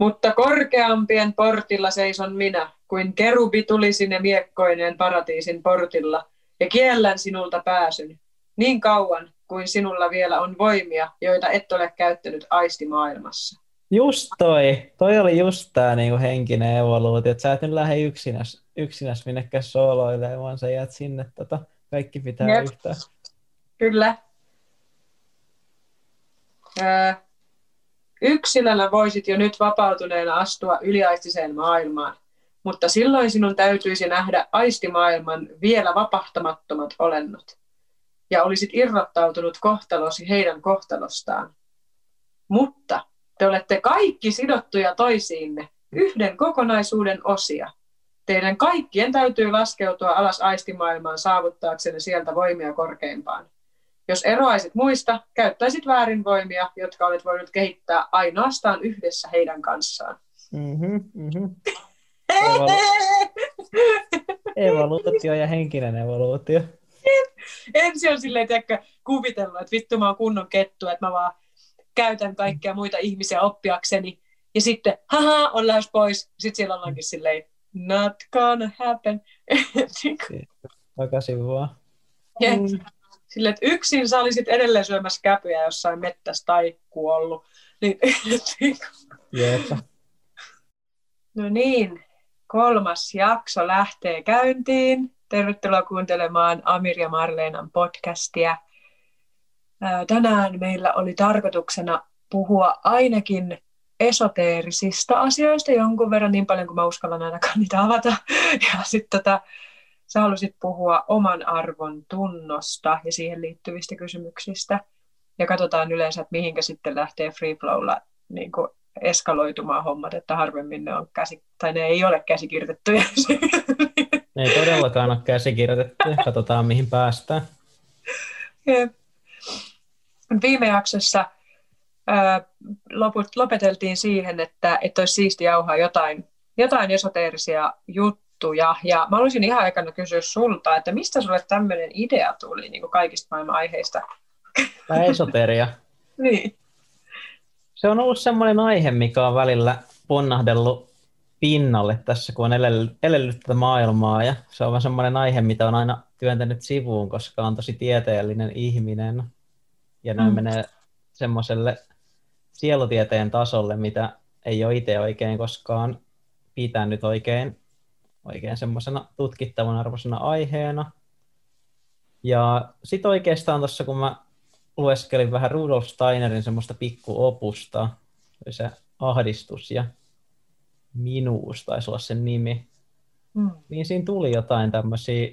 Mutta korkeampien portilla seison minä, kuin kerubi tuli sinne miekkoineen paratiisin portilla, ja kiellän sinulta pääsyn, niin kauan kuin sinulla vielä on voimia, joita et ole käyttänyt aistimaailmassa. Just toi. Toi oli just tää niinku henkinen evoluutio, että sä et nyt lähde yksinäs, yksinäs minnekään sooloilemaan, vaan sä jäät sinne tota, kaikki pitää Jep. yhtään. Kyllä. Öö, yksilönä voisit jo nyt vapautuneena astua yliaistiseen maailmaan, mutta silloin sinun täytyisi nähdä aistimaailman vielä vapahtamattomat olennot, ja olisit irrottautunut kohtalosi heidän kohtalostaan. Mutta te olette kaikki sidottuja toisiinne, yhden kokonaisuuden osia. Teidän kaikkien täytyy laskeutua alas aistimaailmaan saavuttaaksenne sieltä voimia korkeimpaan. Jos eroaisit muista, käyttäisit väärin voimia, jotka olet voinut kehittää ainoastaan yhdessä heidän kanssaan. Mm-hmm, mm-hmm. evoluutio ja henkinen evoluutio. Ensin on silleen, tiedätkö, kuvitellut, että vittu mä oon kunnon kettu, että mä vaan käytän kaikkia muita ihmisiä oppiakseni. Ja sitten, haha, on lähes pois. Sitten siellä ollaankin silleen, not gonna happen. Takaisin vaan. Mm. Silleen, että yksin sä olisit edelleen syömässä käpyjä jossain mettässä tai kuollut. Niin, Jeepä. No niin, kolmas jakso lähtee käyntiin. Tervetuloa kuuntelemaan Amir ja Marleenan podcastia. Tänään meillä oli tarkoituksena puhua ainakin esoteerisista asioista jonkun verran, niin paljon kuin mä uskallan ainakaan niitä avata. Ja sitten tota, sä halusit puhua oman arvon tunnosta ja siihen liittyvistä kysymyksistä. Ja katsotaan yleensä, että mihinkä sitten lähtee free flowlla niin eskaloitumaan hommat, että harvemmin ne on käsi, tai ne ei ole käsikirjoitettuja. Ne ei todellakaan ole käsikirjoitettuja. Katsotaan, mihin päästään. Jep. Viime jaksossa ää, loput, lopeteltiin siihen, että, että olisi siisti jauhaa jotain, jotain esoteerisia juttuja. Ja mä olisin ihan aikana kysyä sulta, että mistä sulle tämmöinen idea tuli niin kuin kaikista maailman aiheista? Tämä esoteria. niin. Se on ollut semmoinen aihe, mikä on välillä ponnahdellut pinnalle tässä, kun on elellyt tätä maailmaa. Ja se on semmoinen aihe, mitä on aina työntänyt sivuun, koska on tosi tieteellinen ihminen. Ja noin mm. menee semmoiselle sielutieteen tasolle, mitä ei ole itse oikein koskaan pitänyt oikein, oikein semmoisena tutkittavan arvoisena aiheena. Ja sitten oikeastaan tuossa, kun mä lueskelin vähän Rudolf Steinerin semmoista pikkuopusta, se ahdistus ja minuus taisi olla sen nimi, mm. niin siinä tuli jotain tämmöisiä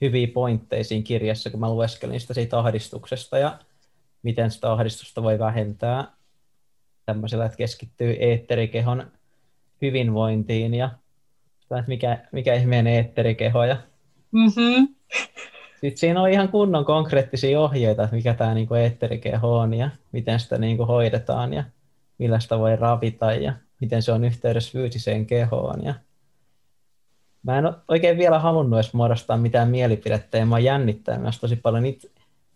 hyviä pointteja siinä kirjassa, kun mä lueskelin sitä siitä ahdistuksesta ja miten sitä ahdistusta voi vähentää tämmöisellä, että keskittyy eetterikehon hyvinvointiin ja että mikä, mikä ihmeen eetterikeho. Ja... Mm-hmm. Sitten siinä on ihan kunnon konkreettisia ohjeita, että mikä tämä niinku eetterikeho on ja miten sitä niinku hoidetaan ja millä sitä voi ravita ja miten se on yhteydessä fyysiseen kehoon. Ja mä en oikein vielä halunnut edes muodostaa mitään mielipidettä ja mä jännittää myös tosi paljon itse,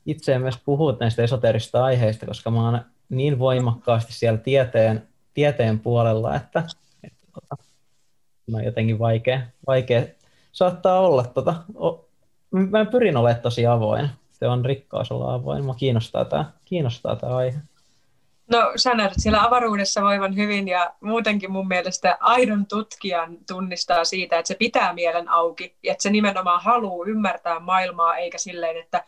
itse myös puhua näistä esoterista aiheista, koska mä oon niin voimakkaasti siellä tieteen, tieteen puolella, että, että on jotenkin vaikea, vaikea saattaa olla. Tota, o, mä pyrin olemaan tosi avoin. Se on rikkaus olla avoin. Mua kiinnostaa tämä, kiinnostaa tämä aihe. No sä näet siellä avaruudessa voivan hyvin ja muutenkin mun mielestä aidon tutkijan tunnistaa siitä, että se pitää mielen auki ja että se nimenomaan haluaa ymmärtää maailmaa eikä silleen, että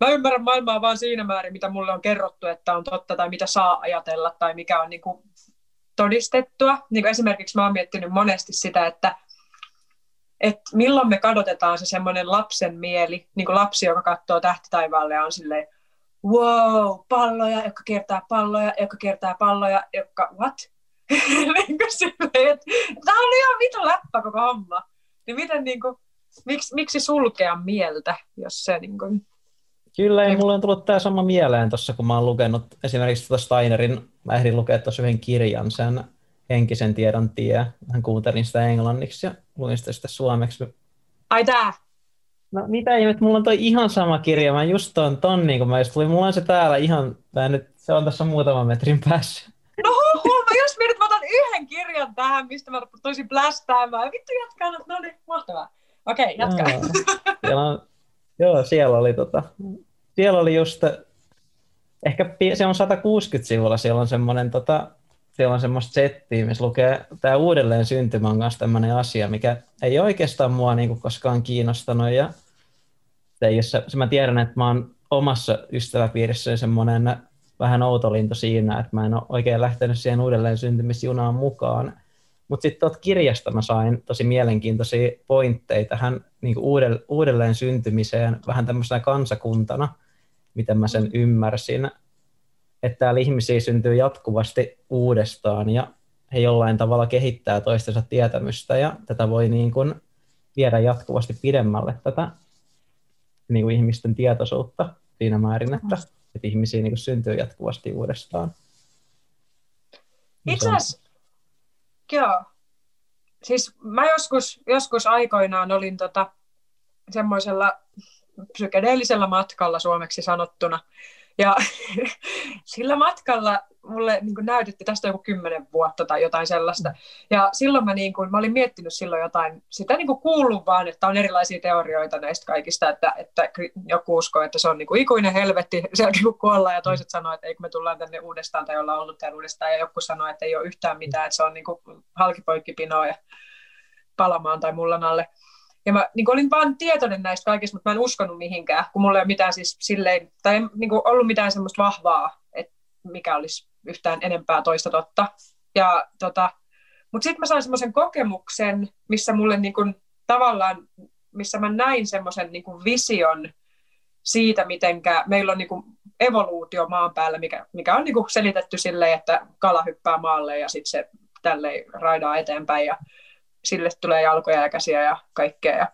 mä ymmärrän maailmaa vaan siinä määrin, mitä mulle on kerrottu, että on totta tai mitä saa ajatella tai mikä on niin kuin todistettua. Niin kuin esimerkiksi mä oon miettinyt monesti sitä, että, että milloin me kadotetaan se semmoinen lapsen mieli, niin kuin lapsi, joka katsoo tähti taivaalle ja on silleen, wow, palloja, jotka kiertää palloja, jotka kiertää palloja, jotka, what? niin kuin silleen, että tämä on ihan vitu läppä koko homma. Niin miten niin kuin, miksi, miksi sulkea mieltä, jos se niin kuin, Kyllä, ei mulle on tullut tämä sama mieleen tuossa, kun mä oon lukenut esimerkiksi tuota Steinerin, mä ehdin lukea tuossa yhden kirjan, sen henkisen tiedon tie. Hän kuuntelin sitä englanniksi ja luin sitä, sitä suomeksi. Ai tää? No mitä ihmettä, mulla on toi ihan sama kirja, mä just ton, ton niin kun mä just luin, mulla on se täällä ihan, tää nyt, se on tässä muutaman metrin päässä. No mä just mietin, että mä otan yhden kirjan tähän, mistä mä toisin plästäämään. Vittu jatkaa, no niin, mahtavaa. Okei, okay, jatka. Joo, siellä on, joo, siellä oli, tota, siellä oli just, ehkä se on 160 sivulla, siellä on semmoinen tota, siellä on semmoista settiä, missä lukee tämä uudelleen syntymän kanssa tämmöinen asia, mikä ei oikeastaan mua niin koskaan kiinnostanut. Ja ei se, se, mä tiedän, että mä oon omassa ystäväpiirissä semmoinen vähän outolinto siinä, että mä en ole oikein lähtenyt siihen uudelleen syntymisjunaan mukaan. Mutta sitten tuot kirjasta mä sain tosi mielenkiintoisia pointteja tähän niin uudelleen syntymiseen vähän tämmöisenä kansakuntana, miten mä sen ymmärsin että täällä ihmisiä syntyy jatkuvasti uudestaan ja he jollain tavalla kehittää toistensa tietämystä ja tätä voi niin kuin viedä jatkuvasti pidemmälle tätä niin kuin ihmisten tietoisuutta siinä määrin, että, että ihmisiä niin kuin syntyy jatkuvasti uudestaan. Itse asiassa, joo. Siis mä joskus, joskus aikoinaan olin tota, semmoisella psykedeellisellä matkalla suomeksi sanottuna, ja sillä matkalla mulle niin kuin näytettiin, tästä joku kymmenen vuotta tai jotain sellaista. Ja silloin mä, niin kuin, mä olin miettinyt silloin jotain, sitä niin kuin kuullut vaan, että on erilaisia teorioita näistä kaikista, että, että joku uskoo, että se on niin kuin ikuinen helvetti sen kun kuollaan, ja toiset sanoo, että ei kun me tullaan tänne uudestaan tai ollaan ollut täällä uudestaan, ja joku sanoo, että ei ole yhtään mitään, että se on niin kuin halkipoikkipinoa ja palamaan tai mullan alle. Ja mä niin olin vaan tietoinen näistä kaikista, mutta mä en uskonut mihinkään, kun mulla ei ole mitään siis silleen, tai ei niin ollut mitään semmoista vahvaa, että mikä olisi yhtään enempää toista totta. Ja tota, mutta sitten mä sain semmoisen kokemuksen, missä mulle niin kuin, tavallaan, missä mä näin semmoisen niin vision siitä, miten meillä on niin kuin evoluutio maan päällä, mikä, mikä on niin kuin selitetty silleen, että kala hyppää maalle ja sitten se tälleen raidaa eteenpäin. Ja sille tulee jalkoja ja käsiä ja kaikkea. Ja,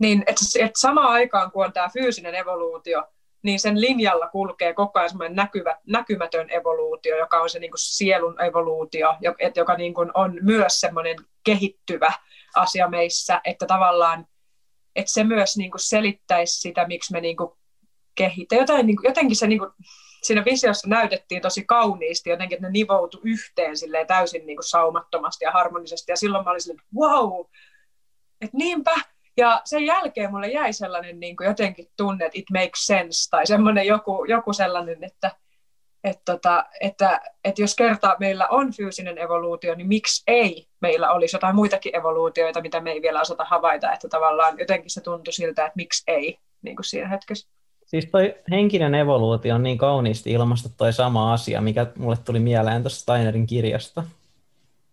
niin, että et samaan aikaan, kun on tämä fyysinen evoluutio, niin sen linjalla kulkee koko ajan semmoinen näkyvä, näkymätön evoluutio, joka on se niin kuin sielun evoluutio, joka niin kuin on myös semmoinen kehittyvä asia meissä, että tavallaan että se myös niin kuin selittäisi sitä, miksi me niin kuin kehitetään. Jotain, niin kuin, jotenkin se niin kuin, siinä visiossa näytettiin tosi kauniisti jotenkin, että ne nivoutu yhteen silleen täysin niin kuin saumattomasti ja harmonisesti. Ja silloin mä olin silleen, että wow, että niinpä. Ja sen jälkeen mulle jäi sellainen niin kuin jotenkin tunne, että it makes sense, tai semmoinen joku, joku sellainen, että, että, tota, että, että jos kerta meillä on fyysinen evoluutio, niin miksi ei meillä olisi jotain muitakin evoluutioita, mitä me ei vielä osata havaita, että tavallaan jotenkin se tuntui siltä, että miksi ei niin kuin siinä hetkessä. Siis toi henkinen evoluutio on niin kauniisti ilmasta toi sama asia, mikä mulle tuli mieleen tuosta Steinerin kirjasta.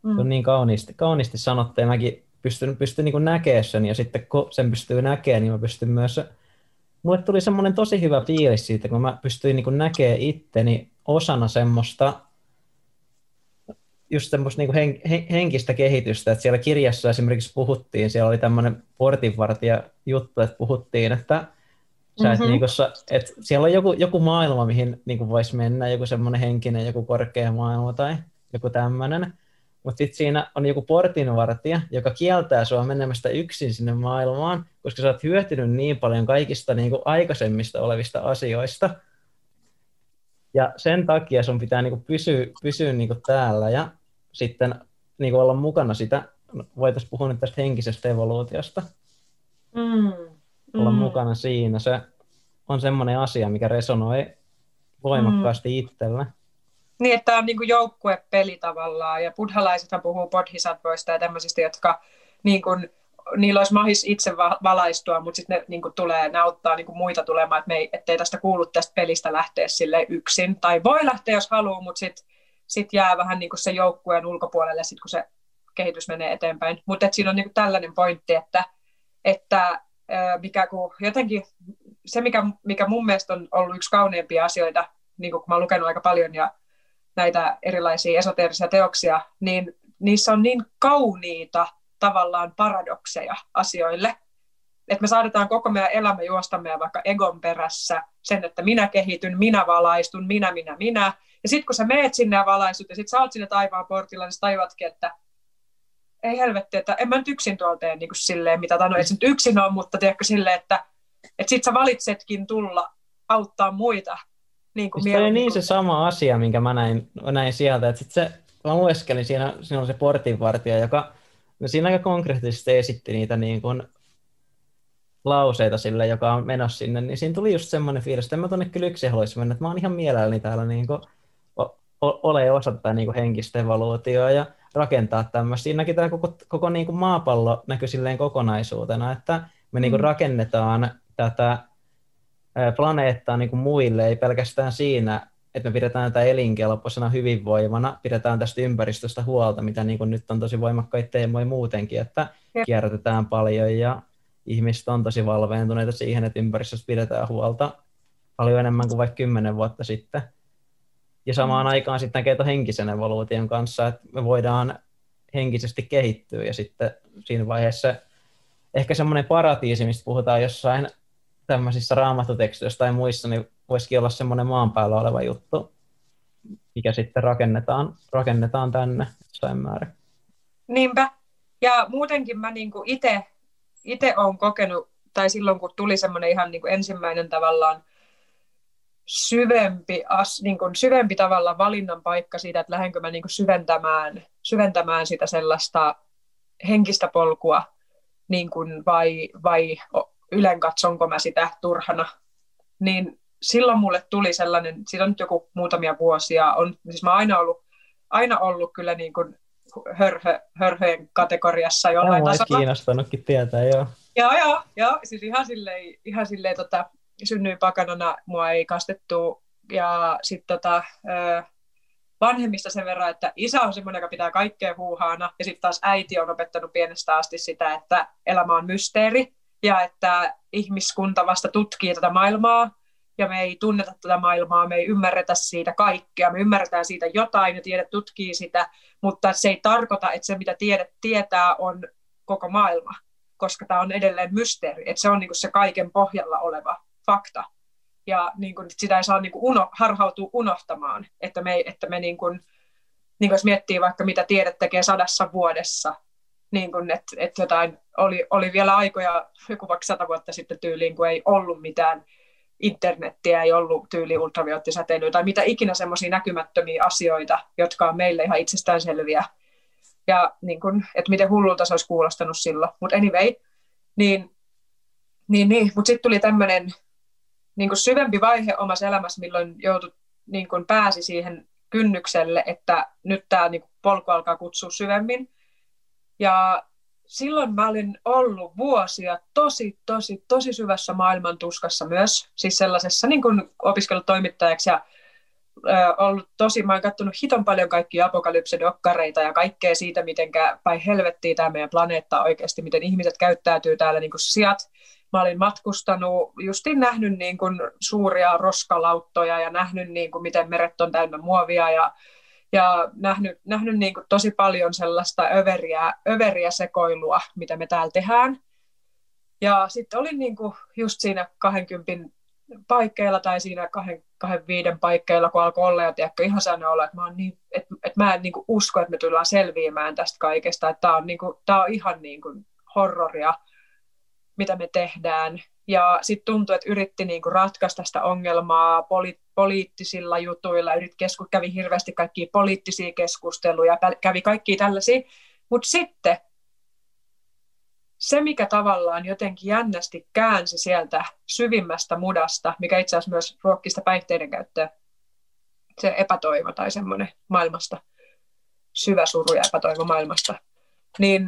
Mm. Se on mm. niin kauniisti, kauniisti sanottu ja mäkin pystyn, pystyn niin näkemään sen ja sitten kun sen pystyy näkemään, niin mä pystyn myös... Mulle tuli semmoinen tosi hyvä fiilis siitä, kun mä pystyin niin näkemään itteni osana semmoista just semmoista niin hen, henkistä kehitystä, että siellä kirjassa esimerkiksi puhuttiin, siellä oli tämmöinen portinvartija juttu, että puhuttiin, että Sä mm-hmm. niin sä, et siellä on joku, joku maailma, mihin niin voisi mennä, joku semmoinen henkinen, joku korkea maailma tai joku tämmöinen. Mutta sitten siinä on joku portinvartija, joka kieltää sua menemästä yksin sinne maailmaan, koska sä oot hyötynyt niin paljon kaikista niin kuin aikaisemmista olevista asioista. Ja sen takia sun pitää niin kuin pysyä, pysyä niin kuin täällä ja sitten niin kuin olla mukana sitä, voitaisiin puhua nyt tästä henkisestä evoluutiosta. Mm olla mm. mukana siinä. Se on semmoinen asia, mikä resonoi voimakkaasti mm. itsellä. Niin, että on niin joukkuepeli tavallaan, ja buddhalaisethan puhuu bodhisattvoista ja tämmöisistä, jotka niin kuin, niillä olisi mahis itse valaistua, mutta sitten ne niin kuin, tulee, ne auttaa niin kuin, muita tulemaan, että me ei, ettei tästä kuulu tästä pelistä lähteä sille yksin. Tai voi lähteä, jos haluaa, mutta sitten sit jää vähän niin kuin se joukkueen ulkopuolelle, sit, kun se kehitys menee eteenpäin. Mutta siinä on niin kuin, tällainen pointti, että, että mikä kun jotenkin se, mikä, mikä mun mielestä on ollut yksi kauneimpia asioita, niin kun mä oon lukenut aika paljon ja näitä erilaisia esoteerisia teoksia, niin niissä on niin kauniita tavallaan paradokseja asioille, että me saadaan koko meidän elämä juosta meidän vaikka egon perässä, sen, että minä kehityn, minä valaistun, minä, minä, minä. Ja sitten kun sä meet sinne ja valaistut ja sitten sä oot sinne taivaan portilla, niin sä tajuatkin, että ei helvetti, että en mä nyt yksin tuolla tee niin kuin silleen, mitä no, et nyt yksin on, mutta tiedätkö silleen, että, että sit sä valitsetkin tulla auttaa muita. Niin, kuin se oli niin, se sama asia, minkä mä näin, näin sieltä, että sit se mä lueskelin, siinä, siinä on se portinvartija, joka no siinä aika konkreettisesti esitti niitä niin kuin lauseita sille, joka on menossa sinne, niin siinä tuli just semmoinen fiilis, että en mä tonne kyllä yksin haluaisi mennä, että mä oon ihan mielelläni täällä niin kuin, o, ole osa tätä niin kuin henkistä evoluutioa ja rakentaa tämmöistä. Siinäkin tämä koko, koko niin kuin maapallo näkyy silleen kokonaisuutena, että me niin kuin mm. rakennetaan tätä planeettaa niin kuin muille, ei pelkästään siinä, että me pidetään tätä elinkelpoisena hyvinvoivana, pidetään tästä ympäristöstä huolta, mitä niin kuin nyt on tosi voimakkaita teemoja muutenkin, että kierrätetään paljon ja ihmiset on tosi valveentuneita siihen, että ympäristöstä pidetään huolta paljon enemmän kuin vaikka kymmenen vuotta sitten. Ja samaan mm. aikaan sitten näkee henkisen evoluution kanssa, että me voidaan henkisesti kehittyä ja sitten siinä vaiheessa ehkä semmoinen paratiisi, mistä puhutaan jossain tämmöisissä raamattoteksteissä tai muissa, niin voisikin olla semmoinen maan päällä oleva juttu, mikä sitten rakennetaan, rakennetaan tänne jossain määrin. Niinpä. Ja muutenkin mä niin itse olen kokenut, tai silloin kun tuli semmoinen ihan niin kuin ensimmäinen tavallaan syvempi, as, niin kuin syvempi tavalla valinnan paikka siitä, että lähdenkö mä niin kuin syventämään, syventämään sitä sellaista henkistä polkua, niin kuin vai, vai ylen katsonko mä sitä turhana, niin silloin mulle tuli sellainen, siitä on nyt joku muutamia vuosia, on, siis mä oon aina ollut, aina ollut kyllä niin kuin hörhö, hörhöjen kategoriassa jollain Tämä tasolla. kiinnostanutkin tietää, joo. Joo, joo, joo. Siis ihan silleen, ihan silleen tota, synnyin pakanana, mua ei kastettu. Ja sitten tota, vanhemmista sen verran, että isä on semmoinen, joka pitää kaikkea huuhaana, ja sitten taas äiti on opettanut pienestä asti sitä, että elämä on mysteeri, ja että ihmiskunta vasta tutkii tätä maailmaa, ja me ei tunneta tätä maailmaa, me ei ymmärretä siitä kaikkea, me ymmärretään siitä jotain ja tiede tutkii sitä, mutta se ei tarkoita, että se mitä tiede tietää on koko maailma, koska tämä on edelleen mysteeri, että se on niin kuin se kaiken pohjalla oleva fakta. Ja niin kuin, sitä ei saa niin kuin uno, harhautua unohtamaan, että me, että me niin kuin, niin kuin jos miettii vaikka mitä tiede tekee sadassa vuodessa, niin kuin, että, että jotain oli, oli vielä aikoja, joku vaikka sata vuotta sitten tyyliin, kun ei ollut mitään internettiä, ei ollut tyyli ultravioottisäteilyä tai mitä ikinä semmoisia näkymättömiä asioita, jotka on meille ihan itsestäänselviä. Ja niin kun, että miten hullulta se olisi kuulostanut silloin. Mutta anyway, niin, niin, niin. mutta sitten tuli tämmöinen niin syvempi vaihe omassa elämässä, milloin joutui, niin kun pääsi siihen kynnykselle, että nyt tämä niin polku alkaa kutsua syvemmin. Ja silloin mä olin ollut vuosia tosi, tosi, tosi syvässä maailman tuskassa myös. Siis sellaisessa niin kuin opiskellut toimittajaksi ja ö, ollut tosi, mä oon kattonut hiton paljon kaikkia apokalypsedokkareita ja kaikkea siitä, miten päin helvettiä tämä meidän planeetta oikeasti, miten ihmiset käyttäytyy täällä niin kuin sijat. Mä olin matkustanut, justin nähnyt niin kuin suuria roskalauttoja ja nähnyt, niin kuin, miten meret on täynnä muovia ja ja nähnyt, nähnyt niin kuin tosi paljon sellaista överiä, överiä sekoilua, mitä me täällä tehdään. Ja sitten olin niin kuin just siinä 20 paikkeilla tai siinä 25 paikkeilla, kun alkoi olla, ja tiedätkö, ihan sellainen olla, että mä, niin, että, että mä en niin kuin usko, että me tullaan selviämään tästä kaikesta, että tämä on, niin kuin, tämä on ihan niin kuin horroria, mitä me tehdään. Ja sitten tuntui, että yritti niinku ratkaista sitä ongelmaa poli- poliittisilla jutuilla, yrit kesku- kävi hirveästi kaikkia poliittisia keskusteluja, kävi kaikki tällaisia. Mutta sitten se, mikä tavallaan jotenkin jännästi käänsi sieltä syvimmästä mudasta, mikä itse asiassa myös ruokkista päihteiden käyttöä, se epätoivo tai semmoinen maailmasta, syvä suru ja epätoivo maailmasta, niin,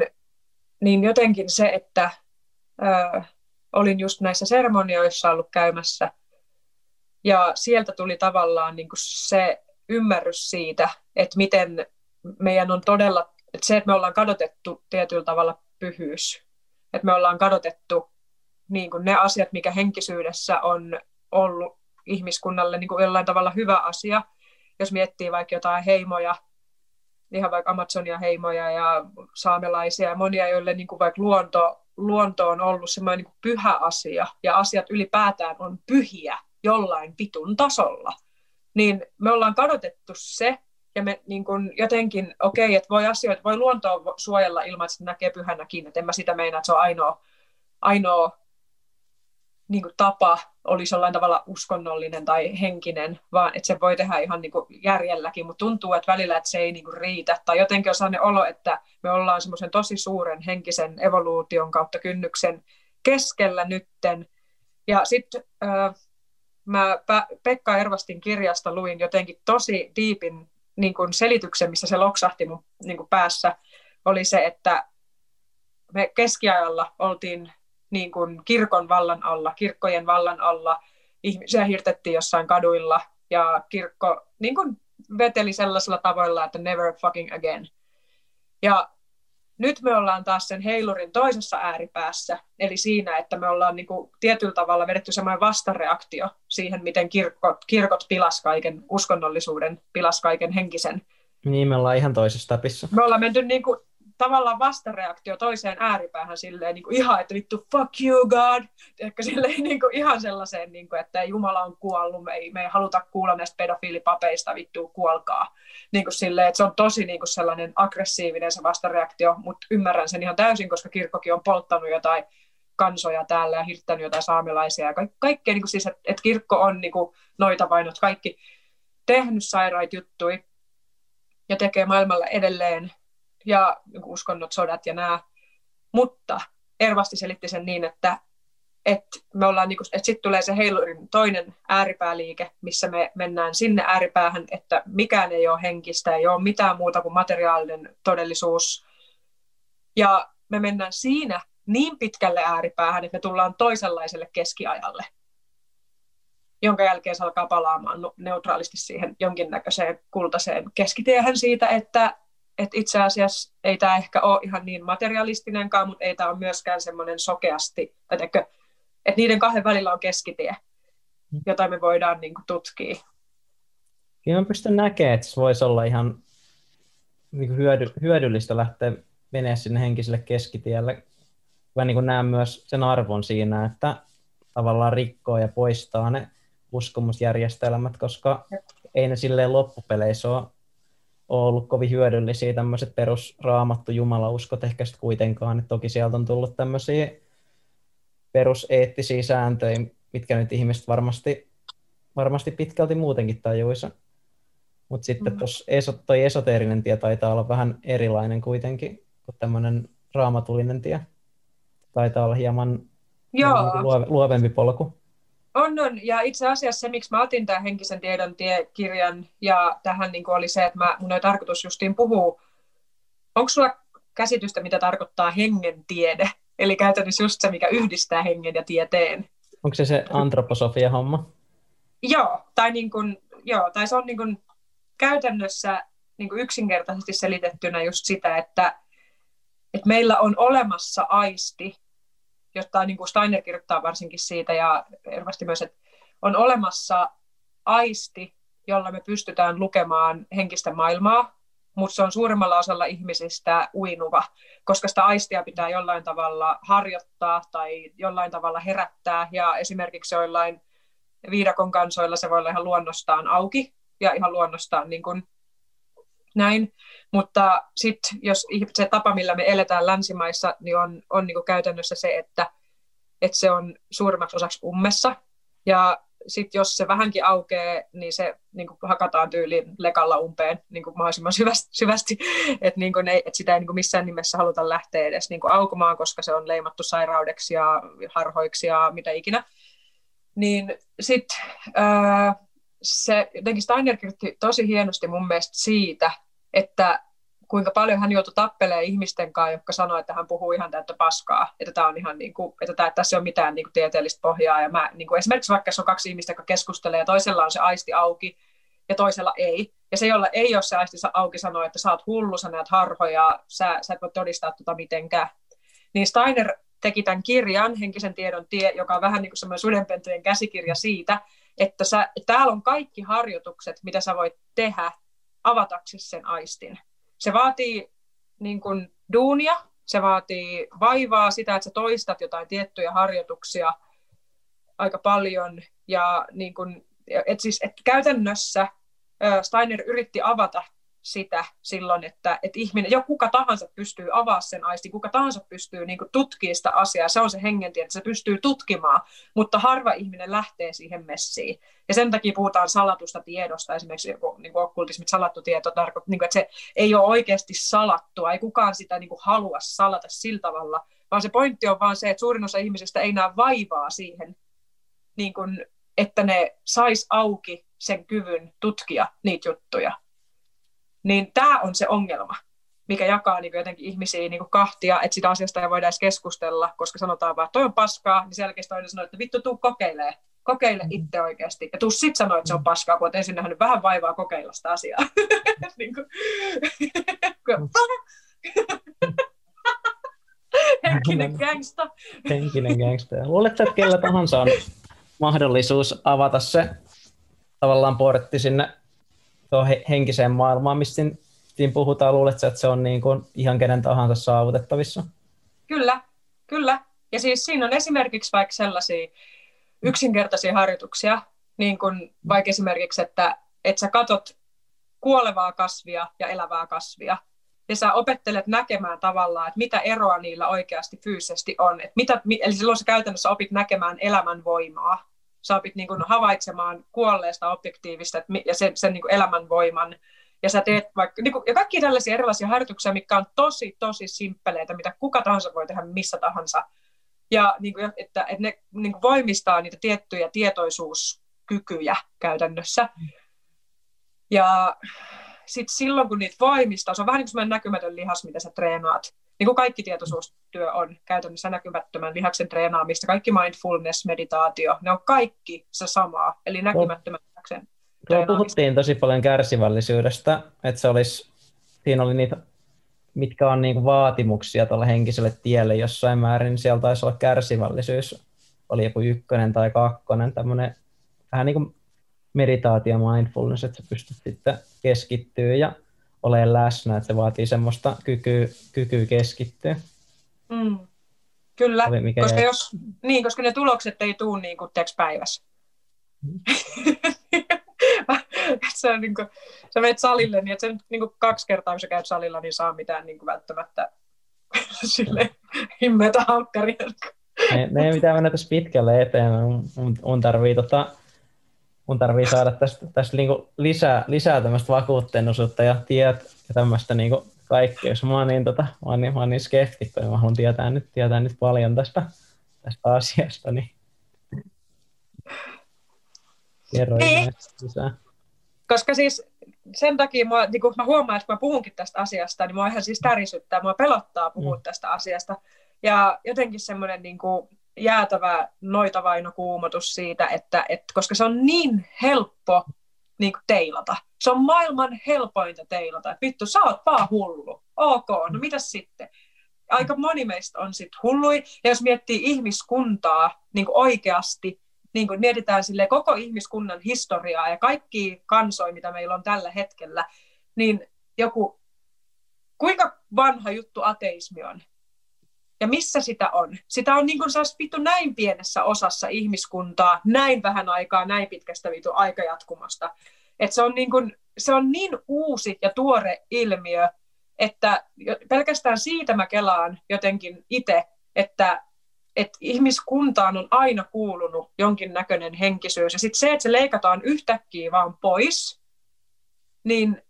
niin jotenkin se, että ää, olin just näissä seremonioissa ollut käymässä, ja sieltä tuli tavallaan niin kuin se ymmärrys siitä, että miten meidän on todella, että se, että me ollaan kadotettu tietyllä tavalla pyhyys, että me ollaan kadotettu niin kuin ne asiat, mikä henkisyydessä on ollut ihmiskunnalle niin kuin jollain tavalla hyvä asia, jos miettii vaikka jotain heimoja, ihan vaikka Amazonia heimoja ja saamelaisia ja monia, joille niin kuin vaikka luonto luonto on ollut semmoinen niin pyhä asia ja asiat ylipäätään on pyhiä jollain pitun tasolla, niin me ollaan kadotettu se, ja me niin kuin jotenkin, okei, okay, että voi asioita, voi luontoa suojella ilman, että näkee pyhänäkin, että en mä sitä meinaa, että se on ainoa, ainoa niin kuin tapa olisi jollain tavalla uskonnollinen tai henkinen, vaan että se voi tehdä ihan niin kuin järjelläkin, mutta tuntuu, että välillä että se ei niin kuin riitä. Tai jotenkin on sellainen olo, että me ollaan semmoisen tosi suuren henkisen evoluution kautta kynnyksen keskellä nytten. Ja sitten äh, mä Pekka Ervastin kirjasta luin jotenkin tosi diipin niin kuin selityksen, missä se loksahti mun niin kuin päässä, oli se, että me keskiajalla oltiin niin kuin kirkon vallan alla, kirkkojen vallan alla, ihmisiä hirtettiin jossain kaduilla, ja kirkko niin kuin veteli sellaisella tavoilla, että never fucking again. Ja nyt me ollaan taas sen heilurin toisessa ääripäässä, eli siinä, että me ollaan niin kuin tietyllä tavalla vedetty semmoinen vastareaktio siihen, miten kirkot, kirkot pilas kaiken uskonnollisuuden, pilas kaiken henkisen. Niin, me ollaan ihan toisessa tapissa. Me ollaan menty niin kuin tavallaan vastareaktio toiseen ääripäähän silleen niin kuin ihan, että vittu fuck you God, ehkä silleen niin kuin ihan sellaiseen, niin kuin, että Jumala on kuollut, me ei, me ei haluta kuulla näistä pedofiilipapeista, vittu kuolkaa. Niin kuin silleen, että se on tosi niin kuin sellainen aggressiivinen se vastareaktio, mutta ymmärrän sen ihan täysin, koska kirkkokin on polttanut jotain kansoja täällä ja hirttänyt jotain saamelaisia ja ka- kaikkea, niin kuin siis, että, että kirkko on niin kuin noita vainot kaikki tehnyt sairaita juttuja ja tekee maailmalla edelleen ja uskonnot, sodat ja nämä. Mutta Ervasti selitti sen niin, että, että, me ollaan, niin että sitten tulee se heilurin toinen ääripääliike, missä me mennään sinne ääripäähän, että mikään ei ole henkistä, ei ole mitään muuta kuin materiaalinen todellisuus. Ja me mennään siinä niin pitkälle ääripäähän, että me tullaan toisenlaiselle keskiajalle, jonka jälkeen se alkaa palaamaan neutraalisti siihen jonkinnäköiseen kultaiseen keskitiehen siitä, että että itse asiassa ei tämä ehkä ole ihan niin materialistinenkaan, mutta ei tämä ole myöskään semmoinen sokeasti, että, että niiden kahden välillä on keskitie, jota me voidaan niin kuin, tutkia. Kyllä mä pystyn näkemään, että se voisi olla ihan niin kuin hyödy, hyödyllistä lähteä menee sinne henkiselle keskitielle. Mä niin näen myös sen arvon siinä, että tavallaan rikkoo ja poistaa ne uskomusjärjestelmät, koska ei ne silleen loppupeleissä ole ole ollut kovin hyödyllisiä tämmöiset perusraamattu jumalauskot ehkä sitten kuitenkaan. Et toki sieltä on tullut tämmöisiä peruseettisiä sääntöjä, mitkä nyt ihmiset varmasti, varmasti pitkälti muutenkin tajuisa. Mutta sitten mm. tuossa eso, toi esoteerinen tie taitaa olla vähän erilainen kuitenkin kuin tämmöinen raamatullinen tie. Taitaa olla hieman Joo. luovempi polku. On, on. Ja itse asiassa se, miksi mä otin tämän henkisen tiedon tie-kirjan ja tähän niin oli se, että mä, mun oli tarkoitus justiin puhua. Onko sulla käsitystä, mitä tarkoittaa hengen tiede? Eli käytännössä just se, mikä yhdistää hengen ja tieteen. Onko se se antroposofia homma? Joo, tai, niin kuin, joo, tai se on niin kuin käytännössä niin kuin yksinkertaisesti selitettynä just sitä, että, että meillä on olemassa aisti, josta niin kuin Steiner kirjoittaa varsinkin siitä ja ervasti myös, että on olemassa aisti, jolla me pystytään lukemaan henkistä maailmaa, mutta se on suurimmalla osalla ihmisistä uinuva, koska sitä aistia pitää jollain tavalla harjoittaa tai jollain tavalla herättää, ja esimerkiksi joillain viidakon kansoilla se voi olla ihan luonnostaan auki, ja ihan luonnostaan niin kuin näin, mutta sitten jos se tapa, millä me eletään länsimaissa, niin on, on niin kuin käytännössä se, että, että se on suurimmaksi osaksi ummessa. Ja sitten jos se vähänkin aukeaa, niin se niin kuin hakataan tyyliin lekalla umpeen niin kuin mahdollisimman syvästi, syvästi että niin että sitä ei niin kuin missään nimessä haluta lähteä edes niin kuin aukomaan, koska se on leimattu sairaudeksi ja harhoiksi ja mitä ikinä. Niin sitten se jotenkin Steiner kirjoitti tosi hienosti mun mielestä siitä, että kuinka paljon hän joutui tappelemaan ihmisten kanssa, jotka sanoivat, että hän puhuu ihan täyttä paskaa, että, tämä on ihan niin kuin, että tämä, tässä ei ole mitään niin kuin tieteellistä pohjaa. Ja mä, niin kuin esimerkiksi vaikka se on kaksi ihmistä, jotka keskustelee ja toisella on se aisti auki ja toisella ei. Ja se, jolla ei ole se aisti auki, sanoo, että sä oot hullu, sä näet harhoja, sä, sä et voi todistaa tuota mitenkään. Niin Steiner teki tämän kirjan, Henkisen tiedon tie, joka on vähän niin kuin semmoinen sudenpentujen käsikirja siitä, että sä, täällä on kaikki harjoitukset, mitä sä voit tehdä avataksesi sen aistin. Se vaatii niin kuin, duunia, se vaatii vaivaa, sitä, että sä toistat jotain tiettyjä harjoituksia aika paljon. Ja niin kuin, et siis, et käytännössä Steiner yritti avata sitä silloin, että, että ihminen, jo kuka tahansa pystyy avaa sen aisti, kuka tahansa pystyy niin tutkimaan sitä asiaa, se on se hengentie, että se pystyy tutkimaan, mutta harva ihminen lähtee siihen messiin. Ja sen takia puhutaan salatusta tiedosta, esimerkiksi niin kuin okkultismit, salattu tieto tarkoittaa, niin kuin, että se ei ole oikeasti salattua, ei kukaan sitä niin kuin, halua salata sillä tavalla, vaan se pointti on vaan se, että suurin osa ihmisistä ei näe vaivaa siihen, niin kuin, että ne sais auki sen kyvyn tutkia niitä juttuja. Niin tämä on se ongelma, mikä jakaa niin jotenkin ihmisiä niin kahtia, että sitä asiasta ei voida edes keskustella, koska sanotaan vaan, että toi on paskaa, niin selkeästi toinen sanoo, että vittu, tuu kokeilee. Kokeile mm. itse oikeasti. Ja tuu sit sanoa, että se on paskaa, kun olet ensin nähnyt vähän vaivaa kokeilla sitä asiaa. niin kuin, Henkinen gangsta. Henkinen gangsta. Luuletko, että kellä tahansa on mahdollisuus avata se tavallaan portti sinne tuohon henkiseen maailmaan, mistä siinä puhutaan, luuletko, että se on niin kuin ihan kenen tahansa saavutettavissa? Kyllä, kyllä. Ja siis siinä on esimerkiksi vaikka sellaisia yksinkertaisia harjoituksia, niin kuin vaikka esimerkiksi, että, että sä katot kuolevaa kasvia ja elävää kasvia, ja sä opettelet näkemään tavallaan, että mitä eroa niillä oikeasti fyysisesti on. Että mitä, eli silloin sä käytännössä opit näkemään elämän voimaa. Sä opit niin kuin havaitsemaan kuolleesta objektiivista ja sen, sen niin kuin elämän voiman. Ja sä teet vaikka, niin kuin, ja kaikki tällaisia erilaisia harjoituksia, mitkä on tosi, tosi simppeleitä, mitä kuka tahansa voi tehdä missä tahansa. Ja niin kuin, että, että ne niin kuin voimistaa niitä tiettyjä tietoisuuskykyjä käytännössä. Ja sit silloin, kun niitä voimistaa, se on vähän niin kuin näkymätön lihas, mitä sä treenaat. Niin kuin kaikki tietoisuustyö on käytännössä näkymättömän lihaksen treenaamista, kaikki mindfulness, meditaatio, ne on kaikki se samaa, eli näkymättömän lihaksen Tuo puhuttiin tosi paljon kärsivällisyydestä, että se olisi, siinä oli niitä, mitkä on niin vaatimuksia tuolle henkiselle tielle. Jossain määrin, niin siellä taisi olla kärsivällisyys, oli joku ykkönen tai kakkonen, tämmöinen vähän niin kuin meditaatio mindfulness, että sä pystyt sitten keskittyä ja olemaan läsnä, että se vaatii semmoista kykyä, kykyä keskittyä. Mm. Kyllä, mikä koska, jos, niin, koska ne tulokset ei tule niin kuin päivässä. Mm. se on niin kuin, sä menet salille, niin että niin kuin kaksi kertaa, kun sä käyt salilla, niin saa mitään niin kuin välttämättä sille himmeitä halkkaria. Me, me ei mitään mennä tässä pitkälle eteen. Mun, mun tarvii tota, mun tarvii saada tästä, tästä niinku lisää, lisää tämmöistä vakuuttenuisuutta ja tiet ja tämmöistä niinku kaikkea. Jos mä oon niin, tota, mä oon niin, mä oon niin skeptikko, niin mä haluan tietää nyt, tietää nyt paljon tästä, tästä asiasta, niin kerro niin. lisää. Koska siis sen takia mä, niin kun mä huomaan, että kun mä puhunkin tästä asiasta, niin mua ihan siis tärisyttää, mua pelottaa puhua mm. tästä asiasta. Ja jotenkin semmoinen niin kuin, jäätävä noitavainokuumotus siitä, että, että koska se on niin helppo niin kuin teilata. Se on maailman helpointa teilata. Vittu, sä oot vaan hullu. Ok, no mitä sitten? Aika moni meistä on sitten hullui. Ja jos miettii ihmiskuntaa niin kuin oikeasti, niin kuin mietitään sille koko ihmiskunnan historiaa ja kaikki kansoja, mitä meillä on tällä hetkellä, niin joku, kuinka vanha juttu ateismi on? Ja missä sitä on? Sitä on niin kuin vittu näin pienessä osassa ihmiskuntaa, näin vähän aikaa, näin pitkästä vittu aikajatkumosta. Että se on, niin kuin, se on niin uusi ja tuore ilmiö, että pelkästään siitä mä kelaan jotenkin itse, että, että ihmiskuntaan on aina kuulunut jonkinnäköinen henkisyys. Ja sitten se, että se leikataan yhtäkkiä vaan pois, niin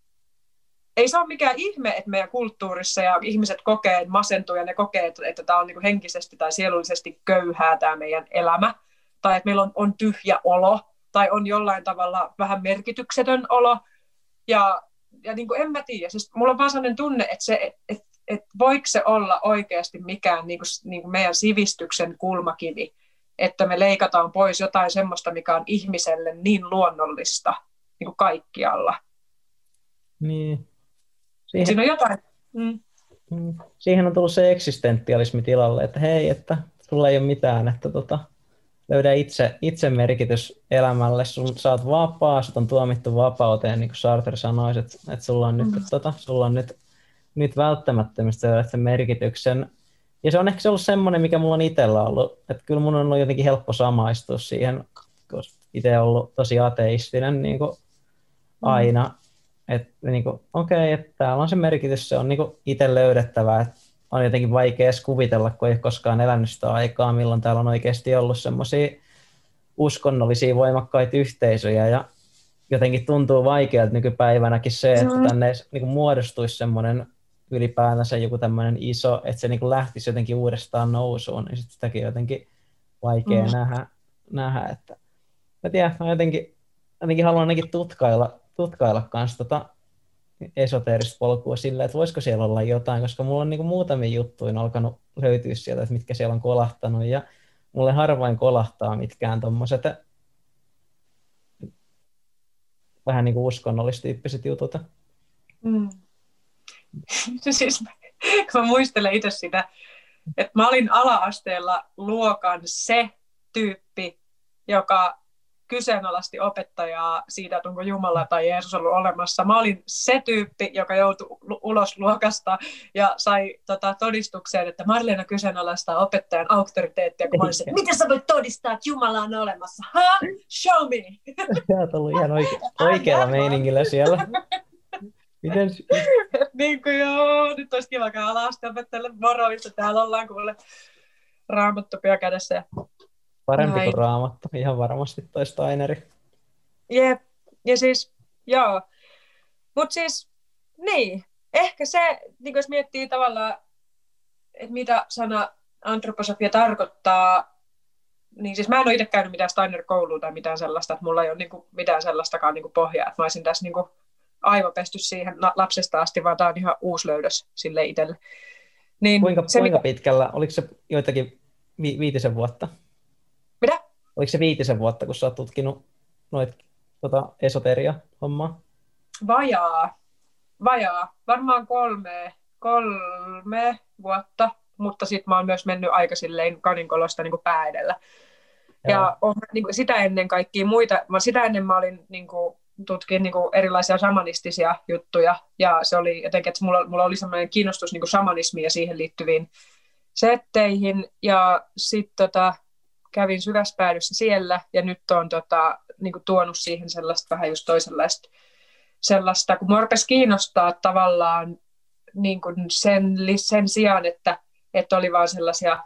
ei se ole mikään ihme, että meidän kulttuurissa ja ihmiset kokee, että masentuu ja ne kokee, että tämä on niin henkisesti tai sielullisesti köyhää tämä meidän elämä, tai että meillä on, on tyhjä olo, tai on jollain tavalla vähän merkityksetön olo. Ja, ja niin kuin en mä tiedä, siis mulla on vaan sellainen tunne, että, se, että, että voiko se olla oikeasti mikään niin kuin, niin kuin meidän sivistyksen kulmakivi, että me leikataan pois jotain semmoista, mikä on ihmiselle niin luonnollista niin kuin kaikkialla. Niin, Siihen, Siinä on jotain. Mm. mm. Siihen on tullut se eksistentialismi tilalle, että hei, että sulla ei ole mitään, että tota, löydä itse, itse merkitys elämälle, sun, sä oot vapaa, sut on tuomittu vapauteen, niin kuin Sartre sanoisi, että, että sulla on nyt, mm. tota, sulla on nyt, nyt välttämättömistä sen merkityksen. Ja se on ehkä ollut semmoinen, mikä mulla on itsellä ollut, että kyllä mun on ollut jotenkin helppo samaistua siihen, koska itse ollut tosi ateistinen niin kuin mm. Että niin okei, okay, että täällä on se merkitys, se on niin itse löydettävä, että on jotenkin vaikea edes kuvitella, kun ei ole koskaan elänyt sitä aikaa, milloin täällä on oikeasti ollut semmoisia uskonnollisia voimakkaita yhteisöjä ja jotenkin tuntuu vaikealta nykypäivänäkin se, että tänne niin kuin muodostuisi semmoinen ylipäätänsä joku tämmöinen iso, että se niin kuin lähtisi jotenkin uudestaan nousuun, niin sit sitäkin jotenkin vaikea mm. nähdä, nähdä, että mä tiedän, mä jotenkin, jotenkin haluan ainakin tutkailla, tutkailla kanssa tota esoteerista polkua sillä, että voisiko siellä olla jotain, koska mulla on niin kuin muutamia juttuja alkanut löytyä sieltä, että mitkä siellä on kolahtanut, ja mulle harvain kolahtaa mitkään tuommoiset vähän niin kuin uskonnollistyyppiset jutut. Mm. siis, kun mä muistelen itse sitä, että mä olin ala-asteella luokan se tyyppi, joka kyseenalaisti opettajaa siitä, että onko Jumala tai Jeesus ollut olemassa. Mä olin se tyyppi, joka joutui ulos luokasta ja sai tota, todistukseen, että Marleena kyseenalaistaa opettajan auktoriteettia, kun mä olisin, miten sä voit todistaa, että Jumala on olemassa? Ha? Show me! Sä oot ollut ihan oike- oikealla meiningillä siellä. Miten? niin kuin joo, nyt olisi kiva käydä alasti opettajalle moro, missä täällä ollaan kuule raamattupia kädessä ja Parempi kuin raamattu, ihan varmasti toi Steineri. Jep, ja siis, joo. Mutta siis, niin, ehkä se, niin jos miettii tavallaan, että mitä sana antroposofia tarkoittaa, niin siis mä en ole itse käynyt mitään Steiner-koulua tai mitään sellaista, että mulla ei ole niin kuin, mitään sellaistakaan niin kuin pohjaa, että mä olisin tässä niin kuin, aivopesty siihen lapsesta asti, vaan tämä on ihan uusi löydös sille itselle. Niin kuinka, se, kuinka pitkällä, oliko se joitakin vi- viitisen vuotta? Oliko se viitisen vuotta, kun sä oot tutkinut noit tota, esoteria-hommaa? Vajaa. Vajaa. Varmaan kolme, kolme vuotta, mutta sitten mä oon myös mennyt aika silleen kaninkolosta niin pää edellä. Joo. Ja on, niin kuin, sitä ennen kaikkia muita, mä, sitä ennen mä olin niin kuin, tutkin niin kuin, erilaisia shamanistisia juttuja, ja se oli jotenkin, että mulla, mulla oli sellainen kiinnostus niin kuin shamanismiin ja siihen liittyviin setteihin, ja sitten tota, kävin syväspäädyssä siellä ja nyt on tota, niin kuin tuonut siihen sellaista vähän just toisenlaista sellaista, kun mua kiinnostaa tavallaan niin kuin sen, sen sijaan, että, että oli vaan sellaisia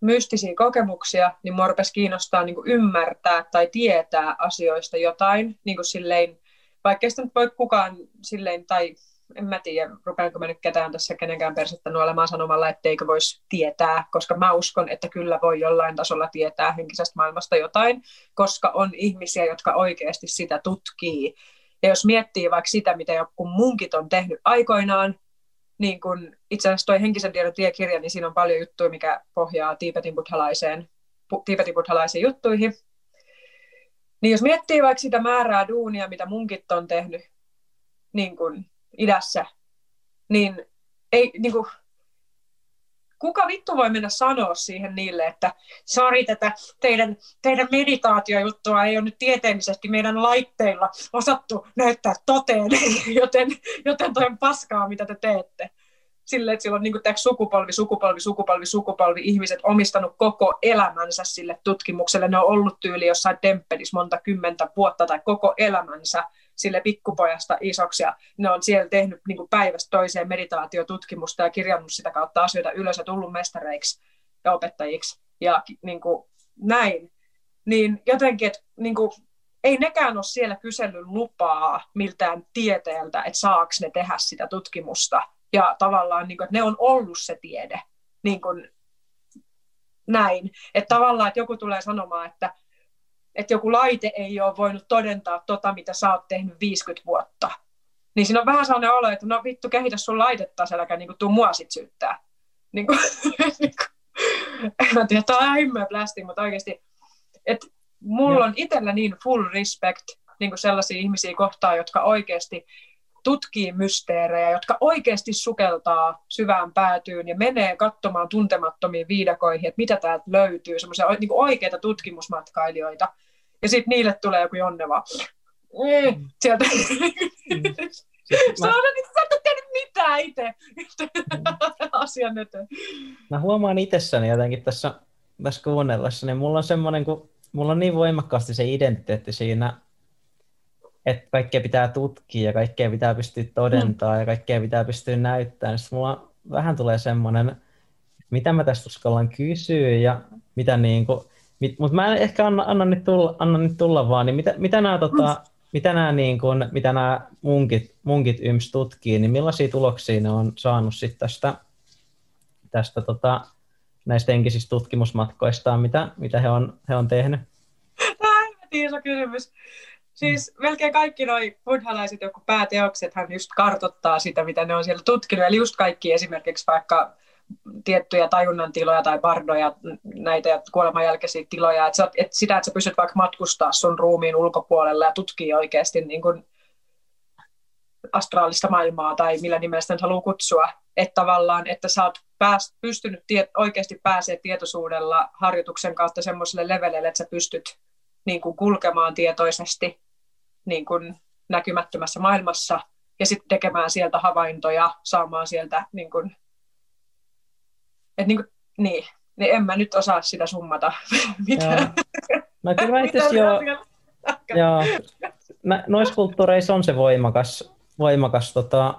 mystisiä kokemuksia, niin mua kiinnostaa niin kuin ymmärtää tai tietää asioista jotain, niin kuin silleen, vaikka sitä nyt voi kukaan silleen, tai en mä tiedä, rupeanko mä nyt ketään tässä kenenkään persettä olemaan sanomalla, etteikö voisi tietää, koska mä uskon, että kyllä voi jollain tasolla tietää henkisestä maailmasta jotain, koska on ihmisiä, jotka oikeasti sitä tutkii. Ja jos miettii vaikka sitä, mitä joku munkit on tehnyt aikoinaan, niin kun itse asiassa toi henkisen tiedon tiekirja, niin siinä on paljon juttuja, mikä pohjaa Tiipetin buddhalaiseen, buddhalaisiin juttuihin. Niin jos miettii vaikka sitä määrää duunia, mitä munkit on tehnyt, niin kun idässä, niin ei, niin kuin, kuka vittu voi mennä sanoa siihen niille, että sori, tätä teidän, teidän meditaatiojuttua ei ole nyt tieteellisesti meidän laitteilla osattu näyttää toteen, joten, joten toi on paskaa, mitä te teette. Sille, että sillä on niin sukupolvi, sukupolvi, sukupolvi, sukupolvi ihmiset omistanut koko elämänsä sille tutkimukselle. Ne on ollut tyyli jossain temppelissä monta kymmentä vuotta tai koko elämänsä sille pikkupojasta isoksi ja ne on siellä tehnyt niin kuin päivästä toiseen meditaatiotutkimusta ja kirjannut sitä kautta asioita ylös ja tullut mestareiksi ja opettajiksi ja niin kuin näin. Niin jotenkin, että niin kuin, ei nekään ole siellä kysellyt lupaa miltään tieteeltä, että saako ne tehdä sitä tutkimusta. Ja tavallaan, niin kuin, että ne on ollut se tiede. Niin kuin, näin. Että tavallaan, että joku tulee sanomaan, että että joku laite ei ole voinut todentaa tota, mitä sä oot tehnyt 50 vuotta. Niin siinä on vähän sellainen olo, että no vittu, kehitä sun laitetta, äläkä niin tuu mua sit syyttää. Niin kuin, niin kuin, en tiedä, tämä on ihan blästi, mutta oikeasti, että mulla on itsellä niin full respect niin kuin sellaisia ihmisiä kohtaan, jotka oikeasti tutkii mysteerejä, jotka oikeasti sukeltaa syvään päätyyn ja menee katsomaan tuntemattomiin viidakoihin, että mitä täältä löytyy, semmoisia niin oikeita tutkimusmatkailijoita. Ja sitten niille tulee joku jonne vaan, mm. sieltä. Mm. Sä et tehnyt mitään itse asian eteen. Mä huomaan itsessäni jotenkin tässä, tässä kuunnellessa, niin mulla on semmoinen, kun mulla on niin voimakkaasti se identiteetti siinä että kaikkea pitää tutkia ja kaikkea pitää pystyä todentaa mm. ja kaikkea pitää pystyä näyttämään. Sitten mulla vähän tulee semmoinen, mitä mä tästä uskallan kysyä ja mitä niin kuin, mutta mä en ehkä anna, anna, nyt tulla, anna nyt tulla vaan, niin mitä, mitä nämä, tota, mitä nämä, niin kuin, mitä nämä munkit, munkit YMS tutkii, niin millaisia tuloksia ne on saanut sitten tästä, tästä tota, näistä henkisistä tutkimusmatkoistaan, mitä, mitä he, on, he on tehnyt? Tämä on iso kysymys. Siis melkein kaikki noi buddhalaiset joku hän just kartottaa sitä, mitä ne on siellä tutkinut. Eli just kaikki esimerkiksi vaikka tiettyjä tajunnan tiloja tai bardoja, näitä kuoleman jälkeisiä tiloja. Että, et sitä, että sä pystyt vaikka matkustaa sun ruumiin ulkopuolella ja tutkii oikeasti niin kuin astraalista maailmaa tai millä nimellä sitä haluaa kutsua. Että tavallaan, että sä oot pääst, pystynyt tie, oikeasti pääsee tietoisuudella harjoituksen kautta semmoiselle leveleille, että sä pystyt niin kuin kulkemaan tietoisesti niin kuin näkymättömässä maailmassa ja sitten tekemään sieltä havaintoja, saamaan sieltä niin kuin, et niin, kuin, niin, niin en mä nyt osaa sitä summata. Mitä? Kyllä mä itse jo, joo, noissa kulttuureissa on se voimakas, voimakas tota,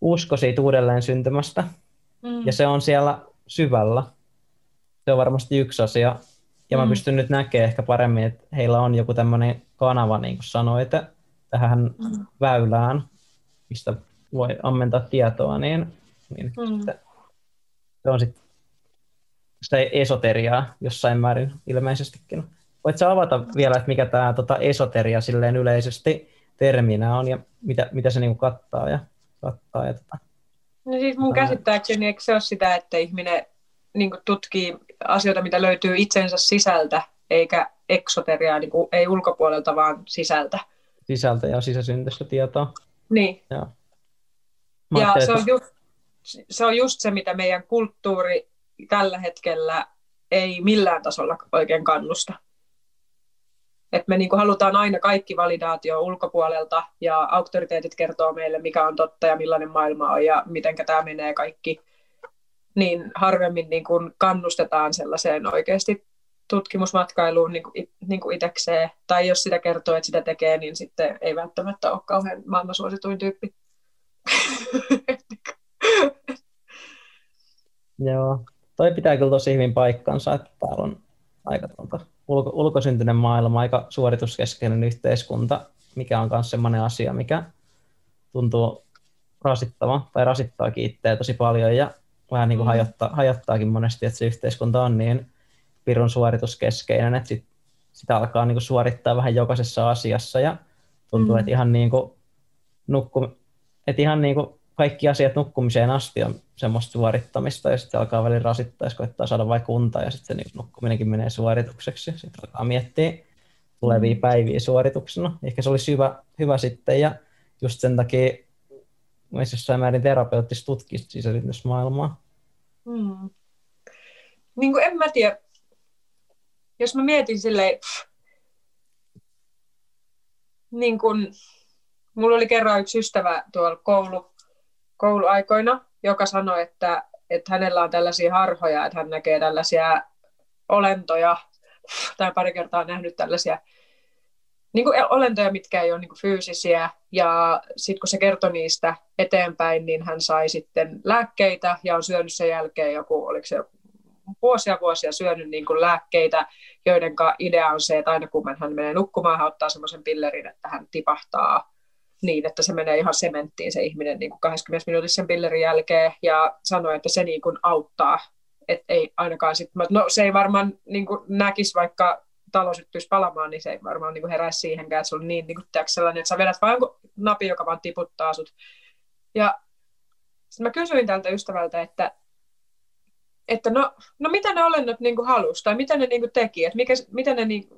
usko siitä uudelleen syntymästä. Mm. Ja se on siellä syvällä. Se on varmasti yksi asia. Ja mä mm. pystyn nyt näkemään ehkä paremmin, että heillä on joku tämmöinen kanava, niin kuin sanoit, tähän mm. väylään, mistä voi ammentaa tietoa, niin, niin mm. Se on sitten sitä esoteriaa jossain määrin ilmeisestikin. Voitko avata vielä, että mikä tämä tota, esoteria silleen yleisesti terminä on ja mitä, mitä se niinku kattaa ja kattaa. Ja, tota, no siis mun tota, käsittääkseni, eikö se ole sitä, että ihminen niin tutkii asioita, mitä löytyy itsensä sisältä, eikä eksoteriaa, niin kuin, ei ulkopuolelta, vaan sisältä. Sisältä ja sisäsyntyistä tietoa. Niin. Ja, ja se, on just, se on just se, mitä meidän kulttuuri tällä hetkellä ei millään tasolla oikein kannusta. Et me niin halutaan aina kaikki validaatio ulkopuolelta ja auktoriteetit kertoo meille, mikä on totta ja millainen maailma on ja miten tämä menee kaikki. Niin harvemmin niin kuin kannustetaan sellaiseen oikeasti tutkimusmatkailuun niin kuin, niin itsekseen. Tai jos sitä kertoo, että sitä tekee, niin sitten ei välttämättä ole kauhean maailman suosituin tyyppi. Joo, toi pitää kyllä tosi hyvin paikkansa, että täällä on aika tuota ulko, ulkosyntyinen maailma, aika suorituskeskeinen yhteiskunta, mikä on myös sellainen asia, mikä tuntuu rasittava tai rasittaakin itseä tosi paljon ja vähän niin kuin mm. hajottaa, hajottaakin monesti, että se yhteiskunta on niin pirun suorituskeskeinen, että sit, sitä alkaa niin kuin suorittaa vähän jokaisessa asiassa ja tuntuu, mm. että ihan niin kuin nukku, että ihan niin kuin kaikki asiat nukkumiseen asti on semmoista suorittamista ja sitten alkaa välillä rasittaa, jos koittaa saada vaikka kunta ja sitten niin nukkuminenkin menee suoritukseksi. Sitten alkaa miettiä tulevia mm. päiviä suorituksena. Ehkä se olisi hyvä, hyvä sitten ja just sen takia myös jossain määrin terapeuttista tutkia sisärytmysmaailmaa. Mm. Niin kuin en mä tiedä, jos mä mietin silleen, niin kuin, mulla oli kerran yksi ystävä tuolla koulu, kouluaikoina, joka sanoi, että, että hänellä on tällaisia harhoja, että hän näkee tällaisia olentoja, tai pari kertaa nähnyt tällaisia niin kuin olentoja, mitkä ei ole niin kuin fyysisiä, ja sitten kun se kertoi niistä eteenpäin, niin hän sai sitten lääkkeitä, ja on syönyt sen jälkeen joku, oliko se vuosia vuosia syönyt niin kuin lääkkeitä, joiden idea on se, että aina kun hän menee nukkumaan, hän ottaa semmoisen pillerin, että hän tipahtaa niin, että se menee ihan sementtiin se ihminen niin kuin 20 minuutissa sen pillerin jälkeen ja sanoi, että se niin kuin auttaa. Että ei ainakaan sit, no se ei varmaan niin kuin näkisi vaikka talo syttyisi palamaan, niin se ei varmaan niin kuin heräisi siihenkään, että se on niin, niin kuin, sellainen, että sä vedät vain napi, joka vaan tiputtaa sut. Ja sitten mä kysyin tältä ystävältä, että, että no, no mitä ne olennot niin halusi tai mitä ne niin kuin teki, että mikä, mitä ne niin,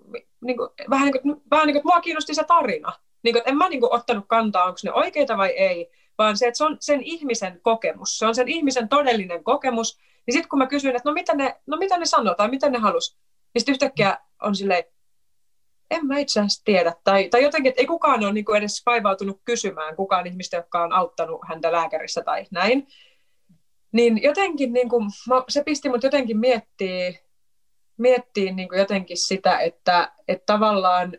niin kuin, vähän niin kuin, vähän niin kuin, mua kiinnosti se tarina. Niin kuin, en mä niin kuin, ottanut kantaa, onko ne oikeita vai ei, vaan se, että se on sen ihmisen kokemus, se on sen ihmisen todellinen kokemus. Niin sitten kun mä kysyin, että no mitä ne, no mitä ne sanoo tai mitä ne halus, niin sitten yhtäkkiä on silleen, en mä itse asiassa tiedä. Tai, tai jotenkin, että ei kukaan ole niin kuin edes vaivautunut kysymään, kukaan ihmistä, joka on auttanut häntä lääkärissä tai näin. Niin jotenkin niin kuin, se pisti mut jotenkin miettiä, miettiä niin kuin jotenkin sitä, että, että tavallaan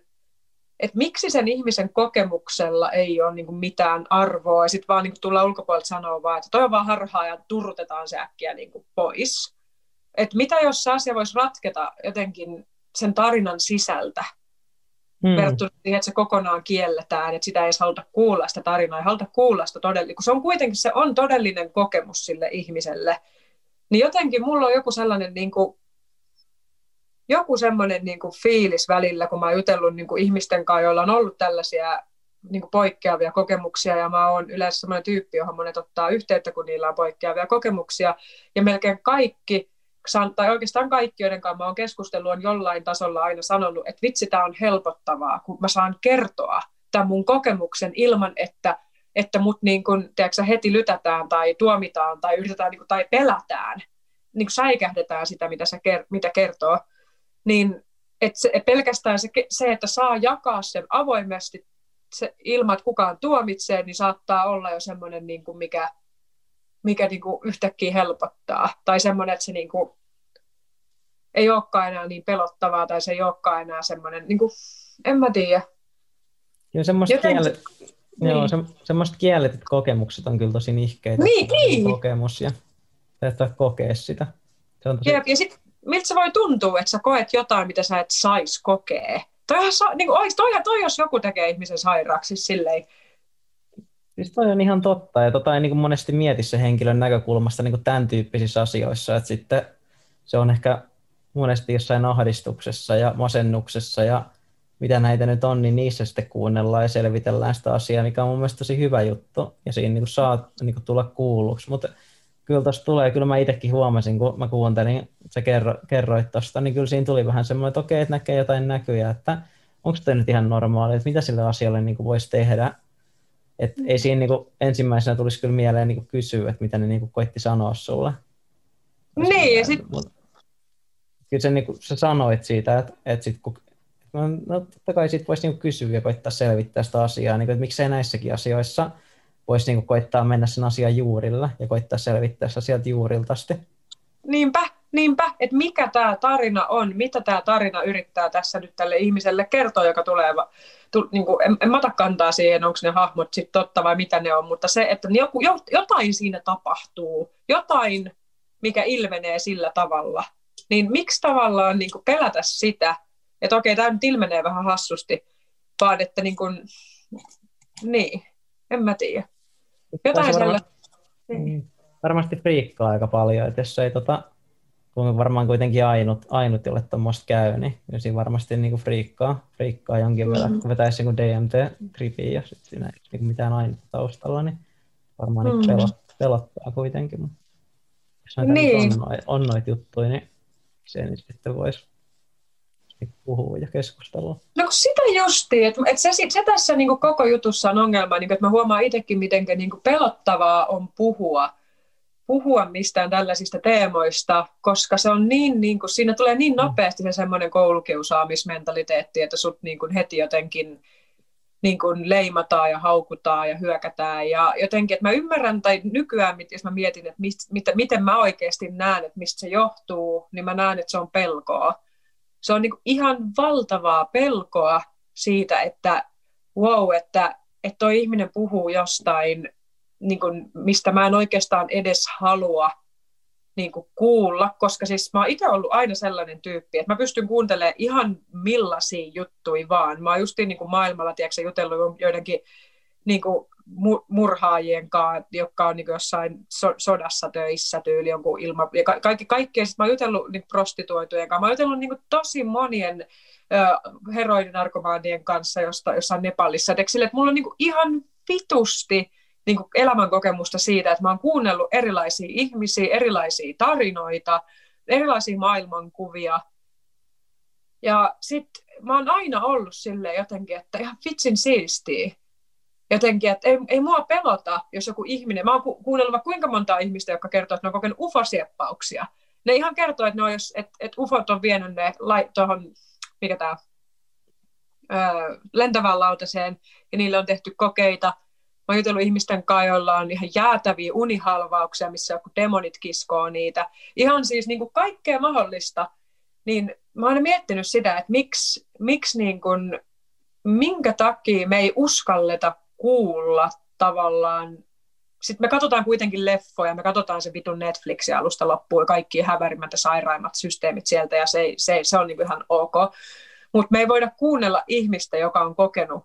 että miksi sen ihmisen kokemuksella ei ole niin kuin mitään arvoa, ja sitten vaan niin kuin tullaan ulkopuolelta sanoa vaan, että toi on vaan harhaa ja turrutetaan se äkkiä niin kuin pois. Että mitä jos se asia voisi ratketa jotenkin sen tarinan sisältä, hmm. verrattuna siihen, että se kokonaan kielletään, että sitä ei edes haluta kuulla sitä tarinaa, ei haluta kuulla sitä todellista, kun se on kuitenkin se on todellinen kokemus sille ihmiselle, niin jotenkin mulla on joku sellainen niin kuin, joku semmoinen niin kuin fiilis välillä, kun mä oon jutellut niin kuin ihmisten kanssa, joilla on ollut tällaisia niin kuin poikkeavia kokemuksia, ja mä oon yleensä semmoinen tyyppi, johon monet ottaa yhteyttä, kun niillä on poikkeavia kokemuksia, ja melkein kaikki, tai oikeastaan kaikki, joiden kanssa mä oon keskustellut, on jollain tasolla aina sanonut, että vitsi, tämä on helpottavaa, kun mä saan kertoa tämän mun kokemuksen ilman, että että mut niin kun, tiedätkö, heti lytätään tai tuomitaan tai yritetään niin kun, tai pelätään, niin säikähdetään sitä, mitä se mitä kertoo niin että se, pelkästään se, se, että saa jakaa sen avoimesti se, ilman, että kukaan tuomitsee, niin saattaa olla jo semmoinen, niin kuin mikä, mikä niin kuin yhtäkkiä helpottaa. Tai semmoinen, että se niin kuin, ei olekaan enää niin pelottavaa, tai se ei olekaan enää semmoinen, niin kuin, en mä tiedä. Joo, semmoista, Joten... kiele... niin. Joo, se, semmoista kielletyt kokemukset on kyllä tosi nihkeitä. Niin, niin. Kokemus ja täytyy kokea sitä. Se on tosi... Jep, ja sitten miltä se voi tuntua, että sä koet jotain, mitä sä et sais kokea? Toihan, niin kuin, toi, toi, jos joku tekee ihmisen sairaaksi, siis silleen. Siis toi on ihan totta, ja tota ei niin kuin monesti mieti se henkilön näkökulmasta niin kuin tämän tyyppisissä asioissa, että sitten se on ehkä monesti jossain ahdistuksessa ja masennuksessa ja mitä näitä nyt on, niin niissä sitten kuunnellaan ja selvitellään sitä asiaa, mikä on mun mielestä tosi hyvä juttu, ja siinä niin kuin saa niin kuin tulla kuulluksi, mutta kyllä tuossa tulee, kyllä mä itsekin huomasin, kun mä kuuntelin, sä kerro, kerroit tuosta, niin kyllä siinä tuli vähän semmoinen, että okei, että näkee jotain näkyjä, että onko tämä nyt ihan normaali, että mitä sille asialle niin kuin voisi tehdä. Et ei siinä niin kuin, ensimmäisenä tulisi kyllä mieleen niin kuin kysyä, että mitä ne niin kuin koitti sanoa sulle. Niin, ja sitten... Kyllä se, niin kuin, sä sanoit siitä, että, että sit, kun, no, totta kai siitä voisi niin kysyä ja koittaa selvittää sitä asiaa, niin kuin, että miksei näissäkin asioissa – voisi niin koittaa mennä sen asian juurilla ja koittaa selvittää sitä sieltä juurilta Niinpä, niinpä, että mikä tämä tarina on, mitä tämä tarina yrittää tässä nyt tälle ihmiselle kertoa, joka tulee, tu, niin kuin, en, en mä ota kantaa siihen, onko ne hahmot sitten totta vai mitä ne on, mutta se, että joku, jotain siinä tapahtuu, jotain, mikä ilmenee sillä tavalla, niin miksi tavallaan niin kuin pelätä sitä, että okei, tämä nyt ilmenee vähän hassusti, vaan että niin kuin, niin, en mä tiedä. Jotain varmasti, niin. varmasti friikkaa aika paljon, että jos ei tota, kun varmaan kuitenkin ainut, ainut jolle tuommoista käy, niin siinä varmasti niin friikkaa, friikkaa jonkin mm-hmm. verran, kun vetäisi niin DMT-tripiin ja sitten siinä ei niin mitään ainutta taustalla, niin varmaan mm-hmm. niin pelottaa, pelottaa kuitenkin. Mutta jos näitä niin. on, on noita juttuja, niin se niin sitten voisi puhua ja keskustella. No sitä justi, että et se, se tässä niin koko jutussa on ongelma, niin että mä huomaan itsekin, miten niin pelottavaa on puhua, puhua mistään tällaisista teemoista, koska se on niin, niin kuin, siinä tulee niin nopeasti se semmoinen koulukiusaamismentaliteetti, että sut niin kuin heti jotenkin niin kuin leimataan ja haukutaan ja hyökätään. Ja jotenkin, että mä ymmärrän, tai nykyään, jos mä mietin, että mist, mit, miten mä oikeasti näen, että mistä se johtuu, niin mä näen, että se on pelkoa se on niin ihan valtavaa pelkoa siitä, että wow, että, että toi ihminen puhuu jostain, niin kuin, mistä mä en oikeastaan edes halua niin kuin kuulla, koska siis mä oon itse ollut aina sellainen tyyppi, että mä pystyn kuuntelemaan ihan millaisia juttuja vaan. Mä oon justiin niin kuin maailmalla, tiedätkö, jutellut joidenkin niin kuin murhaajien kanssa, jotka on niin jossain so, sodassa töissä tyyli jonkun ilma... Ja ka- kaikki, kaikkea, mä oon jutellut niin prostituoitujen kanssa, mä oon jutellut niin tosi monien heroininarkomaanien kanssa josta, jossain Nepalissa. Sille, että mulla on niin ihan vitusti niin elämänkokemusta siitä, että mä oon kuunnellut erilaisia ihmisiä, erilaisia tarinoita, erilaisia maailmankuvia. Ja sitten mä oon aina ollut silleen jotenkin, että ihan vitsin siistiä, jotenkin, että ei, ei mua pelota, jos joku ihminen, mä oon ku, kuunnellut vaikka kuinka monta ihmistä, jotka kertoo, että ne on kokenut ufosieppauksia. Ne ihan kertoo, että, ne on, jos, että, että ufot on vienyt ne tuohon, mikä tämä, lentävään lautaseen, ja niille on tehty kokeita. Mä oon jutellut ihmisten kanssa, joilla on ihan jäätäviä unihalvauksia, missä joku demonit kiskoo niitä. Ihan siis niin kuin kaikkea mahdollista. Niin mä oon miettinyt sitä, että miksi, miksi niin kuin minkä takia me ei uskalleta kuulla tavallaan sitten me katsotaan kuitenkin leffoja, me katsotaan se vitun Netflixin alusta loppuun ja kaikki hävärimmät ja sairaimmat systeemit sieltä ja se, se, se on niin ihan ok. Mutta me ei voida kuunnella ihmistä, joka on kokenut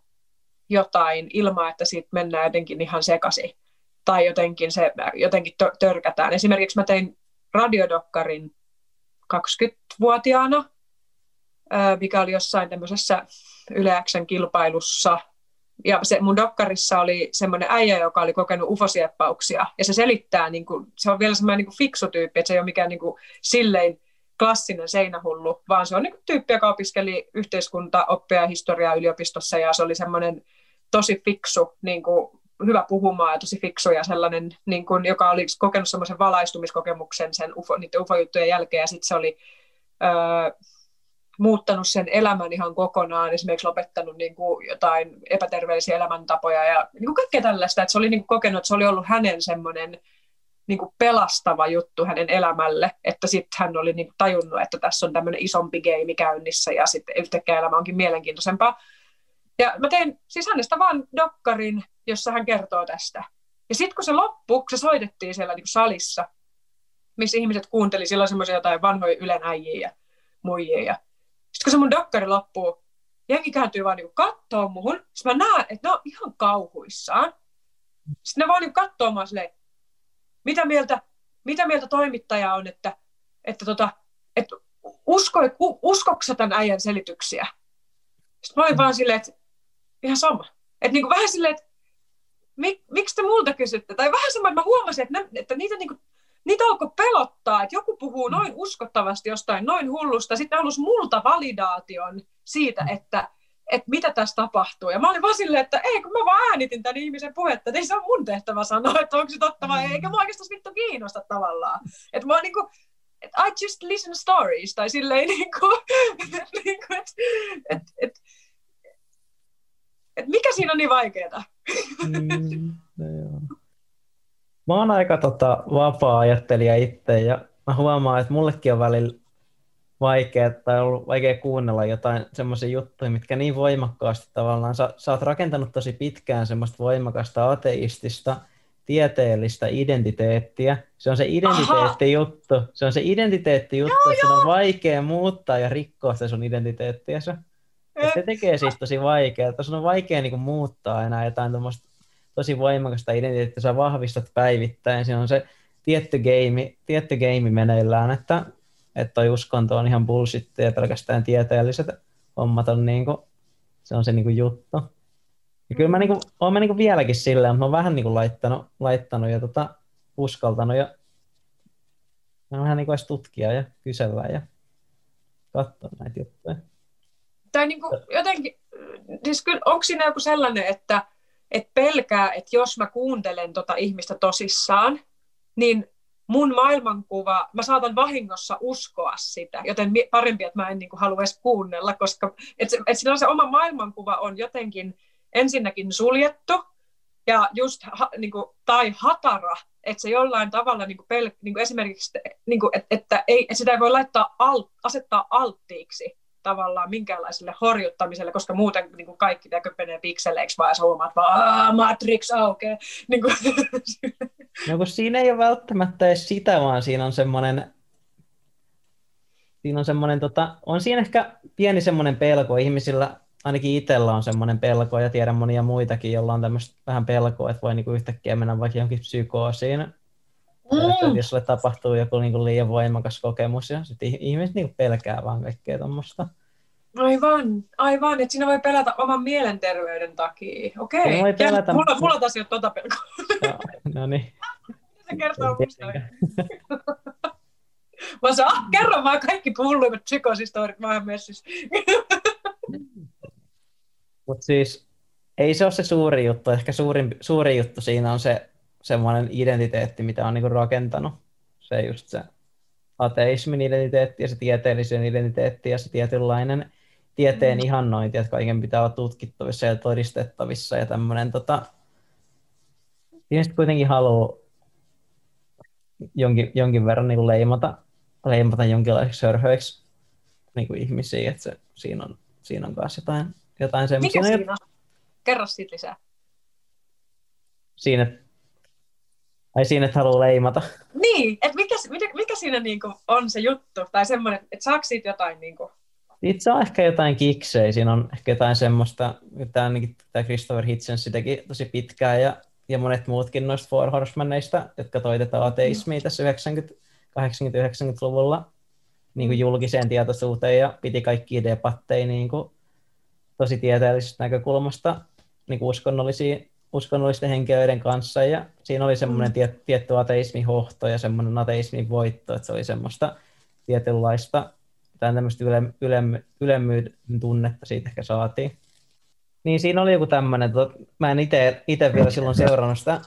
jotain ilman, että siitä mennään jotenkin ihan sekaisin tai jotenkin, se, jotenkin törkätään. Esimerkiksi mä tein radiodokkarin 20-vuotiaana, mikä oli jossain tämmöisessä Yle kilpailussa. Ja se, mun dokkarissa oli semmoinen äijä, joka oli kokenut ufosieppauksia. Ja se selittää, niin kuin, se on vielä semmoinen niin fiksu tyyppi, että se ei ole mikään niin kuin, silleen klassinen seinähullu, vaan se on niin kuin, tyyppi, joka opiskeli yhteiskunta, oppia ja historiaa yliopistossa. Ja se oli semmoinen tosi fiksu, niin kuin, hyvä puhumaan ja tosi fiksu ja sellainen, niin kuin, joka oli kokenut semmoisen valaistumiskokemuksen sen UFO, niiden UFO-juttujen jälkeen. Ja sitten se oli... Öö, muuttanut sen elämän ihan kokonaan, esimerkiksi lopettanut niin kuin jotain epäterveellisiä elämäntapoja ja niin kuin kaikkea tällaista, että se oli niin kuin kokenut, että se oli ollut hänen semmoinen niin kuin pelastava juttu hänen elämälle, että sitten hän oli niin kuin tajunnut, että tässä on tämmöinen isompi game käynnissä ja sitten yhtäkkiä elämä onkin mielenkiintoisempaa. Ja mä tein siis hänestä vaan dokkarin, jossa hän kertoo tästä. Ja sitten kun se loppui, se soitettiin siellä niin kuin salissa, missä ihmiset kuunteli silloin semmoisia jotain vanhoja Ylen äijiä ja muijia ja sitten kun se mun dokkari loppuu, jengi kääntyy vaan niin kattoo muhun. Sitten mä näen, että ne on ihan kauhuissaan. Sitten ne vaan niin kattoo mua silleen, mitä mieltä, mitä mieltä toimittaja on, että, että, tota, että usko, uskoksa tämän äijän selityksiä? Sitten mä olin vaan silleen, että ihan sama. Että niin kuin vähän silleen, että mik, miksi te multa kysytte? Tai vähän sama, että mä huomasin, että, ne, että niitä niin kuin niitä alkoi pelottaa, että joku puhuu noin uskottavasti jostain noin hullusta. Sitten ne halusi multa validaation siitä, että, että mitä tässä tapahtuu. Ja mä olin vaan silleen, että ei, kun mä vaan äänitin tämän ihmisen puhetta, että ei se ole mun tehtävä sanoa, että onko se totta vai ei, eikä mua oikeastaan vittu kiinnosta tavallaan. Että mä niinku, että I just listen stories, tai silleen niinku, niinku että et, et, et mikä siinä on niin vaikeaa? Mm, no joo. Mä oon aika tota, vapaa-ajattelija itse ja mä huomaan, että mullekin on välillä vaikea tai ollut vaikea kuunnella jotain semmoisia juttuja, mitkä niin voimakkaasti tavallaan, sä, sä oot rakentanut tosi pitkään semmoista voimakasta ateistista, tieteellistä identiteettiä. Se on se identiteettijuttu. Se on se identiteettijuttu, joo, että joo. on vaikea muuttaa ja rikkoa se sun identiteettiä. Ja se tekee siis tosi vaikeaa. Tuossa on vaikea niin kuin, muuttaa enää jotain tosi voimakasta identiteettiä, sä vahvistat päivittäin, siinä on se tietty game, tietty game meneillään, että, että toi uskonto on ihan bullshit ja pelkästään tieteelliset hommat on niinku, se on se niinku juttu. Ja kyllä mä niinku, oon mä niinku vieläkin silleen, mutta mä oon vähän niinku laittanut, laittanut ja tota, uskaltanut ja mä vähän niinku edes tutkia ja kysellä ja katsoa näitä juttuja. Tai niinku jotenkin, siis kyllä, onko siinä joku sellainen, että että pelkää, että jos mä kuuntelen tota ihmistä tosissaan, niin mun maailmankuva, mä saatan vahingossa uskoa sitä, joten parempi, että mä en niin kuin, halua edes kuunnella, koska et, et silloin se oma maailmankuva on jotenkin ensinnäkin suljettu, ja just, ha, niin kuin, tai hatara, että se jollain tavalla niin kuin pel, niin kuin esimerkiksi, niin kuin, että, että, ei, että sitä ei voi laittaa alt, asettaa alttiiksi tavallaan minkäänlaiselle horjuttamiselle, koska muuten niin kuin kaikki menee pikseleiksi, vaan sä huomaat vaan, Matrix aukeaa. Niin kuin. No kun siinä ei ole välttämättä edes sitä, vaan siinä on semmoinen, siinä on semmoinen, tota, on siinä ehkä pieni semmoinen pelko ihmisillä, ainakin itsellä on semmoinen pelko, ja tiedän monia muitakin, joilla on tämmöistä vähän pelkoa, että voi niinku yhtäkkiä mennä vaikka johonkin psykoosiin. Mm. jos sulle tapahtuu joku niinku liian voimakas kokemus, ja sitten ihmiset niinku pelkää vaan kaikkea tuommoista. Aivan, aivan, että siinä voi pelätä oman mielenterveyden takia. Okei, okay. voi pelätä. mulla, mulla taas ei ole tuota pelkoa. No, no niin. Se kertoo musta. Mä saan, ah, kerro vaan kaikki hulluimmat psykosistorit maailman messissä. Mutta siis ei se ole se suuri juttu. Ehkä suurin, suuri juttu siinä on se semmoinen identiteetti, mitä on niinku rakentanut. Se just se ateismin identiteetti ja se tieteellisen identiteetti ja se tietynlainen tieteen mm. ihannointi, että kaiken pitää olla tutkittavissa ja todistettavissa ja tämmöinen tota, ihmiset kuitenkin haluaa jonkin, jonkin verran niin leimata, leimata jonkinlaisiksi hörhöiksi niin kuin ihmisiä, että se, siinä, on, siinä on kanssa jotain, jotain semmoisia. Mikä siinä on? Kerro siitä lisää. Siinä, ai siinä, että haluaa leimata. Niin, että mikä, mikä, mikä siinä niinku on se juttu? Tai semmoinen, että saako siitä jotain niinku... Itse on ehkä jotain kiksejä, siinä on ehkä jotain semmoista, tämä, tämä Christopher Hitchens teki tosi pitkään ja, ja monet muutkin noista Four Horsemanista, jotka toitetaan ateismia tässä 90, 80-90-luvulla niin kuin julkiseen tietoisuuteen ja piti kaikki debatteja niin kuin, tosi tieteellisestä näkökulmasta niin kuin uskonnollisten henkilöiden kanssa. Ja siinä oli semmoinen mm. tiet, tietty ateismihohto ja semmoinen ateismin voitto, että se oli semmoista tietynlaista tai tämmöistä yle, yle, ylemmyyden tunnetta siitä ehkä saatiin. Niin siinä oli joku tämmöinen, mä en itse vielä silloin seurannut sitä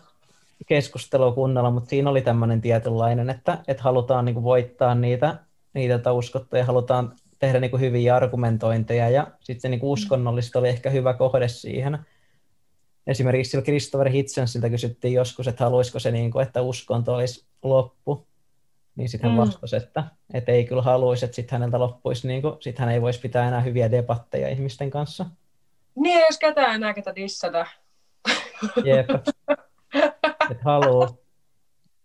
keskustelua kunnolla, mutta siinä oli tämmöinen tietynlainen, että, että halutaan niin kuin voittaa niitä niitä tätä uskottua ja halutaan tehdä niin kuin hyviä argumentointeja ja sitten niin uskonnollista oli ehkä hyvä kohde siihen. Esimerkiksi sillä Christopher Hitchensiltä kysyttiin joskus, että haluaisiko se, niin kuin, että uskonto olisi loppu. Niin sitten hän mm. vastasi, että, että ei kyllä haluaisi, että sitten häneltä loppuisi, niin kuin, sitten hän ei voisi pitää enää hyviä debatteja ihmisten kanssa. Niin, jos ketään enää ketä dissata. Jep. Että haluaa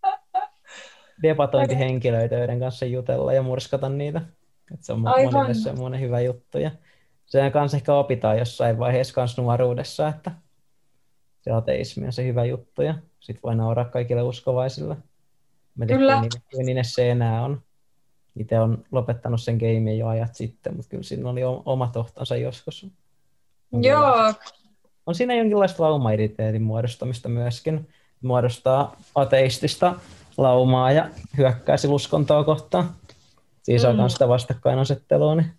debatointihenkilöitä, joiden kanssa jutella ja murskata niitä. Et se on Aivan. monille semmoinen hyvä juttu. Ja se kanssa ehkä opitaan jossain vaiheessa kans nuoruudessa, että se ateismi on se hyvä juttu ja sitten voi nauraa kaikille uskovaisille. Mä kyllä. Niin, niin se enää on. Itse on lopettanut sen gamein jo ajat sitten, mutta kyllä siinä oli oma tohtonsa joskus. Joo. On siinä jonkinlaista lauma muodostamista myöskin. Muodostaa ateistista laumaa ja hyökkäisi uskontoa kohtaan. Siis mm. on sitä vastakkainasettelua, niin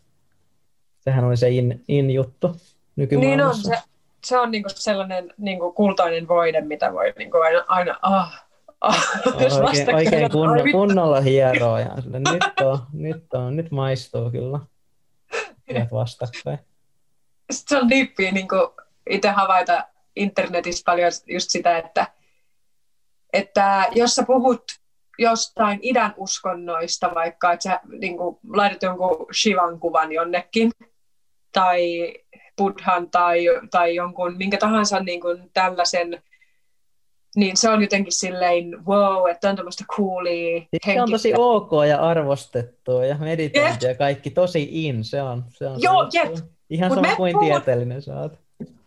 sehän oli se in, in juttu Niin on, se, se on niinku sellainen niinku kultainen voide, mitä voi niinku aina, aina ah, oikein, oikein kunno, kunnolla hieroa. Ja sille, nyt, on, nyt, on, nyt maistuu kyllä. Hyvät vastakkain. Sitten se on diippiä niin itse havaita internetissä paljon just sitä, että että jos sä puhut jostain idän uskonnoista, vaikka että sä niin kuin, laitat jonkun Shivan kuvan jonnekin, tai Buddhan tai, tai jonkun minkä tahansa niin kuin tällaisen, niin se on jotenkin silleen, wow, että on tämmöistä coolia. Se on tosi ok ja arvostettua ja meditointia ja kaikki tosi in, se on. Se on Joo, jep. Ihan sama kuin puhut... tieteellinen saat.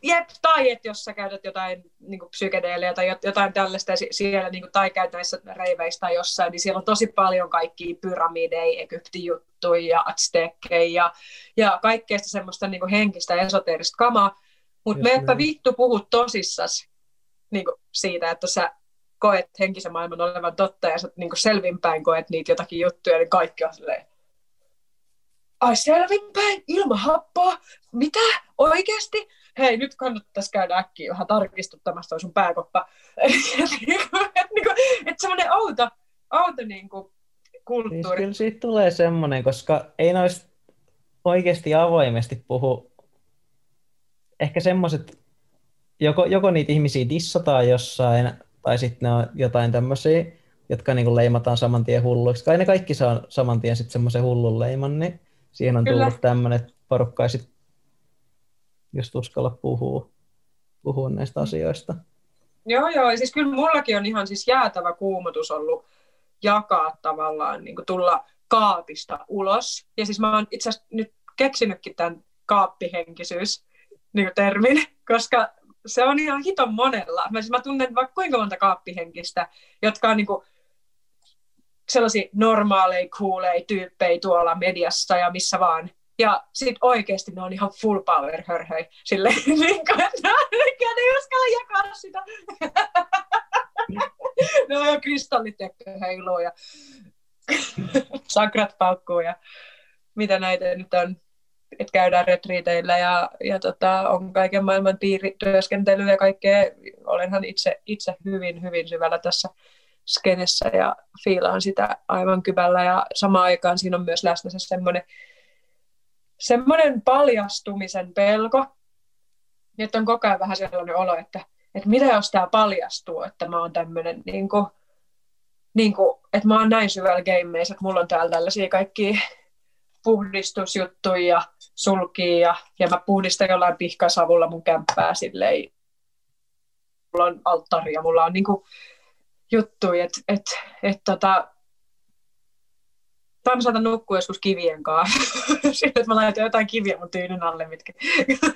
Jep, tai että jos sä käytät jotain niin psykedeeliä tai jotain tällaista siellä, niin kuin, tai käyt näissä reiveistä tai jossain, niin siellä on tosi paljon kaikkia pyramideja, Egyptin juttuja ja aztekkeja ja, ja kaikkea semmoista niin henkistä ja esoteerista kamaa. Mutta meepä vittu puhut tosissas niin kuin siitä, että sä koet henkisen maailman olevan totta ja sä niin kuin selvinpäin koet niitä jotakin juttuja, niin kaikki on silleen, ai selvinpäin, ilman happoa, mitä, oikeasti? hei, nyt kannattaisi käydä äkkiä vähän tarkistuttamassa sun pääkoppa. että et semmoinen outo, outo niin kuin, kulttuuri. Siis kyllä siitä tulee semmoinen, koska ei noista oikeasti avoimesti puhu. Ehkä semmoiset, joko, joko niitä ihmisiä dissataan jossain, tai sitten ne on jotain tämmöisiä, jotka niin leimataan saman tien hulluiksi. Kai ne kaikki saa saman tien sitten semmoisen hullun leiman, niin siihen on Kyllä. tullut tämmöinen, että porukka ei sit just uskalla puhua, puhua näistä asioista. Joo, joo. Siis kyllä mullakin on ihan siis jäätävä kuumotus ollut jakaa tavallaan, niin tulla kaapista ulos. Ja siis mä oon itse asiassa nyt keksinytkin tämän kaappihenkisyys niin termin, koska se on ihan hiton monella. Mä, siis mä tunnen vaikka kuinka monta kaappihenkistä, jotka on niin kuin sellaisia normaaleja, cooleja tyyppejä tuolla mediassa ja missä vaan. Ja sit oikeasti ne on ihan full power hörhöi. Silleen, niin kuin, että ne uskalla jakaa sitä. ne on jo kristallit heiluu ja sakrat paukkuu ja mitä näitä nyt on että käydään retriiteillä ja, ja tota, on kaiken maailman piirityöskentelyä ja kaikkea. Olenhan itse, itse hyvin, hyvin syvällä tässä skenessä ja fiilaan sitä aivan kyvällä ja samaan aikaan siinä on myös läsnä se semmoinen semmoinen paljastumisen pelko, että on koko ajan vähän sellainen olo, että, että mitä jos tämä paljastuu, että mä oon tämmöinen, niin kuin, niin kuin, että mä oon näin syvällä gameissa, että mulla on täällä tällaisia kaikki puhdistusjuttuja ja sulkii ja, ja mä puhdistan jollain pihkasavulla mun kämppää silleen. Mulla on alttari ja mulla on niinku juttuja, että et, et, tota, tai mä saatan nukkua joskus kivien kanssa. Sitten, että mä laitan jotain kiviä mun tyynyn alle, mitkä... Niinku,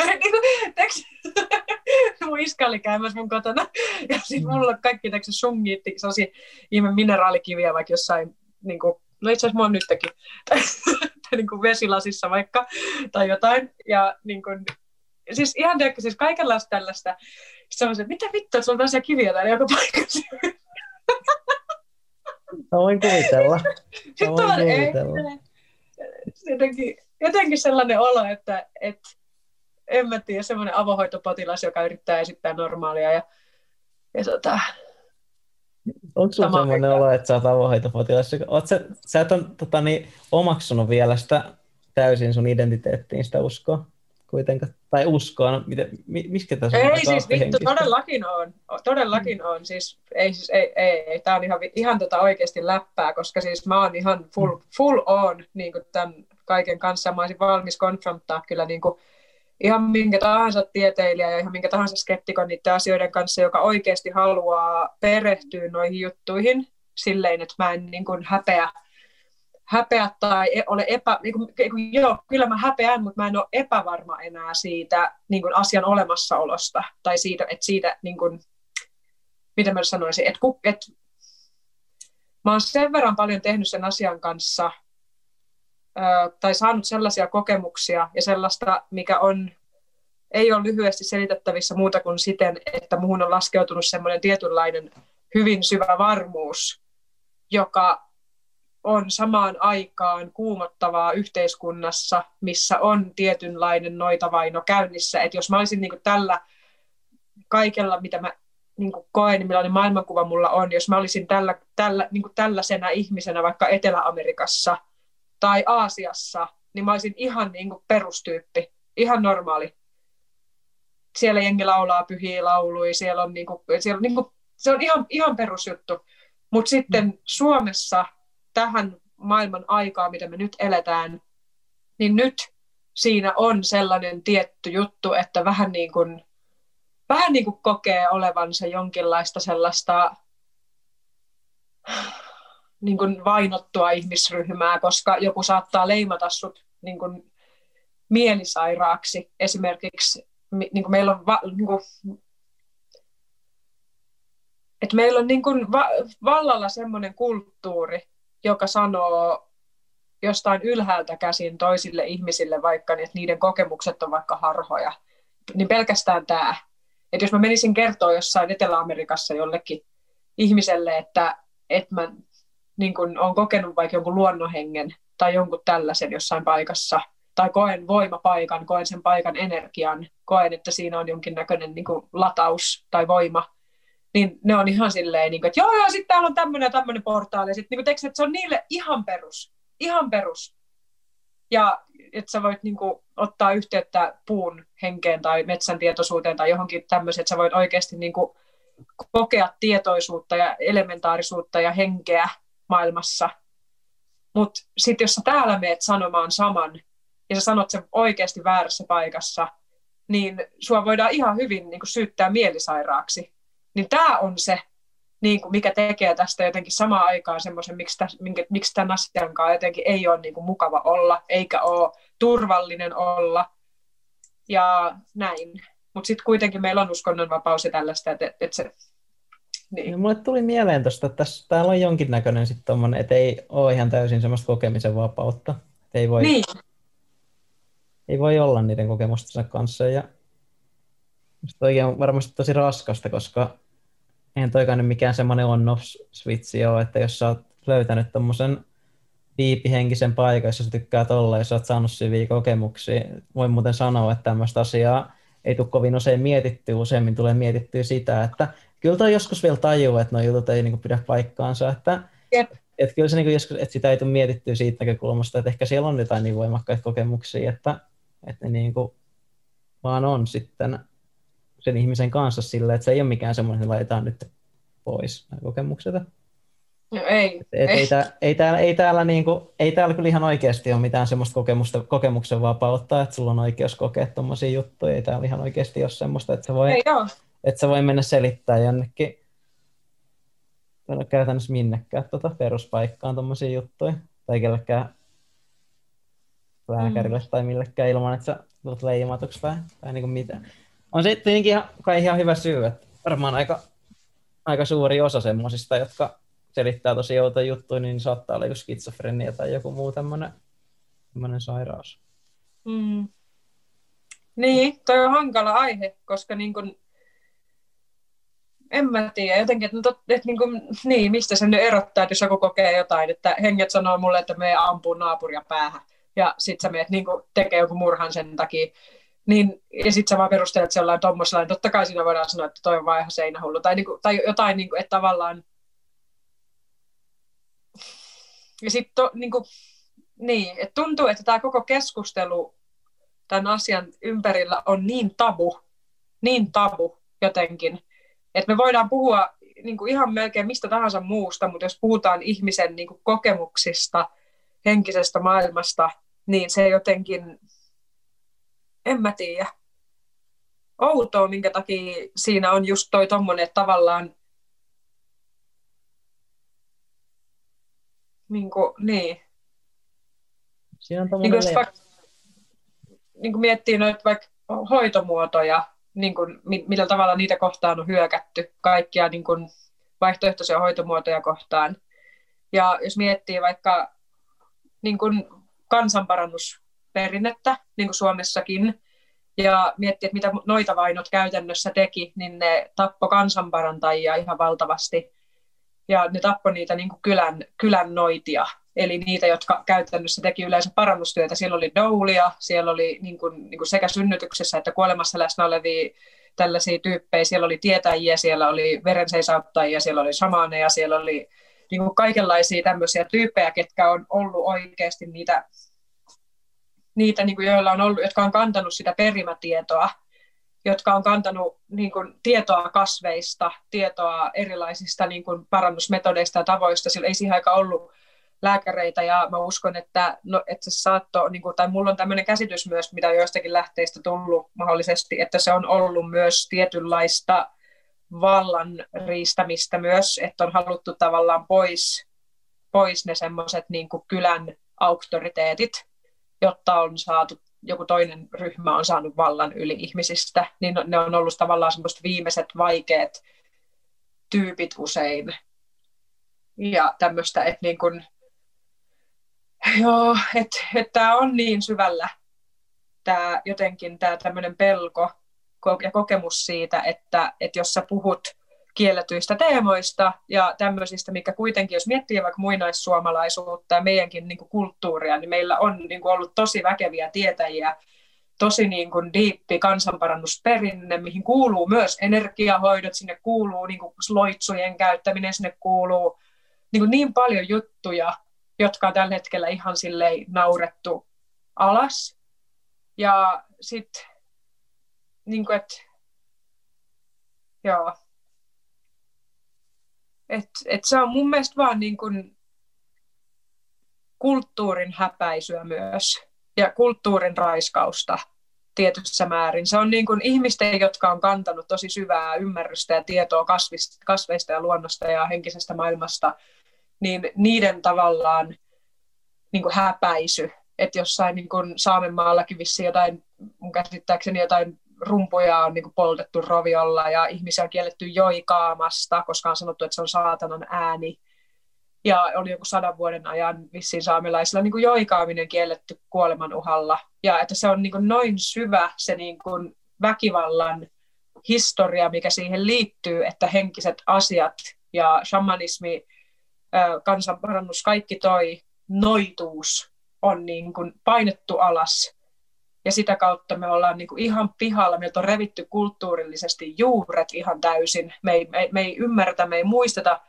mun iska oli käymässä mun kotona. Ja sitten mulla on kaikki teksä sungiitti, sellaisia ihme mineraalikiviä vaikka jossain, niin kuin, no itse asiassa mulla on nytkin, niin kuin vesilasissa vaikka, tai jotain. Ja niin kuin, siis ihan tiedätkö, siis kaikenlaista tällaista. Sitten se mitä vittua, että sulla on tällaisia kiviä täällä joka paikassa. Mä voin kuvitella. Mä voin kuvitella. Jotenkin, jotenkin sellainen olo, että, että en mä tiedä, semmoinen avohoitopotilas, joka yrittää esittää normaalia. Ja, ja tota, Onko sulla semmoinen olo, että sä oot avohoitopotilas? Oot sä, sä et ole tota, niin, omaksunut vielä sitä täysin sun identiteettiin sitä uskoa kuitenkaan, tai uskoa, no, miten, miskä tässä on? Ei siis vittu, todellakin on, todellakin mm. on, siis ei, siis, ei, ei, ei, tää on ihan, ihan tota oikeasti läppää, koska siis mä oon ihan full, mm. full on niin tämän kaiken kanssa, mä olisin valmis konfronttaa kyllä niin kuin, ihan minkä tahansa tieteilijä ja ihan minkä tahansa skeptikon niiden asioiden kanssa, joka oikeasti haluaa perehtyä noihin juttuihin. Silleen, että mä en niin kuin häpeä, häpeä tai e, ole epä... Niin kuin, joo, kyllä mä häpeän, mutta mä en ole epävarma enää siitä niin kuin asian olemassaolosta tai siitä, että siitä, niin kuin, mitä mä sanoisin, että, että mä oon sen verran paljon tehnyt sen asian kanssa – tai saanut sellaisia kokemuksia ja sellaista, mikä on, ei ole lyhyesti selitettävissä muuta kuin siten, että muuhun on laskeutunut semmoinen tietynlainen hyvin syvä varmuus, joka on samaan aikaan kuumottavaa yhteiskunnassa, missä on tietynlainen noitavaino käynnissä. Että jos mä olisin niin tällä kaikella, mitä mä niin koen, niin millainen maailmankuva mulla on, jos mä olisin tällä, tällä, niin tällaisena ihmisenä vaikka Etelä-Amerikassa – tai Aasiassa, niin mä olisin ihan niin kuin perustyyppi, ihan normaali. Siellä jengi laulaa pyhiä lauluja, siellä on, niin kuin, siellä on niin kuin, se on ihan, ihan perusjuttu. Mutta sitten mm. Suomessa tähän maailman aikaan, mitä me nyt eletään, niin nyt siinä on sellainen tietty juttu, että vähän niin kuin, vähän niin kuin kokee olevansa jonkinlaista sellaista niin kuin vainottua ihmisryhmää, koska joku saattaa leimata sut niin kuin mielisairaaksi. Esimerkiksi niin kuin meillä on, va, niin kuin, että meillä on niin kuin va, vallalla semmoinen kulttuuri, joka sanoo jostain ylhäältä käsin toisille ihmisille vaikka, niin että niiden kokemukset on vaikka harhoja. Niin pelkästään tämä. Että jos mä menisin kertoa jossain Etelä-Amerikassa jollekin ihmiselle, että, että mä niin kun on kokenut vaikka jonkun luonnonhengen tai jonkun tällaisen jossain paikassa, tai koen voimapaikan, koen sen paikan energian, koen, että siinä on jonkinnäköinen niin kuin lataus tai voima, niin ne on ihan silleen, niin kuin, että joo, joo, sitten täällä on tämmöinen ja tämmöinen portaali, sitten niin kuin, että se on niille ihan perus, ihan perus. Ja että sä voit niin kuin, ottaa yhteyttä puun henkeen tai metsän tietoisuuteen tai johonkin tämmöiseen, että sä voit oikeasti niin kuin, kokea tietoisuutta ja elementaarisuutta ja henkeä maailmassa. Mutta sitten jos sä täällä meet sanomaan saman, ja sä sanot sen oikeasti väärässä paikassa, niin sua voidaan ihan hyvin niin syyttää mielisairaaksi. Niin tämä on se, niin kuin, mikä tekee tästä jotenkin samaan aikaan semmoisen, miksi, täs, minkä, miksi tämän asian kanssa jotenkin ei ole niin kuin, mukava olla, eikä ole turvallinen olla. Ja näin. Mutta sitten kuitenkin meillä on uskonnonvapaus ja tällaista, että et, et se niin. Ja mulle tuli mieleen tuosta, että tässä, täällä on jonkinnäköinen sitten tommonen, että ei ole ihan täysin semmoista kokemisen vapautta. Että ei voi, niin. ei voi olla niiden kokemustensa kanssa. Ja toikin on varmasti tosi raskasta, koska eihän toikaan nyt mikään semmoinen on-off switchi ole, että jos sä oot löytänyt tommosen viipihenkisen paikan, jos sä tykkäät olla ja sä oot saanut syviä kokemuksia. Voin muuten sanoa, että tämmöistä asiaa ei tule kovin usein mietittyä, useimmin tulee mietittyä sitä, että kyllä toi joskus vielä tajuu, että nuo jutut ei niin pidä paikkaansa, että Jep. Et kyllä se niin joskus, että sitä ei tule mietittyä siitä näkökulmasta, että ehkä siellä on jotain niin voimakkaita kokemuksia, että, että ne niin kuin vaan on sitten sen ihmisen kanssa sillä, että se ei ole mikään semmoinen, että laitetaan nyt pois nämä kokemukset. No ei. Et, et, ei. ei, tää, ei, täällä, ei, täällä niinku, ei täällä kyllä ihan oikeasti ole mitään semmoista kokemusta, kokemuksen vapautta, että sulla on oikeus kokea tuommoisia juttuja. Ei täällä ihan oikeasti ole semmoista, että sä voi, ei joo. Että sä voi mennä selittää jonnekin no, käytännössä minnekään tuota peruspaikkaan tuommoisia juttuja. Tai kellekään lääkärille mm. tai millekään ilman, että sä tulet leimatuksi tai, tai niin kuin mitään. On se tietenkin ihan, kai ihan hyvä syy, että varmaan aika, aika suuri osa semmoisista, jotka selittää tosi outoja juttuja, niin saattaa olla joku skitsofrenia tai joku muu tämmöinen, tämmöinen sairaus. Mm. Niin, toi on hankala aihe, koska niin kun, en mä tiedä, jotenkin, että, no että niin, kun, niin, mistä se nyt erottaa, että jos joku kokee jotain, että henget sanoo mulle, että me ampuu naapuria päähän, ja sit sä meet niin tekee joku murhan sen takia, niin, ja sitten sä vaan perustelet se jollain tommosella, niin totta kai siinä voidaan sanoa, että toi on vaan ihan seinähullu, tai, niin kuin, tai jotain, niin kuin, että tavallaan, ja sitten niin kuin, niin, että tuntuu, että tämä koko keskustelu tämän asian ympärillä on niin tabu, niin tabu jotenkin, että me voidaan puhua niin kuin ihan melkein mistä tahansa muusta, mutta jos puhutaan ihmisen niin kuin kokemuksista, henkisestä maailmasta, niin se jotenkin, en mä tiedä, outoa, minkä takia siinä on just toi tommonen, että tavallaan niin kuin, niin. Siinä on niin kuin, vaikka, niin kuin miettii noita vaikka hoitomuotoja, niin kuin, millä tavalla niitä kohtaan on hyökätty, kaikkia niin kuin, vaihtoehtoisia hoitomuotoja kohtaan. Ja jos miettii vaikka niin kuin, kansanparannusperinnettä, niin kuin Suomessakin, ja miettii, että mitä noita vainot käytännössä teki, niin ne tappo kansanparantajia ihan valtavasti. Ja ne tappo niitä niin kuin kylän, kylän noitia, eli niitä, jotka käytännössä teki yleensä parannustyötä. Siellä oli doulia, siellä oli niin kuin, niin kuin sekä synnytyksessä että kuolemassa läsnä olevia tällaisia tyyppejä. Siellä oli tietäjiä, siellä oli verenseisauttajia, siellä oli samaaneja, siellä oli niin kuin kaikenlaisia tämmöisiä tyyppejä, ketkä on ollut oikeasti niitä, niitä niin kuin joilla on ollut, jotka on kantanut sitä perimätietoa, jotka on kantanut niin kuin, tietoa kasveista, tietoa erilaisista niin kuin, parannusmetodeista ja tavoista. Sillä ei siihen aikaan ollut lääkäreitä ja mä uskon, että, no, että se saatto, niin kuin, tai mulla on tämmöinen käsitys myös, mitä joistakin lähteistä tullut mahdollisesti, että se on ollut myös tietynlaista vallan riistämistä myös, että on haluttu tavallaan pois, pois ne semmoiset niin kylän auktoriteetit, jotta on saatu joku toinen ryhmä on saanut vallan yli ihmisistä, niin ne on ollut tavallaan semmoiset viimeiset vaikeat tyypit usein. Ja tämmöistä, että niin kun, joo, että, että tämä on niin syvällä, tämä jotenkin tämä tämmöinen pelko ja kokemus siitä, että, että jos sä puhut kielletyistä teemoista ja tämmöisistä, mikä kuitenkin, jos miettii vaikka muinaissuomalaisuutta ja meidänkin niin kuin kulttuuria, niin meillä on niin kuin ollut tosi väkeviä tietäjiä, tosi niin kuin diippi kansanparannusperinne, mihin kuuluu myös energiahoidot, sinne kuuluu niin kuin loitsujen käyttäminen, sinne kuuluu niin, kuin niin paljon juttuja, jotka on tällä hetkellä ihan silleen naurettu alas. Ja sitten, niin kuin, että joo, et, et se on mun mielestä vaan niin kuin kulttuurin häpäisyä myös ja kulttuurin raiskausta tietyssä määrin. Se on niin kuin ihmisten, jotka on kantanut tosi syvää ymmärrystä ja tietoa kasvista, kasveista ja luonnosta ja henkisestä maailmasta, niin niiden tavallaan niin kuin häpäisy. Että jossain niin kuin Saamenmaallakin vissiin jotain, mun käsittääkseni jotain rumpuja on niin kuin poltettu roviolla ja ihmisiä on kielletty joikaamasta, koska on sanottu, että se on saatanan ääni. Ja oli joku sadan vuoden ajan vissiin saamelaisilla niin kuin joikaaminen kielletty kuoleman uhalla. Ja että se on niin kuin noin syvä se niin kuin väkivallan historia, mikä siihen liittyy, että henkiset asiat ja shamanismi, kansanparannus, kaikki toi noituus on niin kuin painettu alas ja sitä kautta me ollaan niin kuin ihan pihalla, meiltä on revitty kulttuurillisesti juuret ihan täysin. Me ei, me, me ei ymmärretä, me ei muisteta,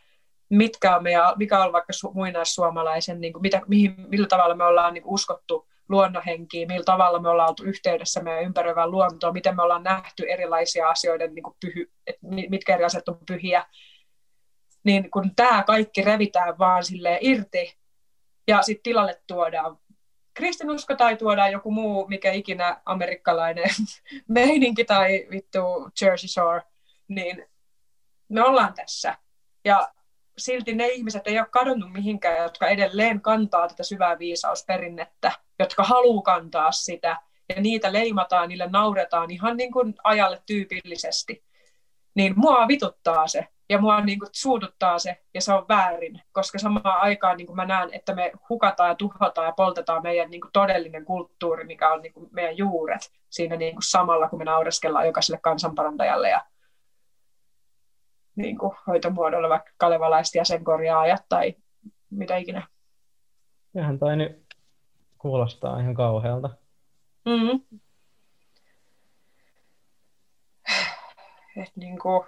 mitkä on meidän, mikä on vaikka su, muinaissuomalaisen, niin kuin mitä, mihin, millä tavalla me ollaan niin kuin uskottu luonnonhenkiin, millä tavalla me ollaan oltu yhteydessä meidän ympäröivään luontoon, miten me ollaan nähty erilaisia asioiden, niin kuin pyhy, mitkä eri asiat on pyhiä. Niin kun tämä kaikki revitään vaan sille irti ja sitten tilalle tuodaan kristinusko tai tuodaan joku muu, mikä ikinä amerikkalainen meininki tai vittu Jersey Shore, niin me ollaan tässä. Ja silti ne ihmiset ei ole kadonnut mihinkään, jotka edelleen kantaa tätä syvää viisausperinnettä, jotka haluaa kantaa sitä, ja niitä leimataan, niille nauretaan ihan niin kuin ajalle tyypillisesti. Niin mua vituttaa se, ja mua niin kuin suututtaa se, ja se on väärin, koska samaan aikaan niin kuin mä näen, että me hukataan ja tuhotaan ja poltetaan meidän niin kuin todellinen kulttuuri, mikä on niin kuin meidän juuret siinä niin kuin samalla, kun me naureskellaan jokaiselle kansanparantajalle ja niin kuin hoitomuodolla vaikka kalevalaiset jäsenkorjaajat tai mitä ikinä. Kyllähän toi nyt kuulostaa ihan kauhealta. Mm. Et niin kuin,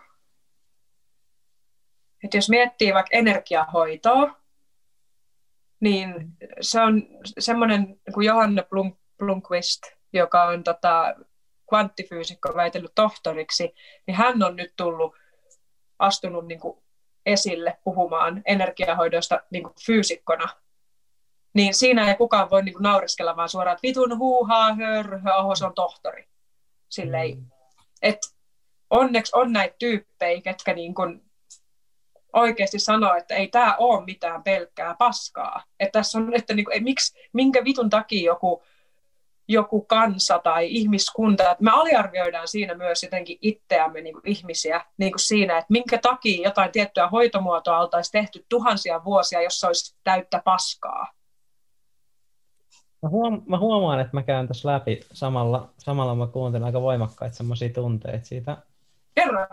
et jos miettii vaikka energiahoitoa, niin se on semmoinen kuin Johanne Blum, Blomqvist, joka on tota, kvanttifyysikko väitellyt tohtoriksi, niin hän on nyt tullut astunut niin kuin esille puhumaan energiahoidosta niin kuin fyysikkona, niin siinä ei kukaan voi niin kuin naureskella vaan suoraan, että vitun huuhaa, hörhö, oho, se on tohtori. Silleen, mm. et onneksi on näitä tyyppejä, ketkä niin kuin oikeasti sanoo, että ei tämä ole mitään pelkkää paskaa. Että tässä on, että niin kuin, ei, miksi, minkä vitun takia joku joku kansa tai ihmiskunta. Että me aliarvioidaan siinä myös jotenkin itseämme niin kuin ihmisiä niin kuin siinä, että minkä takia jotain tiettyä hoitomuotoa oltaisiin tehty tuhansia vuosia, jos se olisi täyttä paskaa. Mä, huom- mä huomaan, että mä käyn tässä läpi samalla, samalla mä kuuntelen aika voimakkaita semmoisia tunteita siitä. Kerro.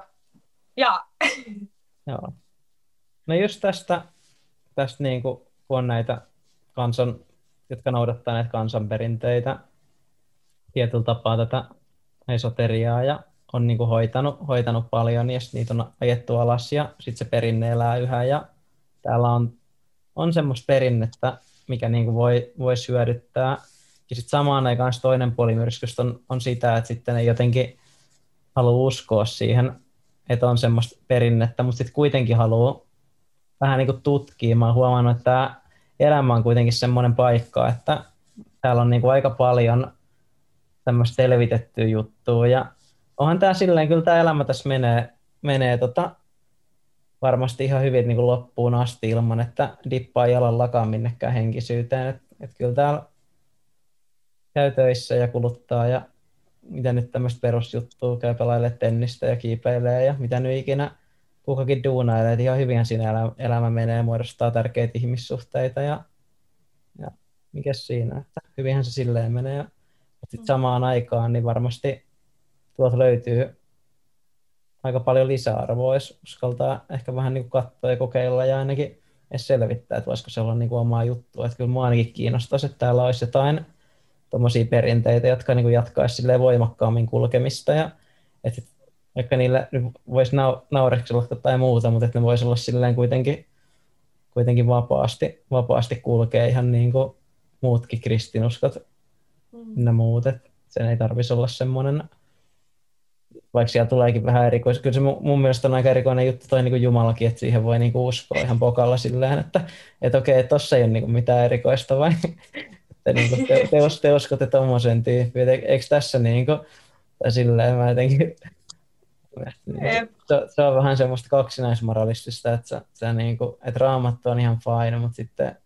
Ja. Joo. No just tästä, tästä niin kuin, kun on näitä kansan, jotka noudattaa näitä kansanperinteitä, tietyllä tapaa tätä esoteriaa ja on niin kuin hoitanut, hoitanut paljon ja niitä on ajettu alas ja sitten se perinne elää yhä ja täällä on, on semmoista perinnettä, mikä niin kuin voi, voi syödyttää. Ja sitten samaan aikaan toinen puoli on, on sitä, että sitten ei jotenkin halua uskoa siihen, että on semmoista perinnettä, mutta sitten kuitenkin haluaa vähän niin kuin tutkia. Mä oon huomannut, että tämä elämä on kuitenkin semmoinen paikka, että täällä on niin kuin aika paljon tämmöistä selvitettyä juttua. Ja onhan tämä silleen, kyllä tämä elämä tässä menee, menee tota, varmasti ihan hyvin niin kuin loppuun asti ilman, että dippaa jalallakaan minnekään henkisyyteen. Et, et kyllä täällä käy töissä ja kuluttaa ja mitä nyt tämmöistä perusjuttua, käy pelailee tennistä ja kiipeilee ja mitä nyt ikinä kukakin duunailee, ihan hyvin siinä elämä, elämä menee, muodostaa tärkeitä ihmissuhteita ja, ja mikä siinä, että hyvinhän se silleen menee. Ja sitten samaan aikaan niin varmasti tuolta löytyy aika paljon lisäarvoa, jos uskaltaa ehkä vähän niin katsoa ja kokeilla ja ainakin edes selvittää, että voisiko se olla niin kuin omaa juttua. Että kyllä mua ainakin kiinnostaisi, että täällä olisi jotain tuommoisia perinteitä, jotka niin kuin jatkaisi voimakkaammin kulkemista ja että vaikka niillä voisi nau- naureksella tai muuta, mutta että ne voisi olla silleen kuitenkin, kuitenkin vapaasti, vapaasti kulkee ihan niin kuin muutkin kristinuskot mm. muut, että sen ei tarvitsisi olla semmoinen, vaikka siellä tuleekin vähän erikois. Kyllä se mun, mielestä on aika erikoinen juttu toi niin Jumalakin, että siihen voi niin uskoa ihan pokalla silleen, että, että okei, tossa ei ole niin mitään erikoista vai että niin kuin te, te, te uskotte tuommoisen tyyppiin, eikö tässä niin kuin, tai silleen mä jotenkin se, se, on vähän semmoista kaksinaismoralistista, että, se, se niin kuin, että raamattu on ihan fine, mutta sitten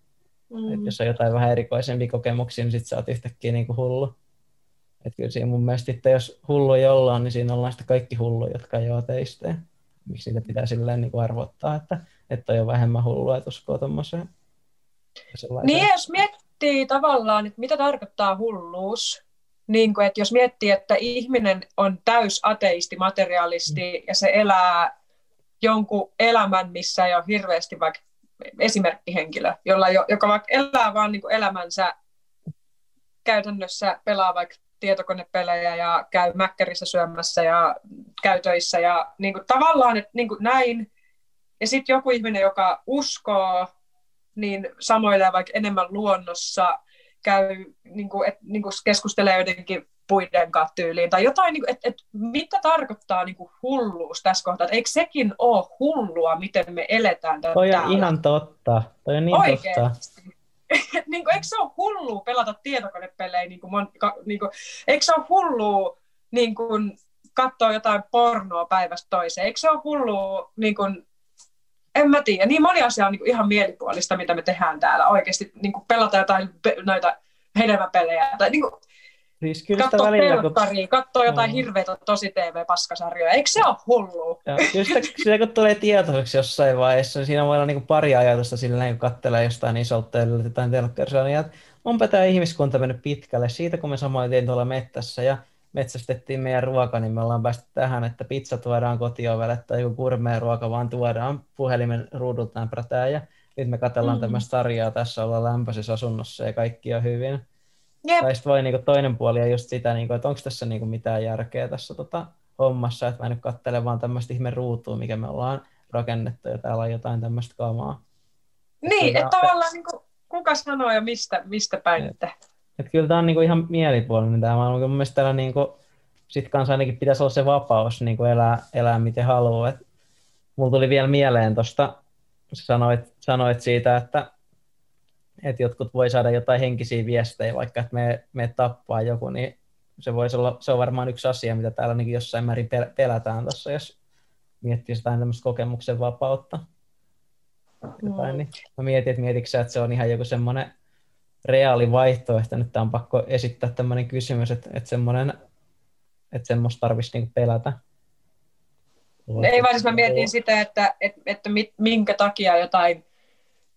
Mm. Et jos on jotain vähän erikoisempia kokemuksia, niin sitten sä oot yhtäkkiä niin kuin hullu. Et kyllä siinä mun mielestä, että jos hullu ei olla, niin siinä ollaan sitten kaikki hullu, jotka ei ole ateista. Miksi niitä pitää silleen niin kuin arvottaa, että, että on jo vähemmän hullua, että uskoo tuommoiseen. Niin, jos miettii tavallaan, että mitä tarkoittaa hulluus, niin kuin, että jos miettii, että ihminen on täys ateisti, materialisti mm. ja se elää jonkun elämän, missä ei ole hirveästi vaikka esimerkkihenkilö, jolla, joka vaikka elää vaan niin kuin elämänsä käytännössä pelaa vaikka tietokonepelejä ja käy mäkkärissä syömässä ja käy töissä ja niin kuin, tavallaan että niin kuin näin. Ja sitten joku ihminen, joka uskoo, niin samoilee vaikka enemmän luonnossa, käy, niin kuin, et, niin kuin keskustelee jotenkin puiden kanssa tyyliin, tai jotain, niin että et, mitä tarkoittaa niin kuin hulluus tässä kohtaa, että eikö sekin ole hullua, miten me eletään täällä. Toi on ihan totta, toi on niin Oikeasti. totta. niin kuin, eikö se ole hullua pelata tietokonepelejä, niin kuin, niin kuin, eikö se ole hullua niin kuin, katsoa jotain pornoa päivästä toiseen, eikö se ole hullua niin kuin, en mä tiedä, niin moni asia on niin kuin ihan mielipuolista, mitä me tehdään täällä oikeasti, niin kuin pelata jotain noita hedelmäpelejä, tai niin kuin, Siis sitä välillä, kun... katsoo jotain no. hirveitä tosi TV-paskasarjoja. Eikö se ole hullu? Joo, kyllä sitä, sitä, kun tulee tietoiseksi jossain vaiheessa, niin siinä voi olla niin pari ajatusta sillä kun katselee jostain isolta jotain telkkarisarjaa. Onpa tämä ihmiskunta mennyt pitkälle. Siitä, kun me samoin tein tuolla mettässä ja metsästettiin meidän ruoka, niin me ollaan päästy tähän, että pizza tuodaan kotiovelle tai joku gourmet ruoka vaan tuodaan puhelimen ruudultaan prätään ja nyt me katsellaan mm. tämmöistä sarjaa, tässä ollaan lämpöisessä asunnossa ja kaikki on hyvin. Jep. Tai sitten voi niinku toinen puoli ja just sitä, niinku, että onko tässä niinku mitään järkeä tässä tota, hommassa, että mä nyt katselen vaan tämmöistä ihme ruutua, mikä me ollaan rakennettu ja täällä on jotain tämmöistä kamaa. Niin, että et tavallaan niinku, kuka sanoo ja mistä, mistä päin. Et, että... et kyllä tämä on niinku ihan mielipuolinen tämä maailma. Mun mielestä täällä niinku, sit kanssa ainakin pitäisi olla se vapaus niinku elää, elää miten haluaa. Et mulla tuli vielä mieleen tuosta, sanoit, sanoit siitä, että että jotkut voi saada jotain henkisiä viestejä, vaikka että me, me tappaa joku, niin se voisi olla, se on varmaan yksi asia, mitä täällä niin jossain määrin pelätään tuossa, jos miettii jotain tämmöistä kokemuksen vapautta. Jotain, mm. niin mä mietin, että mietitkö sä, että se on ihan joku semmoinen reaali vaihtoehto, nyt on pakko esittää tämmöinen kysymys, että, että semmoinen, että semmoista tarvitsisi niin pelätä. Ei vaan siis mä mietin sitä, että, että, että minkä takia jotain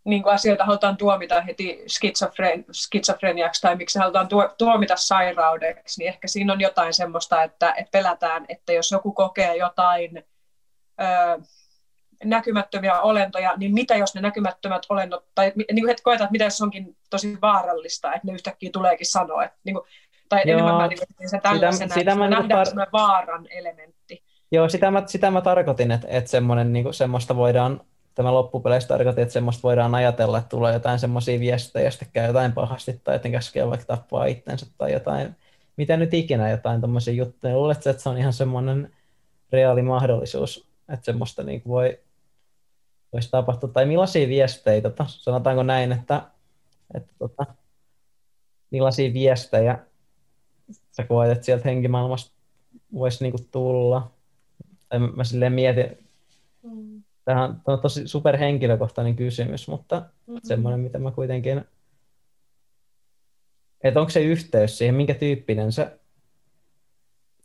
niin kuin asioita halutaan tuomita heti skitsofren, skitsofreniaksi tai miksi halutaan tuomita sairaudeksi, niin ehkä siinä on jotain semmoista, että, että pelätään, että jos joku kokee jotain näkymättömiä olentoja, niin mitä jos ne näkymättömät olennot, tai niin kuin koetaan, että mitä jos onkin tosi vaarallista, että ne yhtäkkiä tuleekin sanoa, että, niin kuin, tai Joo, enemmän mä niin se tällaisena, sitä, sitä mä nähdään tar- vaaran elementti. Joo, sitä mä, sitä mä tarkoitin, että, että semmoinen, niin kuin, semmoista voidaan tämä loppupeleissä tarkoitti, että semmoista voidaan ajatella, että tulee jotain semmoisia viestejä, ja sitten käy jotain pahasti, tai että käskee vaikka tappaa itsensä, tai jotain, mitä nyt ikinä, jotain tuommoisia juttuja. Luuletko, että se on ihan semmoinen reaali mahdollisuus, että semmoista niin voi, voisi tapahtua, tai millaisia viestejä, tota, sanotaanko näin, että, että tota, millaisia viestejä sä koet, että sieltä henkimaailmasta voisi niin tulla, tai mä silleen mietin, mm Tämä on tosi superhenkilökohtainen kysymys, mutta mm-hmm. semmoinen, mitä mä kuitenkin... Että onko se yhteys siihen, minkä tyyppinen se...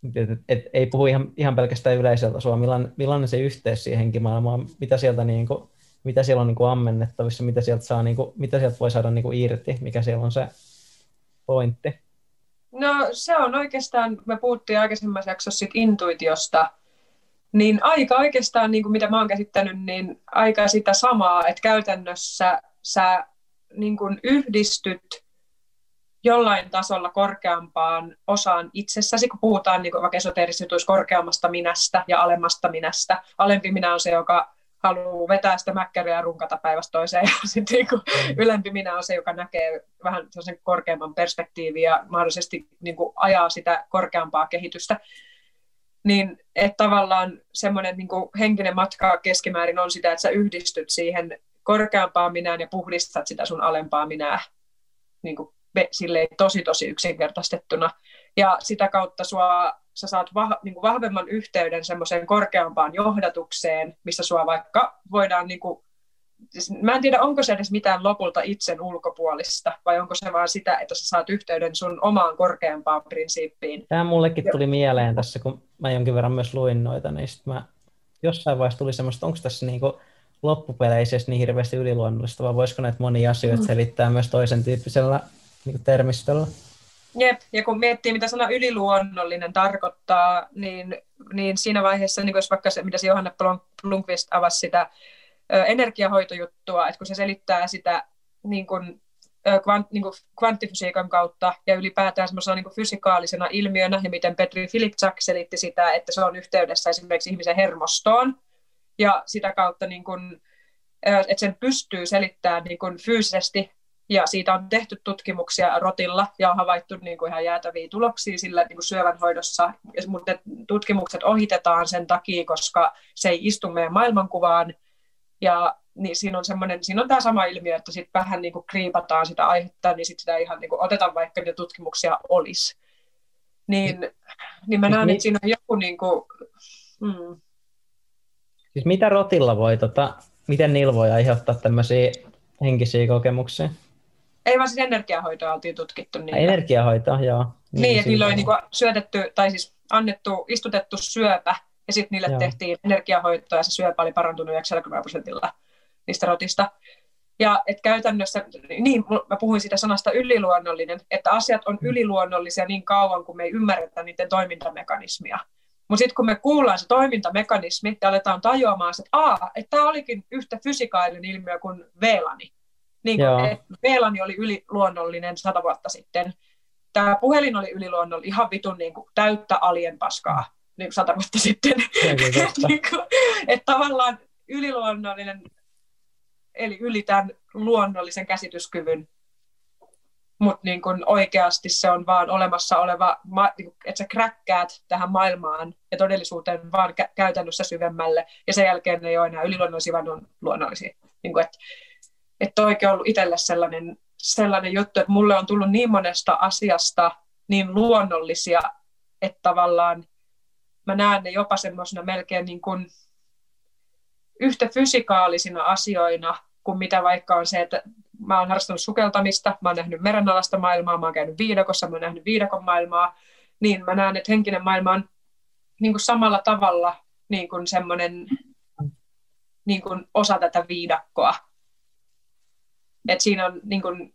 Et, et, et, ei puhu ihan, ihan pelkästään yleiseltä millainen, millainen se yhteys siihen henkimaailmaan, mitä sieltä niin kuin, mitä siellä on niin kuin ammennettavissa, mitä sieltä, saa, niin kuin, mitä sieltä voi saada niin kuin irti, mikä siellä on se pointti. No se on oikeastaan, me puhuttiin aikaisemmassa jaksossa sit intuitiosta, niin aika oikeastaan, niin kuin mitä mä oon käsittänyt, niin aika sitä samaa, että käytännössä sä niin kuin yhdistyt jollain tasolla korkeampaan osaan itsessäsi, kun puhutaan niin vaikka esoteerisissa korkeammasta minästä ja alemmasta minästä. Alempi minä on se, joka haluaa vetää sitä mäkkäriä ja runkata päivästä toiseen, ja sitten niin kuin mm. ylempi minä on se, joka näkee vähän korkeamman perspektiivin ja mahdollisesti niin kuin ajaa sitä korkeampaa kehitystä niin että tavallaan semmoinen niin henkinen matka keskimäärin on sitä, että sä yhdistyt siihen korkeampaan minään ja puhdistat sitä sun alempaa minää niin kuin silleen tosi tosi yksinkertaistettuna. Ja sitä kautta sua, sä saat vah, niin kuin vahvemman yhteyden semmoiseen korkeampaan johdatukseen, missä sua vaikka voidaan niin kuin siis mä en tiedä, onko se edes mitään lopulta itsen ulkopuolista, vai onko se vaan sitä, että sä saat yhteyden sun omaan korkeampaan prinsiippiin. Tämä mullekin tuli mieleen tässä, kun mä jonkin verran myös luin noita, niin sitten mä jossain vaiheessa tuli semmoista, onko tässä niinku loppupeleissä niin hirveästi yliluonnollista, vai voisiko näitä monia asioita mm. selittää myös toisen tyyppisellä niin termistöllä? Jep, ja kun miettii, mitä sana yliluonnollinen tarkoittaa, niin, niin siinä vaiheessa, niin jos vaikka se, mitä se Johanna Blomqvist avasi sitä energiahoitojuttua, että kun se selittää sitä niin kuin, kvant, niin kvanttifysiikan kautta ja ylipäätään semmoisena niin fysikaalisena ilmiönä, ja miten Petri Filipczak selitti sitä, että se on yhteydessä esimerkiksi ihmisen hermostoon, ja sitä kautta niin kuin, että sen pystyy selittämään niin kuin fyysisesti Ja siitä on tehty tutkimuksia rotilla ja on havaittu niin kuin ihan jäätäviä tuloksia sillä niin kuin syövänhoidossa, mutta tutkimukset ohitetaan sen takia, koska se ei istu meidän maailmankuvaan. Ja niin siinä on, semmoinen, siinä on tämä sama ilmiö, että sitten vähän niin kuin kriipataan sitä aihetta, niin sitten sitä ihan niin kuin otetaan vaikka niitä tutkimuksia olisi. Niin, niin mä näen, että siinä on joku niin kuin, mm. Siis mitä rotilla voi, tota, miten niillä voi aiheuttaa tämmöisiä henkisiä kokemuksia? Ei vaan siis energiahoitoa oltiin tutkittu. Niillä. Energiahoitoa, joo. Niin, niin että niillä oli niin syötetty, tai siis annettu, istutettu syöpä, ja sitten niille joo. tehtiin energiahoitoa, ja se syöpä oli parantunut 90 prosentilla niistä rotista. Ja että käytännössä, niin mä puhuin siitä sanasta yliluonnollinen, että asiat on mm. yliluonnollisia niin kauan, kun me ei ymmärretä niiden toimintamekanismia. Mutta sitten kun me kuullaan se toimintamekanismi ja aletaan tajuamaan, että, Aa, että tämä olikin yhtä fysikaalinen ilmiö kuin VLANi. Niin kuin, VLANi oli yliluonnollinen sata vuotta sitten. Tämä puhelin oli yliluonnollinen, ihan vitun niin kuin, täyttä alien paskaa niin kuin sata vuotta sitten. niin kuin, että tavallaan yliluonnollinen, eli yli tämän luonnollisen käsityskyvyn mutta niin kun oikeasti se on vaan olemassa oleva, niin kun, että sä kräkkäät tähän maailmaan ja todellisuuteen vaan kä- käytännössä syvemmälle, ja sen jälkeen ne ei ole enää yliluonnollisia, vaan on luonnollisia. Niin kun, että että oikein ollut itselle sellainen, sellainen juttu, että mulle on tullut niin monesta asiasta niin luonnollisia, että tavallaan mä näen ne jopa semmoisena melkein niin kuin yhtä fysikaalisina asioina kuin mitä vaikka on se, että mä oon harrastanut sukeltamista, mä oon nähnyt merenalasta maailmaa, mä oon käynyt viidakossa, mä oon nähnyt viidakon maailmaa, niin mä näen, että henkinen maailma on niin kuin samalla tavalla niin kuin semmoinen niin kuin osa tätä viidakkoa. Et siinä on niin kuin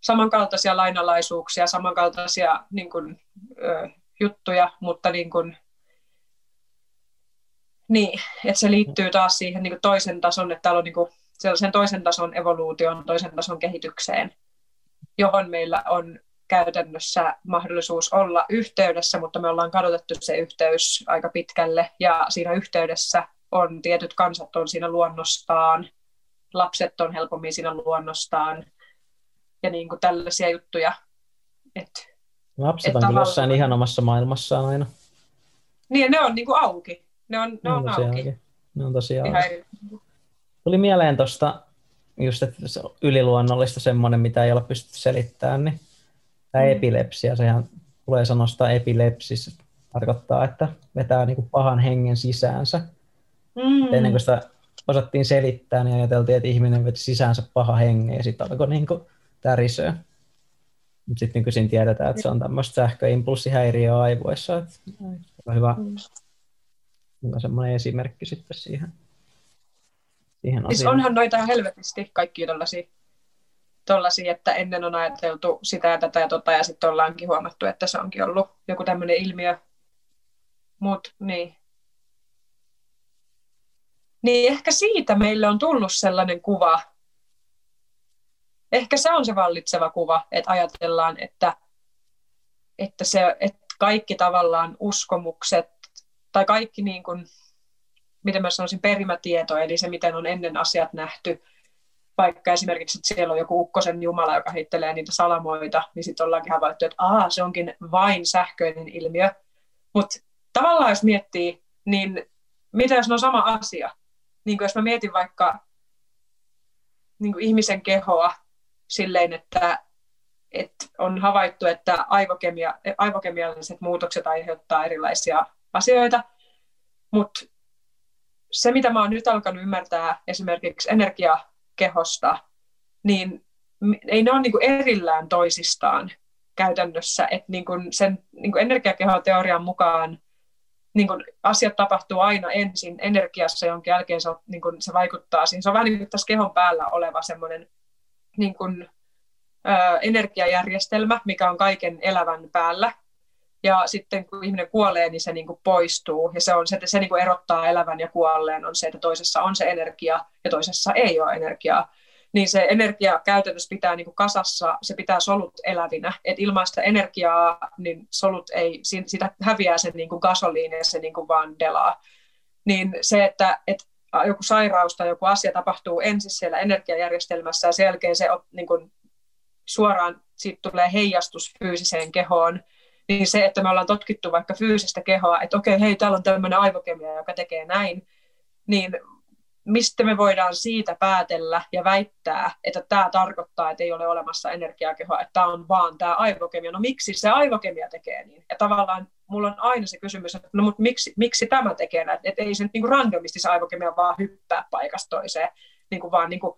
samankaltaisia lainalaisuuksia, samankaltaisia niin kuin, ö, juttuja, mutta niin kuin, niin, että se liittyy taas siihen niin kuin toisen tason, että täällä on niin kuin sellaisen toisen tason evoluution, toisen tason kehitykseen, johon meillä on käytännössä mahdollisuus olla yhteydessä, mutta me ollaan kadotettu se yhteys aika pitkälle, ja siinä yhteydessä on tietyt kansat on siinä luonnostaan, lapset on helpommin siinä luonnostaan, ja niin kuin tällaisia juttuja. Et, Lapset on kyllä jossain ihan omassa maailmassaan aina. Niin, ne on niin kuin auki. Ne on, ne, ne on, on auki. Ne on tosiaan ihan auki. Tuli mieleen tuosta just, että se yliluonnollista semmoinen, mitä ei ole pystytty selittämään, niin tämä mm. epilepsia, sehän tulee sanosta epilepsis, tarkoittaa, että vetää niin kuin pahan hengen sisäänsä. Mm. Ennen kuin sitä osattiin selittää, niin ajateltiin, että ihminen veti sisäänsä paha hengen ja sitten alkoi niin tärisöä. Mutta sitten nykyisin tiedetään, että se on tämmöistä sähköimpulssihäiriöä aivoissa. Että on hyvä, mm. hyvä semmoinen esimerkki sitten siihen siihen siis asiaan. onhan noita helvetisti kaikki tollasia, tollasia, että ennen on ajateltu sitä ja tätä ja tota, ja sitten ollaankin huomattu, että se onkin ollut joku tämmöinen ilmiö. Mut niin. Niin ehkä siitä meille on tullut sellainen kuva, ehkä se on se vallitseva kuva, että ajatellaan, että, että, se, että kaikki tavallaan uskomukset tai kaikki niin kuin, miten mä sanoisin, perimätieto, eli se, miten on ennen asiat nähty, vaikka esimerkiksi, että siellä on joku ukkosen jumala, joka heittelee niitä salamoita, niin sitten ollaankin havaittu, että Aa, se onkin vain sähköinen ilmiö. Mutta tavallaan jos miettii, niin mitä jos ne on sama asia? Niin jos mä mietin vaikka niin ihmisen kehoa silleen, että, että on havaittu, että aivokemia, aivokemialliset muutokset aiheuttaa erilaisia asioita, mutta se, mitä mä oon nyt alkanut ymmärtää esimerkiksi energiakehosta, niin ei ne ole niin kuin erillään toisistaan käytännössä. Että niin kuin sen niin kuin energiakehoteorian mukaan niin kuin asiat tapahtuu aina ensin energiassa, jonka jälkeen se, niin kuin se vaikuttaa siihen. Se on vähän niin kuin tässä kehon päällä oleva semmoinen niin kuin, ö, energiajärjestelmä, mikä on kaiken elävän päällä. Ja sitten kun ihminen kuolee, niin se niin kuin poistuu. Ja se, on, se, se niin kuin erottaa elävän ja kuolleen on se, että toisessa on se energia ja toisessa ei ole energiaa. Niin se energia käytännössä pitää niin kuin kasassa, se pitää solut elävinä. Et ilman sitä energiaa, niin solut ei, sitä häviää se niin kuin gasoliini ja se niin kuin vaan delaa. Niin se, että, että joku sairaus tai joku asia tapahtuu ensin siellä energiajärjestelmässä ja sen jälkeen se niin kuin, suoraan siitä tulee heijastus fyysiseen kehoon, niin se, että me ollaan tutkittu vaikka fyysistä kehoa, että okei, hei, täällä on tämmöinen aivokemia, joka tekee näin, niin mistä me voidaan siitä päätellä ja väittää, että tämä tarkoittaa, että ei ole olemassa energiakehoa, että tämä on vaan tämä aivokemia. No miksi se aivokemia tekee niin? Ja tavallaan mulla on aina se kysymys, että no mutta miksi, miksi tämä tekee näin? Että ei se nyt niin randomisti se aivokemia vaan hyppää paikasta toiseen, niin kuin vaan niin kuin,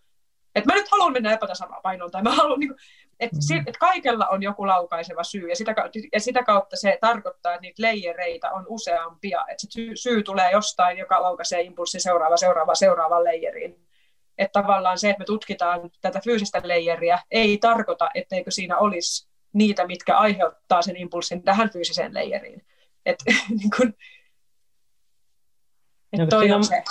että mä nyt haluan mennä epätasapainoon, tai mä haluan, niin kuin, että, mm. että kaikella on joku laukaiseva syy, ja sitä, ja sitä kautta se tarkoittaa, että niitä leijereitä on useampia, että se syy, syy tulee jostain, joka laukaisee impulssi seuraava, seuraava, seuraava leijeriin. Että tavallaan se, että me tutkitaan tätä fyysistä leijeriä, ei tarkoita, etteikö siinä olisi niitä, mitkä aiheuttaa sen impulssin tähän fyysiseen leijeriin. Että niin kun, et toi on se.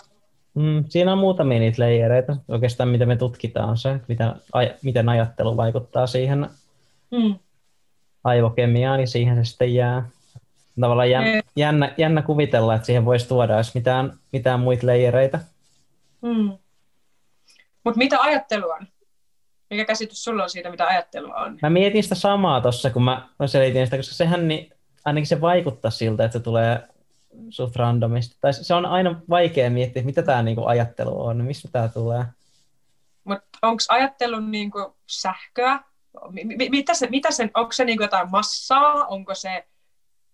Mm, siinä on muutamia niitä leijereitä. Oikeastaan mitä me tutkitaan on se, miten, aj- miten ajattelu vaikuttaa siihen mm. aivokemiaan, niin siihen se sitten jää. Tavallaan jän, mm. jännä, jännä kuvitella, että siihen voisi tuoda jos mitään, mitään muita leijereitä. Mm. Mutta mitä ajattelu on? Mikä käsitys sulla on siitä, mitä ajattelu on? Mä mietin sitä samaa tuossa, kun mä selitin sitä, koska sehän niin, ainakin se vaikuttaa siltä, että se tulee suht randomisti. Tai se on aina vaikea miettiä, mitä tämä niinku ajattelu on, mistä tämä tulee. Mutta onko ajattelu niinku sähköä? Mitä se, mitä sen, onko se niinku jotain massaa? Onko se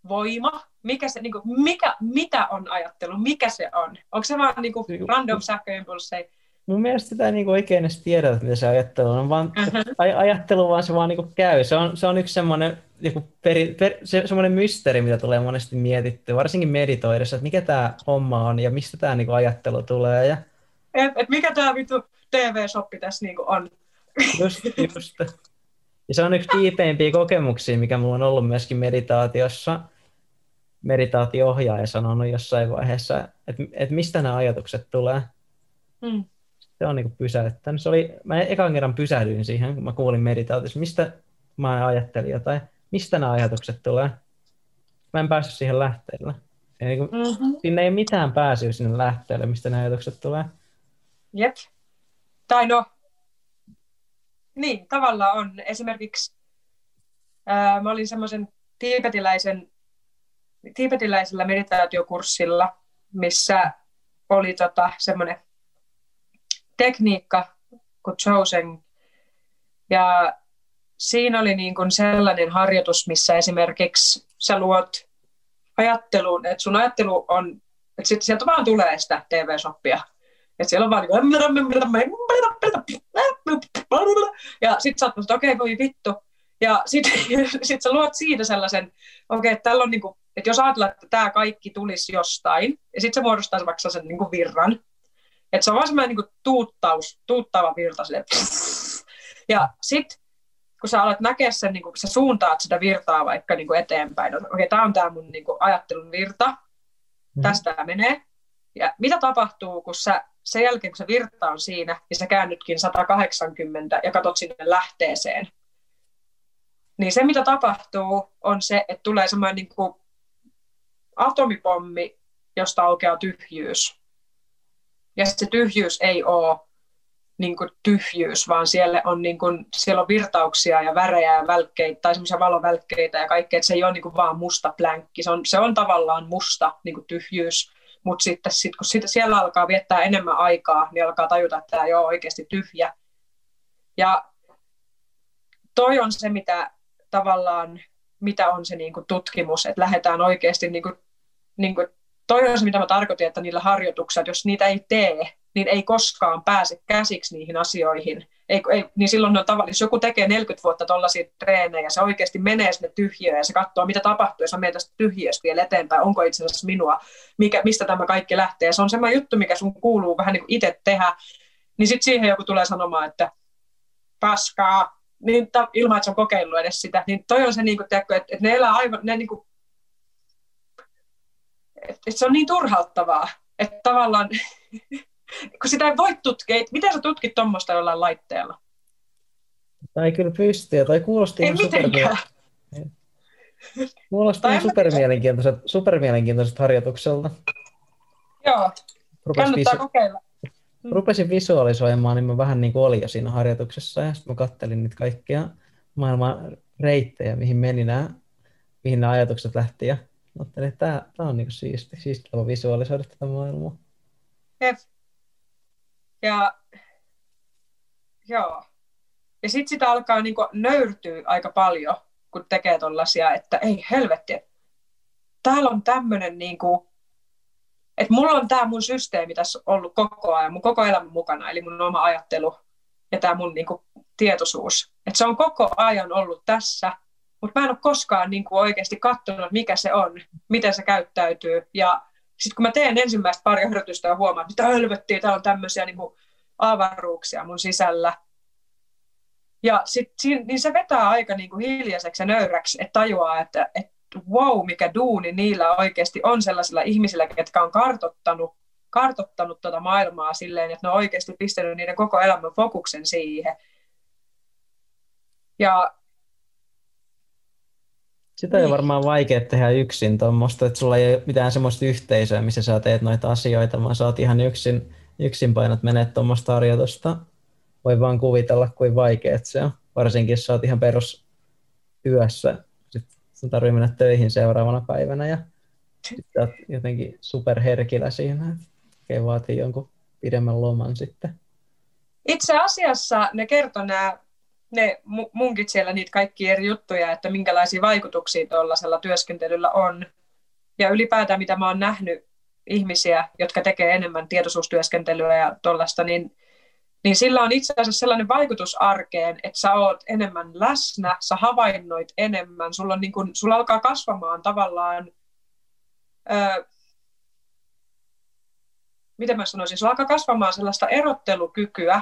voima? Mikä se, niinku, mikä, mitä on ajattelu? Mikä se on? Onko se vaan niinku random sähköimpulsseja? Mun mielestä sitä ei niinku oikein edes tiedä, mitä se ajattelu on, vaan uh-huh. ajattelu vaan se vaan niinku käy. Se on, se on yksi semmoinen niinku peri, per, se, semmoinen mysteeri, mitä tulee monesti mietittyä, varsinkin meditoidessa, että mikä tämä homma on ja mistä tämä niinku ajattelu tulee. Ja... Et, et mikä tämä vittu TV-soppi tässä niinku on. Just, just. Ja se on yksi kiipeimpiä kokemuksia, mikä mulla on ollut myöskin meditaatiossa. Meditaatio-ohjaaja sanonut jossain vaiheessa, että, että mistä nämä ajatukset tulee. Mm se on niin pysäyttänyt. Se oli, mä ekan kerran pysähdyin siihen, kun mä kuulin meditaatiossa, mistä mä ajattelin jotain, mistä nämä ajatukset tulee. Mä en päässyt siihen lähteelle. Kuin, mm-hmm. Sinne ei mitään pääsyä sinne lähteelle, mistä nämä ajatukset tulee. Jep. Tai no, niin, tavallaan on. Esimerkiksi ää, mä olin semmoisen tiipetiläisen, tiipetiläisellä meditaatiokurssilla, missä oli tota, semmoinen tekniikka kuin Chosen. Ja siinä oli niin kuin sellainen harjoitus, missä esimerkiksi sä luot ajatteluun, että sun ajattelu on, että sit sieltä vaan tulee sitä TV-soppia. Että siellä on vaan niin ja sit sä oot että okei, okay, voi vittu. Ja sit, sit sä luot siitä sellaisen, okei, okay, että tällä on niin kuin, että jos ajatellaan, että tämä kaikki tulisi jostain, ja sitten se muodostaa vaikka sen niin virran, että se on vaan semmoinen niin tuuttaus, tuuttava virta sille. Ja sitten kun sä alat näkeä sen, niin kun sä suuntaat sitä virtaa vaikka niin eteenpäin, okei, okay, tämä on tämä mun niin ajattelun virta, mm. tästä menee. Ja mitä tapahtuu, kun sä sen jälkeen, kun se virta on siinä, niin sä käännytkin 180 ja katot sinne lähteeseen. Niin se, mitä tapahtuu, on se, että tulee semmoinen niin atomipommi, josta aukeaa tyhjyys. Ja se tyhjyys ei ole niin kuin tyhjyys, vaan siellä on, niin kuin, siellä on virtauksia ja värejä ja välkkeitä tai semmoisia valovälkkeitä ja kaikkea, että se ei ole niin kuin vaan musta plänkki, se on, se on tavallaan musta niin kuin tyhjyys, mutta sitten sit, kun sit siellä alkaa viettää enemmän aikaa, niin alkaa tajuta, että tämä ei ole oikeasti tyhjä. Ja toi on se, mitä tavallaan, mitä on se niin kuin tutkimus, että lähdetään oikeasti niin kuin, niin kuin toi on se, mitä mä tarkoitin, että niillä harjoituksilla, jos niitä ei tee, niin ei koskaan pääse käsiksi niihin asioihin. Ei, ei, niin silloin on tavallaan, jos joku tekee 40 vuotta tuollaisia treenejä ja se oikeasti menee sinne tyhjiöön ja se katsoo, mitä tapahtuu, jos mä menen tästä tyhjiöstä vielä eteenpäin, onko itse asiassa minua, mikä, mistä tämä kaikki lähtee. Se on semmoinen juttu, mikä sun kuuluu vähän niin kuin itse tehdä, niin sitten siihen joku tulee sanomaan, että paskaa, niin ta, ilman, että se on kokeillut edes sitä, niin toi on se, niin kuin, että, että ne elää aivan, ne niin kuin et se on niin turhauttavaa, että tavallaan, kun sitä ei voi tutkia, miten sä tutkit tuommoista jollain laitteella? Tai kyllä pystyy, tai kuulosti ei mitenkään. Kuulosti ihan supermielenkiintoiset, supermielenkiintoiset harjoitukselta. Joo. Kannattaa visu- kokeilla. Mm. Rupesin visualisoimaan, niin mä vähän niin kuin olin jo siinä harjoituksessa ja sitten mä kattelin niitä kaikkia maailman reittejä, mihin meni nämä, mihin nämä ajatukset lähti ja ajattelin, että tämä, tämä on niin kuin siisti, siisti tapa visualisoida tätä maailmaa. Jep. Ja joo. Ja sitten sitä alkaa niin nöyrtyä aika paljon, kun tekee tollasia, että ei helvetti, täällä on tämmöinen niin kuin, että mulla on tämä mun systeemi tässä ollut koko ajan, mun koko elämän mukana, eli mun oma ajattelu ja tämä mun niin kuin, tietoisuus. Että se on koko ajan ollut tässä, mutta mä en ole koskaan niin kuin, oikeasti katsonut, mikä se on, miten se käyttäytyy. Ja sitten kun mä teen ensimmäistä pari harjoitusta ja huomaan, että mitä hölvettiä, täällä on tämmöisiä niin kuin, avaruuksia mun sisällä. Ja sit, niin se vetää aika niin kuin hiljaiseksi ja nöyräksi, että tajuaa, että, että wow, mikä duuni niillä oikeasti on sellaisilla ihmisillä, jotka on kartottanut, kartottanut tuota maailmaa silleen, että ne on oikeasti pistänyt niiden koko elämän fokuksen siihen. Ja sitä ei niin. varmaan vaikea tehdä yksin tuommoista, että sulla ei ole mitään semmoista yhteisöä, missä sä teet noita asioita, vaan sä oot ihan yksin, yksin painat menet tuommoista harjoitusta. Voi vaan kuvitella, kuin vaikea se on. Varsinkin jos sä oot ihan perus yössä sun tarvii mennä töihin seuraavana päivänä ja sitten olet jotenkin superherkillä siinä, että vaatii jonkun pidemmän loman sitten. Itse asiassa ne kertoo nämä ne munkit siellä niitä kaikki eri juttuja, että minkälaisia vaikutuksia tuollaisella työskentelyllä on. Ja ylipäätään mitä mä oon nähnyt ihmisiä, jotka tekee enemmän tietoisuustyöskentelyä ja tuollaista, niin niin sillä on itse asiassa sellainen vaikutus arkeen, että sä oot enemmän läsnä, sä havainnoit enemmän, sulla, on niin kun, sulla alkaa kasvamaan tavallaan, ää, miten mä sanoisin, sulla alkaa kasvamaan sellaista erottelukykyä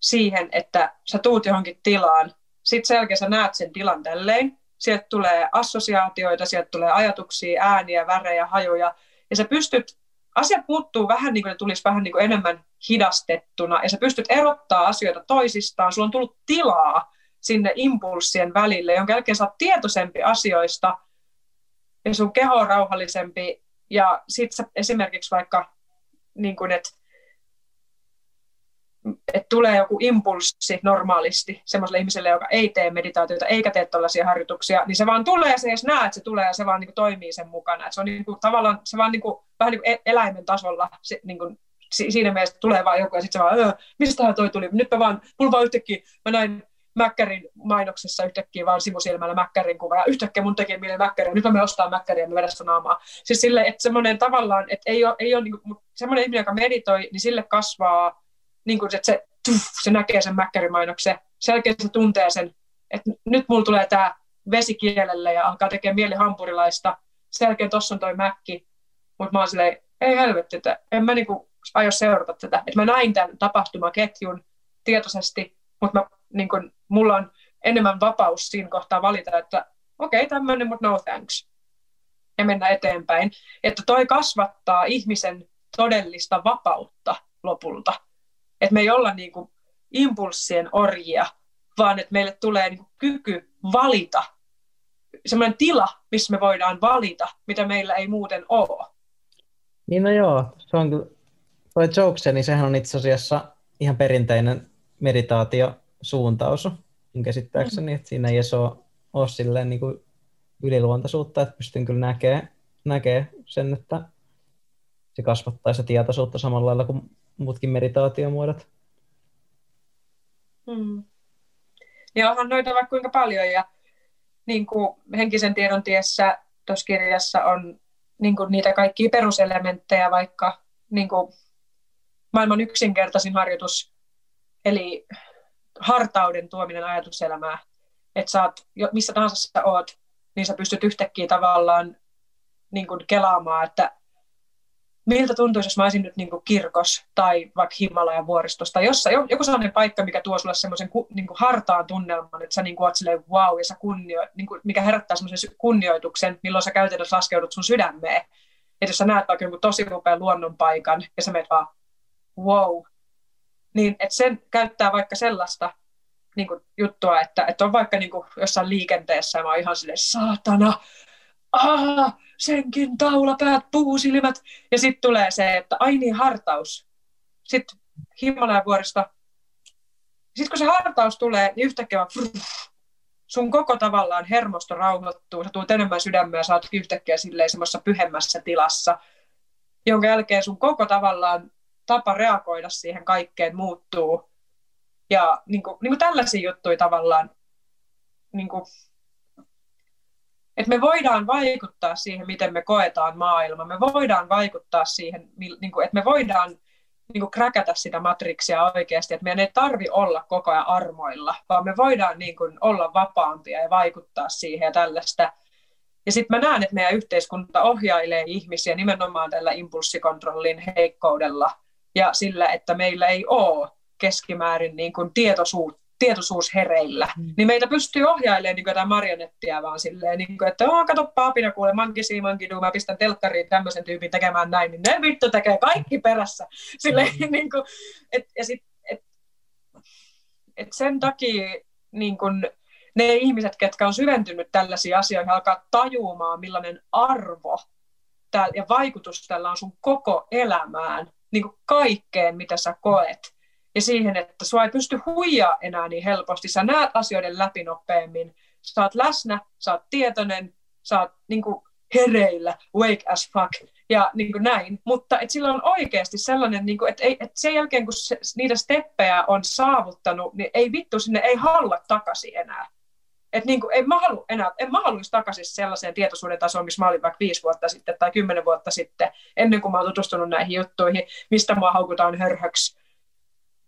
siihen, että sä tuut johonkin tilaan, sitten sen jälkeen sä näet sen tilan tälleen, sieltä tulee assosiaatioita, sieltä tulee ajatuksia, ääniä, värejä, hajuja, ja sä pystyt asiat muuttuu vähän niin kuin ne tulisi vähän niin kuin enemmän hidastettuna, ja sä pystyt erottaa asioita toisistaan, sulla on tullut tilaa sinne impulssien välille, jonka jälkeen sä oot tietoisempi asioista, ja sun keho on rauhallisempi, ja sit sä esimerkiksi vaikka, niin kuin, että että tulee joku impulssi normaalisti semmoiselle ihmiselle, joka ei tee meditaatiota eikä tee tällaisia harjoituksia, niin se vaan tulee ja se edes näe, että se tulee ja se vaan niin kuin, toimii sen mukana. Et se on niin kuin, tavallaan se vaan niin kuin, vähän niin kuin e-, eläimen tasolla se, niin kuin, siinä mielessä tulee vaan joku ja sitten se vaan, öö, mistähän toi tuli? Nyt mä vaan, mulla vaan yhtäkkiä, mä näin Mäkkärin mainoksessa yhtäkkiä vaan sivusilmällä Mäkkärin kuva, ja yhtäkkiä mun tekee mieleen Mäkkäriä, nyt mä ostaa Mäkkäriä ja mä vedän naamaa. Siis sille, että semmoinen tavallaan, että ei ole, ei ole niin kuin, semmoinen ihminen, joka meditoi, niin sille kasvaa niin kuin, että se, tuff, se näkee sen mäkkärimainoksen, sen jälkeen se tuntee sen, että nyt mulla tulee tämä vesikielelle ja alkaa tekemään mieli hampurilaista, sen jälkeen tuossa on toi mäkki, mutta mä oon silleen, ei helvetti, että en mä niinku aio seurata tätä. Että mä näin tämän tapahtumaketjun tietoisesti, mutta mä, niinku, mulla on enemmän vapaus siinä kohtaa valita, että okei, okay, tämmöinen, mutta no thanks. Ja mennä eteenpäin. Että toi kasvattaa ihmisen todellista vapautta lopulta. Että me ei olla niin kuin impulssien orjia, vaan että meille tulee niin kuin kyky valita, semmoinen tila, missä me voidaan valita, mitä meillä ei muuten ole. Niin no joo, se on kyllä, toi Jokesen, niin sehän on itse asiassa ihan perinteinen meditaatiosuuntaus, mun käsittääkseni, mm. että siinä ei ole, ole silleen niin kuin yliluontaisuutta, että pystyn kyllä näkemään näkee sen, että se kasvattaa sitä tietoisuutta samalla lailla kuin muutkin meditaatiomuodot. Hmm. Ja onhan noita vaikka kuinka paljon ja niin kuin henkisen tiedon tiessä tuossa kirjassa on niin kuin niitä kaikkia peruselementtejä, vaikka niin kuin maailman yksinkertaisin harjoitus, eli hartauden tuominen ajatuselämää, että oot, missä tahansa sä oot, niin sä pystyt yhtäkkiä tavallaan niin kuin kelaamaan, että miltä tuntuisi, jos mä olisin nyt niin kuin kirkos tai vaikka Himalajan vuoristosta, tai jossain, joku sellainen paikka, mikä tuo sulle semmoisen niin hartaan tunnelman, että sä niin kuin oot silleen wow, ja sä kunnio, niin kuin, mikä herättää semmoisen kunnioituksen, milloin sä käytännössä laskeudut sun sydämeen. Että jos sä näet vaikka jonkun tosi upean luonnonpaikan, ja sä meet vaan wow, niin että sen käyttää vaikka sellaista niin kuin juttua, että, että on vaikka niin kuin jossain liikenteessä, ja mä oon ihan silleen, saatana, aah, senkin taulapäät, puusilmät. Ja sitten tulee se, että ai niin, hartaus. Sitten Himalajan vuorista. Sitten kun se hartaus tulee, niin yhtäkkiä vaan, sun koko tavallaan hermosto rauhoittuu, sä tulet enemmän sydämää, sä oot yhtäkkiä semmoisessa pyhemmässä tilassa, jonka jälkeen sun koko tavallaan tapa reagoida siihen kaikkeen muuttuu. Ja niin kuin, niin kuin tällaisia juttuja tavallaan, niin kuin, että me voidaan vaikuttaa siihen, miten me koetaan maailma. Me voidaan vaikuttaa siihen, niin kuin, että me voidaan niin kuin kräkätä sitä matriksia oikeasti, että meidän ei tarvi olla koko ajan armoilla, vaan me voidaan niin kuin olla vapaampia ja vaikuttaa siihen ja tällaista. Ja sitten mä näen, että meidän yhteiskunta ohjailee ihmisiä nimenomaan tällä impulssikontrollin heikkoudella ja sillä, että meillä ei ole keskimäärin niin kuin tietoisuutta tietoisuus hereillä, mm. niin meitä pystyy ohjailemaan niin jotain marionettia vaan silleen, niin kuin, että oh, kato paapina kuule, mankisi, mankidu, mä pistän telkkariin tämmöisen tyypin tekemään näin, niin ne vittu tekee kaikki perässä. Silleen, mm. niin kuin, et, ja sit, et, et sen takia niin kuin, ne ihmiset, ketkä on syventynyt tällaisiin asioihin, alkaa tajumaan, millainen arvo tää, ja vaikutus tällä on sun koko elämään, niin kuin kaikkeen, mitä sä koet ja siihen, että sua ei pysty huijaa enää niin helposti. Sä näet asioiden läpi nopeammin, sä oot läsnä, sä oot tietoinen, sä oot niin kuin hereillä, wake as fuck ja niin kuin näin. Mutta et sillä on oikeasti sellainen, niin kuin, että, ei, että sen jälkeen kun se, niitä steppejä on saavuttanut, niin ei vittu sinne ei halua takaisin enää. Et niin kuin, en mä halua enää, en mä haluaisi takaisin sellaiseen tietoisuuden tasoon, missä mä olin vaikka viisi vuotta sitten tai kymmenen vuotta sitten, ennen kuin mä oon tutustunut näihin juttuihin, mistä mua haukutaan hörhöksi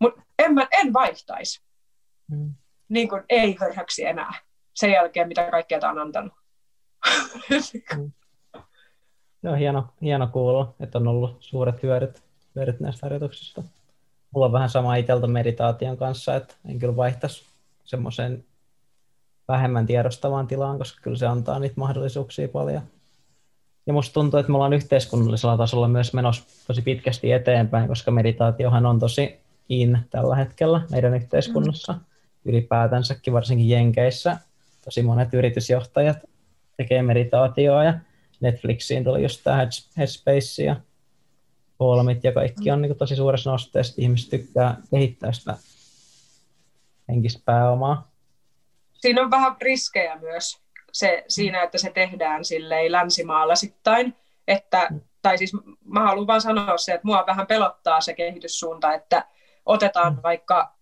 mutta en, mä, en vaihtaisi. Mm. Niin kuin ei hörhöksi enää sen jälkeen, mitä kaikkea tämä on antanut. mm. Joo, hieno, hieno kuulla, että on ollut suuret hyödyt, hyödyt näistä harjoituksista. Mulla on vähän sama iteltä meditaation kanssa, että en kyllä vaihtaisi semmoiseen vähemmän tiedostavaan tilaan, koska kyllä se antaa niitä mahdollisuuksia paljon. Ja musta tuntuu, että me ollaan yhteiskunnallisella tasolla myös menossa tosi pitkästi eteenpäin, koska meditaatiohan on tosi in tällä hetkellä meidän yhteiskunnassa. Mm. Ylipäätänsäkin, varsinkin Jenkeissä, tosi monet yritysjohtajat tekee meditaatioa ja Netflixiin tuli just tämä Headspace ja Holmit ja kaikki on niin tosi suuressa nosteessa, ihmiset tykkää kehittää sitä henkistä pääomaa. Siinä on vähän riskejä myös se, siinä, että se tehdään silleen länsimaalaisittain, että, mm. tai siis mä haluan vaan sanoa se, että mua vähän pelottaa se kehityssuunta, että otetaan mm. vaikka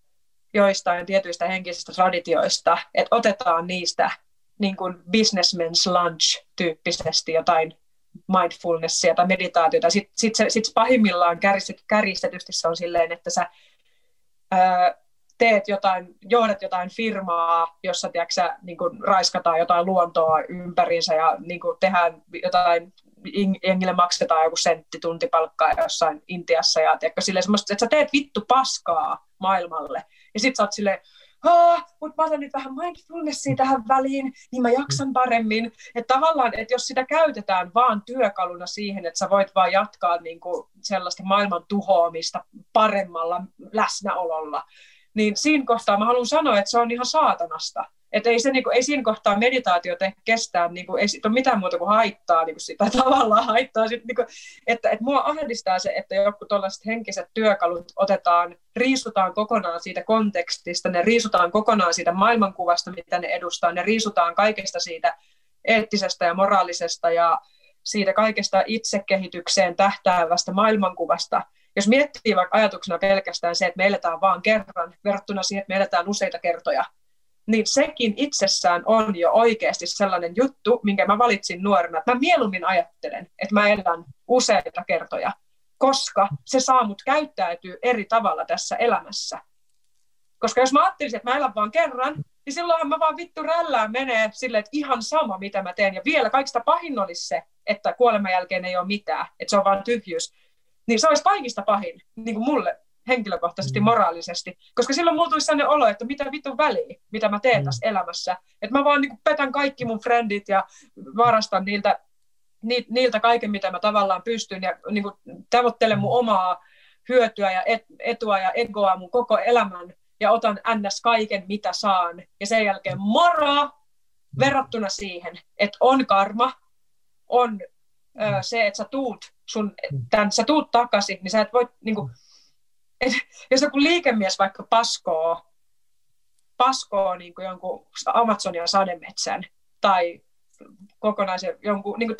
joistain tietyistä henkisistä traditioista, että otetaan niistä niin kuin businessman's lunch-tyyppisesti jotain mindfulnessia tai meditaatiota. Sitten sit se, sit pahimmillaan kärjistetysti se on silleen, että sä ää, teet jotain, johdat jotain firmaa, jossa tiedätkö, niin kuin raiskataan jotain luontoa ympäriinsä ja niin kuin tehdään jotain jengille maksetaan joku sentti tuntipalkkaa jossain Intiassa ja tiedätkö, silleen semmoista, että sä teet vittu paskaa maailmalle ja sit sä oot silleen, mutta mä otan nyt vähän mindfulnessia tähän väliin, niin mä jaksan paremmin. Että tavallaan, että jos sitä käytetään vaan työkaluna siihen, että sä voit vaan jatkaa niin kuin sellaista maailman tuhoamista paremmalla läsnäololla, niin siinä kohtaa mä haluan sanoa, että se on ihan saatanasta. Että ei, se, niin kuin, ei siinä kohtaa meditaatio te kestää, niin kuin, ei siitä ole mitään muuta kuin haittaa, niin kuin sitä tavallaan haittaa. Sit, niin kuin, että, että mua ahdistaa se, että joku tuollaiset henkiset työkalut otetaan, riisutaan kokonaan siitä kontekstista, ne riisutaan kokonaan siitä maailmankuvasta, mitä ne edustaa, ne riisutaan kaikesta siitä eettisestä ja moraalisesta ja siitä kaikesta itsekehitykseen tähtäävästä maailmankuvasta. Jos miettii vaikka ajatuksena pelkästään se, että me eletään vaan kerran, verrattuna siihen, että me eletään useita kertoja, niin sekin itsessään on jo oikeasti sellainen juttu, minkä mä valitsin nuorena. Mä mieluummin ajattelen, että mä elän useita kertoja, koska se saa mut käyttäytyy eri tavalla tässä elämässä. Koska jos mä ajattelisin, että mä elän vaan kerran, niin silloinhan mä vaan vittu rällään menee silleen, että ihan sama mitä mä teen. Ja vielä kaikista pahin olisi se, että kuoleman jälkeen ei ole mitään, että se on vaan tyhjyys. Niin se olisi kaikista pahin, niin kuin mulle henkilökohtaisesti, mm. moraalisesti. Koska silloin mulla tulisi sellainen olo, että mitä vitun väliä, mitä mä teen mm. tässä elämässä. Että mä vaan niin kuin petän kaikki mun frendit ja varastan niiltä, ni, niiltä kaiken, mitä mä tavallaan pystyn ja niin kuin tavoittelen mun omaa hyötyä ja et, etua ja egoa mun koko elämän ja otan ns. kaiken, mitä saan. Ja sen jälkeen moro verrattuna siihen, että on karma, on ö, se, että sä tuut, sun, tämän, sä tuut takaisin, niin sä et voi, niin kuin, et, jos joku liikemies vaikka paskoo, paskoo niin kuin jonkun Amazonia sademetsän tai kokonaisen jonkun, niin kuin,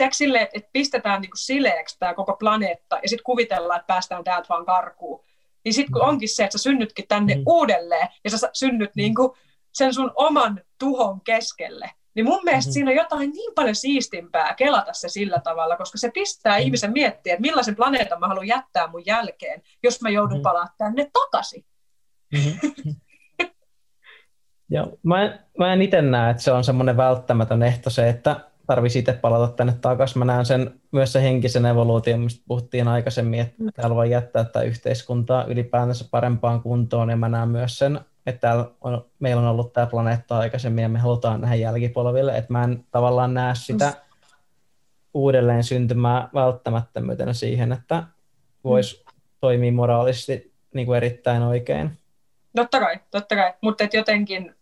että pistetään niin kuin sileeksi tämä koko planeetta ja sitten kuvitellaan, että päästään täältä vaan karkuun. Niin sitten kun mm. onkin se, että sä synnytkin tänne mm. uudelleen ja sä synnyt niin kuin sen sun oman tuhon keskelle, niin mun mielestä mm-hmm. siinä on jotain niin paljon siistimpää kelata se sillä tavalla, koska se pistää mm-hmm. ihmisen miettiä, että millaisen planeetan mä haluan jättää mun jälkeen, jos mä joudun mm-hmm. palaamaan tänne takaisin. Mm-hmm. Joo, mä en, mä en itse näe, että se on semmoinen välttämätön ehto se, että tarvitsisi itse palata tänne takaisin. Mä näen sen myös se henkisen evoluution, mistä puhuttiin aikaisemmin, että mm. voi jättää tätä yhteiskuntaa ylipäätänsä parempaan kuntoon, ja mä näen myös sen, että täällä on, meillä on ollut tämä planeetta aikaisemmin, ja me halutaan nähdä jälkipolville, että mä en tavallaan näe sitä uudelleen syntymää välttämättömyytenä siihen, että voisi mm. toimia moraalisesti niin kuin erittäin oikein. Totta kai, totta kai. mutta jotenkin,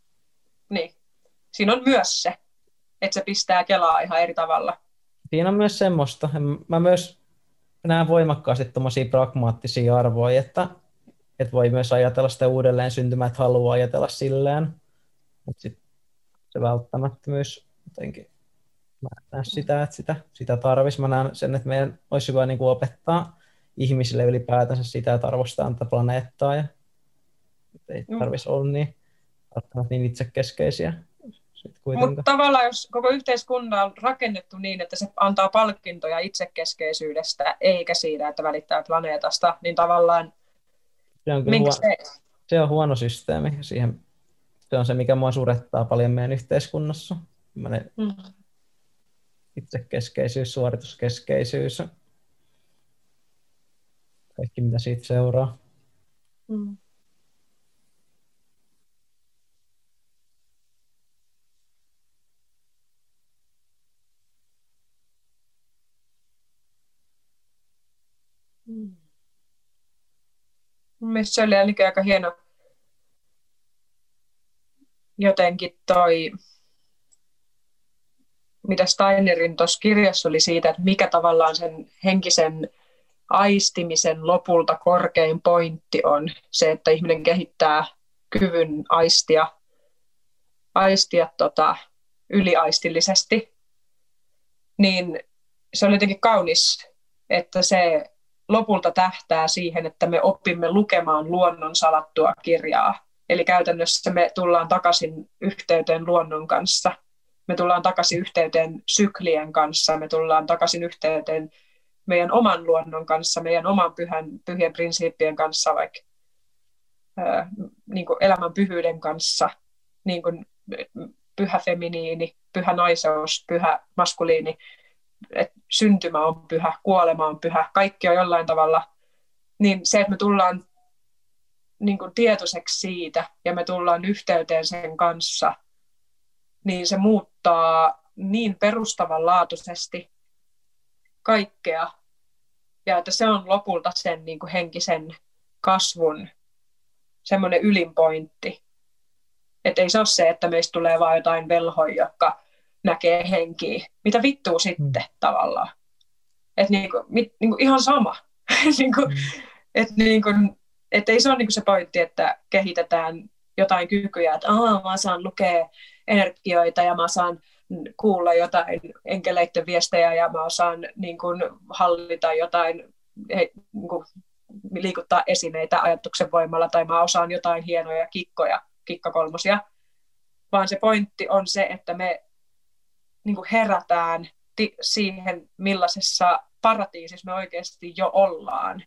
niin, siinä on myös se, että se pistää kelaa ihan eri tavalla. Siinä on myös semmoista. Mä myös näen voimakkaasti tuommoisia pragmaattisia arvoja, että, että voi myös ajatella sitä uudelleen syntymää, että haluaa ajatella silleen, mutta sitten se välttämättömyys jotenkin mä näen sitä, että sitä, sitä tarvitsisi. Mä näen sen, että meidän olisi hyvä niin kuin opettaa ihmisille ylipäätänsä sitä, että arvostetaan tätä planeettaa ja ei tarvitsisi olla niin, niin itsekeskeisiä. Mutta tavallaan jos koko yhteiskunta on rakennettu niin, että se antaa palkintoja itsekeskeisyydestä eikä siitä, että välittää planeetasta, niin tavallaan se on, huono, se? se on huono systeemi. Siihen, se on se, mikä mua surettaa paljon meidän yhteiskunnassa. Mm. Itsekeskeisyys, suorituskeskeisyys, kaikki mitä siitä seuraa. Mm. Mielestäni se oli ainakin aika hieno jotenkin toi, mitä Steinerin tuossa kirjassa oli siitä, että mikä tavallaan sen henkisen aistimisen lopulta korkein pointti on se, että ihminen kehittää kyvyn aistia, aistia tota, yliaistillisesti, niin se oli jotenkin kaunis, että se lopulta tähtää siihen, että me opimme lukemaan luonnon salattua kirjaa. Eli käytännössä me tullaan takaisin yhteyteen luonnon kanssa. Me tullaan takaisin yhteyteen syklien kanssa. Me tullaan takaisin yhteyteen meidän oman luonnon kanssa, meidän oman pyhän, pyhien prinsiippien kanssa, vaikka ää, niin elämän pyhyyden kanssa, niin kuin pyhä feminiini, pyhä naiseus, pyhä maskuliini, että syntymä on pyhä, kuolema on pyhä, kaikki on jollain tavalla, niin se, että me tullaan niin kuin tietoiseksi siitä ja me tullaan yhteyteen sen kanssa, niin se muuttaa niin perustavanlaatuisesti kaikkea. Ja että se on lopulta sen niin kuin henkisen kasvun semmoinen ylinpointti. Että ei se ole se, että meistä tulee vain jotain velhoja, jotka näkee henkiä. Mitä vittua sitten mm. tavallaan? Että niinku, mit, niinku ihan sama. niinku, mm. Että niinku, et ei se ole niinku se pointti, että kehitetään jotain kykyjä, että Aa, mä saan lukea energioita ja mä saan kuulla jotain enkeleiden viestejä ja mä osaan niin kuin, hallita jotain, he, niin kuin, liikuttaa esineitä ajatuksen voimalla tai mä osaan jotain hienoja kikkoja, kikkakolmosia, vaan se pointti on se, että me niin kuin herätään ti- siihen, millaisessa paratiisissa me oikeasti jo ollaan.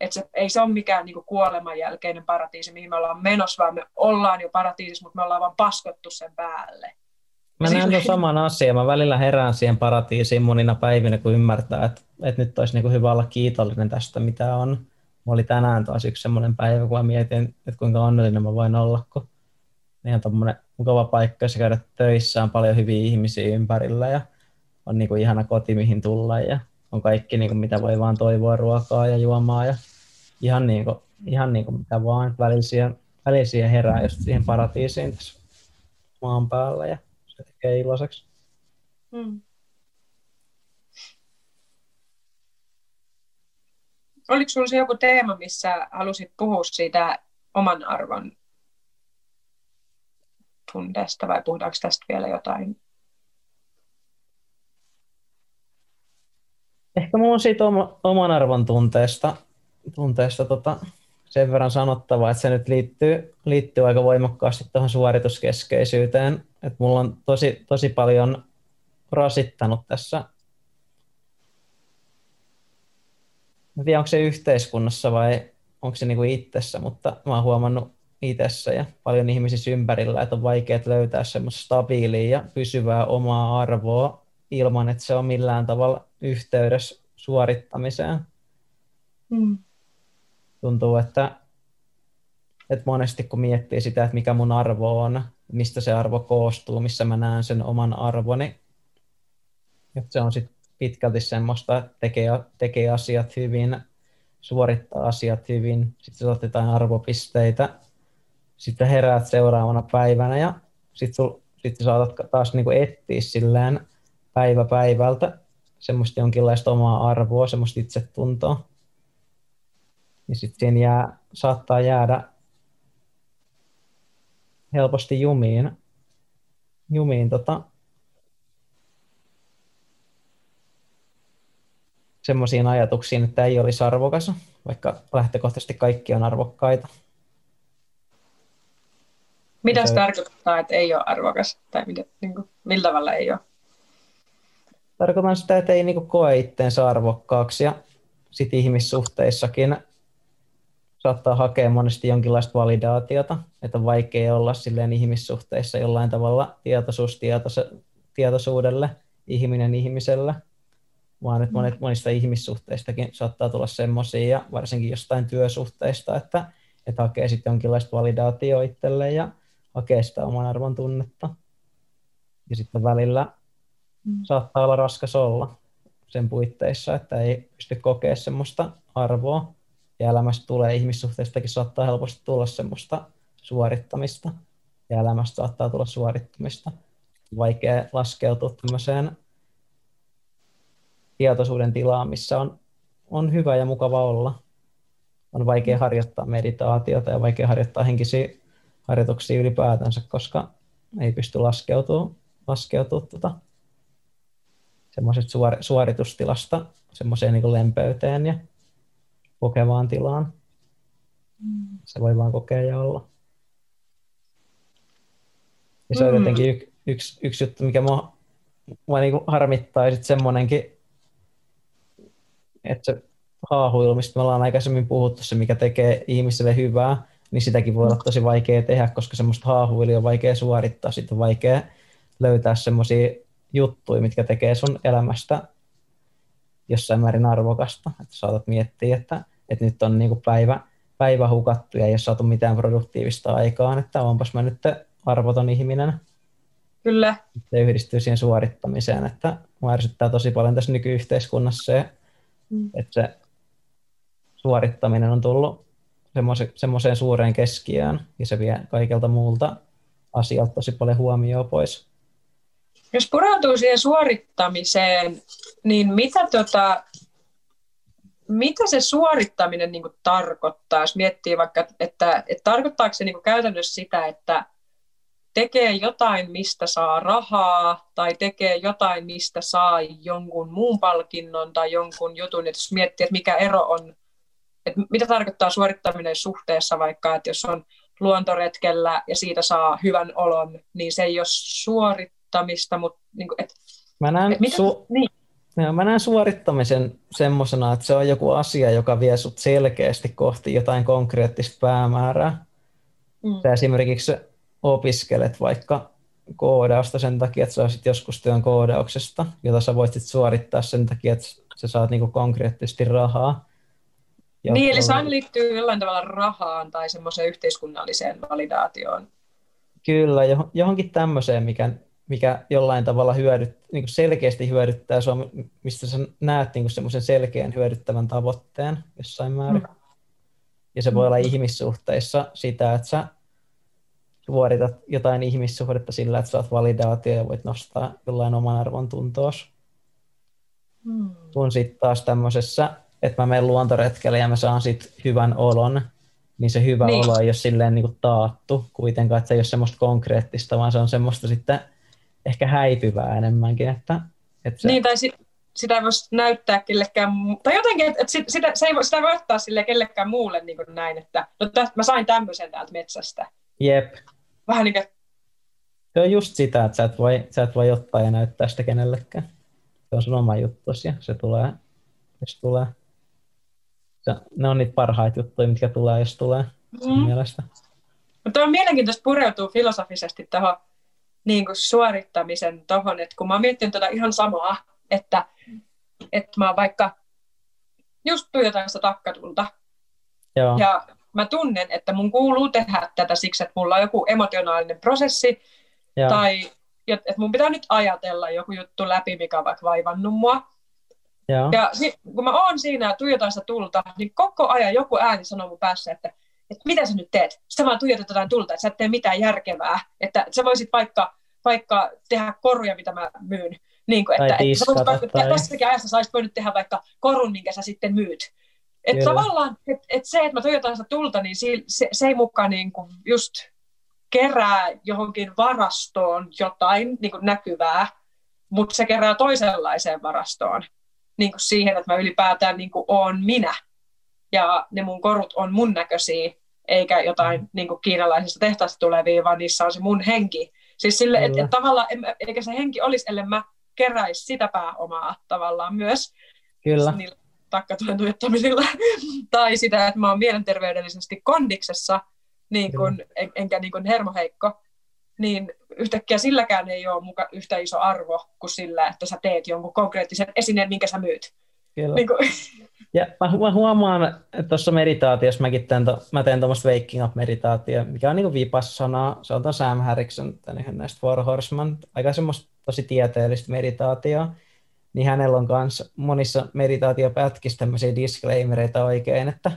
Et se, ei se ole mikään niin kuin kuoleman jälkeinen paratiisi, mihin me ollaan menossa, vaan me ollaan jo paratiisissa, mutta me ollaan vaan paskottu sen päälle. Mä näen tuon saman asian. Mä välillä herään siihen paratiisiin monina päivinä, kun ymmärtää, että, että nyt olisi niin hyvä olla kiitollinen tästä, mitä on. Mä oli tänään taas yksi semmoinen päivä, kun mä mietin, että kuinka onnellinen mä voin olla, kun niin ihan tuommoinen mukava paikka, jossa käydä töissä, on paljon hyviä ihmisiä ympärillä ja on niin kuin ihana koti, mihin tulla ja on kaikki niin kuin mitä voi vaan toivoa, ruokaa ja juomaa ja ihan niin kuin, ihan niin kuin mitä vaan. Välisiä, välisiä herää just siihen paratiisiin tässä maan päällä ja se tekee iloiseksi. Mm. Oliko sinulla joku teema, missä halusit puhua siitä oman arvon tunteesta vai puhutaanko tästä vielä jotain? Ehkä mulla on siitä oma, oman arvon tunteesta, tunteesta tota, sen verran sanottavaa, että se nyt liittyy, liittyy aika voimakkaasti tuohon suorituskeskeisyyteen. Että mulla on tosi, tosi paljon rasittanut tässä. Mä tiedän, onko se yhteiskunnassa vai onko se niinku itsessä, mutta mä oon huomannut itsessä ja paljon ihmisissä ympärillä, että on vaikea löytää semmoista stabiilia ja pysyvää omaa arvoa ilman, että se on millään tavalla yhteydessä suorittamiseen. Mm. Tuntuu, että, että monesti kun miettii sitä, että mikä mun arvo on, mistä se arvo koostuu, missä mä näen sen oman arvoni, että se on sitten pitkälti semmoista, että tekee, tekee asiat hyvin, suorittaa asiat hyvin, sitten jotain arvopisteitä, sitten heräät seuraavana päivänä ja sitten sit saatat taas niinku etsiä silleen päivä päivältä semmoista jonkinlaista omaa arvoa, semmoista itsetuntoa. Niin sitten siinä jää, saattaa jäädä helposti jumiin, jumiin tota, semmoisiin ajatuksiin, että ei olisi arvokas, vaikka lähtökohtaisesti kaikki on arvokkaita. Mitä se tarkoittaa, että ei ole arvokas? Tai mitä, niin kuin, millä tavalla ei ole? Tarkoitan sitä, että ei niin kuin, koe itteensä arvokkaaksi ja sit ihmissuhteissakin saattaa hakea monesti jonkinlaista validaatiota, että on vaikea olla silleen ihmissuhteissa jollain tavalla tietoisuus tietoisuudelle, ihminen ihmiselle, vaan että monet, monista ihmissuhteistakin saattaa tulla semmoisia, ja varsinkin jostain työsuhteista, että, että hakee sitten jonkinlaista validaatioa itselleen ja hakee sitä oman arvon tunnetta. Ja sitten välillä mm. saattaa olla raskas olla sen puitteissa, että ei pysty kokemaan semmoista arvoa. Ja elämästä tulee ihmissuhteistakin saattaa helposti tulla semmoista suorittamista. Ja elämästä saattaa tulla suorittamista. Vaikea laskeutua tämmöiseen tietoisuuden tilaan, missä on, on hyvä ja mukava olla. On vaikea harjoittaa meditaatiota ja vaikea harjoittaa henkisiä harjoituksia ylipäätänsä, koska ei pysty laskeutumaan, laskeutumaan tuota, semmoisesta suor, suoritustilasta semmoiseen niin lempeyteen ja kokevaan tilaan. Mm. Se voi vaan kokea ja olla. Ja se on mm. jotenkin y, yksi, yksi juttu, mikä mua, mua niin harmittaa, ja sitten semmoinenkin, että se haahuilu, mistä me ollaan aikaisemmin puhuttu, se mikä tekee ihmiselle hyvää, niin sitäkin voi olla tosi vaikea tehdä, koska semmoista haahuilia on vaikea suorittaa, sitten on vaikea löytää semmoisia juttuja, mitkä tekee sun elämästä jossain määrin arvokasta. Että saatat miettiä, että, että nyt on niinku päivä, päivä hukattu ja ei ole saatu mitään produktiivista aikaan, että onpas mä nyt arvoton ihminen. Kyllä. Se yhdistyy siihen suorittamiseen, että mua ärsyttää tosi paljon tässä nykyyhteiskunnassa se, mm. että se suorittaminen on tullut semmoiseen suureen keskiöön ja se vie kaikelta muulta asialta tosi paljon huomioon pois. Jos pureutuu siihen suorittamiseen, niin mitä, tota, mitä se suorittaminen niin kuin tarkoittaa? Jos miettii vaikka, että, että tarkoittaako se niin kuin käytännössä sitä, että tekee jotain, mistä saa rahaa, tai tekee jotain, mistä saa jonkun muun palkinnon tai jonkun jutun, että jos miettii, että mikä ero on, että mitä tarkoittaa suorittaminen suhteessa vaikka, että jos on luontoretkellä ja siitä saa hyvän olon, niin se ei ole suorittamista, mutta niin kuin, että, mä näen, että mitä, su- niin. Joo, mä näen suorittamisen semmoisena, että se on joku asia, joka vie sut selkeästi kohti jotain konkreettista päämäärää. Mm. Sä esimerkiksi opiskelet vaikka koodausta sen takia, että saisit joskus työn koodauksesta, jota sä voisit suorittaa sen takia, että sä saat niinku konkreettisesti rahaa. Niin, eli se aina liittyy jollain tavalla rahaan tai semmoiseen yhteiskunnalliseen validaatioon. Kyllä, johonkin tämmöiseen, mikä, mikä jollain tavalla hyödyt, niin selkeästi hyödyttää sinua, mistä sä näet niin semmoisen selkeän hyödyttävän tavoitteen jossain määrin. Mm. Ja se voi olla mm. ihmissuhteissa sitä, että sä suoritat jotain ihmissuhdetta sillä, että saat validaatio ja voit nostaa jollain oman arvon tuntoos. Mm. Kun sitten taas tämmöisessä että mä menen luontoretkelle ja mä saan sit hyvän olon, niin se hyvä niin. olo ei ole silleen niin kuin taattu kuitenkaan, että se ei ole semmoista konkreettista, vaan se on semmoista sitten ehkä häipyvää enemmänkin. Että, että se... Niin, tai si- sitä ei voisi näyttää kellekään, tai jotenkin, että sit, sitä, se ei voi, sitä ei voi ottaa sille kellekään muulle niin kuin näin, että no tästä, mä sain tämmöisen täältä metsästä. Jep. Vähän niin kuin... Se on just sitä, että sä et voi, sä et voi ottaa ja näyttää sitä kenellekään. Se on sun oma juttu ja se tulee, jos tulee. Se, ne on niitä parhaita juttuja, mitkä tulee, jos tulee mm. mielestä. Mutta on mielenkiintoista pureutua filosofisesti tuohon niin suorittamisen tuohon, että kun mä oon miettinyt tuota ihan samaa, että, että mä vaikka just tuijotan sitä takkatulta, Joo. ja mä tunnen, että mun kuuluu tehdä tätä siksi, että mulla on joku emotionaalinen prosessi, Joo. tai että mun pitää nyt ajatella joku juttu läpi, mikä on vaikka vaivannut mua. Joo. Ja kun mä oon siinä ja tuijotan sitä tulta, niin koko ajan joku ääni sanoo mun päässä, että, että mitä sä nyt teet? Sä vaan tuijotat jotain tulta, että sä et tee mitään järkevää. Että sä voisit vaikka, vaikka tehdä koruja, mitä mä myyn. Niin kuin, että, että sä voisit vaikka, tai... tässäkin ajassa sä olisit voinut tehdä vaikka korun, minkä sä sitten myyt. Että tavallaan, että et se, että mä tuijotan sitä tulta, niin se, se, se ei mukaan niin kuin just kerää johonkin varastoon jotain niin kuin näkyvää, mutta se kerää toisenlaiseen varastoon niin kuin siihen, että mä ylipäätään niin kuin oon minä ja ne mun korut on mun näköisiä, eikä jotain mm. niin kuin kiinalaisista tehtaista tulevia, vaan niissä on se mun henki. Siis sille, että et tavallaan, eikä se henki olisi, ellei mä keräisi sitä pääomaa tavallaan myös. Kyllä. Niillä takkatulen tai sitä, että mä oon mielenterveydellisesti kondiksessa, niin kun, en, enkä niin kun hermoheikko, niin yhtäkkiä silläkään ei ole muka yhtä iso arvo kuin sillä, että sä teet jonkun konkreettisen esineen, minkä sä myyt. Kyllä. Niin kuin... Ja mä, mä huomaan, että tuossa meditaatiossa mäkin teen, to, mä teen tuommoista waking up meditaatio, mikä on niin kuin vipassana, se on tuon Sam Harrison, yhden näistä Four Horseman, aika semmoista tosi tieteellistä meditaatioa, niin hänellä on myös monissa meditaatiopätkissä tämmöisiä disclaimereita oikein, että,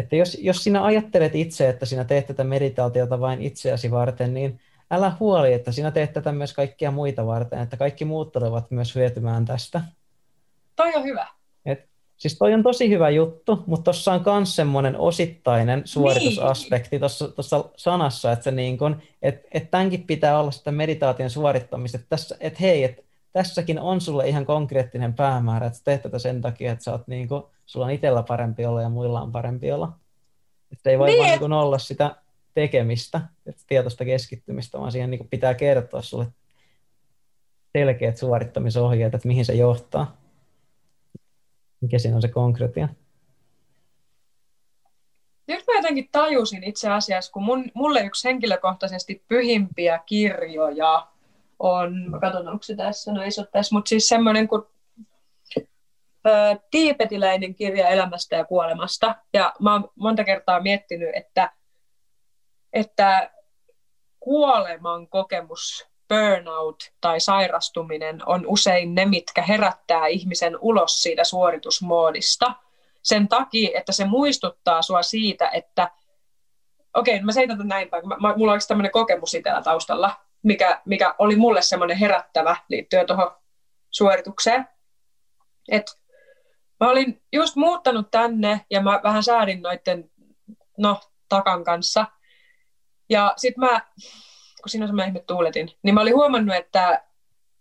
että jos, jos sinä ajattelet itse, että sinä teet tätä meditaatiota vain itseäsi varten, niin älä huoli, että sinä teet tätä myös kaikkia muita varten, että kaikki muut tulevat myös hyötymään tästä. Toi on hyvä. Et, siis toi on tosi hyvä juttu, mutta tuossa on myös semmoinen osittainen suoritusaspekti niin. tuossa sanassa, että, se niin kun, et, et tämänkin pitää olla sitä meditaation suorittamista, että, tässä, että hei, että tässäkin on sulle ihan konkreettinen päämäärä, että teet tätä sen takia, että sä oot niin kun, sulla on itsellä parempi olla ja muilla on parempi olla. Että ei voi niin. vaan niin olla sitä tekemistä, että tietoista keskittymistä, vaan siihen niin pitää kertoa sulle selkeät suorittamisohjeet, että mihin se johtaa. Mikä siinä on se konkretia? Nyt mä jotenkin tajusin itse asiassa, kun mun, mulle yksi henkilökohtaisesti pyhimpiä kirjoja on, mä katson onko se tässä, no ei se ole tässä, mutta siis semmoinen kuin tiipetiläinen kirja elämästä ja kuolemasta. Ja mä oon monta kertaa miettinyt, että, että kuoleman kokemus burnout tai sairastuminen on usein ne, mitkä herättää ihmisen ulos siitä suoritusmoodista. Sen takia, että se muistuttaa sua siitä, että okei, okay, mä seitän näin päin, mulla on tämmöinen kokemus itsellä taustalla, mikä, mikä oli mulle semmoinen herättävä liittyen tuohon suoritukseen. Et mä olin just muuttanut tänne ja mä vähän säädin noiden no, takan kanssa. Ja sitten mä kun siinä on semmoinen ihme tuuletin, niin mä olin huomannut, että,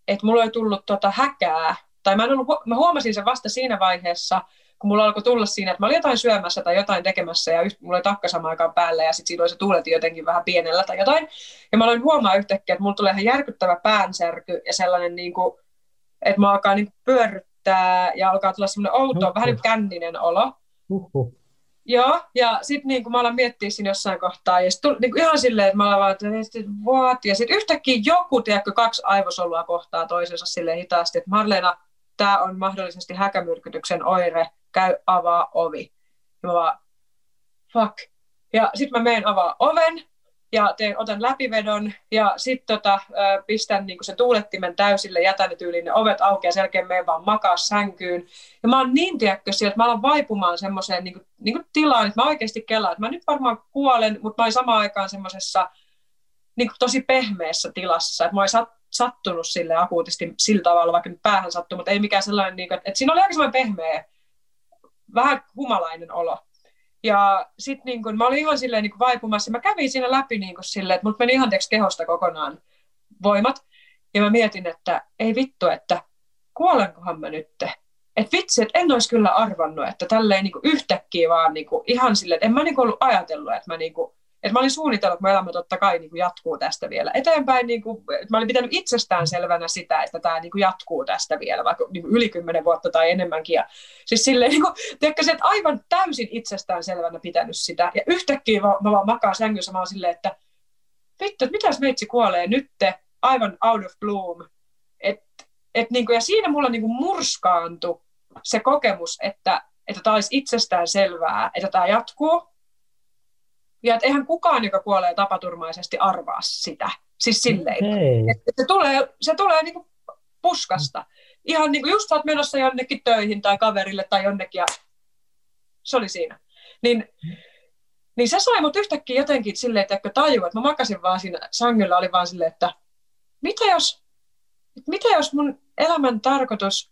että mulla oli tullut tota häkää, tai mä, en ollut, mä huomasin sen vasta siinä vaiheessa, kun mulla alkoi tulla siinä, että mä olin jotain syömässä tai jotain tekemässä ja yht, mulla oli takka samaan aikaan päällä ja sitten siinä oli se tuuletin jotenkin vähän pienellä tai jotain. Ja mä aloin huomaa yhtäkkiä, että mulla tulee ihan järkyttävä päänsärky ja sellainen, niin kuin, että mä alkaa niin pyörryttää ja alkaa tulla semmoinen outo, uh-huh. vähän niin känninen olo. Uh-huh. Joo, ja sitten niin kun mä alan miettiä siinä jossain kohtaa, ja sitten niin ihan silleen, että mä alan vaan, että what? Ja sitten yhtäkkiä joku, tiedätkö, kaksi aivosolua kohtaa toisensa silleen hitaasti, että Marleena, tämä on mahdollisesti häkämyrkytyksen oire, käy avaa ovi. Ja mä vaan, fuck. Ja sitten mä menen avaa oven, ja teen, otan läpivedon ja sitten tota, pistän niinku sen tuulettimen täysille, jätän ne tyyliin ne ovet auki ja selkeä menen vaan makaa sänkyyn. Ja mä oon niin tiedätkö siellä, että mä alan vaipumaan semmoiseen niinku, niinku tilaan, että mä oikeasti kellaan, että mä nyt varmaan kuolen, mutta mä oon samaan aikaan semmoisessa niinku tosi pehmeässä tilassa, että mä oon sattunut sille akuutisti sillä tavalla, vaikka nyt päähän sattuu, mutta ei mikään sellainen, niinku, että, että siinä oli aika semmoinen pehmeä vähän humalainen olo. Ja sitten niin kun, mä olin ihan silleen niin vaipumassa. Mä kävin siinä läpi niin silleen, että mut meni ihan teeksi kehosta kokonaan voimat. Ja mä mietin, että ei vittu, että kuolenkohan mä nytte. Että vitsi, että en olisi kyllä arvannut, että tälleen niin yhtäkkiä vaan niin ihan silleen, että en mä niin ollut ajatellut, että mä niin kuin, että mä olin suunnitellut, että mun elämä totta kai niin kuin jatkuu tästä vielä eteenpäin. Niin kuin, mä olin pitänyt itsestään selvänä sitä, että tämä niin kuin jatkuu tästä vielä, vaikka niin kuin yli kymmenen vuotta tai enemmänkin. Ja, siis silleen, niin kuin, tiedätkö, että aivan täysin itsestään selvänä pitänyt sitä. Ja yhtäkkiä mä, mä vaan makaan sängyssä, mä silleen, että vittu, että mitäs meitsi kuolee nytte, aivan out of bloom. Et, et, niin kuin, ja siinä mulla niin kuin murskaantui se kokemus, että että tämä olisi itsestään selvää, että tämä jatkuu, ja että eihän kukaan, joka kuolee tapaturmaisesti, arvaa sitä. Siis silleen. Että se tulee, se tulee niin kuin puskasta. Ihan niin kuin just olet menossa jonnekin töihin tai kaverille tai jonnekin ja se oli siinä. Niin, niin se sai mut yhtäkkiä jotenkin silleen, että tajua, että mä makasin vaan siinä sängyllä, oli vaan silleen, että mitä jos, mitä jos mun elämän tarkoitus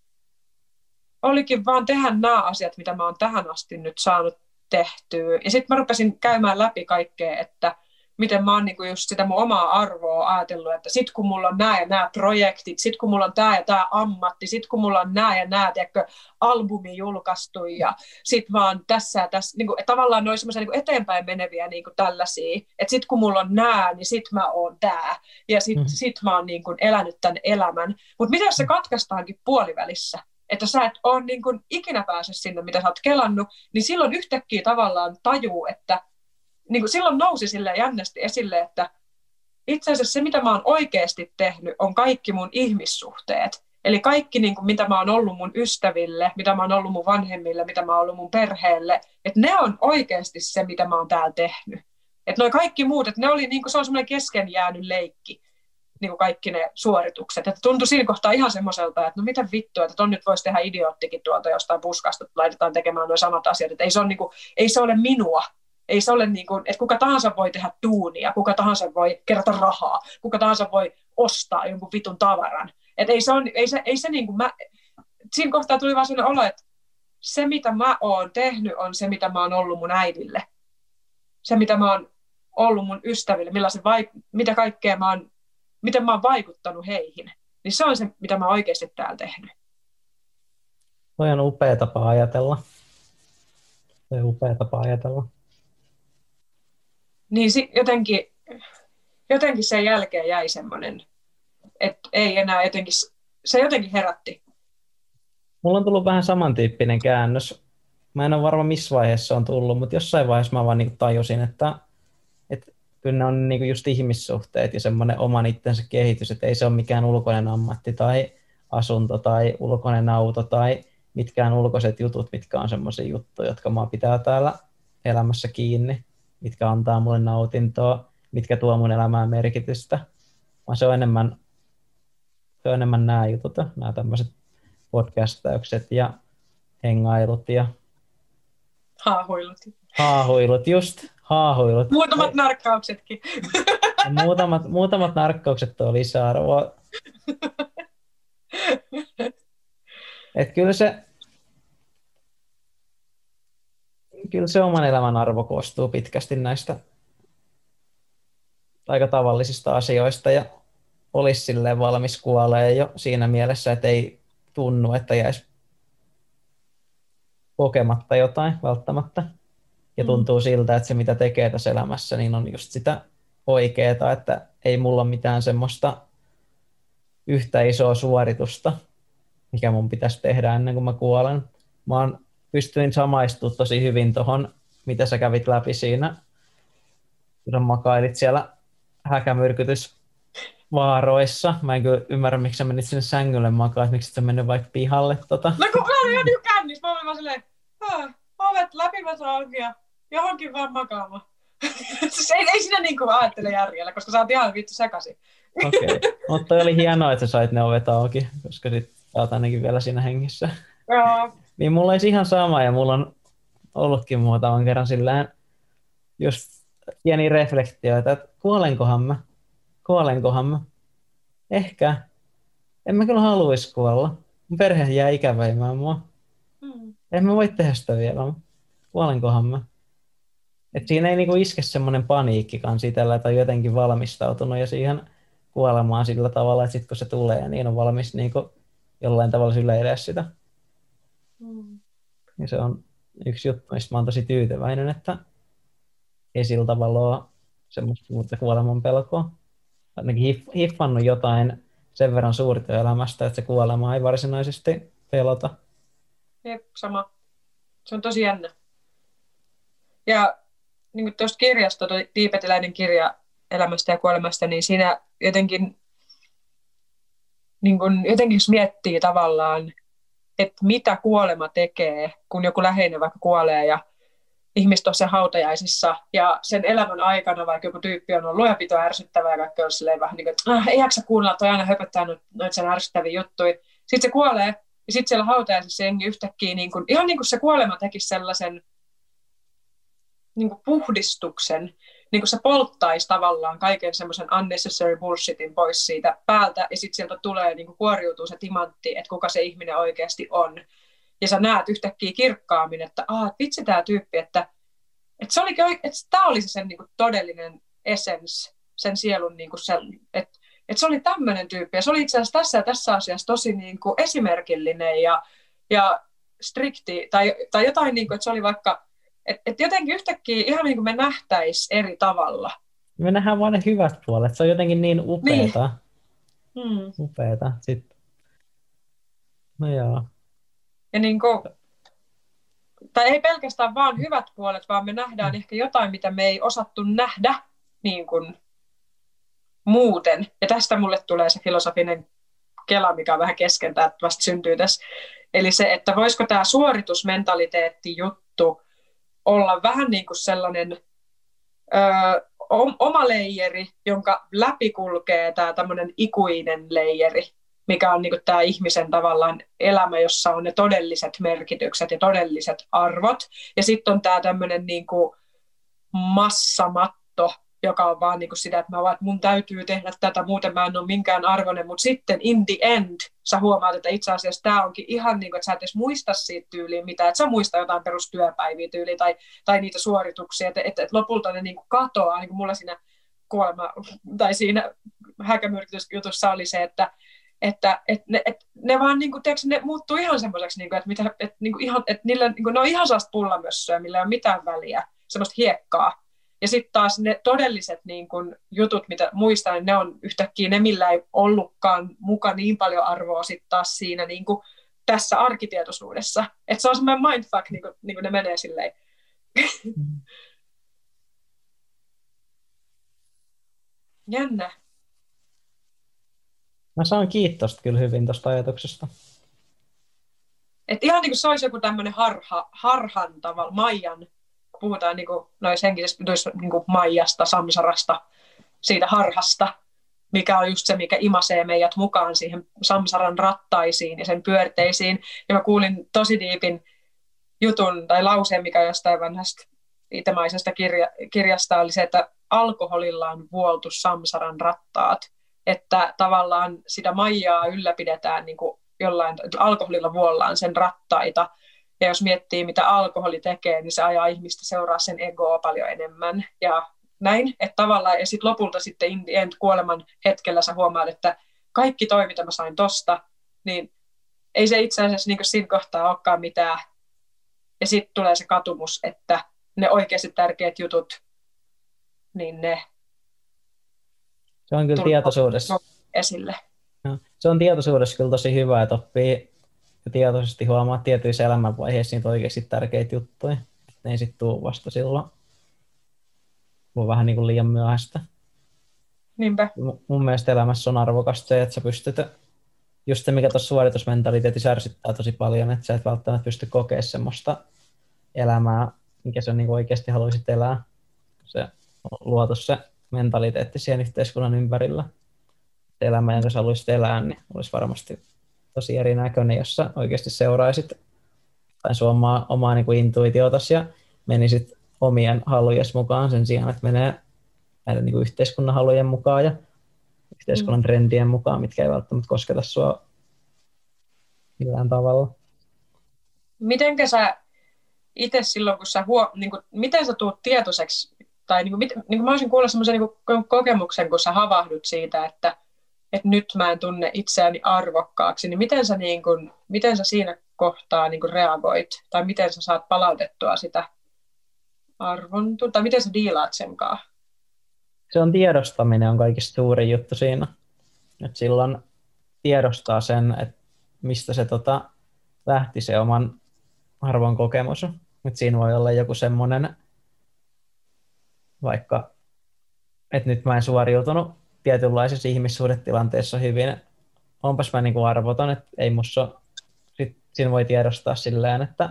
olikin vaan tehdä nämä asiat, mitä mä oon tähän asti nyt saanut tehtyä. Ja sitten mä rupesin käymään läpi kaikkea, että miten mä oon niinku just sitä mun omaa arvoa ajatellut, että sit kun mulla on nämä ja nämä projektit, sit kun mulla on tämä ja tämä ammatti, sit kun mulla on nämä ja nämä, tiedätkö, albumi julkaistu ja sit oon tässä ja tässä, niinku, tavallaan ne on semmoisia niinku eteenpäin meneviä niinku tällaisia, että sit kun mulla on nämä, niin sit mä oon tää ja sit, mm. sit mä oon niinku elänyt tämän elämän. Mutta mitä jos se katkaistaankin puolivälissä? Että sä et ole niin kuin ikinä pääse sinne, mitä sä oot kelannut, niin silloin yhtäkkiä tavallaan tajuu, että niin kuin silloin nousi sille jännästi esille, että itse asiassa se, mitä mä oon oikeasti tehnyt, on kaikki mun ihmissuhteet. Eli kaikki, niin kuin, mitä mä oon ollut mun ystäville, mitä mä oon ollut mun vanhemmille, mitä mä oon ollut mun perheelle, että ne on oikeasti se, mitä mä oon täällä tehnyt. Että noi kaikki muut, että ne oli, niin kuin, se on semmoinen kesken jäänyt leikki niin kuin kaikki ne suoritukset. Että tuntui siinä kohtaa ihan semmoiselta, että no mitä vittua, että ton nyt voisi tehdä idioottikin tuolta jostain puskasta, että laitetaan tekemään nuo samat asiat. Että ei se ole, niin kuin, ei se ole minua. Ei se ole niin kuin, että kuka tahansa voi tehdä tuunia, kuka tahansa voi kerätä rahaa, kuka tahansa voi ostaa jonkun vitun tavaran. Että ei se, on, ei se, ei se niin kuin mä, siinä kohtaa tuli vaan sellainen olo, että se mitä mä oon tehnyt on se mitä mä oon ollut mun äidille. Se mitä mä oon ollut mun ystäville, millaisen vai, mitä kaikkea mä oon miten mä oon vaikuttanut heihin. Niin se on se, mitä mä oon oikeasti täällä tehnyt. Toi on upea tapa ajatella. Toi on upea tapa ajatella. Niin si- jotenkin, jotenkin sen jälkeen jäi semmoinen, että ei enää jotenkin, se jotenkin herätti. Mulla on tullut vähän samantyyppinen käännös. Mä en ole varma missä vaiheessa on tullut, mutta jossain vaiheessa mä vaan niin tajusin, että kyllä ne on niin just ihmissuhteet ja semmoinen oman itsensä kehitys, että ei se ole mikään ulkoinen ammatti tai asunto tai ulkoinen auto tai mitkään ulkoiset jutut, mitkä on semmoisia juttuja, jotka mä pitää täällä elämässä kiinni, mitkä antaa mulle nautintoa, mitkä tuo mun elämään merkitystä, vaan se on enemmän, se on enemmän nämä jutut, nämä tämmöiset podcastaukset ja hengailut ja haahuilut. Haahuilut, just haahuilut. Muutamat narkkauksetkin. muutamat, muutamat narkkaukset tuo lisäarvoa. Et kyllä se, kyllä se oman elämän arvo koostuu pitkästi näistä aika tavallisista asioista ja olisi silleen valmis kuolee jo siinä mielessä, että ei tunnu, että jäisi kokematta jotain välttämättä. Ja mm. tuntuu siltä, että se mitä tekee tässä elämässä, niin on just sitä oikeaa, että ei mulla ole mitään semmoista yhtä isoa suoritusta, mikä mun pitäisi tehdä ennen kuin mä kuolen. Mä oon, pystyin samaistumaan tosi hyvin tuohon, mitä sä kävit läpi siinä, kun makailit siellä häkämyrkytysvaaroissa. Mä en kyllä ymmärrä, miksi sä menit sinne sängylle makaa, että miksi sä mennyt vaikka pihalle. Tota. No kun mä olin jo niin kännissä, mä olin vaan silleen, ovet läpivät auki ja johonkin vaan makaamaan. siis ei, ei sinä niin kuin ajattele järjellä, koska sä oot ihan vittu sekaisin. Okei, okay. mutta oli hienoa, että sä sait ne ovet auki, koska sit sä oot ainakin vielä siinä hengissä. Joo. niin mulla olisi ihan sama ja mulla on ollutkin muutaman kerran sillään just pieni reflektio, että kuolenkohan mä, kuolenkohan mä. Ehkä. En mä kyllä haluaisi kuolla. Mun perhe jää ikäväimään mua. Mm. en mä voi tehdä sitä vielä, kuolenkohan mä. Et siinä ei niinku iske semmoinen paniikkikaan että on jotenkin valmistautunut ja siihen kuolemaan sillä tavalla, että sitten kun se tulee, niin on valmis niinku jollain tavalla syleilee sitä. Mm. Ja se on yksi juttu, mistä mä oon tosi tyytyväinen, että ei sillä tavalla ole semmoista muuta kuoleman pelkoa. Ainakin hiffannut jotain sen verran suurta elämästä, että se kuolema ei varsinaisesti pelota. Jep, sama. Se on tosi jännä. Ja niin tuosta kirjasta, tuo tiipetiläinen kirja elämästä ja kuolemasta, niin siinä jotenkin, niin kun, jotenkin miettii tavallaan, että mitä kuolema tekee, kun joku läheinen vaikka kuolee ja ihmiset on se hautajaisissa ja sen elämän aikana, vaikka joku tyyppi on ollut lujapito ärsyttävää ja kaikki on silleen vähän niin kuin, että ah, ei jaksa kuunnella, toi aina höpöttää noita sen ärsyttäviä juttuja. Sitten se kuolee ja sitten siellä hautajaisissa jengi yhtäkkiä, niin kuin, ihan niin kuin se kuolema tekisi sellaisen niin kuin puhdistuksen, niin kuin se polttaisi tavallaan kaiken semmoisen unnecessary bullshitin pois siitä päältä, ja sitten sieltä tulee, niin kuin kuoriutuu se timantti, että kuka se ihminen oikeasti on. Ja sä näet yhtäkkiä kirkkaammin, että ah, vitsi tämä tyyppi, että, että, se olikin, että tämä oli se sen niin kuin todellinen essence, sen sielun, niin kuin se, että, että se oli tämmöinen tyyppi, ja se oli itse asiassa tässä ja tässä asiassa tosi niin kuin esimerkillinen ja, ja strikti, tai, tai jotain, niin kuin, että se oli vaikka et, et jotenkin yhtäkkiä ihan niin kuin me nähtäis eri tavalla. Me nähdään vain ne hyvät puolet. Se on jotenkin niin upeeta. Niin. Hmm. Upeeta. Sitten. No joo. Ja niin kuin, tai ei pelkästään vaan hyvät puolet, vaan me nähdään hmm. ehkä jotain, mitä me ei osattu nähdä niin kuin muuten. Ja tästä mulle tulee se filosofinen kela, mikä on vähän kesken, että vasta syntyy tässä. Eli se, että voisiko tämä suoritusmentaliteetti juttu olla vähän niin kuin sellainen ö, oma leijeri, jonka läpi kulkee tämä tämmöinen ikuinen leijeri, mikä on niin kuin tämä ihmisen tavallaan elämä, jossa on ne todelliset merkitykset ja todelliset arvot. Ja sitten on tämä tämmöinen niin kuin massamatto, joka on vaan niin kuin sitä, että mä vaan, että mun täytyy tehdä tätä, muuten mä en ole minkään arvoinen, mutta sitten in the end sä huomaat, että itse asiassa tämä onkin ihan niin kuin, että sä et edes muista siitä tyyliin mitä, että sä muista jotain perustyöpäiviä tyyliin tai, tai niitä suorituksia, että, että, että lopulta ne niin kuin katoaa, niin kuin mulla siinä kuolema, tai siinä häkämyrkytysjutussa oli se, että, että et ne, et ne vaan niin kuin, tiedätkö, ne muuttuu ihan semmoiseksi, niin kuin, että, mitä, että, niin kuin ihan, että niillä, niin kuin, ne on ihan sellaista pullamössöä, millä ei ole mitään väliä, semmoista hiekkaa, ja sitten taas ne todelliset niin kun, jutut, mitä muistan, niin ne on yhtäkkiä ne, millä ei ollutkaan mukaan niin paljon arvoa sitten taas siinä niin kun, tässä arkitietoisuudessa. Että se on semmoinen mindfuck, niin kuin, niin ne menee silleen. Mm. Jännä. Mä saan kiitosta kyllä hyvin tuosta ajatuksesta. Et ihan niin kuin se olisi joku tämmöinen harha, harhan tavalla, Maijan puhutaan niin kuin, noissa henkisissä niin Maijasta, Samsarasta, siitä harhasta, mikä on just se, mikä imasee meidät mukaan siihen Samsaran rattaisiin ja sen pyörteisiin. Ja mä kuulin tosi diipin jutun tai lauseen, mikä jostain vanhasta itemaisesta kirja, kirjasta oli se, että alkoholilla on vuoltu Samsaran rattaat. Että tavallaan sitä Maijaa ylläpidetään niin kuin jollain, alkoholilla vuollaan sen rattaita, ja jos miettii, mitä alkoholi tekee, niin se ajaa ihmistä seuraa sen egoa paljon enemmän. Ja näin, että tavallaan, ja sitten lopulta sitten in end, kuoleman hetkellä sä huomaat, että kaikki toi, mitä mä sain tosta, niin ei se itse asiassa niin siinä kohtaa olekaan mitään. Ja sitten tulee se katumus, että ne oikeasti tärkeät jutut, niin ne se on kyllä tietoisuudessa. Esille. Se on tietoisuudessa kyllä tosi hyvä, että oppii ja tietoisesti huomaa tietyissä elämänvaiheissa niitä oikeasti tärkeitä juttuja. Ne ei sitten tule vasta silloin, kun vähän niin kuin liian myöhäistä. Niinpä. Mun mielestä elämässä on arvokasta se, että sä pystyt, just se mikä tuossa suoritusmentaliteetissa ärsyttää tosi paljon, että sä et välttämättä pysty kokemaan semmoista elämää, mikä sä niin oikeasti haluaisit elää. Se luotu se mentaliteetti siihen yhteiskunnan ympärillä. Elämä, jonka sä haluaisit elää, niin olisi varmasti tosi erinäköinen, jos sä oikeasti seuraisit tai sun omaa, omaa niin kuin intuitiotas ja menisit omien halujen mukaan sen sijaan, että menee näiden niin kuin yhteiskunnan halujen mukaan ja yhteiskunnan mm. trendien mukaan, mitkä ei välttämättä kosketa sua millään tavalla. mitenkä sä itse silloin, kun sä huo, niin kuin, miten sä tuut tietoiseksi, tai niin kuin, niin kuin mä olisin kuulla semmoisen niin kokemuksen, kun sä havahdut siitä, että, että nyt mä en tunne itseäni arvokkaaksi, niin miten sä, niin kuin, miten sä siinä kohtaa niin kuin reagoit, tai miten sä saat palautettua sitä arvon, tai miten sä diilaat sen kanssa? Se on tiedostaminen on kaikista suurin juttu siinä. Et silloin tiedostaa sen, että mistä se tota, lähti se oman arvon kokemus. Et siinä voi olla joku semmoinen, vaikka, että nyt mä en suoriutunut tietynlaisessa ihmissuhdetilanteessa hyvin, onpas mä niinku arvoton, että ei musta, sit siinä voi tiedostaa silleen, että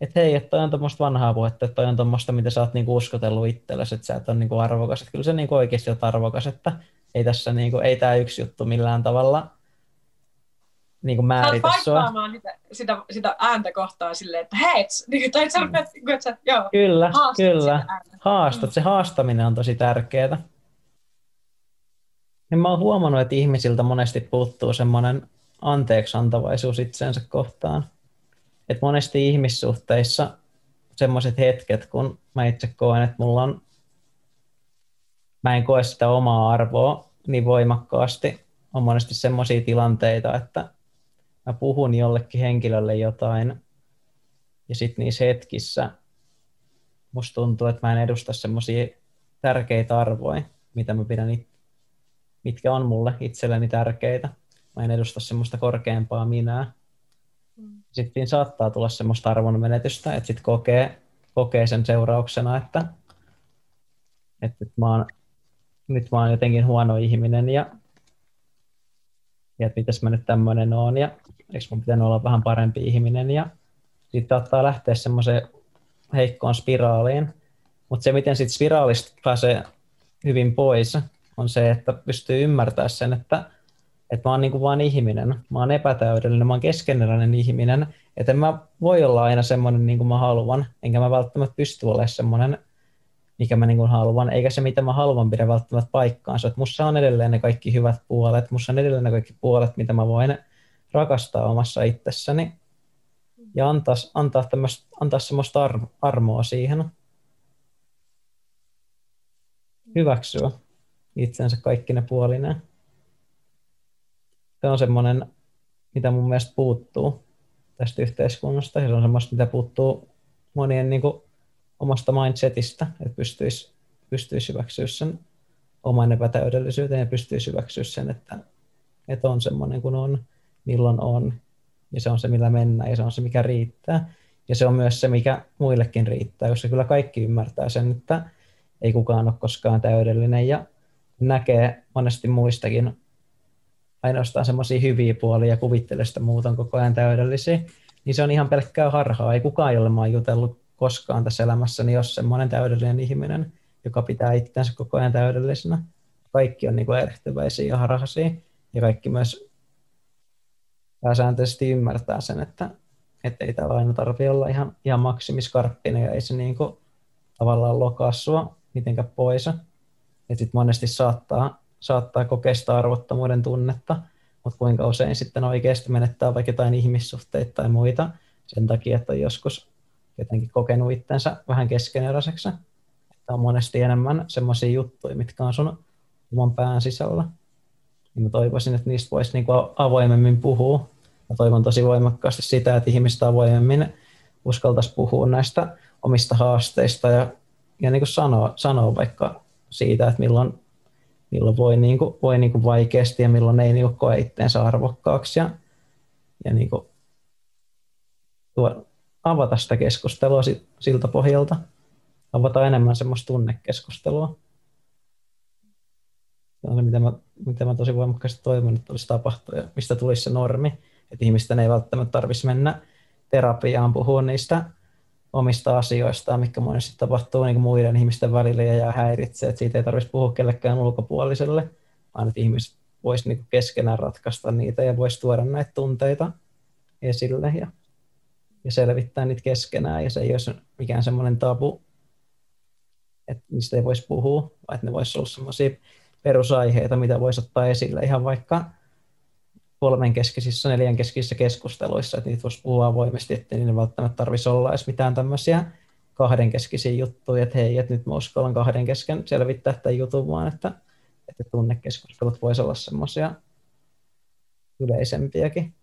et hei, että toi on tuommoista vanhaa puhetta, että toi on tuommoista, mitä sä oot niinku uskotellut itsellesi, että sä et ole niinku arvokas. Että kyllä se niinku oikeasti on arvokas, että ei tässä niinku, ei tämä yksi juttu millään tavalla niin kuin määritä sua. Niitä, sitä, sitä ääntä kohtaa silleen, että hei, niin, tai sä, mm. että sä, joo, kyllä, kyllä. Haastat. Se haastaminen on tosi tärkeää. Ja mä oon huomannut, että ihmisiltä monesti puuttuu semmoinen anteeksiantavaisuus itsensä kohtaan. Että monesti ihmissuhteissa semmoiset hetket, kun mä itse koen, että mulla on, mä en koe sitä omaa arvoa niin voimakkaasti, on monesti semmoisia tilanteita, että mä puhun jollekin henkilölle jotain, ja sitten niissä hetkissä musta tuntuu, että mä en edusta semmoisia tärkeitä arvoja, mitä mä pidän it- mitkä on mulle itselleni tärkeitä. Mä en edusta semmoista korkeampaa minää. Sitten saattaa tulla semmoista arvon menetystä, että sitten kokee, kokee sen seurauksena, että, että mä oon, nyt mä oon jotenkin huono ihminen ja, ja että mitäs mä nyt tämmöinen oon ja eikö mun pitänyt olla vähän parempi ihminen ja sitten ottaa lähteä semmoiseen heikkoon spiraaliin. Mutta se, miten sitten spiraalista pääsee hyvin pois, on se, että pystyy ymmärtämään sen, että, että mä oon niinku vaan ihminen, mä oon epätäydellinen, mä oon keskeneräinen ihminen, että en mä voi olla aina semmoinen niin kuin mä haluan, enkä mä välttämättä pysty olemaan semmoinen, mikä mä niin kuin haluan, eikä se mitä mä haluan pidä välttämättä paikkaansa. Että musta on edelleen ne kaikki hyvät puolet, musta on edelleen ne kaikki puolet, mitä mä voin rakastaa omassa itsessäni. Ja antaa, antaa, antaa semmoista ar- armoa siihen. Hyväksyä itsensä kaikki ne puolineen. Se on semmoinen, mitä mun mielestä puuttuu tästä yhteiskunnasta se on semmoista, mitä puuttuu monien niin kuin, omasta mindsetistä, että pystyisi, pystyisi hyväksyä sen oman epätäydellisyyteen ja pystyisi hyväksyä sen, että, että on semmoinen kuin on milloin on, ja se on se, millä mennään, ja se on se, mikä riittää. Ja se on myös se, mikä muillekin riittää, koska kyllä kaikki ymmärtää sen, että ei kukaan ole koskaan täydellinen, ja näkee monesti muistakin ainoastaan semmoisia hyviä puolia ja kuvittelee sitä muuta koko ajan täydellisiä, niin se on ihan pelkkää harhaa. Ei kukaan, jolle mä oon jutellut koskaan tässä elämässä, niin jos semmoinen täydellinen ihminen, joka pitää itseänsä koko ajan täydellisenä. Kaikki on niin kuin erehtyväisiä ja harhaisia, ja kaikki myös pääsääntöisesti ymmärtää sen, että, että ei täällä aina tarvitse olla ihan, ihan maksimiskarppinen ja ei se niin kuin, tavallaan lokaa sua mitenkään pois. Että sitten monesti saattaa, saattaa kokea sitä arvottomuuden tunnetta, mutta kuinka usein sitten oikeasti menettää vaikka jotain ihmissuhteita tai muita sen takia, että on joskus jotenkin kokenut itsensä vähän keskeneräiseksi. Että on monesti enemmän semmoisia juttuja, mitkä on sun oman pään sisällä. Niin mä toivoisin, että niistä voisi niinku avoimemmin puhua Mä toivon tosi voimakkaasti sitä, että ihmiset avoimemmin uskaltaisi puhua näistä omista haasteista ja, ja niin sanoa, sanoa vaikka siitä, että milloin, milloin voi, niin kuin, voi niin kuin vaikeasti ja milloin ei niin koe itseensä arvokkaaksi ja, ja niin kuin tuo, avata sitä keskustelua siltä pohjalta, avata enemmän semmoista tunnekeskustelua. Se on se, mitä mä, mitä mä tosi voimakkaasti toivon, että olisi tapahtua ja mistä tulisi se normi että ihmisten ei välttämättä tarvitsisi mennä terapiaan puhua niistä omista asioista, mikä monesti tapahtuu niin muiden ihmisten välillä ja jää häiritsee, että siitä ei tarvitsisi puhua kellekään ulkopuoliselle, vaan että ihmiset voisi niin keskenään ratkaista niitä ja voisi tuoda näitä tunteita esille ja, ja selvittää niitä keskenään. Ja se ei olisi mikään semmoinen tabu, että niistä ei voisi puhua, vaan että ne voisi olla semmoisia perusaiheita, mitä voisi ottaa esille. Ihan vaikka kolmenkeskisissä, neljänkeskisissä keskusteluissa, että niitä voisi puhua avoimesti, että niin välttämättä tarvitsisi olla edes mitään tämmöisiä kahdenkeskisiä juttuja, että hei, että nyt mä uskallan kahden kesken selvittää tämän jutun, vaan että, että tunnekeskustelut voisi olla semmoisia yleisempiäkin.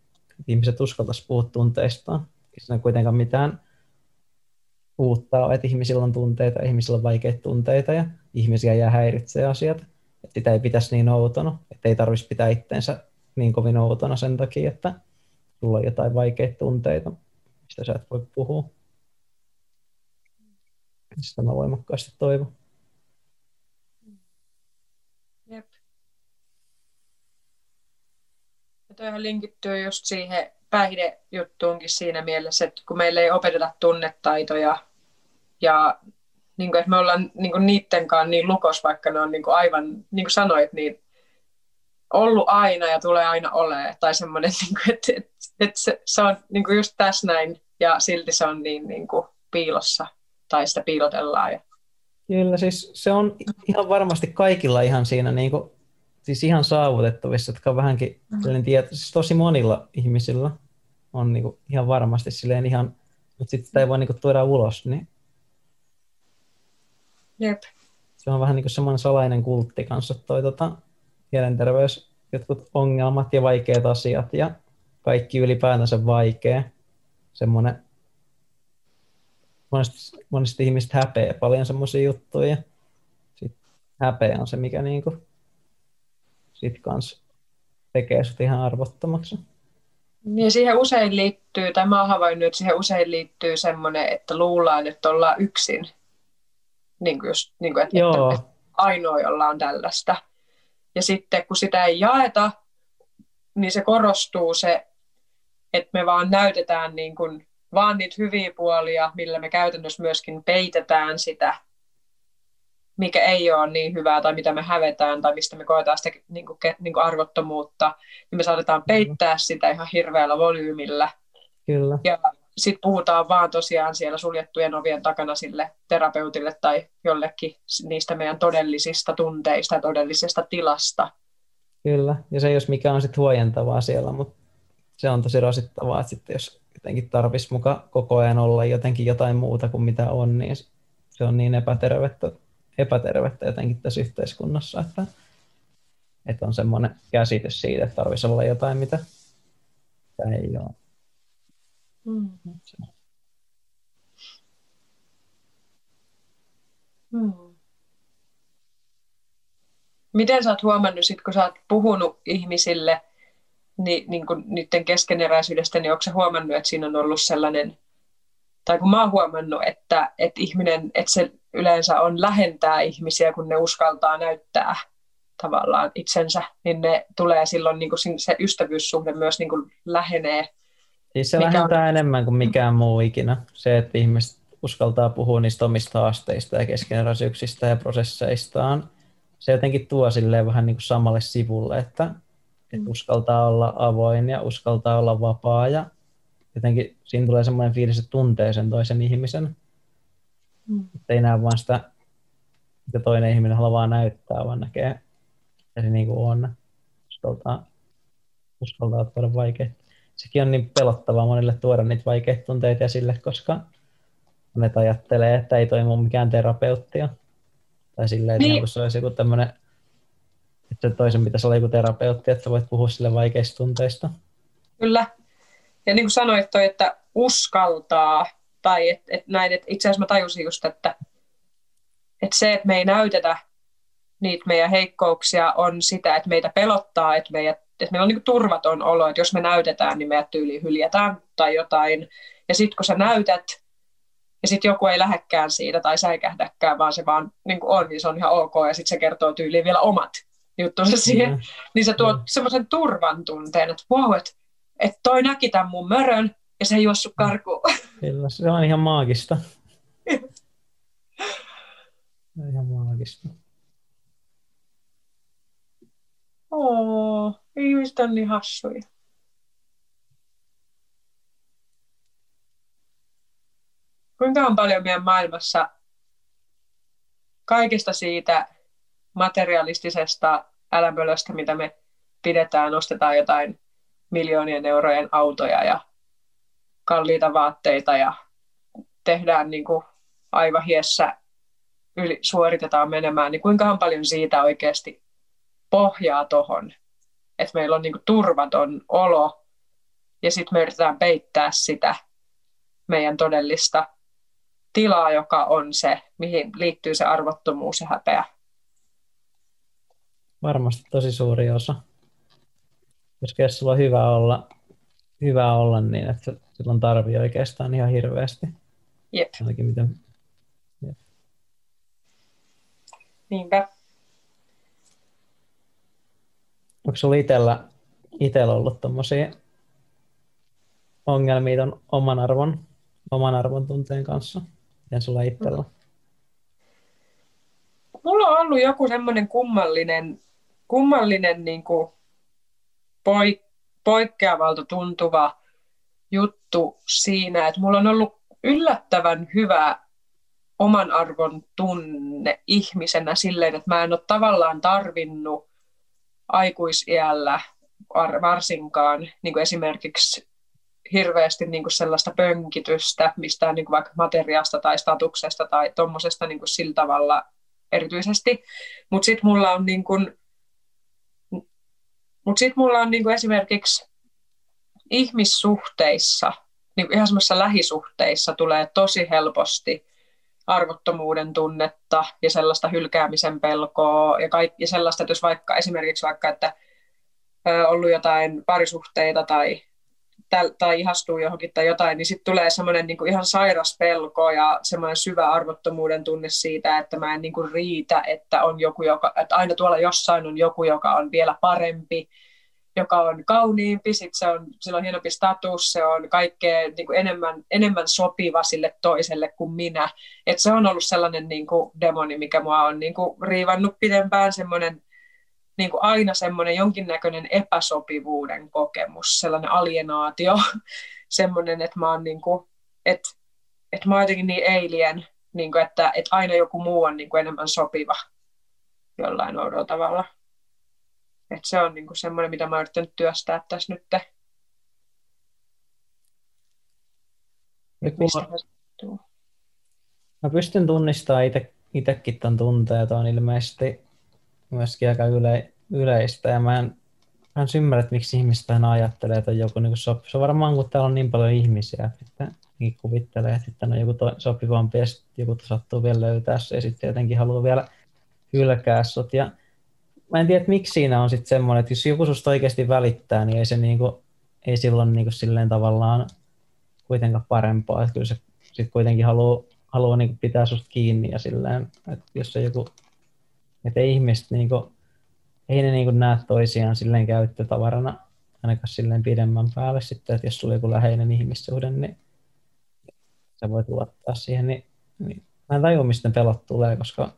Ihmiset uskaltaisi puhua tunteistaan. Ei siinä kuitenkaan mitään uutta ole, että ihmisillä on tunteita, ihmisillä on vaikeita tunteita ja ihmisiä jää häiritsee asiat. Että sitä ei pitäisi niin outona, että ei tarvitsisi pitää itteensä niin kovin outona sen takia, että sulla on jotain vaikeita tunteita, mistä sä et voi puhua. Sitä mä voimakkaasti toivon. Jep. Linkittyy just siihen päihdejuttuunkin siinä mielessä, että kun meillä ei opeteta tunnetaitoja ja niin kuin, että me ollaan niin kuin niiden kanssa niin lukos, vaikka ne on niin kuin aivan, niin kuin sanoit, niin ollut aina ja tulee aina olemaan. Tai semmoinen, niin kuin, että, että, että se, se on niin kuin just tässä näin ja silti se on niin, niin kuin piilossa tai sitä piilotellaan. Ja... Kyllä, siis se on ihan varmasti kaikilla ihan siinä niin kuin, siis ihan saavutettavissa, jotka on vähänkin mm. tieto, siis tosi monilla ihmisillä on niin kuin, ihan varmasti silleen ihan, mutta sitten sitä ei voi niin kuin, tuoda ulos, niin Jep. se on vähän niin kuin semmoinen salainen kultti kanssa toi tota, mielenterveys, jotkut ongelmat ja vaikeat asiat ja kaikki ylipäätänsä vaikea. Semmoinen, monesti, monesti ihmiset häpeää paljon semmoisia juttuja. Sitten häpeä on se, mikä niinku sit kans tekee sut ihan arvottomaksi. Niin siihen usein liittyy, tai mä oon havainnut, että siihen usein liittyy semmoinen, että luullaan, että ollaan yksin. Niin kuin just, niin kuin, että, Joo. että ainoa, jolla on tällaista. Ja sitten kun sitä ei jaeta, niin se korostuu se, että me vaan näytetään niin kuin, vaan niitä hyviä puolia, millä me käytännössä myöskin peitetään sitä, mikä ei ole niin hyvää tai mitä me hävetään tai mistä me koetaan sitä niin kuin, niin kuin arvottomuutta, niin me saatetaan peittää sitä ihan hirveällä volyymillä. Kyllä. Ja sitten puhutaan vaan tosiaan siellä suljettujen ovien takana sille terapeutille tai jollekin niistä meidän todellisista tunteista ja todellisesta tilasta. Kyllä, ja se jos mikä on sitten huojentavaa siellä, mutta se on tosi rasittavaa, että sitten jos jotenkin tarvitsisi muka koko ajan olla jotenkin jotain muuta kuin mitä on, niin se on niin epätervettä, epätervettä jotenkin tässä yhteiskunnassa, että, että on semmoinen käsitys siitä, että tarvitsisi olla jotain, mitä ei ole. Mm. Miten sä oot huomannut, sit, kun sä oot puhunut ihmisille niin, niin kuin niiden keskeneräisyydestä, niin onko sä huomannut, että siinä on ollut sellainen, tai kun mä oon huomannut, että, että ihminen, että se yleensä on lähentää ihmisiä, kun ne uskaltaa näyttää tavallaan itsensä, niin ne tulee silloin, niin kuin se ystävyyssuhde myös niin kuin lähenee Siis se lähentää on... enemmän kuin mikään muu ikinä. Se, että ihmiset uskaltaa puhua niistä omista haasteista ja keskeneräisyyksistä ja prosesseistaan. Se jotenkin tuo silleen vähän niin kuin samalle sivulle, että, että mm. uskaltaa olla avoin ja uskaltaa olla vapaa ja jotenkin siinä tulee semmoinen fiilis, että tuntee sen toisen ihmisen. Mm. Että ei näe vaan sitä, mitä toinen ihminen haluaa vaan näyttää, vaan näkee, että se niin kuin on. Uskaltaa, uskaltaa tuoda vaikeita sekin on niin pelottavaa monille tuoda niitä vaikeita tunteita esille, koska monet ajattelee, että ei toimu mikään terapeuttia. Tai silleen, että niin. se olisi joku tämmöinen, että toisen pitäisi olla joku terapeutti, että voit puhua sille vaikeista tunteista. Kyllä. Ja niin kuin sanoit toi, että uskaltaa, tai että et näin, että itse asiassa mä tajusin just, että, että se, että me ei näytetä niitä meidän heikkouksia, on sitä, että meitä pelottaa, että meidät että meillä on niin turvaton olo, että jos me näytetään, niin meidät tyyli hyljätään tai jotain. Ja sitten kun sä näytät, ja sitten joku ei lähekkään siitä tai säikähdäkään, vaan se vaan niin on, niin se on ihan ok, ja sitten se kertoo tyyliin vielä omat juttunsa siihen, mm. niin se tuo mm. semmoisen turvan tunteen, että wow, että, että toi näki tämän mun mörön, ja se ei juossut karkuun. Kyllä, se on ihan maagista. ihan maagista. Oo, ihmiset on niin hassuja. Kuinka on paljon meidän maailmassa kaikesta siitä materialistisesta älämölöstä, mitä me pidetään, nostetaan jotain miljoonien eurojen autoja ja kalliita vaatteita ja tehdään niin kuin aivan hiessä, yli, suoritetaan menemään, niin kuinkahan paljon siitä oikeasti pohjaa tuohon, että meillä on niin kuin turvaton olo ja sitten me yritetään peittää sitä meidän todellista tilaa, joka on se, mihin liittyy se arvottomuus ja häpeä. Varmasti tosi suuri osa. Jos sulla on hyvä olla, hyvä olla niin että silloin tarvii oikeastaan ihan hirveästi. Jep. Ainakin miten... Jep. Niinpä. Onko sulla itsellä, itsellä ollut tommosia ongelmia ton oman arvon, oman arvon tunteen kanssa? Miten sulla itsellä? Mulla on ollut joku semmoinen kummallinen, kummallinen niin kuin poik- poikkeavalta tuntuva juttu siinä, että mulla on ollut yllättävän hyvä oman arvon tunne ihmisenä silleen, että mä en ole tavallaan tarvinnut aikuisiällä varsinkaan niin kuin esimerkiksi hirveästi niin kuin sellaista pönkitystä mistään niin kuin vaikka materiaasta tai statuksesta tai tuommoisesta niin sillä tavalla erityisesti. Mutta sitten mulla on, niin kuin, mut sit mulla on niin kuin esimerkiksi ihmissuhteissa, niin kuin ihan semmoisissa lähisuhteissa tulee tosi helposti arvottomuuden tunnetta ja sellaista hylkäämisen pelkoa ja, kaikki, ja sellaista, että jos vaikka esimerkiksi vaikka, että on ollut jotain parisuhteita tai tai ihastuu johonkin tai jotain, niin sitten tulee semmoinen niin ihan sairas pelko ja semmoinen syvä arvottomuuden tunne siitä, että mä en niin kuin riitä, että, on joku, joka, että aina tuolla jossain on joku, joka on vielä parempi, joka on kauniimpi, sit se on, sillä on hienompi status, se on kaikkea niin kuin enemmän, enemmän sopiva sille toiselle kuin minä. Et se on ollut sellainen niin kuin demoni, mikä mua on niin kuin riivannut pidempään, semmoinen niin kuin aina semmoinen jonkinnäköinen epäsopivuuden kokemus, sellainen alienaatio, semmoinen, että mä oon niin kuin, että, että mä oon jotenkin niin alien, niin kuin, että, että aina joku muu on niin kuin enemmän sopiva jollain oudolla tavalla. Että se on niin kuin semmoinen, mitä mä oon yrittänyt työstää tässä nyt. Mä pystyn tunnistamaan itse, itsekin tämän tunteen, on ilmeisesti myöskin aika yle, yleistä ja mä en, mä en ymmärrä, että miksi ihmiset aina ajattelee, että on joku niin sopi. Se on varmaan, kun täällä on niin paljon ihmisiä, että niin kuvittelee, että sitten on joku to, sopivampi ja sitten joku sattuu vielä löytää se ja sitten jotenkin haluaa vielä hylkää sut. Ja mä en tiedä, miksi siinä on sitten semmoinen, että jos joku susta oikeasti välittää, niin ei se niinku, ei silloin niinku silleen tavallaan kuitenkaan parempaa. Että kyllä se sitten kuitenkin haluaa, haluaa niinku pitää susta kiinni ja silleen, että jos se joku että ihmiset niinku, ei ne niinku näe toisiaan silleen käyttötavarana ainakaan silleen pidemmän päälle sitten, että jos sulla on joku läheinen ihmissuhde, niin sä voit luottaa siihen, niin, niin mä en tajua, mistä ne pelot tulee, koska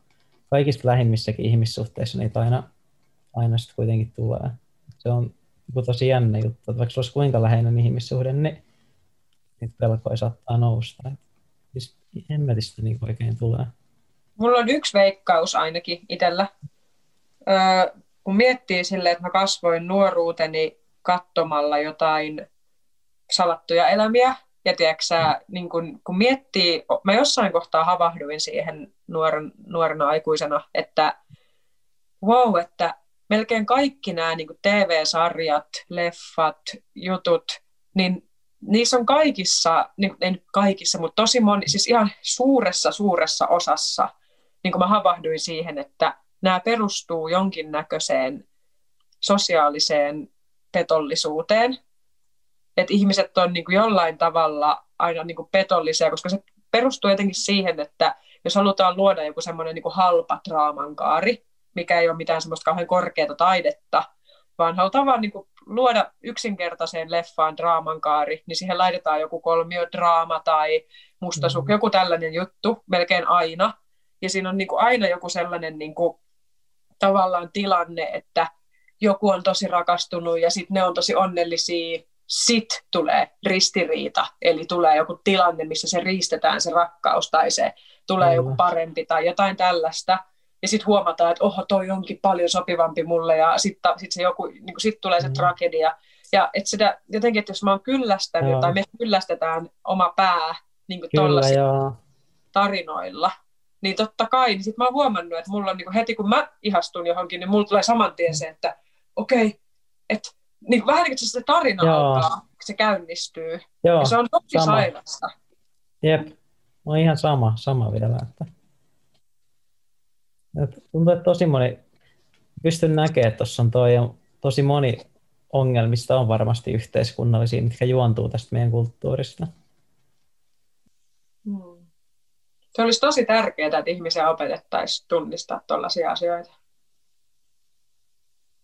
kaikista lähimmissäkin ihmissuhteissa niitä aina, aina sitten kuitenkin tulee. Se on tosi jännä juttu, että vaikka olisi kuinka läheinen ihmissuhde, niin niitä pelkoja saattaa nousta. Siis hemmetistä niin oikein tulee. Mulla on yksi veikkaus ainakin itsellä. Öö, kun miettii sille, että mä kasvoin nuoruuteni katsomalla jotain salattuja elämiä, ja tiedätkö, niin kun, kun miettii, mä jossain kohtaa havahduin siihen nuoren, nuorena aikuisena, että wow, että melkein kaikki nämä niin TV-sarjat, leffat, jutut, niin niissä on kaikissa, niin, ei kaikissa, mutta tosi moni, siis ihan suuressa, suuressa osassa – niin kuin mä havahduin siihen, että nämä perustuu jonkinnäköiseen sosiaaliseen petollisuuteen. Että ihmiset on niin kuin jollain tavalla aina niin kuin petollisia, koska se perustuu jotenkin siihen, että jos halutaan luoda joku semmoinen niin halpa draamankaari, mikä ei ole mitään semmoista kauhean korkeata taidetta, vaan halutaan vaan niin kuin luoda yksinkertaiseen leffaan draamankaari, niin siihen laitetaan joku kolmiodraama tai mustasuk, mm. joku tällainen juttu melkein aina. Ja siinä on niin kuin aina joku sellainen niin kuin, tavallaan tilanne, että joku on tosi rakastunut ja sitten ne on tosi onnellisia. Sitten tulee ristiriita, eli tulee joku tilanne, missä se riistetään se rakkaus tai se tulee joku parempi tai jotain tällaista. Ja sitten huomataan, että oho, toi onkin paljon sopivampi mulle ja sitten sit se joku, niin sit tulee se mm. tragedia. Ja että sitä, jotenkin, että jos mä oon kyllästänyt, joo. tai me kyllästetään oma pää niin kuin tarinoilla, niin totta kai, niin sit mä oon huomannut, että mulla on niin kuin heti kun mä ihastun johonkin, niin mulla tulee saman tien se, että okei, okay, että niin vähän niin kuin se tarina Joo. alkaa, se käynnistyy. Joo, ja se on tosi sama. sairasta. Jep, on ihan sama, sama vielä. Että... Tuntuu, että tosi moni, pystyn näkemään, että tuossa on toi, tosi moni ongelmista on varmasti yhteiskunnallisia, mitkä juontuu tästä meidän kulttuurista. Hmm. Se olisi tosi tärkeää, että ihmisiä opetettaisiin tunnistaa tällaisia asioita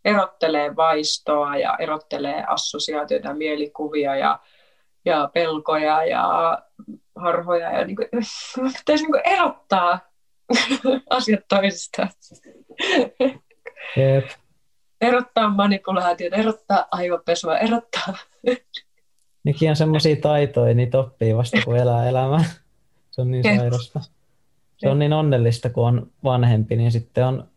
erottelee vaistoa ja erottelee assosiaatioita mielikuvia ja, ja pelkoja ja harhoja. Ja niin kuin, pitäisi niin kuin erottaa asiat toisistaan. Yep. Erottaa manipulaatiota, erottaa aivopesua, erottaa. Nekin on semmoisia taitoja, niitä oppii vasta kun elää elämää. Se on niin sairasta. Se on niin onnellista, kun on vanhempi, niin sitten on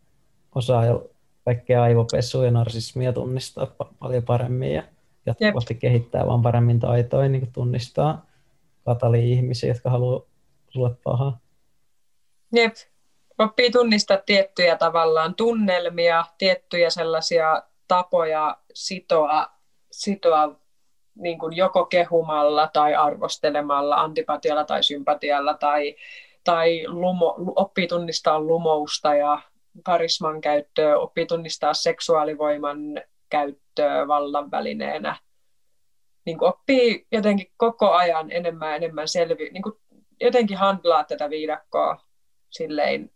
osaa jo kaikkea aivopesua ja narsismia tunnistaa paljon paremmin ja jatkuvasti Jep. kehittää vaan paremmin taitoja niin tunnistaa katali-ihmisiä, jotka haluaa sulle pahaa. Jep. Oppii tunnistaa tiettyjä tavallaan tunnelmia, tiettyjä sellaisia tapoja sitoa, sitoa niin kuin joko kehumalla tai arvostelemalla, antipatialla tai sympatialla tai, tai lumo, oppii tunnistaa lumousta ja karisman käyttöä, oppii tunnistaa seksuaalivoiman käyttöä vallan välineenä. Niin kuin oppii jotenkin koko ajan enemmän ja enemmän selvi, niin kuin jotenkin handlaa tätä viidakkoa silleen,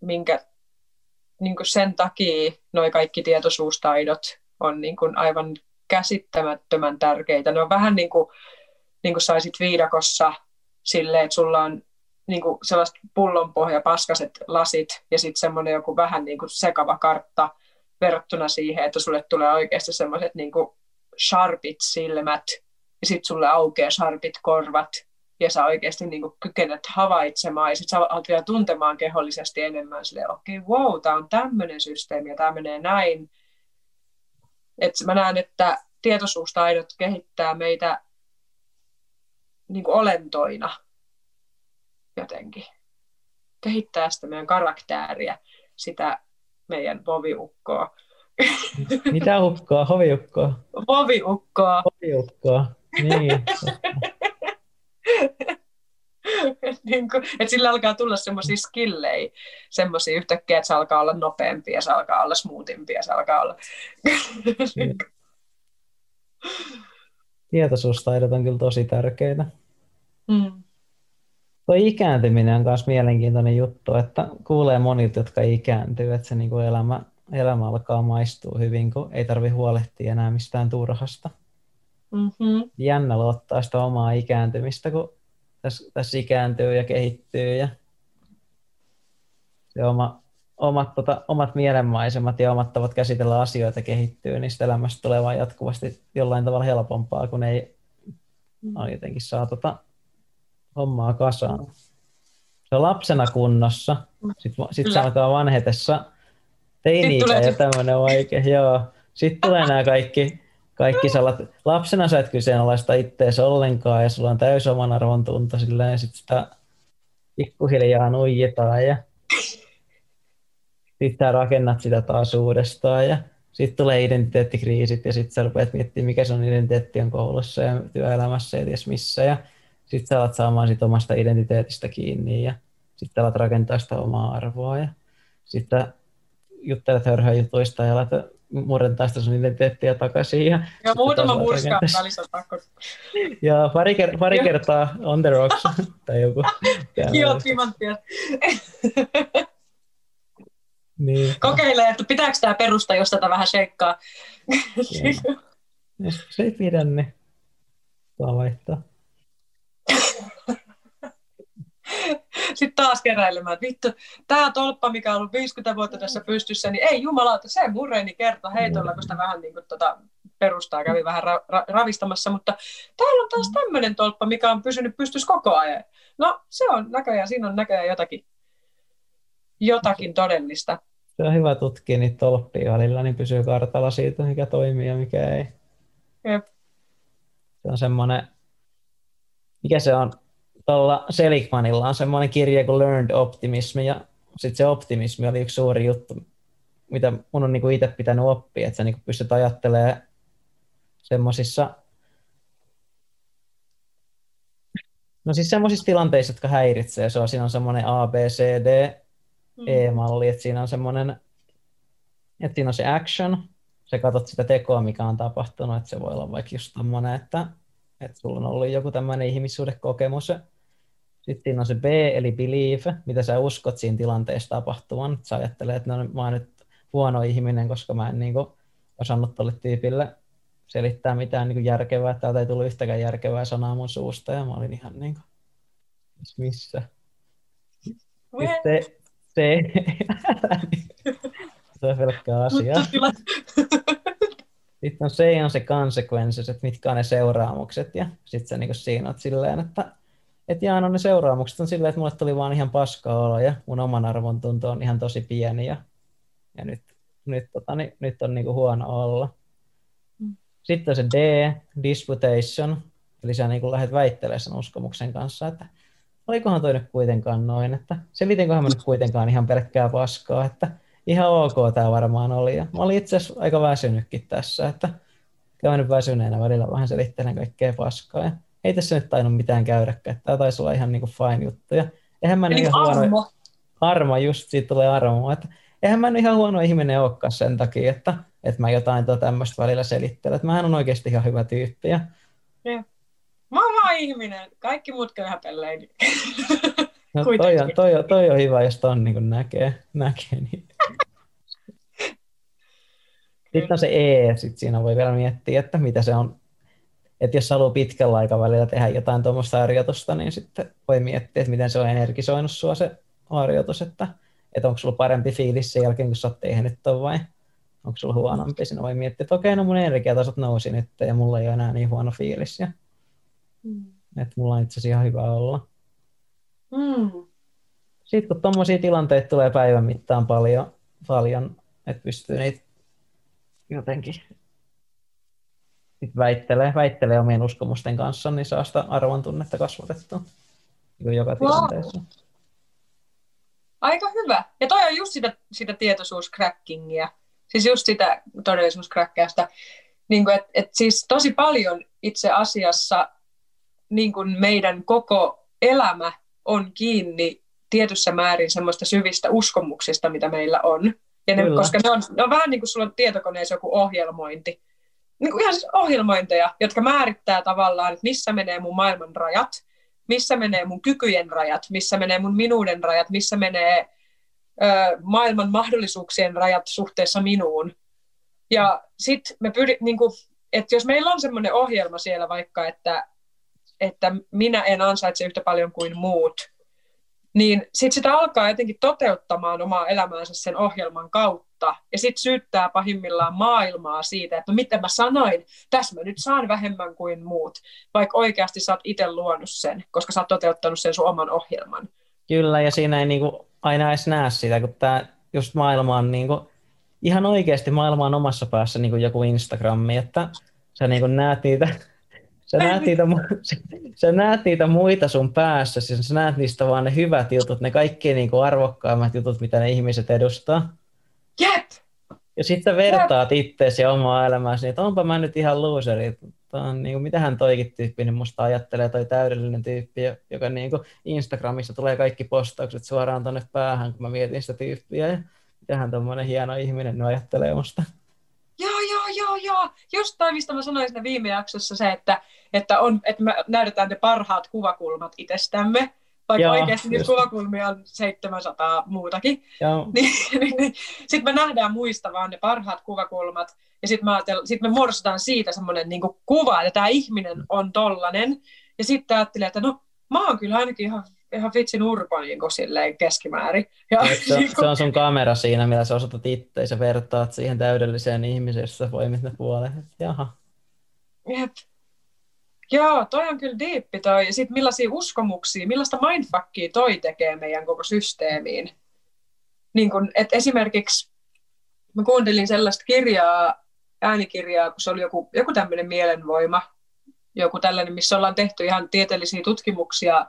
minkä niin kuin sen takia noi kaikki tietoisuustaidot on niin kuin aivan käsittämättömän tärkeitä. Ne on vähän niin kuin, niin kuin saisit viidakossa silleen, että sulla on niin kuin sellaiset pullonpohja, paskaset lasit ja sitten semmoinen joku vähän niin kuin sekava kartta verrattuna siihen, että sulle tulee oikeasti semmoiset niin sharpit silmät ja sitten sulle aukeaa sharpit korvat ja sä oikeasti niin kuin kykenet havaitsemaan ja sitten sä alat vielä tuntemaan kehollisesti enemmän silleen, okei, okay, wow, tämä on tämmöinen systeemi ja tämä menee näin. Et mä näen, että tietoisuustaidot kehittää meitä niin kuin olentoina jotenkin. Kehittää sitä meidän karaktääriä, sitä meidän voviukkoa. Mitä ukkoa? Hoviukkoa? Voviukkoa. Hoviukkoa, niin. niin kuin, että sillä alkaa tulla semmoisia skillejä, semmoisia yhtäkkiä, että se alkaa olla nopeampi ja se alkaa olla smoothimpi ja se alkaa olla... Niin. Tietoisuustaidot on kyllä tosi tärkeitä. Mm. Tuo ikääntyminen on myös mielenkiintoinen juttu, että kuulee monilta, jotka ikääntyy, että se niin kuin elämä, elämä alkaa maistua hyvin, kun ei tarvi huolehtia enää mistään turhasta. Mm-hmm. Jännä luottaa sitä omaa ikääntymistä, kun tässä, tässä ikääntyy ja kehittyy ja se oma, omat, tota, omat mielenmaisemat ja omat tavat käsitellä asioita kehittyy, niin sitä elämästä tulee vain jatkuvasti jollain tavalla helpompaa, kun ei mm. on jotenkin saa tota, hommaa kasaan. Se on lapsena kunnossa, sitten sit se alkaa vanhetessa teini ja tämmöinen vaikea. Joo. Sitten tulee nämä kaikki, kaikki salat. Lapsena sä et kyseenalaista ittees ollenkaan ja sulla on täysin oman arvon tunto sillä ja sitten sitä pikkuhiljaa nuijitaan ja sitten rakennat sitä taas uudestaan ja sitten tulee identiteettikriisit ja sitten sä rupeat miettimään, mikä sun identiteetti on koulussa ja työelämässä ja ties missä. Ja sitten sä alat saamaan sit omasta identiteetistä kiinni ja sitten alat rakentaa sitä omaa arvoa ja sitten juttelet hörhöjutuista ja alat murentaa sitä sun identiteettiä takaisin. Ja, ja muutama murska välissä ja pari, ker- pari kertaa on the rocks tai joku. Joo, timanttia. niin. Kokeile, että pitääkö tämä perusta, jos tätä vähän sheikkaa. se ei pidä, niin saa vaihtaa. Sitten taas keräilemään, että vittu, tämä tolppa, mikä on ollut 50 vuotta tässä pystyssä, niin ei jumalauta, se mureni kerta heitolla, kun sitä vähän niin kuin, tota, perustaa kävi vähän ra- ra- ravistamassa, mutta täällä on taas tämmöinen tolppa, mikä on pysynyt pystyssä koko ajan. No se on näköjään, siinä on näköjään jotakin, jotakin todellista. Se on hyvä tutkia niitä tolppia välillä, niin pysyy kartalla siitä, mikä toimii ja mikä ei. Jep. Se on semmoinen, mikä se on, tuolla Seligmanilla on semmoinen kirja kuin Learned Optimism, ja sitten se optimismi oli yksi suuri juttu, mitä mun on niinku itse pitänyt oppia, että sä niinku pystyt ajattelemaan semmoisissa No siis semmoisissa tilanteissa, jotka häiritsee, se on, siinä on semmoinen A, B, C, D, E-malli, että siinä on semmoinen, että siinä on se action, sä katsot sitä tekoa, mikä on tapahtunut, että se voi olla vaikka just tommonen, että, että sulla on ollut joku tämmöinen ihmissuhdekokemus. Sitten siinä on se B, eli believe, mitä sä uskot siinä tilanteessa tapahtuvan. Sä ajattelet, että no, mä oon nyt huono ihminen, koska mä en niin kuin, osannut tuolle tyypille selittää mitään niin kuin järkevää. Täältä ei tullut yhtäkään järkevää sanaa mun suusta, ja mä olin ihan niin kuin, missä? Sitten se, se on pelkkää asiaa. Sitten on se on se consequences, että mitkä on ne seuraamukset, ja sitten sä niin siinä oot silleen, että et jaa, no ne seuraamukset on silleen, että mulle tuli vaan ihan paska olo, ja mun oman arvon tunto on ihan tosi pieni, ja, ja nyt, nyt, tota, niin, nyt on niin huono olla. Mm. Sitten on se D, disputation, eli sä niin lähdet väittelemään sen uskomuksen kanssa, että olikohan toi nyt kuitenkaan noin, että selitinköhän mä nyt kuitenkaan ihan pelkkää paskaa, että ihan ok tämä varmaan oli. Ja mä olin itse asiassa aika väsynytkin tässä, että käyn nyt väsyneenä välillä vähän selittelen kaikkea paskaa. Ja ei tässä nyt tainnut mitään käydäkään. Tämä taisi olla ihan niinku fine juttu. Ja eihän mä niin ihan armo. huono... Armo, just siitä tulee armo. Että eihän mä ihan huono ihminen olekaan sen takia, että, että mä jotain tuota tämmöistä välillä selittelen. Että mähän on oikeasti ihan hyvä tyyppi. Ja... Yeah. Mä oon vaan ihminen. Kaikki muut köyhäpellein. No, toi, on, toi, on, toi on hyvä, jos ton niin näkee, näkee niin. Sitten on se E, sitten siinä voi vielä miettiä, että mitä se on. Että jos haluaa pitkällä aikavälillä tehdä jotain tuommoista harjoitusta, niin sitten voi miettiä, että miten se on energisoinut sua se harjoitus, että, että onko sulla parempi fiilis sen jälkeen, kun sä oot tehnyt ton vai onko sulla huonompi. Siinä voi miettiä, että okei, no mun energiatasot nousi nyt ja mulla ei ole enää niin huono fiilis. Ja, mm. Että mulla on itse asiassa ihan hyvä olla. Mm. Sitten kun tuommoisia tilanteita tulee päivän mittaan paljon, paljon että pystyy niitä jotenkin väittelee, väittelee omien uskomusten kanssa, niin saa sitä arvon tunnetta kasvatettua niin joka tilanteessa. Wow. Aika hyvä. Ja toi on just sitä, sitä tietoisuuscrackingia. Siis just sitä todellisuuscrackiasta. Niin että et siis tosi paljon itse asiassa niin kuin meidän koko elämä on kiinni tietyssä määrin semmoista syvistä uskomuksista, mitä meillä on. Ja ne, koska ne on, ne on vähän niin kuin sulla on tietokoneessa joku ohjelmointi. Niin kuin ihan siis ohjelmointeja, jotka määrittää tavallaan, että missä menee mun maailman rajat, missä menee mun kykyjen rajat, missä menee mun minuuden rajat, missä menee ö, maailman mahdollisuuksien rajat suhteessa minuun. Ja sitten me pyrit, niin kuin, että jos meillä on semmoinen ohjelma siellä vaikka, että, että minä en ansaitse yhtä paljon kuin muut, niin sitten sitä alkaa jotenkin toteuttamaan omaa elämäänsä sen ohjelman kautta. Ja sitten syyttää pahimmillaan maailmaa siitä, että no mitä mä sanoin, tässä mä nyt saan vähemmän kuin muut. Vaikka oikeasti sä oot itse luonut sen, koska sä oot toteuttanut sen sun oman ohjelman. Kyllä, ja siinä ei niinku aina edes näe sitä, kun tämä just maailma on niinku, ihan oikeasti maailma on omassa päässä niin kuin joku Instagrammi, että sä niinku näet niitä Sä näet, niitä, sä näet niitä muita sun päässä, siis sä näet niistä vaan ne hyvät jutut, ne kaikki niin kuin arvokkaimmat jutut, mitä ne ihmiset edustaa. Jep! Ja sitten vertaat itseäsi ja omaa elämääsi, että onpa mä nyt ihan loseri. On, niin kuin, mitähän toikin tyyppi niin musta ajattelee, toi täydellinen tyyppi, joka niin kuin Instagramissa tulee kaikki postaukset suoraan tonne päähän, kun mä mietin sitä tyyppiä. Ja mitähän tommonen hieno ihminen nyt ajattelee musta. Joo, joo, joo, joo. Just toi, mistä mä sanoin siinä viime jaksossa se, että, että, on, että me näytetään ne parhaat kuvakulmat itsestämme, vaikka Joo, oikeasti niitä kuvakulmia on 700 muutakin. Niin, niin, niin, sitten me nähdään muista vaan ne parhaat kuvakulmat, ja sitten me, sit me muodostetaan siitä semmoinen niin kuva, että tämä ihminen on tollanen, ja sitten ajattelee, että no, mä oon kyllä ainakin ihan ihan vitsin urpo niin kuin silleen keskimäärin. Ja, se, on, se on sun kamera siinä, millä sä osoitat itse ja vertaat siihen täydelliseen ihmiseen, jossa voimit ne puolet. Jaha. Jep. Joo, toi on kyllä diippi toi. Sitten millaisia uskomuksia, millaista mindfuckia toi tekee meidän koko systeemiin. Niin kun, et esimerkiksi mä kuuntelin sellaista kirjaa, äänikirjaa, kun se oli joku, joku tämmöinen mielenvoima, joku tällainen, missä ollaan tehty ihan tieteellisiä tutkimuksia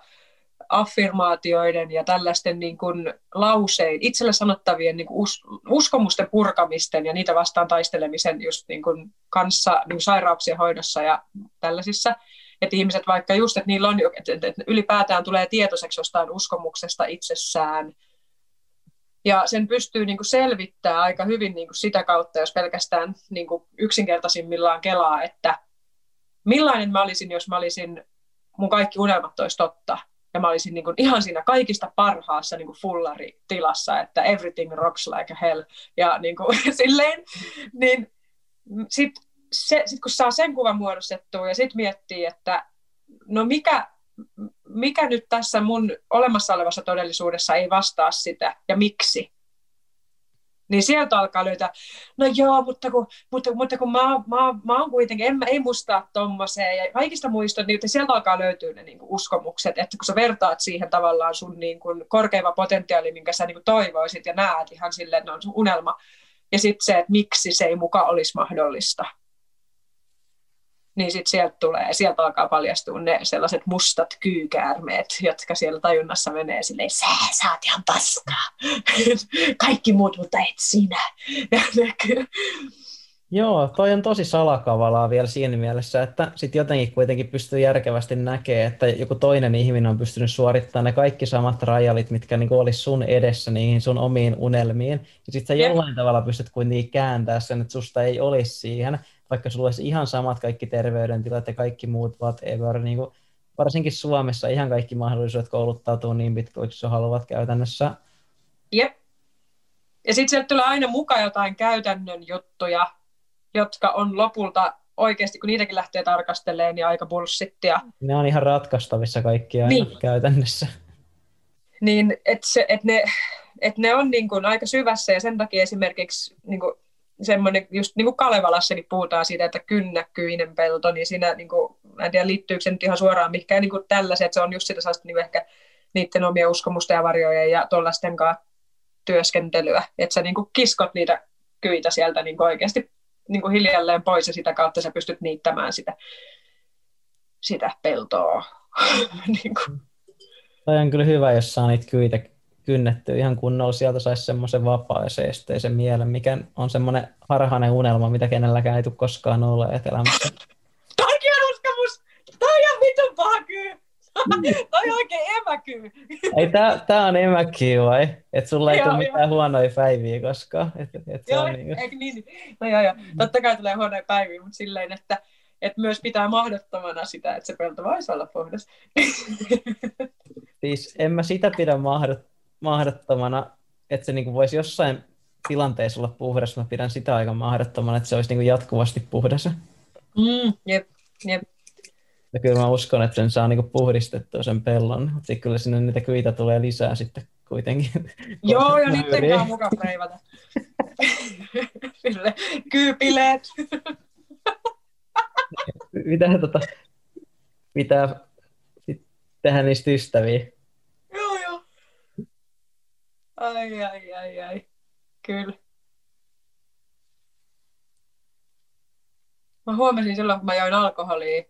affirmaatioiden ja tällaisten niin kuin lausein, itselle sanottavien niin kuin us, uskomusten purkamisten ja niitä vastaan taistelemisen just niin kuin kanssa niin kuin sairauksien hoidossa ja tällaisissa. Että ihmiset vaikka just, että niillä on, että, että ylipäätään tulee tietoiseksi jostain uskomuksesta itsessään, ja sen pystyy niin kuin selvittämään aika hyvin niin kuin sitä kautta, jos pelkästään niin kuin yksinkertaisimmillaan kelaa, että millainen mä olisin, jos mä olisin, mun kaikki unelmat olisi totta. Ja mä olisin niin kuin ihan siinä kaikista parhaassa niin kuin fullari-tilassa, että everything rocks like a hell. Ja niin kuin, silleen, niin sitten sit kun saa sen kuvan muodostettua ja sitten miettii, että no mikä, mikä nyt tässä mun olemassa olevassa todellisuudessa ei vastaa sitä ja miksi, niin sieltä alkaa löytää, no joo, mutta kun, mutta, mutta kun mä, mä, mä oon kuitenkin, en, ei mustaa tommoseen, ja kaikista muista, niin sieltä alkaa löytyä ne niin kuin uskomukset, että kun sä vertaat siihen tavallaan sun niin kuin korkeava potentiaali, minkä sä niin kuin toivoisit ja näet ihan silleen, että ne on sun unelma, ja sitten se, että miksi se ei muka olisi mahdollista niin sitten sieltä tulee, sieltä alkaa paljastua ne sellaiset mustat kyykäärmeet, jotka siellä tajunnassa menee silleen, sä, sä oot ihan paskaa. Kaikki muut, mutta et sinä. Joo, toi on tosi salakavalaa vielä siinä mielessä, että sitten jotenkin kuitenkin pystyy järkevästi näkemään, että joku toinen ihminen on pystynyt suorittamaan ne kaikki samat rajalit, mitkä niin olisi sun edessä niihin sun omiin unelmiin. Ja sitten sä jollain tavalla pystyt kuitenkin kääntää sen, että susta ei olisi siihen vaikka sulla olisi ihan samat kaikki terveydentilat ja kaikki muut whatever, niin kuin varsinkin Suomessa ihan kaikki mahdollisuudet kouluttautua niin pitkälle, kun haluavat käytännössä. Jep. Ja sitten sieltä tulee aina mukaan jotain käytännön juttuja, jotka on lopulta oikeasti, kun niitäkin lähtee tarkastelemaan, niin aika bullshittia. Ne on ihan ratkaistavissa kaikki aina niin. käytännössä. Niin, että et ne, et ne on niin kuin aika syvässä ja sen takia esimerkiksi niin kuin semmoinen, just niin kuin Kalevalassakin puhutaan siitä, että kynnäkkyinen pelto, niin siinä, niin kuin, en tiedä liittyykö se nyt ihan suoraan mihinkään niin kuin tällaisen, että se on just sitä sellaista niin ehkä niiden omia uskomusten ja varjojen ja tuollaisten kanssa työskentelyä, että sä niin kuin kiskot niitä kyitä sieltä niin kuin oikeasti niin kuin hiljalleen pois ja sitä kautta sä pystyt niittämään sitä, sitä peltoa. niin kuin. Toi on kyllä hyvä, jos saa niitä kyitä kynnetty ihan kunnolla, sieltä saisi semmoisen vapaa ja mielen, mikä on semmoinen harhainen unelma, mitä kenelläkään ei tule koskaan olla elämässä. Toikin on uskomus! Toi on vitun paha kyy! Toi on oikein emäkyy! Ei, tää, tää on emäkyy vai? Et sulla ei tule mitään huonoja päiviä koskaan. Et, et joo, on niin... eikö niin? No joo, joo. Totta kai tulee huonoja päiviä, mutta silleen, että että myös pitää mahdottomana sitä, että se pelto voisi olla puhdas. Siis en mä sitä pidä mahdottomana mahdottomana, että se niin kuin voisi jossain tilanteessa olla puhdas. Mä pidän sitä aika mahdottomana, että se olisi niin kuin jatkuvasti puhdas. Mm, jep, jep. Ja kyllä mä uskon, että sen saa niin kuin puhdistettua sen pellon, mutta kyllä sinne niitä kyitä tulee lisää sitten kuitenkin. Joo, ja niiden kanssa mukaan reivata. Kyypileet. mitä tota, pitää tehdä niistä ystäviä? Ai, ai, ai, ai. Kyllä. Mä huomasin silloin, kun mä join alkoholia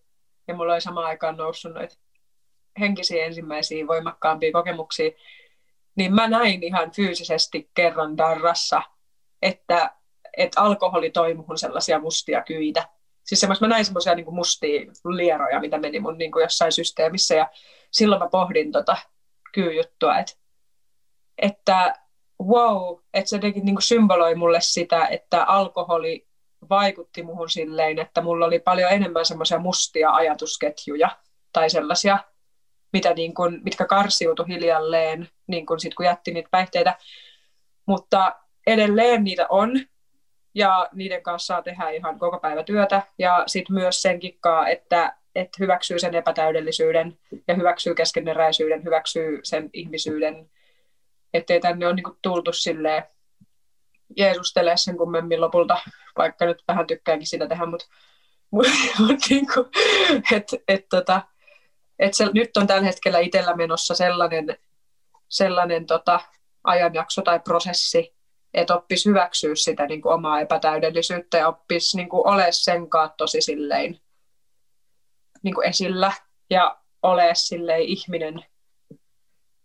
ja mulla oli samaan aikaan noussut noita henkisiä ensimmäisiä voimakkaampia kokemuksia, niin mä näin ihan fyysisesti kerran darrassa, että, että alkoholi toi muhun sellaisia mustia kyitä. Siis semmos, mä näin semmoisia niin mustia lieroja, mitä meni mun niin kuin jossain systeemissä, ja silloin mä pohdin tota kyyjuttua, että että wow, että se jotenkin niin symboloi mulle sitä, että alkoholi vaikutti muhun silleen, että mulla oli paljon enemmän semmoisia mustia ajatusketjuja tai sellaisia, mitä niin kuin, mitkä karsiutui hiljalleen, niin kuin sit, kun jätti niitä päihteitä. Mutta edelleen niitä on, ja niiden kanssa saa tehdä ihan koko päivä työtä. Ja sitten myös sen kikkaa, että, että hyväksyy sen epätäydellisyyden ja hyväksyy keskeneräisyyden, hyväksyy sen ihmisyyden, ettei tänne ole niin tultu silleen Jeesustelee sen kummemmin lopulta, vaikka nyt vähän tykkäänkin sitä tehdä, mutta mut, mut niin et, et, tota, et se, nyt on tällä hetkellä itsellä menossa sellainen, sellainen tota, ajanjakso tai prosessi, että oppisi hyväksyä sitä niin kuin omaa epätäydellisyyttä ja oppisi niin kuin ole sen kanssa tosi silleen niin kuin esillä ja ole silleen ihminen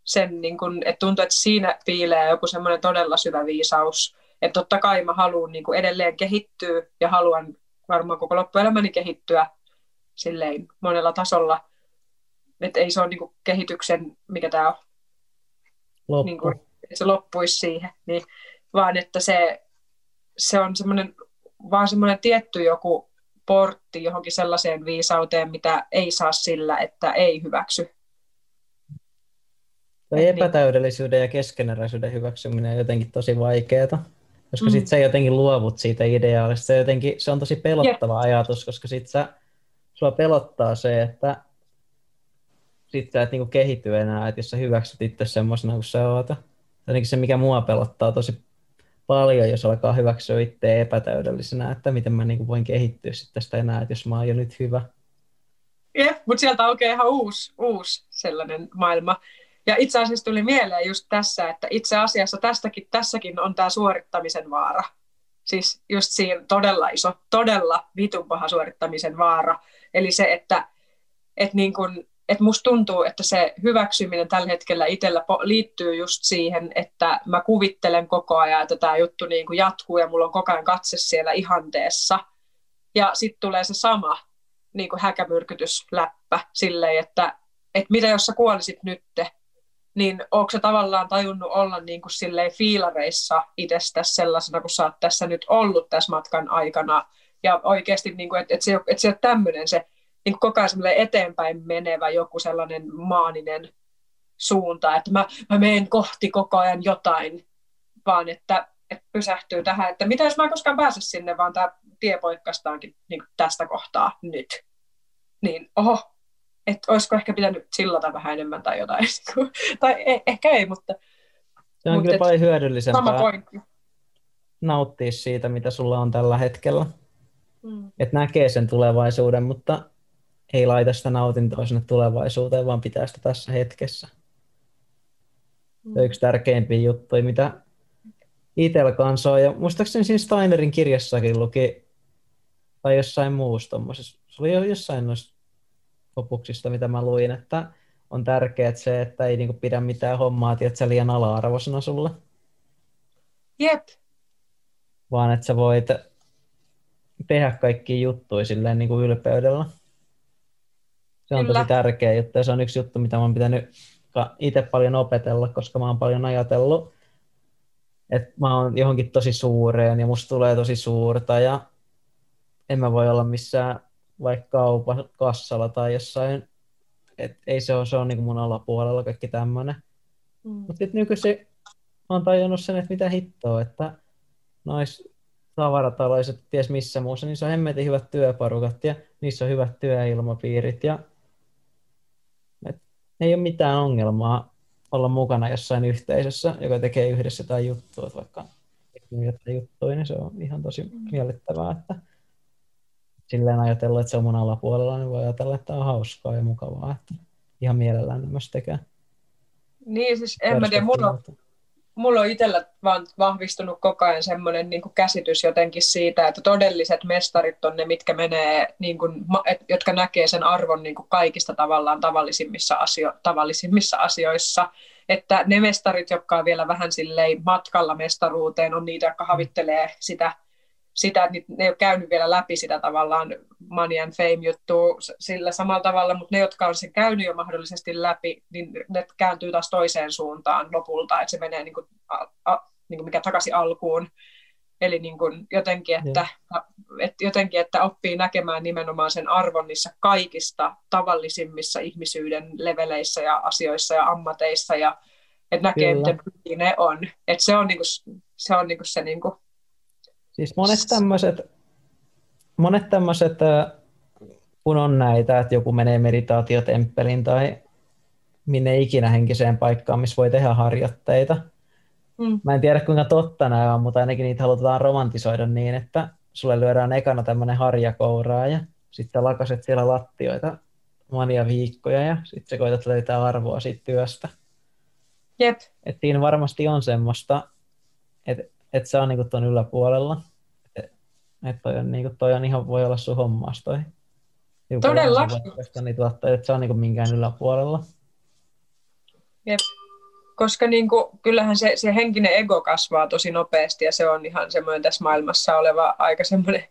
sen, niin kuin, että tuntuu, että siinä piilee joku semmoinen todella syvä viisaus, että totta kai mä haluan niin edelleen kehittyä ja haluan varmaan koko loppuelämäni kehittyä silleen monella tasolla, että ei se ole niin kuin kehityksen, mikä tämä on, Loppu. niin kuin, että se loppuisi siihen, niin, vaan että se, se on semmoinen, vaan semmoinen tietty joku portti johonkin sellaiseen viisauteen, mitä ei saa sillä, että ei hyväksy. Tai epätäydellisyyden ja keskeneräisyyden hyväksyminen on jotenkin tosi vaikeaa, koska mm. sitten sä jotenkin luovut siitä ideaalista. Se, jotenkin, se on tosi pelottava yeah. ajatus, koska sitten sä, sua pelottaa se, että sit sä et niinku kehity enää, että jos sä hyväksyt itse semmoisena kuin sä oot. Jotenkin se, mikä mua pelottaa tosi paljon, jos alkaa hyväksyä itse epätäydellisenä, että miten mä niinku voin kehittyä sitten tästä enää, että jos mä oon jo nyt hyvä. Jep, mutta sieltä aukeaa ihan uusi, uusi sellainen maailma. Ja itse asiassa tuli mieleen just tässä, että itse asiassa tästäkin, tässäkin on tämä suorittamisen vaara. Siis just siinä todella iso, todella vitun paha suorittamisen vaara. Eli se, että, että niin kun, että musta tuntuu, että se hyväksyminen tällä hetkellä itsellä liittyy just siihen, että mä kuvittelen koko ajan, että tämä juttu niin kuin jatkuu ja mulla on koko ajan katse siellä ihanteessa. Ja sitten tulee se sama niin kuin häkämyrkytysläppä silleen, että, että mitä jos sä kuolisit nytte, niin onko se tavallaan tajunnut olla niin kuin silleen fiilareissa itsestäsi sellaisena, kun sä oot tässä nyt ollut tässä matkan aikana, ja oikeasti, niin kuin, että, että, se, että se on tämmöinen se niin koko ajan eteenpäin menevä joku sellainen maaninen suunta, että mä, mä menen kohti koko ajan jotain, vaan että, että pysähtyy tähän, että mitä jos mä en koskaan pääse sinne, vaan tämä tie poikkastaankin niin tästä kohtaa nyt. Niin oho, että olisiko ehkä pitänyt sillata vähän enemmän tai jotain. tai eh, ehkä ei, mutta... Se on mutta kyllä paljon hyödyllisempää sama pointti. nauttia siitä, mitä sulla on tällä hetkellä. Mm. Että näkee sen tulevaisuuden, mutta ei laita sitä nautintoa sinne tulevaisuuteen, vaan pitää sitä tässä hetkessä. Mm. Se on yksi tärkeimpiä juttuja, mitä itsellä kanssa on. Ja muistaakseni siinä Steinerin kirjassakin luki, tai jossain muussa tommosessa, se oli jo jossain noissa opuksista, mitä mä luin, että on tärkeää se, että ei niinku pidä mitään hommaa, tiedätkö, liian ala-arvoisena sulle. Jep. Vaan että sä voit tehdä kaikki juttuja silleen niin kuin ylpeydellä. Se on Kyllä. tosi tärkeä juttu ja se on yksi juttu, mitä mä oon pitänyt itse paljon opetella, koska mä oon paljon ajatellut, että mä oon johonkin tosi suureen ja musta tulee tosi suurta ja en mä voi olla missään vaikka kaupan kassalla tai jossain, et ei se ole, se on niin mun alapuolella kaikki tämmöinen. Mm. Mutta sitten nykyisin on tajunnut sen, että mitä hittoa, että nois tavarataloiset, ties missä muussa, niin se on hemmetin hyvät työparukat ja niissä on hyvät työilmapiirit ja et ei ole mitään ongelmaa olla mukana jossain yhteisössä, joka tekee yhdessä tai juttua, että vaikka juttuja, niin se on ihan tosi mm. miellyttävää, että silleen ajatellut, että se on mun alapuolella, niin voi ajatella, että on hauskaa ja mukavaa, että ihan mielellään myös tekee. Niin, siis en mä tiedä, mulla on, mulla on itsellä vaan vahvistunut koko ajan semmoinen niin käsitys jotenkin siitä, että todelliset mestarit on ne, mitkä menee, niin kuin, jotka näkee sen arvon niin kuin kaikista tavallaan tavallisimmissa, asio, tavallisimmissa asioissa. Että ne mestarit, jotka on vielä vähän silleen matkalla mestaruuteen, on niitä, jotka havittelee sitä sitä, että ne ei ole käynyt vielä läpi sitä tavallaan money and fame-juttua sillä samalla tavalla, mutta ne, jotka on sen käynyt jo mahdollisesti läpi, niin ne kääntyy taas toiseen suuntaan lopulta, että se menee niin kuin, a, a, niin kuin mikä takaisin alkuun. Eli niin kuin jotenkin, että, että jotenkin, että oppii näkemään nimenomaan sen arvon niissä kaikista tavallisimmissa ihmisyyden leveleissä ja asioissa ja ammateissa ja että näkee, Kyllä. miten ne on. Että se on, niin kuin, se, on niin kuin se niin kuin Siis monet tämmöiset, monet tämmöiset, kun on näitä, että joku menee meditaatiotemppelin tai minne ikinä henkiseen paikkaan, missä voi tehdä harjoitteita. Mm. Mä en tiedä kuinka totta nämä on, mutta ainakin niitä halutaan romantisoida niin, että sulle lyödään ekana tämmöinen harjakouraa ja sitten lakaset siellä lattioita monia viikkoja ja sitten sä koetat löytää arvoa siitä työstä. Jep. Et siinä varmasti on semmoista, että että se on niinku tuon yläpuolella. Että toi on, niinku, toi on ihan, voi olla sun hommas toi. Todellakin. Niin tuottaa, että se on niinku minkään yläpuolella. Jep. Koska niin kuin, kyllähän se, se henkinen ego kasvaa tosi nopeasti ja se on ihan semmoinen tässä maailmassa oleva aika semmoinen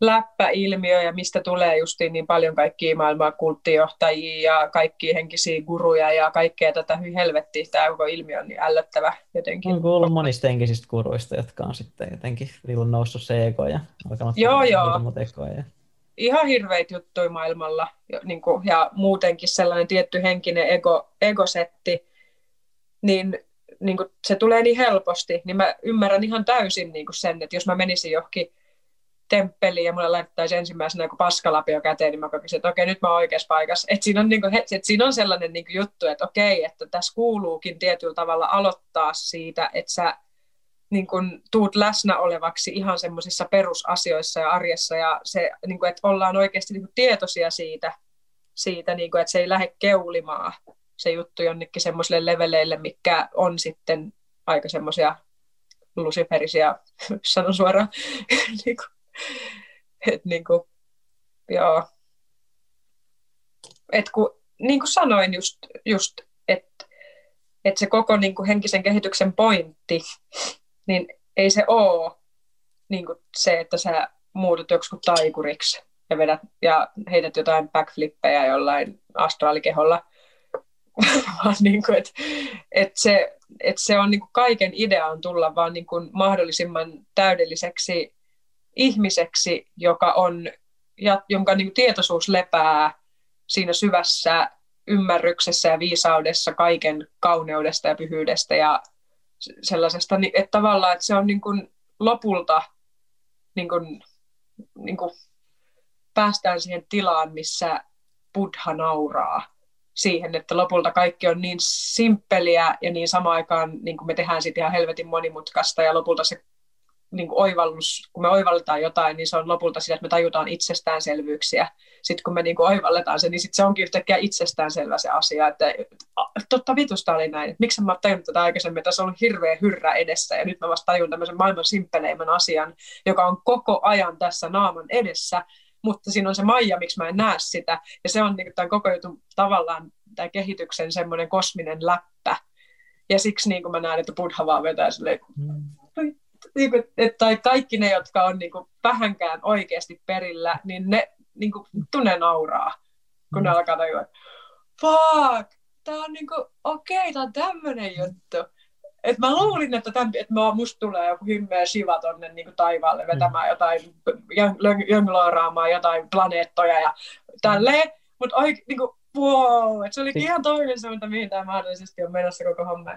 läppäilmiö ja mistä tulee justiin niin paljon kaikkia maailman kulttijohtajia ja kaikkia henkisiä guruja ja kaikkea tätä hyvin helvettiä. Tämä koko ilmiö on niin ällöttävä jotenkin. On kuullut monista henkisistä guruista, jotka on sitten jotenkin noussut se ego ja alkanut joo, joo. Ja... Ihan hirveitä juttuja maailmalla niin kuin, ja muutenkin sellainen tietty henkinen ego, egosetti, niin, niin kuin se tulee niin helposti, niin mä ymmärrän ihan täysin niin kuin sen, että jos mä menisin johonkin temppeliin ja mulle laittaisi ensimmäisenä joku paskalapio käteen, niin mä kokisin, että okei, nyt mä oon oikeassa paikassa. Että siinä on, niin kuin, että siinä on sellainen niin kuin juttu, että okei, että tässä kuuluukin tietyllä tavalla aloittaa siitä, että sä niin kuin, tuut läsnä olevaksi ihan semmoisissa perusasioissa ja arjessa ja se, niin kuin, että ollaan oikeasti niin kuin, tietoisia siitä, siitä niin kuin, että se ei lähde keulimaan se juttu jonnekin semmoisille leveleille, mikä on sitten aika semmoisia luciferisia, sanon suoraan, niin kuin, et niin kuin, joo. Et kun, niin kuin sanoin just, just että et se koko niin kuin henkisen kehityksen pointti, niin ei se ole niin kuin se, että sä muutut joksikin taikuriksi ja, vedät, ja heität jotain backflippejä jollain astraalikeholla, vaan niin kuin, että, että, se, että se on niin kuin kaiken idea on tulla vaan niin kuin mahdollisimman täydelliseksi ihmiseksi, joka on, ja, jonka niin tietoisuus lepää siinä syvässä ymmärryksessä ja viisaudessa kaiken kauneudesta ja pyhyydestä ja sellaisesta, niin että tavallaan että se on niin kuin lopulta niin kuin, niin kuin päästään siihen tilaan, missä Buddha nauraa siihen, että lopulta kaikki on niin simppeliä ja niin samaan aikaan niin kuin me tehdään sitten ihan helvetin monimutkaista ja lopulta se niin kuin oivallus, kun me oivalletaan jotain, niin se on lopulta sitä, että me tajutaan itsestäänselvyyksiä. Sitten kun me niin kuin oivalletaan se, niin sitten se onkin yhtäkkiä itsestäänselvä se asia, että totta vitusta oli näin. Miksi mä oon tajunnut tätä aikaisemmin, tässä on ollut hirveä hyrrä edessä ja nyt mä vasta tajun tämmöisen maailman simppeleimmän asian, joka on koko ajan tässä naaman edessä, mutta siinä on se Maija, miksi mä en näe sitä. Ja se on niin tämän koko jutun tavallaan tämä kehityksen semmoinen kosminen läppä. Ja siksi niin kuin mä näen, että Buddha vaan vetää silleen, mm niin kuin, että, tai kaikki ne, jotka on niin kuin, vähänkään oikeasti perillä, niin ne niin kuin, tunne nauraa, kun mm. ne alkaa tajua, fuck, tämä on niin kuin, okei, okay, tämä on tämmöinen juttu. Et mä luulin, että, tämän, että mä, musta tulee joku hymmeä shiva tonne niin taivaalle mm. vetämään mm. jotain, jöngloraamaan jotain planeettoja ja tälleen. Mutta niin kuin, wow, että se oli ihan toinen suunta, mihin tämä mahdollisesti on menossa koko homma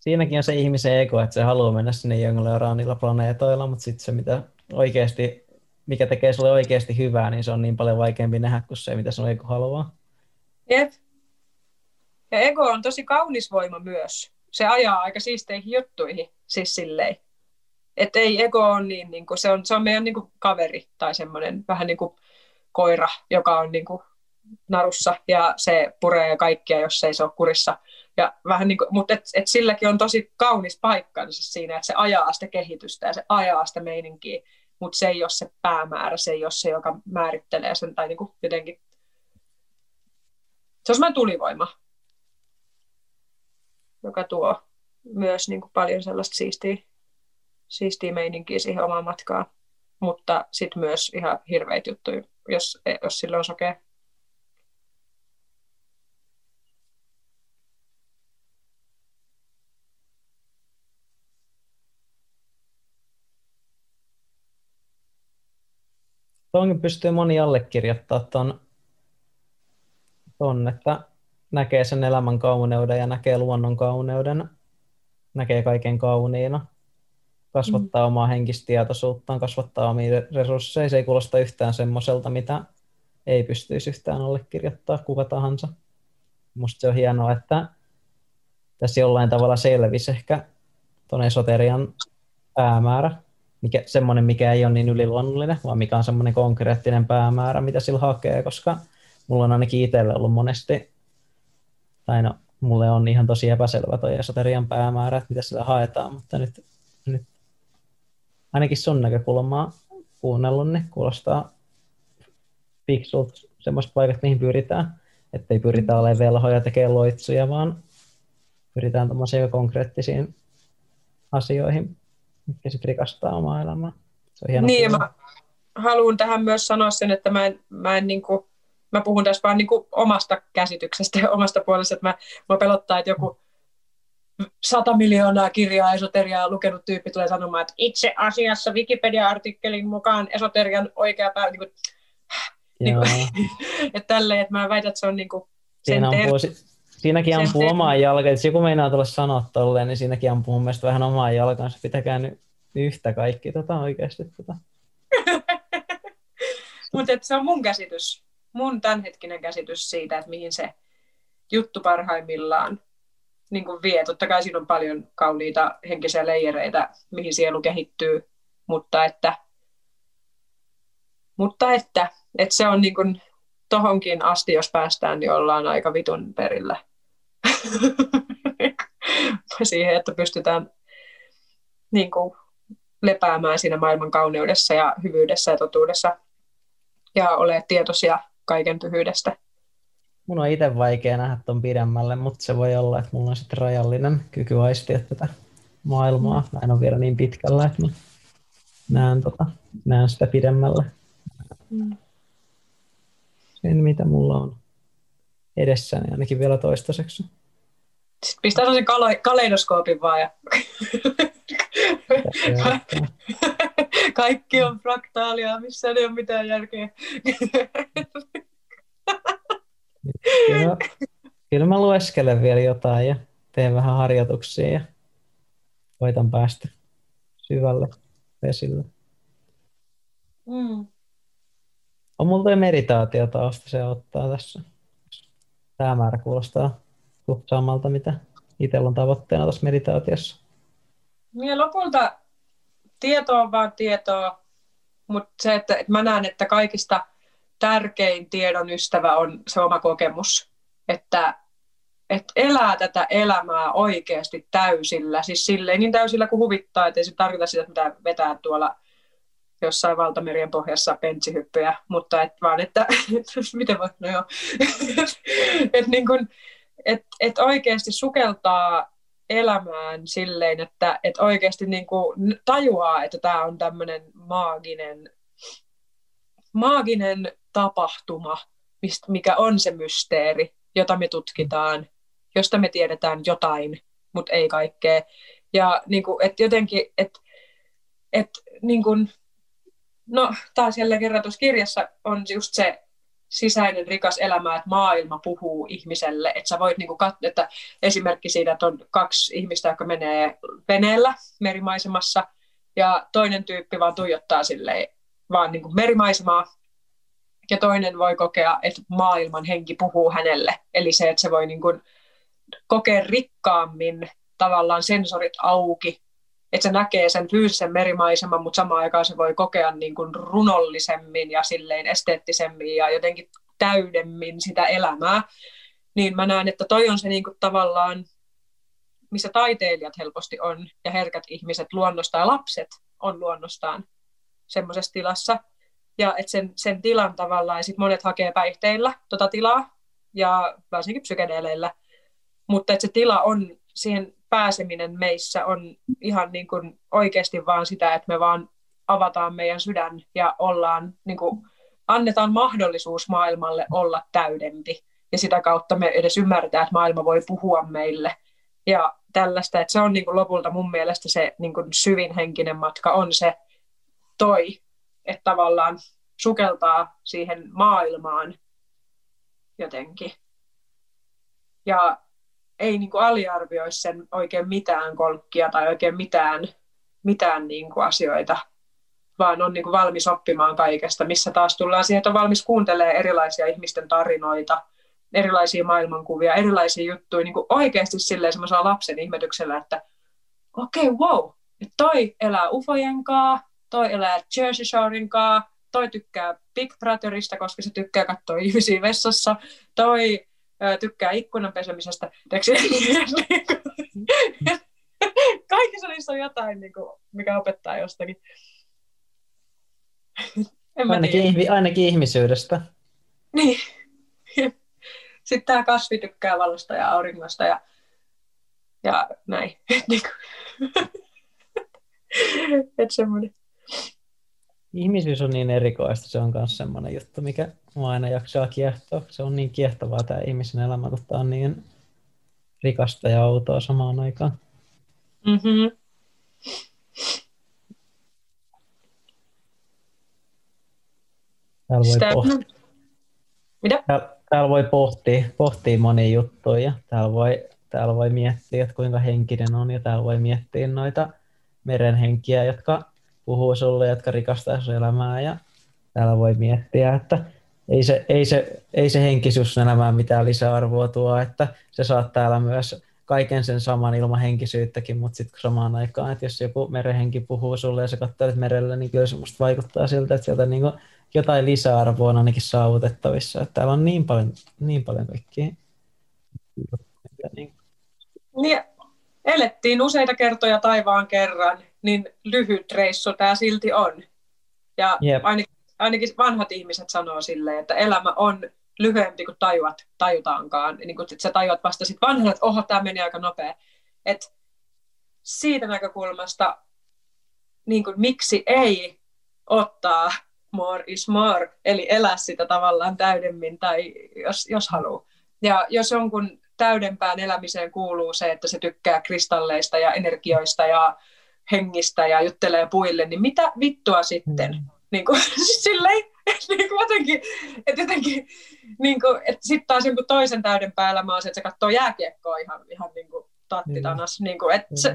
siinäkin on se ihmisen ego, että se haluaa mennä sinne jonglööraan niillä planeetoilla, mutta sitten se, mitä oikeasti, mikä tekee sulle oikeasti hyvää, niin se on niin paljon vaikeampi nähdä kuin se, mitä sun ego haluaa. Jep. Ja ego on tosi kaunis voima myös. Se ajaa aika siisteihin juttuihin, siis silleen. Että ei ego on niin, niin kuin, se, on, se on meidän niin kuin kaveri tai semmoinen vähän niin kuin koira, joka on niin kuin narussa ja se puree kaikkia, jos ei se ole kurissa. Ja vähän niin kuin, mutta et, et silläkin on tosi kaunis paikkansa siinä, että se ajaa sitä kehitystä ja se ajaa sitä meininkiä, mutta se ei ole se päämäärä, se ei ole se, joka määrittelee sen tai niin kuin jotenkin. Se on semmoinen tulivoima, joka tuo myös niin kuin paljon sellaista siistiä, siistiä meininkiä siihen omaan matkaan, mutta sitten myös ihan hirveitä juttuja, jos, jos sillä on sokea. Tuonkin pystyy moni allekirjoittaa ton, ton, että näkee sen elämän kauneuden ja näkee luonnon kauneuden, näkee kaiken kauniina, kasvattaa mm. omaa henkistä tietoisuuttaan, kasvattaa omia resursseja. Se ei kuulosta yhtään semmoiselta, mitä ei pystyisi yhtään allekirjoittaa kuka tahansa. Musta se on hienoa, että tässä jollain tavalla selvisi ehkä tuon esoterian päämäärä, mikä, semmoinen, mikä ei ole niin yliluonnollinen, vaan mikä on semmoinen konkreettinen päämäärä, mitä sillä hakee, koska mulla on ainakin itselle ollut monesti, tai no, mulle on ihan tosi epäselvä toi esoterian päämäärä, että mitä sillä haetaan, mutta nyt, nyt ainakin sun näkökulmaa kuunnellut, niin kuulostaa fiksulta semmoista paikat, mihin pyritään. Että ei pyritä olemaan velhoja tekemään loitsuja, vaan pyritään tämmöisiin konkreettisiin asioihin, mitkä sitten rikastaa omaa elämää. Se on hieno niin, mä haluan tähän myös sanoa sen, että mä en, mä en niin kuin, mä puhun tässä vaan niin kuin omasta käsityksestä ja omasta puolesta, että mä, mä pelottaa, että joku sata miljoonaa kirjaa esoteriaa lukenut tyyppi tulee sanomaan, että itse asiassa Wikipedia-artikkelin mukaan esoterian oikea pää, niin kuin, niin kuin, että tälleen, että mä väitän, että se on niin kuin sen Siinä ter- Siinäkin ampuu ter- omaa jalkaa. Jos joku meinaa tulla sanoa tolleen, niin siinäkin ampuu mun mielestä vähän omaa jalkansa. Pitäkää nyt yhtä kaikki tota oikeasti. Tota. Mutta se on mun käsitys, mun tämänhetkinen käsitys siitä, että mihin se juttu parhaimmillaan niin kuin vie. Totta kai siinä on paljon kauniita henkisiä leijereitä, mihin sielu kehittyy, mutta että, mutta että, että se on niin kuin tohonkin asti, jos päästään, niin ollaan aika vitun perillä. Siihen, että pystytään niin kuin lepäämään siinä maailman kauneudessa ja hyvyydessä ja totuudessa ja ole tietoisia kaiken tyhyydestä. Mun on itse vaikea nähdä ton pidemmälle, mutta se voi olla, että mulla on sitten rajallinen kyky aistia tätä maailmaa. Mä en ole vielä niin pitkällä, että mä näen, tota, näen sitä pidemmälle. Mm. Sen, mitä mulla on edessäni ainakin vielä toistaiseksi. Sitten pistää sen kaleidoskoopin vaan ja kaikki on fraktaalia, missä ei ole mitään järkeä. kyllä, kyllä mä lueskelen vielä jotain ja teen vähän harjoituksia ja koitan päästä syvälle vesille. Mm. On mulla toi meditaatio tausta, se ottaa tässä. Tämä määrä kuulostaa samalta, mitä itsellä on tavoitteena tässä meditaatiossa. Ja lopulta tieto on vaan tietoa, mutta se, että, että mä näen, että kaikista tärkein tiedon ystävä on se oma kokemus, että, että elää tätä elämää oikeasti täysillä, siis silleen niin täysillä kuin huvittaa, että ei se tarkoita sitä, mitä vetää tuolla jossain valtamerien pohjassa pentsihyppyjä, mutta et vaan, että miten voi, no joo, että niin kun, et, et oikeasti sukeltaa elämään silleen, että et oikeasti niin kuin tajuaa, että tämä on tämmöinen maaginen, maaginen tapahtuma, mistä, mikä on se mysteeri, jota me tutkitaan, josta me tiedetään jotain, mutta ei kaikkea. Ja niin kuin, että jotenkin, että et, niin kuin, no taas jälleen kerran tuossa kirjassa on just se sisäinen rikas elämä, että maailma puhuu ihmiselle. Että sä voit niinku kat- että esimerkki siitä, että on kaksi ihmistä, jotka menee veneellä merimaisemassa, ja toinen tyyppi vaan tuijottaa silleen, vaan niinku merimaisemaa, ja toinen voi kokea, että maailman henki puhuu hänelle. Eli se, että se voi niinku kokea rikkaammin tavallaan sensorit auki että se näkee sen fyysisen merimaiseman, mutta samaan aikaan se voi kokea niin kuin runollisemmin ja silleen esteettisemmin ja jotenkin täydemmin sitä elämää, niin mä näen, että toi on se niin kuin tavallaan, missä taiteilijat helposti on ja herkät ihmiset luonnosta ja lapset on luonnostaan semmoisessa tilassa. Ja että sen, sen tilan tavallaan, sit monet hakee päihteillä tota tilaa ja varsinkin psykedeleillä, mutta että se tila on siihen pääseminen meissä on ihan niin kuin oikeasti vaan sitä, että me vaan avataan meidän sydän ja ollaan, niin kuin, annetaan mahdollisuus maailmalle olla täydempi. Ja sitä kautta me edes ymmärretään, että maailma voi puhua meille. Ja tällaista, että se on niin kuin lopulta mun mielestä se niin kuin syvin henkinen matka on se toi, että tavallaan sukeltaa siihen maailmaan jotenkin. Ja ei niin kuin aliarvioi sen oikein mitään kolkkia tai oikein mitään, mitään niin kuin asioita, vaan on niin kuin valmis oppimaan kaikesta, missä taas tullaan siihen, että on valmis kuuntelemaan erilaisia ihmisten tarinoita, erilaisia maailmankuvia, erilaisia juttuja, niin kuin oikeasti silleen semmoisella lapsen ihmetyksellä, että okei, okay, wow, että toi elää ufojen kaa, toi elää Jersey Shorein kaa, toi tykkää Big Brotherista, koska se tykkää katsoa ihmisiä vessassa, toi tykkää ikkunan pesemisestä. Kaikissa niissä on jotain, niin kuin, mikä opettaa jostakin. en ainakin, ihmi, ainakin ihmisyydestä. Niin. Sitten tämä kasvi tykkää valosta ja auringosta ja, ja näin. Niin Et semmoinen. Ihmisyys on niin erikoista, se on myös semmoinen juttu, mikä mua aina jaksaa kiehtoa. Se on niin kiehtovaa tämä ihmisen elämä, mutta on niin rikasta ja outoa samaan aikaan. Mm-hmm. Täällä voi, Sitä... pohtia. Mitä? Täällä, täällä voi pohtia, pohtia monia juttuja. Täällä voi, täällä voi miettiä, että kuinka henkinen on, ja täällä voi miettiä noita merenhenkiä, jotka puhuu sulle, jotka rikastaa sun elämää, ja täällä voi miettiä, että ei se, ei se, ei se henkisyys elämään mitään lisäarvoa tuo, että se saat täällä myös kaiken sen saman ilman henkisyyttäkin, mutta sitten samaan aikaan, että jos joku merenhenki puhuu sulle ja sä katselet merellä, niin kyllä se musta vaikuttaa siltä, että sieltä niin jotain lisäarvoa on ainakin saavutettavissa. Että täällä on niin paljon, niin paljon kaikkia. Niin, elettiin useita kertoja taivaan kerran, niin lyhyt reissu tämä silti on. Ja yep. ainakin, ainakin vanhat ihmiset sanoo silleen, että elämä on lyhyempi kuin tajuat, tajutaankaan. Niin kuin, sä tajuat vasta sitten vanhana, että oho, tämä meni aika nopea. Et siitä näkökulmasta, niin kuin, miksi ei ottaa more is more, eli elää sitä tavallaan täydemmin, tai jos, jos haluaa. Ja jos jonkun täydempään elämiseen kuuluu se, että se tykkää kristalleista ja energioista ja hengistä ja juttelee puille, niin mitä vittua sitten? Mm. Niin kuin, silleen, niin kuin jotenkin, että jotenkin, niin kuin, että sitten taas jonkun toisen täydempää elämä on se, että se katsoo jääkiekkoa ihan, ihan niin kuin tattitanas. Mm. Niin kuin, että mm. se,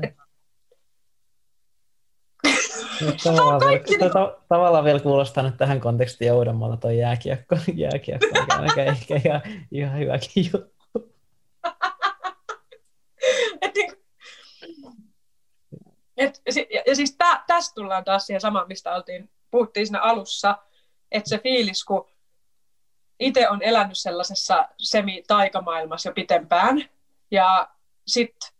tavallaan, vielä, ta- tavallaan vielä kuulostaa nyt tähän kontekstiin uudemmalla tuo jääkiekko, jääkiekko on ehkä ihan, ihan hyväkin juttu. et, niin, et, ja, ja siis tä, tästä tullaan taas siihen samaan, mistä oltiin, puhuttiin siinä alussa, että se fiilis, kun itse on elänyt sellaisessa semi-taikamaailmassa jo pitempään, ja sitten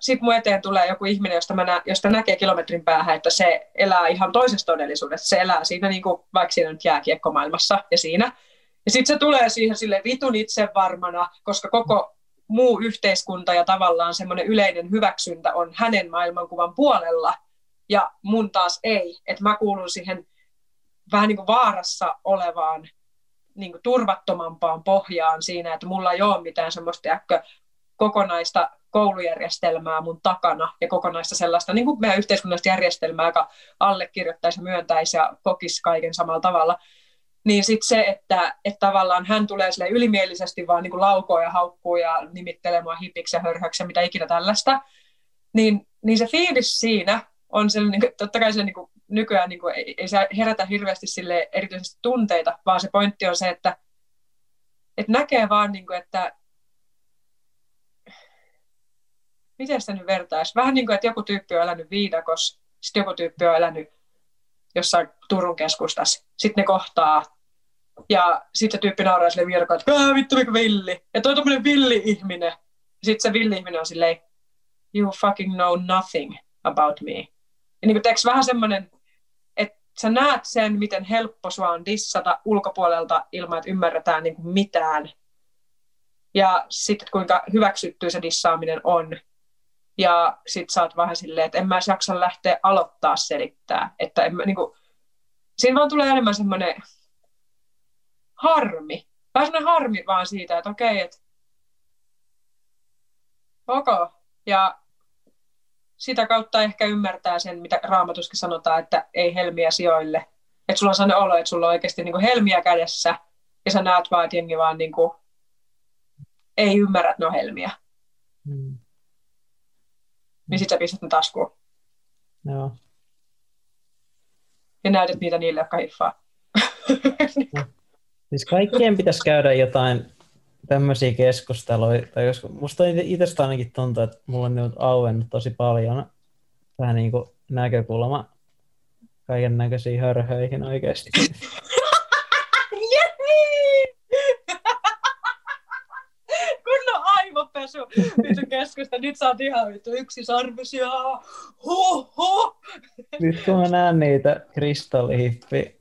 sitten mun eteen tulee joku ihminen, josta, mä nä, josta näkee kilometrin päähän, että se elää ihan toisessa todellisuudessa. Se elää siinä niin kuin, vaikka siinä nyt jääkiekkomaailmassa ja siinä. Ja sitten se tulee siihen sille vitun itsevarmana, koska koko muu yhteiskunta ja tavallaan semmoinen yleinen hyväksyntä on hänen maailmankuvan puolella ja mun taas ei. Että mä kuulun siihen vähän niin kuin vaarassa olevaan niin kuin turvattomampaan pohjaan siinä, että mulla ei ole mitään semmoista jäkkö, kokonaista koulujärjestelmää mun takana ja kokonaista sellaista niin kuin meidän yhteiskunnallista järjestelmää, joka allekirjoittaisi ja myöntäisi ja kokisi kaiken samalla tavalla, niin sitten se, että, että tavallaan hän tulee sille ylimielisesti vaan niin laukoo ja haukkuu ja nimittelee mua hipiksi ja hörhöksi ja mitä ikinä tällaista, niin, niin se fiilis siinä on se, niin kuin, totta kai se niin kuin, nykyään niin kuin, ei, ei se herätä hirveästi sille erityisesti tunteita, vaan se pointti on se, että, että näkee vaan, niin kuin, että miten sitä nyt vertaisi? Vähän niin kuin, että joku tyyppi on elänyt viidakossa, sitten joku tyyppi on elänyt jossain Turun keskustassa. Sitten ne kohtaa ja sitten tyyppi nauraa sille virkoon, että vittu mikä villi. Ja toi on villi-ihminen. Sitten se villi-ihminen on silleen, you fucking know nothing about me. Ja niin kuin, vähän semmoinen, että sä näet sen, miten helppo sua on dissata ulkopuolelta ilman, että ymmärretään niin kuin mitään. Ja sitten kuinka hyväksyttyä se dissaaminen on. Ja sit sä oot vähän silleen, että en mä jaksa lähteä aloittaa selittää. Että en mä, niin kuin, siinä vaan tulee enemmän semmoinen harmi. Vähän semmoinen harmi vaan siitä, että okei, että ok. Ja sitä kautta ehkä ymmärtää sen, mitä raamatuskin sanotaan, että ei helmiä sijoille. Että sulla on sellainen olo, että sulla on oikeasti niin kuin helmiä kädessä, ja sä näet vaan, että jengi vaan niin kuin, ei ymmärrä, että ne on helmiä. Hmm niin sitten sä pistät ne taskuun. Joo. Ja näytät niitä niille, jotka hiffaa. No. Siis kaikkien pitäisi käydä jotain tämmöisiä keskusteluja. Tai jos, musta itsestä ainakin tuntuu, että mulla on nyt auennut tosi paljon vähän niin kuin näkökulma kaiken näköisiin hörhöihin oikeasti. Aivopesu. Vittu sitä nyt saat ihan vittu yksi sarvisia? Huh, huh. Nyt kun mä näen niitä kristallihippi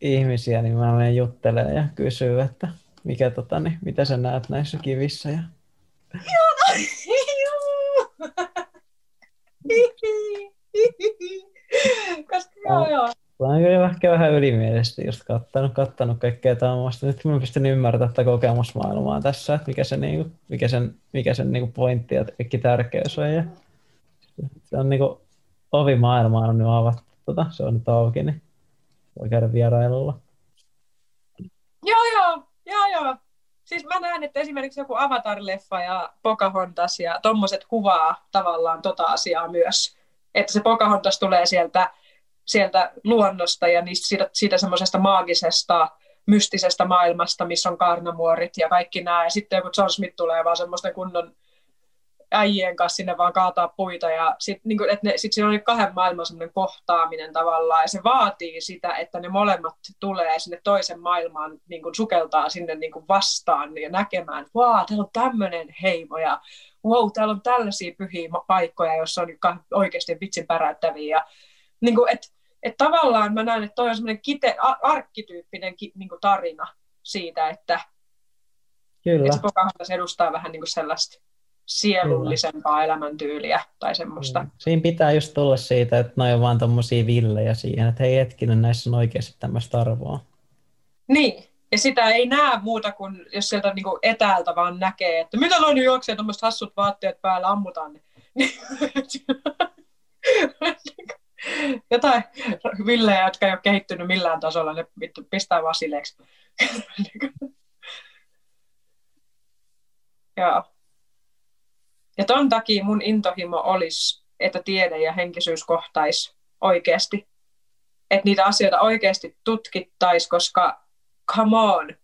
ihmisiä, niin mä menen juttelemaan ja kysyy, että mikä, tota, niin, mitä sä näet näissä kivissä. Ja... Koska joo, joo. Oon kyllä ehkä vähän ylimielisesti just kattanut, kattanut kaikkea tämmöistä. Nyt mä pystyn ymmärtämään tätä kokemusmaailmaa tässä, että mikä, se, niinku, mikä sen, mikä sen niinku pointti ja kaikki tärkeys on. Ja se on niinku, ovi maailmaan on nyt avattu. Tota, se on nyt auki, niin voi käydä vierailulla. Joo, joo, joo, joo. Siis mä näen, että esimerkiksi joku Avatar-leffa ja Pocahontas ja tommoset kuvaa tavallaan tota asiaa myös. Että se Pocahontas tulee sieltä sieltä luonnosta ja niistä, siitä, siitä semmoisesta maagisesta, mystisestä maailmasta, missä on karnamuorit ja kaikki nämä. Ja sitten joku John Smith tulee vaan semmoisten kunnon äijien kanssa sinne vaan kaataa puita. Ja sitten niin sit siinä on kahden maailman semmoinen kohtaaminen tavallaan. Ja se vaatii sitä, että ne molemmat tulee sinne toisen maailmaan, niin kuin sukeltaa sinne niin kuin vastaan ja näkemään, että wow, täällä on tämmöinen heimo ja wow, täällä on tällaisia pyhiä paikkoja, joissa on oikeasti vitsin päräyttäviä. Niin kuin, että et tavallaan mä näen, että toi on semmoinen kite, arkkityyppinen ki, niin kuin tarina siitä, että, Kyllä. että se Pocahontas edustaa vähän niin kuin sellaista sielullisempaa Kyllä. elämäntyyliä tai semmoista. Kyllä. Siinä pitää just tulla siitä, että ne on vaan tommosia villejä siihen, että hei hetkinen, näissä on oikeasti tämmöistä arvoa. Niin, ja sitä ei näe muuta kuin, jos sieltä niin kuin etäältä vaan näkee, että mitä noin juoksee tuommoiset hassut vaatteet päällä, ammutaan ne. jotain villejä, jotka ei ole kehittynyt millään tasolla, ne vittu pistää vasileeksi. ja, ja ton takia mun intohimo olisi, että tiede ja henkisyys kohtais oikeasti. Että niitä asioita oikeasti tutkittaisi, koska come on,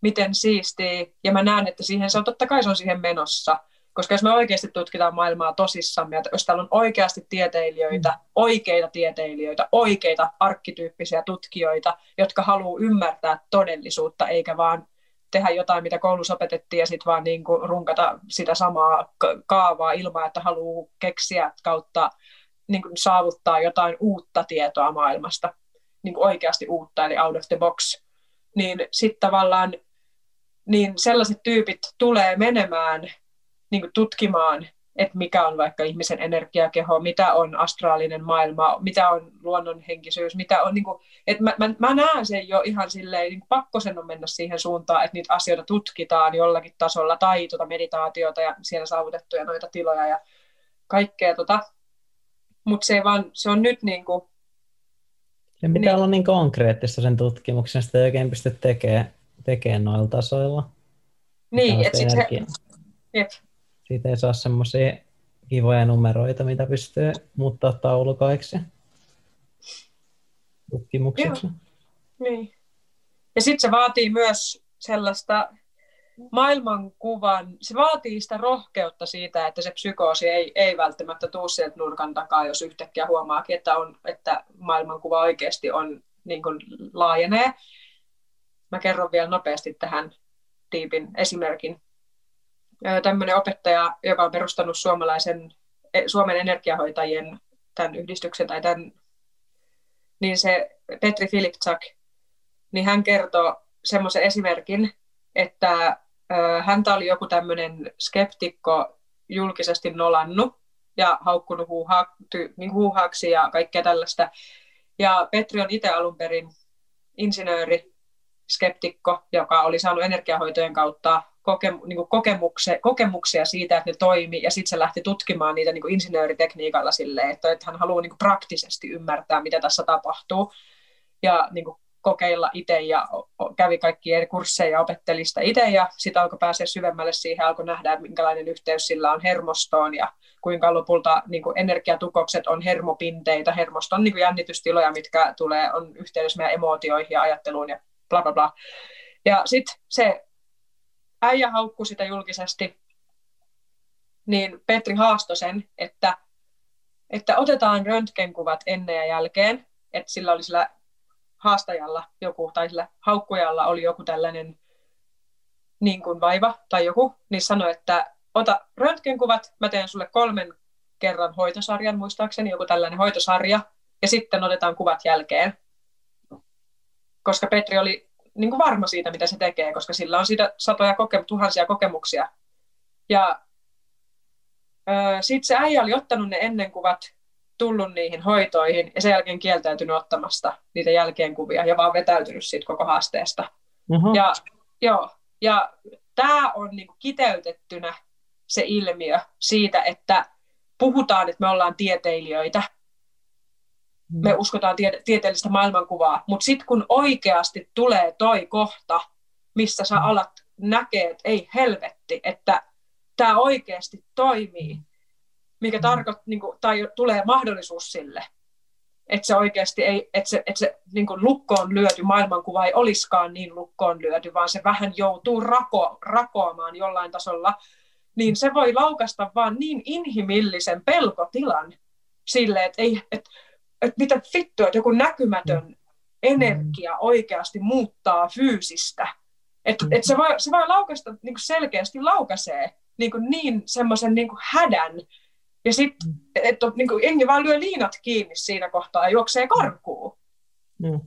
miten siistiä. Ja mä näen, että siihen se on totta kai se on siihen menossa – koska jos me oikeasti tutkitaan maailmaa tosissamme, että jos täällä on oikeasti tieteilijöitä, mm. oikeita tieteilijöitä, oikeita arkkityyppisiä tutkijoita, jotka haluaa ymmärtää todellisuutta, eikä vaan tehdä jotain, mitä koulussa opetettiin, ja sitten vaan niin kuin runkata sitä samaa kaavaa ilman, että haluaa keksiä kautta niin kuin saavuttaa jotain uutta tietoa maailmasta, niin kuin oikeasti uutta, eli out of the box, niin sitten tavallaan niin sellaiset tyypit tulee menemään niin kuin tutkimaan, että mikä on vaikka ihmisen energiakeho, mitä on astraalinen maailma, mitä on luonnonhenkisyys, mitä on, niin kuin, että mä, mä, mä näen sen jo ihan silleen, niin pakko sen on mennä siihen suuntaan, että niitä asioita tutkitaan jollakin tasolla, tai tuota meditaatiota ja siellä saavutettuja noita tiloja ja kaikkea tota. Mutta se, vaan, se on nyt niin kuin, sen pitää niin. olla niin konkreettista sen tutkimuksen, sitä ei oikein pysty tekemään, tekemään noilla tasoilla. Niin, että sitten se, siitä ei saa semmoisia kivoja numeroita, mitä pystyy muuttaa taulukoiksi tutkimukseksi. Niin. Ja sitten se vaatii myös sellaista maailmankuvan, se vaatii sitä rohkeutta siitä, että se psykoosi ei, ei välttämättä tuu sieltä nurkan takaa, jos yhtäkkiä huomaakin, että, on, että maailmankuva oikeasti on, niin kuin laajenee. Mä kerron vielä nopeasti tähän tiipin esimerkin tämmöinen opettaja, joka on perustanut suomalaisen, e, Suomen energiahoitajien tämän yhdistyksen tai tämän, niin se Petri Filipczak, niin hän kertoo semmoisen esimerkin, että häntä oli joku tämmöinen skeptikko julkisesti nolannut ja haukkunut huuha, ty, niin huuhaaksi ja kaikkea tällaista. Ja Petri on itse alun perin insinööri, skeptikko, joka oli saanut energiahoitojen kautta koke, niin kuin kokemuksia, siitä, että ne toimi, ja sitten se lähti tutkimaan niitä niin insinööritekniikalla silleen, että, että hän haluaa niin praktisesti ymmärtää, mitä tässä tapahtuu, ja niin kokeilla itse, ja kävi kaikki eri kursseja ja opetteli sitä itse, ja sitten alkoi pääsee syvemmälle siihen, alkoi nähdä, minkälainen yhteys sillä on hermostoon, ja kuinka lopulta niin kuin energiatukokset on hermopinteitä, hermoston niin kuin jännitystiloja, mitkä tulee, on yhteydessä meidän emootioihin ja ajatteluun, ja bla bla bla. Ja sitten se äijä haukkui sitä julkisesti, niin Petri haastoi sen, että, että otetaan röntgenkuvat ennen ja jälkeen, että sillä oli sillä haastajalla joku, tai sillä haukkujalla oli joku tällainen niin kuin vaiva tai joku, niin sanoi, että ota röntgenkuvat, mä teen sulle kolmen kerran hoitosarjan, muistaakseni joku tällainen hoitosarja, ja sitten otetaan kuvat jälkeen. Koska Petri oli niin kuin varma siitä, mitä se tekee, koska sillä on siitä satoja koke- tuhansia kokemuksia. Ja sitten se äijä oli ottanut ne ennenkuvat, tullut niihin hoitoihin ja sen jälkeen kieltäytynyt ottamasta niitä jälkeenkuvia ja vaan vetäytynyt siitä koko haasteesta. Uh-huh. Ja, joo, ja tämä on niinku kiteytettynä se ilmiö siitä, että puhutaan, että me ollaan tieteilijöitä, me mm. uskotaan tie- tieteellistä maailmankuvaa, mutta sitten kun oikeasti tulee toi kohta, missä sä mm. alat näkee, että ei helvetti, että tämä oikeasti toimii, mikä mm. tarkoittaa, niin tai tulee mahdollisuus sille, että se oikeasti ei, että se, että se niin kuin lukkoon lyöty maailmankuva ei olisikaan niin lukkoon lyöty, vaan se vähän joutuu rako, rakoamaan jollain tasolla, niin se voi laukasta vaan niin inhimillisen pelkotilan sille, että, ei, että, että mitä vittua, että joku näkymätön mm. energia oikeasti muuttaa fyysistä. Että, että se, voi, se voi laukasta, niin kuin selkeästi laukaisee niin, kuin niin semmoisen niin kuin hädän, ja sitten, mm. että niin kuin, jengi vaan lyö liinat kiinni siinä kohtaa ja juoksee karkuun. Mm.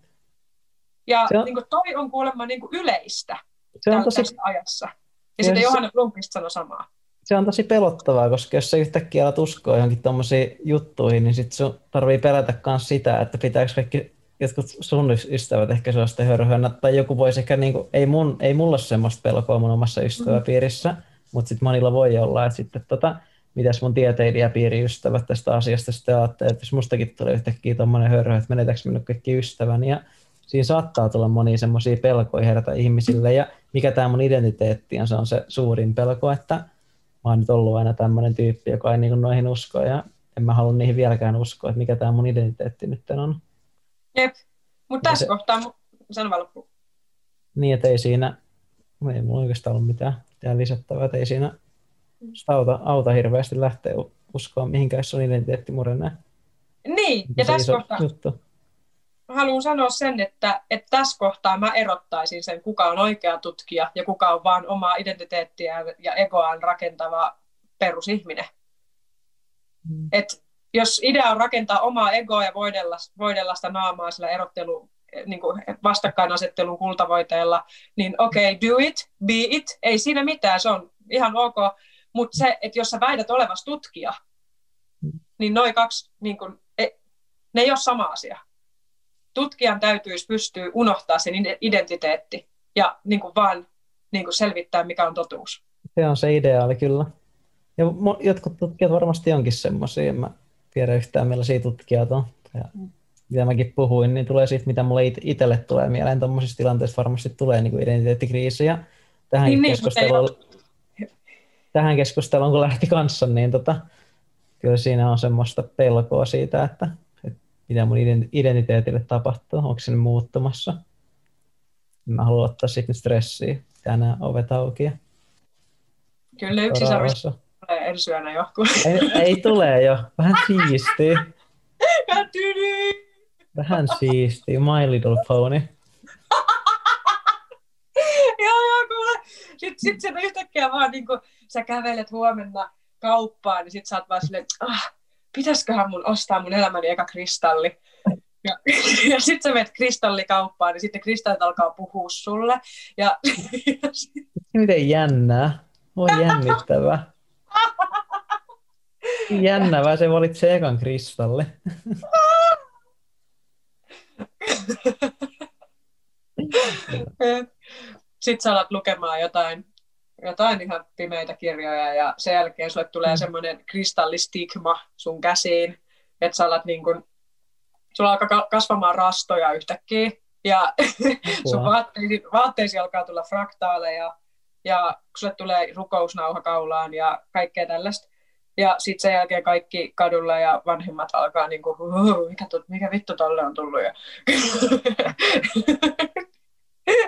Ja on... niin kuin, toi on kuulemma niin kuin yleistä se on tosi... ajassa. Ja, ja sitten Johanna Blomqvist sanoi samaa. Se on tosi pelottavaa, koska jos sä yhtäkkiä alat uskoa johonkin tuommoisiin juttuihin, niin sitten sun tarvii pelätä myös sitä, että pitääkö kaikki jotkut sun ystävät ehkä sellaista hörhönä, tai joku voisi ehkä, niin kuin, ei, mun, ei mulla ole semmoista pelkoa mun omassa ystäväpiirissä, mm. mutta sitten monilla voi olla, että sitten tota, mitäs mun tieteilijäpiiriystävät tästä asiasta sitten ajattelee, että jos mustakin tulee yhtäkkiä tuommoinen hörhö, että menetäänkö minun kaikki ystäväni, ja siinä saattaa tulla monia semmoisia pelkoja herätä ihmisille, ja mikä tämä mun identiteetti on, se on se suurin pelko, että mä oon nyt ollut aina tämmöinen tyyppi, joka ei niin noihin usko, ja en mä halua niihin vieläkään uskoa, että mikä tämä mun identiteetti nyt on. Jep, mutta tässä se, kohtaa, vaan loppuun. Niin, että ei siinä, ei mulla oikeastaan ollut mitään, mitään lisättävää, että ei siinä sitä auta, auta hirveästi lähteä uskoa mihinkään, jos on identiteetti murenee. Niin, ja tässä kohtaa juttu. Haluan sanoa sen, että, että tässä kohtaa mä erottaisin sen, kuka on oikea tutkija ja kuka on vain omaa identiteettiä ja egoaan rakentava perusihminen. Mm. Et jos idea on rakentaa omaa egoa ja voidella, voidella sitä naamaa sillä erottelu, niin kuin vastakkainasettelun kultavoiteella, niin okei, okay, do it, be it, ei siinä mitään, se on ihan ok, mutta se, että jos sä väität olevasi tutkija, niin noin kaksi, niin kun, e, ne ei ole sama asia. Tutkijan täytyisi pystyä unohtaa sen identiteetti ja niin kuin vaan niin kuin selvittää, mikä on totuus. Se on se ideaali kyllä. Ja jotkut tutkijat varmasti onkin semmoisia, en mä tiedä yhtään millaisia tutkijat on. Ja mitä mäkin puhuin, niin tulee siitä, mitä mulle itselle tulee mieleen. Tuommoisissa tilanteissa varmasti tulee niin kuin identiteettikriisiä. Tähän niin, keskusteluun niin, tähän keskusteluun, kun lähti kanssa, niin tota, kyllä siinä on semmoista pelkoa siitä, että mitä mun identiteetille tapahtuu, onko se muuttumassa. Mä haluan ottaa sitten stressiä, tänään ovet auki. Kyllä yksi sarvista tulee ensi yönä jo. Ei, ei tule jo, vähän siistiä. Vähän siistiä, My Little Pony. joo, joo, kuule. Sitten sit se yhtäkkiä vaan niin kuin, sä kävelet huomenna kauppaan, niin sit sä oot vaan silleen, ah, pitäisiköhän mun ostaa mun elämäni eka kristalli. Ja, ja sitten sä menet kristallikauppaan, niin sitten kristallit alkaa puhua sulle. Ja, ja sit... Miten jännää. Voi jännittävää. Jännävää, se valitsee ekan kristalli. Sitten sä alat lukemaan jotain jotain ihan pimeitä kirjoja ja sen jälkeen sulle tulee mm. semmoinen kristallistigma sun käsiin, että sä alat niin kun, sulla alkaa kasvamaan rastoja yhtäkkiä ja sun vaatteisi, vaatteisi alkaa tulla fraktaaleja ja sulle tulee rukousnauha kaulaan ja kaikkea tällaista. Ja sitten sen jälkeen kaikki kadulla ja vanhemmat alkaa niin kuin, mikä, tu, mikä vittu tolle on tullut. Ja...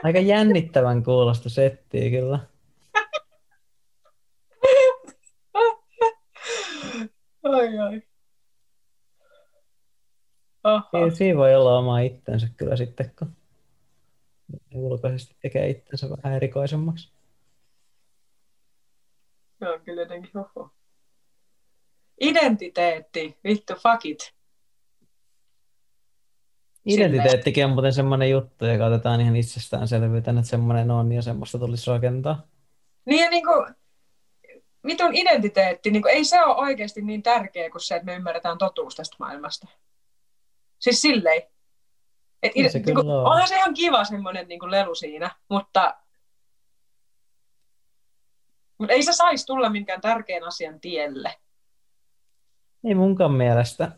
Aika jännittävän kuulosta settiä kyllä. Ai ai. Siinä, siinä voi olla oma itsensä kyllä sitten, kun ulkoisesti tekee itsensä vähän erikoisemmaksi. Joo, kyllä jotenkin oho. Identiteetti, vittu, fuck it. Identiteettikin on muuten semmoinen juttu, joka otetaan ihan itsestäänselvyytenä, että semmoinen on ja semmoista tulisi rakentaa. Niin ja niin kuin, vitun identiteetti, niin kuin, ei se ole oikeasti niin tärkeä kuin se, että me ymmärretään totuus tästä maailmasta. Siis silleen. Et, Niin se niin kuin, on. onhan se ihan kiva semmoinen niin kuin lelu siinä, mutta, mutta ei se saisi tulla minkään tärkeän asian tielle. Ei munkaan mielestä.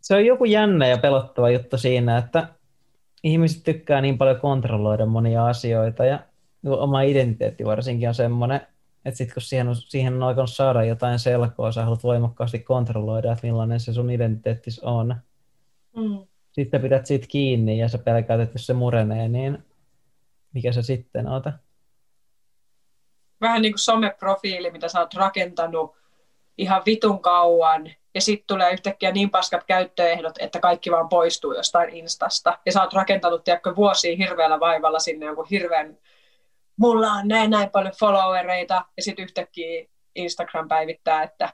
Se on joku jännä ja pelottava juttu siinä, että ihmiset tykkää niin paljon kontrolloida monia asioita ja oma identiteetti varsinkin on semmoinen, että sit kun siihen on, siihen on alkanut saada jotain selkoa, sä haluat voimakkaasti kontrolloida, että millainen se sun identiteetti on. Mm. Sitten pidät siitä kiinni ja sä pelkäät, että jos se murenee, niin mikä se sitten ota? Vähän niin kuin someprofiili, mitä sä oot rakentanut ihan vitun kauan, ja sitten tulee yhtäkkiä niin paskat käyttöehdot, että kaikki vaan poistuu jostain Instasta. Ja sä oot rakentanut, tiedätkö, vuosia hirveällä vaivalla sinne jonkun hirveän, mulla on näin näin paljon followereita, ja sitten yhtäkkiä Instagram päivittää, että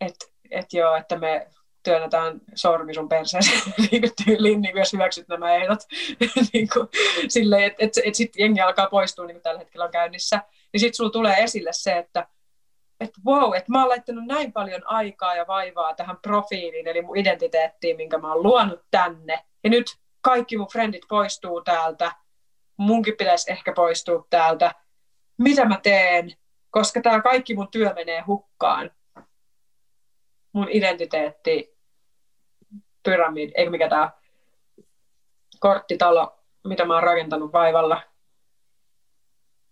et, et joo, että me työnnetään sormi sun perseeseen niin tyyliin, niin jos hyväksyt nämä ehdot. niin kuin, silleen, että et, et sitten jengi alkaa poistua, niin kuin tällä hetkellä on käynnissä. Niin sitten sulla tulee esille se, että että wow, että mä oon laittanut näin paljon aikaa ja vaivaa tähän profiiliin, eli mun identiteettiin, minkä mä oon luonut tänne. Ja nyt kaikki mun frendit poistuu täältä. Munkin pitäisi ehkä poistua täältä. Mitä mä teen? Koska tämä kaikki mun työ menee hukkaan. Mun identiteetti, pyramidi, eikö mikä tää korttitalo, mitä mä oon rakentanut vaivalla,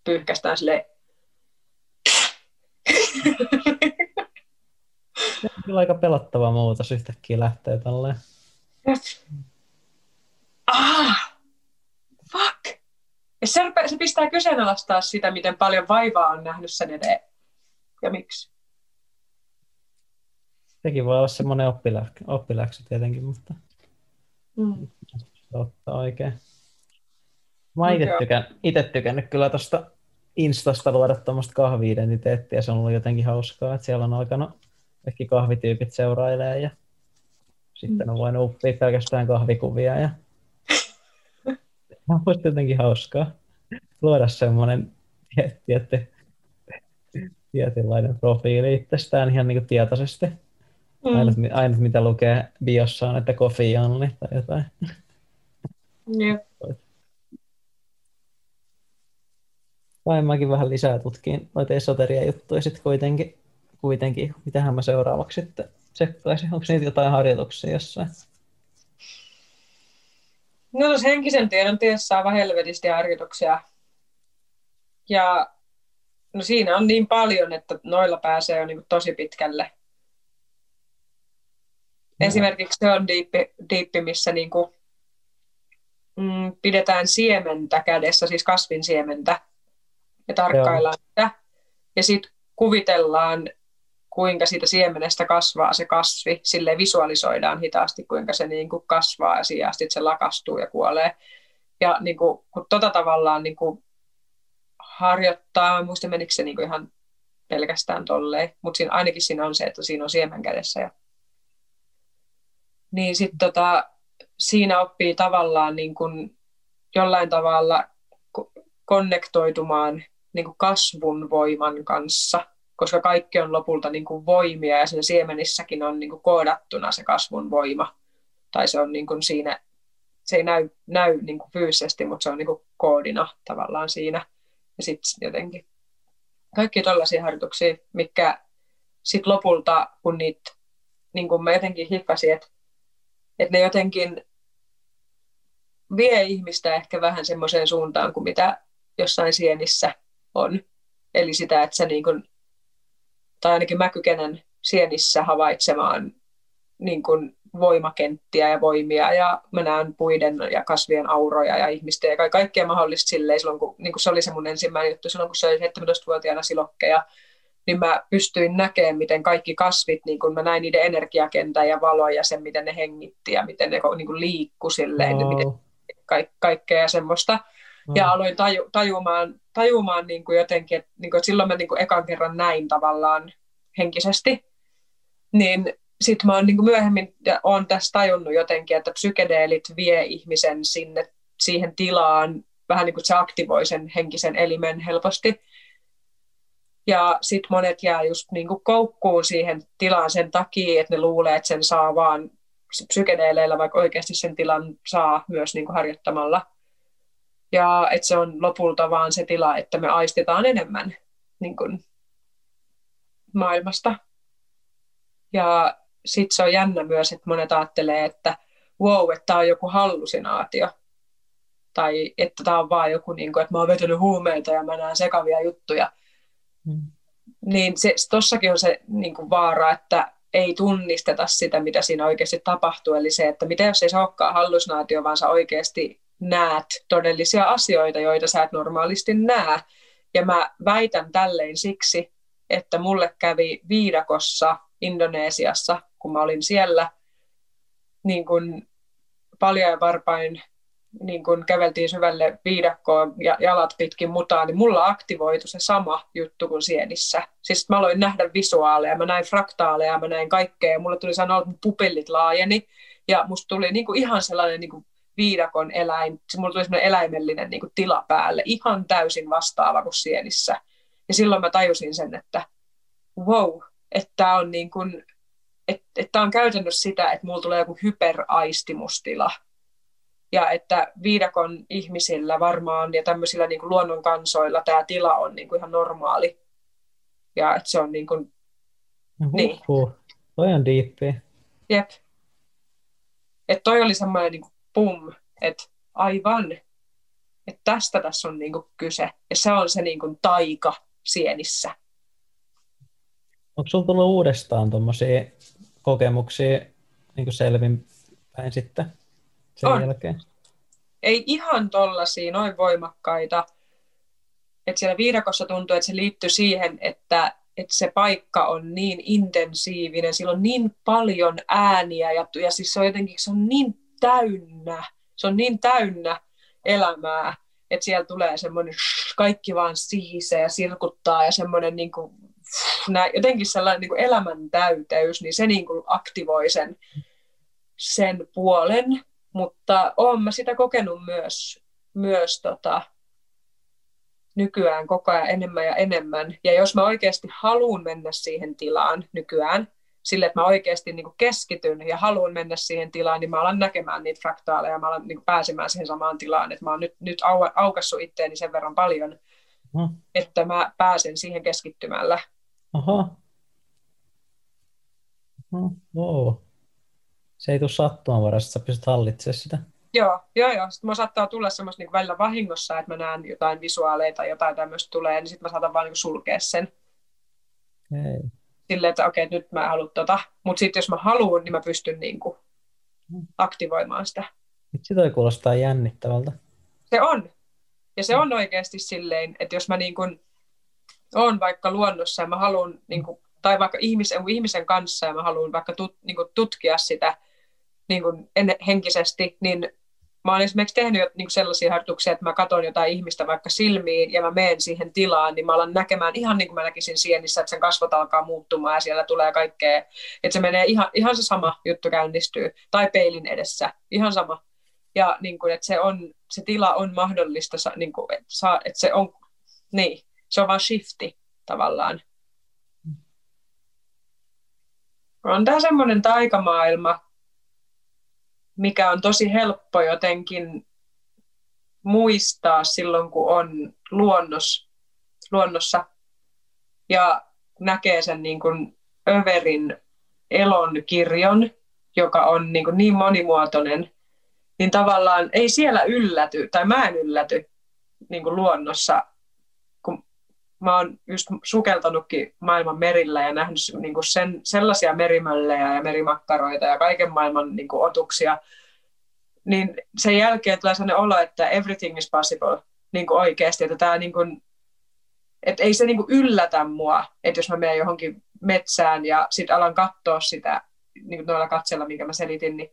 pyyhkästään sille kyllä aika pelottava muutos yhtäkkiä lähtee tolleen. ah. Ja se, se pistää kyseenalaistaa sitä, miten paljon vaivaa on nähnyt sen eteen. Ja miksi. Sekin voi olla semmoinen oppiläksy, oppiläksy tietenkin, mutta Mm. ottaa oikein. Mä oon itse Okei. tykän, ite tykännyt kyllä tuosta Instasta luoda tuommoista kahvi-identiteettiä. Se on ollut jotenkin hauskaa, että siellä on alkanut kaikki kahvityypit seurailee ja sitten on voinut uppia pelkästään kahvikuvia ja on musta jotenkin hauskaa luoda semmoinen tie- tietty, tietynlainen profiili itsestään ihan niin kuin tietoisesti. Mm. Ainut, ainut mitä lukee biossa on, että coffee only tai jotain. Jep. Tai mäkin vähän lisää tutkiin noita esoteria juttuja sitten kuitenkin, kuitenkin. Mitähän mä seuraavaksi sitten tsekkaisin. Onko niitä jotain harjoituksia jossain? No tuossa henkisen tiedon tiessä aivan helvetisti harjoituksia. Ja no siinä on niin paljon, että noilla pääsee jo niin tosi pitkälle. Joo. Esimerkiksi se on diippi, diippi missä niin kuin, mm, pidetään siementä kädessä, siis kasvin siementä, ja tarkkaillaan sitä. Ja sitten kuvitellaan, kuinka siitä siemenestä kasvaa se kasvi. Sille visualisoidaan hitaasti, kuinka se niin kuin kasvaa ja siihen asti se lakastuu ja kuolee. Ja niin kuin, kun tota tavallaan niin kuin harjoittaa, muista menikö se niin kuin ihan pelkästään tolleen, mutta siinä, ainakin siinä on se, että siinä on siemen kädessä. Ja... Niin sitten tota, siinä oppii tavallaan niin kuin jollain tavalla ko- konnektoitumaan niin kuin kasvun voiman kanssa, koska kaikki on lopulta niin kuin voimia ja siinä siemenissäkin on niin kuin koodattuna se kasvun voima. Tai se on niin kuin siinä, se ei näy, näy niin kuin fyysisesti, mutta se on niin kuin koodina tavallaan siinä. Ja sitten jotenkin kaikki tällaisia harjoituksia, mikä sitten lopulta, kun niitä, niin kuin mä jotenkin hiffasin, että, että ne jotenkin vie ihmistä ehkä vähän semmoiseen suuntaan kuin mitä jossain sienissä on. Eli sitä, että sä niin kuin, tai ainakin mä kykenen sienissä havaitsemaan niin kuin voimakenttiä ja voimia ja mä näen puiden ja kasvien auroja ja ihmisten ja ka- kaikkea mahdollista silleen silloin, kun niin kuin se oli se mun ensimmäinen juttu silloin, kun se oli 17-vuotiaana silokkeja, niin mä pystyin näkemään, miten kaikki kasvit, niin kun mä näin niiden energiakentän ja valoja ja sen, miten ne hengitti ja miten ne niin kuin liikku silleen, wow. miten Wow. ka- kaikkea semmoista. Wow. Ja aloin taju, tajumaan tajumaan niin kuin jotenkin, että, niin kuin, että silloin mä niin kuin ekan kerran näin tavallaan henkisesti, niin sitten mä oon niin myöhemmin ja oon tässä tajunnut jotenkin, että psykedeelit vie ihmisen sinne siihen tilaan, vähän niin kuin se aktivoi sen henkisen elimen helposti. Ja sitten monet jää just niin kuin koukkuun siihen tilaan sen takia, että ne luulee, että sen saa vaan psykedeeleillä, vaikka oikeasti sen tilan saa myös niin kuin harjoittamalla. Ja että se on lopulta vaan se tila, että me aistetaan enemmän niin kuin maailmasta. Ja sitten se on jännä myös, että monet ajattelee, että wow, että tämä on joku hallusinaatio. Tai että tämä on vaan joku, niin kuin, että mä oon vetänyt huumeita ja mä näen sekavia juttuja. Mm. Niin se, tossakin on se niin kuin vaara, että ei tunnisteta sitä, mitä siinä oikeasti tapahtuu. Eli se, että mitä jos ei se olekaan hallusinaatio, vaan sä oikeasti näet todellisia asioita, joita sä et normaalisti näe. Ja mä väitän tälleen siksi, että mulle kävi viidakossa Indonesiassa, kun mä olin siellä niin kuin paljon ja varpain niin kun käveltiin syvälle viidakkoon ja jalat pitkin mutaan, niin mulla aktivoitu se sama juttu kuin sienissä. Siis mä aloin nähdä visuaaleja, mä näin fraktaaleja, mä näin kaikkea, mulla tuli sanoa, että pupillit laajeni, ja musta tuli niin kuin ihan sellainen niin viidakon eläin, mulla tuli sellainen eläimellinen niin kuin tila päälle, ihan täysin vastaava kuin sienissä. Ja silloin mä tajusin sen, että wow, että on niin kuin, että, että on käytännössä sitä, että mulla tulee joku hyperaistimustila, ja että viidakon ihmisillä varmaan ja tämmöisillä niin kuin luonnon kansoilla tämä tila on niin kuin ihan normaali. Ja että se on niin kuin, Uhuh. niin. Toi on diippi. Jep. Että toi oli semmoinen niin pum, että aivan, että tästä tässä on niin kuin kyse. Ja se on se niin kuin taika sienissä. Onko sinulla tullut uudestaan tuommoisia kokemuksia niin selvinpäin sitten? sen on. jälkeen? Ei ihan tollasia, noin voimakkaita. Et siellä viidakossa tuntuu, että se liittyy siihen, että, että se paikka on niin intensiivinen, sillä on niin paljon ääniä ja, ja siis se on jotenkin se on niin täynnä, se on niin täynnä elämää, että siellä tulee semmoinen kaikki vaan sihisee ja sirkuttaa ja semmoinen niin kuin, nää, jotenkin sellainen niin kuin elämän täyteys, niin se niin kuin aktivoi sen, sen puolen mutta olen mä sitä kokenut myös, myös tota, nykyään koko ajan enemmän ja enemmän. Ja jos mä oikeasti haluan mennä siihen tilaan nykyään, sille, että mä oikeasti niin keskityn ja haluan mennä siihen tilaan, niin mä alan näkemään niitä fraktaaleja, mä alan niin pääsemään siihen samaan tilaan, että mä oon nyt, nyt au, aukassut itteeni sen verran paljon, no. että mä pääsen siihen keskittymällä. Aha. No, wow se ei tule sattumaan varassa, että sä pystyt hallitsemaan sitä. Joo, joo, joo. Sitten mä saattaa tulla semmoista niin välillä vahingossa, että mä näen jotain visuaaleita tai jotain tämmöistä tulee, niin sitten mä saatan vaan niin sulkea sen. Ei. Silleen, että okei, okay, nyt mä en halua tota. Mutta sitten jos mä haluan, niin mä pystyn niin kuin aktivoimaan sitä. Toi kuulostaa jännittävältä. Se on. Ja se on oikeasti silleen, että jos mä niin kuin on vaikka luonnossa ja mä haluan, niin kuin, tai vaikka ihmisen, ihmisen kanssa ja mä haluan vaikka tut, niin kuin tutkia sitä, niin kuin en, henkisesti, niin mä olen esimerkiksi tehnyt niin sellaisia harjoituksia, että mä katson jotain ihmistä vaikka silmiin ja mä menen siihen tilaan, niin mä alan näkemään ihan niin kuin mä näkisin sienissä, että sen kasvot alkaa muuttumaan ja siellä tulee kaikkea, että se menee ihan, ihan se sama juttu käynnistyy, tai peilin edessä, ihan sama. Ja niin kuin, että se, on, se tila on mahdollista, niin kuin, että, saa, että se on, niin, se on vaan shifti tavallaan. On tämä semmoinen taikamaailma, mikä on tosi helppo jotenkin muistaa silloin, kun on luonnos, luonnossa ja näkee sen niin kuin Överin elon kirjon, joka on niin, kuin niin monimuotoinen, niin tavallaan ei siellä ylläty, tai mä en ylläty niin kuin luonnossa mä oon just sukeltanutkin maailman merillä ja nähnyt niin kuin sen, sellaisia merimöllejä ja merimakkaroita ja kaiken maailman niin kuin otuksia, niin sen jälkeen tulee sellainen olo, että everything is possible niin kuin oikeasti, että tämä niin kuin, että ei se niin kuin yllätä mua, että jos mä menen johonkin metsään ja sitten alan katsoa sitä niin kuin noilla katsella, minkä mä selitin, niin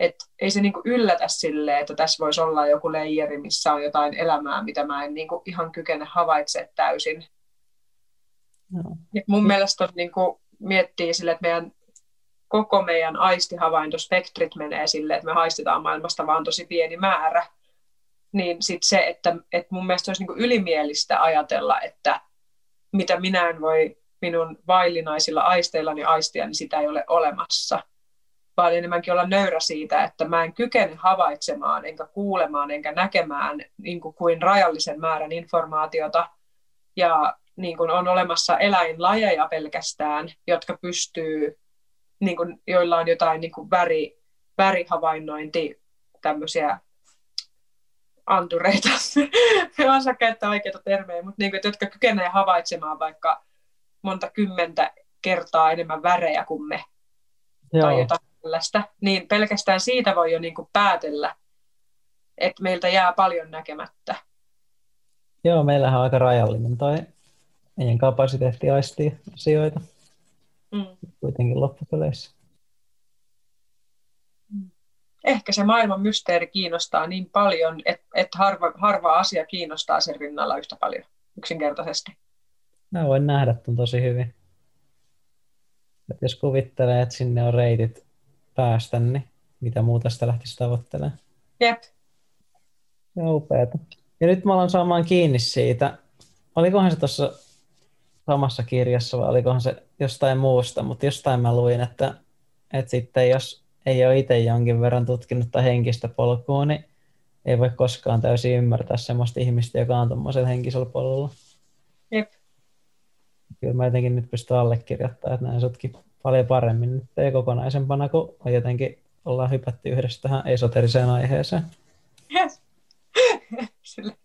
että ei se niinku yllätä sille, että tässä voisi olla joku leijeri, missä on jotain elämää, mitä mä en niinku ihan kykene havaitse täysin. No. Mun mielestä on niinku, miettii sille, että meidän koko meidän aistihavaintospektrit menee sille, että me haistetaan maailmasta vaan tosi pieni määrä, niin sitten se, että, että mun mielestä olisi niin ylimielistä ajatella, että mitä minä en voi minun vaillinaisilla aisteillani aistia, niin sitä ei ole olemassa. Vaan enemmänkin olla nöyrä siitä, että mä en kykene havaitsemaan, enkä kuulemaan, enkä näkemään niin kuin, kuin rajallisen määrän informaatiota. Ja niin kuin on olemassa eläinlajeja pelkästään, jotka pystyy, niin kuin, joilla on jotain niin kuin väri, värihavainnointi, tämmöisiä antureita, en osaa käyttää oikeita termejä, mutta niin kuin, jotka kykenee havaitsemaan vaikka monta kymmentä kertaa enemmän värejä kuin me Joo. tai jotain tällaista, niin pelkästään siitä voi jo niin kuin päätellä, että meiltä jää paljon näkemättä. Joo, meillähän on aika rajallinen toi meidän kapasiteetti aistia asioita mm. kuitenkin loppupeleissä. Ehkä se maailman mysteeri kiinnostaa niin paljon, että, että harva, harva asia kiinnostaa sen rinnalla yhtä paljon yksinkertaisesti. Mä voin nähdä tuon tosi hyvin. Et jos kuvittelee, että sinne on reitit päästä, niin mitä muuta sitä lähtisi tavoittelemaan. Jep. Ja upeata. Ja nyt mä alan saamaan kiinni siitä. Olikohan se tuossa samassa kirjassa vai olikohan se jostain muusta, mutta jostain mä luin, että, että sitten jos ei ole itse jonkin verran tutkinut tai henkistä polkua, niin ei voi koskaan täysin ymmärtää sellaista ihmistä, joka on tuommoisella henkisellä polulla. Jep. Kyllä mä jotenkin nyt pystyn allekirjoittamaan, että näin sutkin paljon paremmin nyt ei kokonaisempana, kun on jotenkin ollaan hypätty yhdessä tähän esoteriseen aiheeseen. Yes.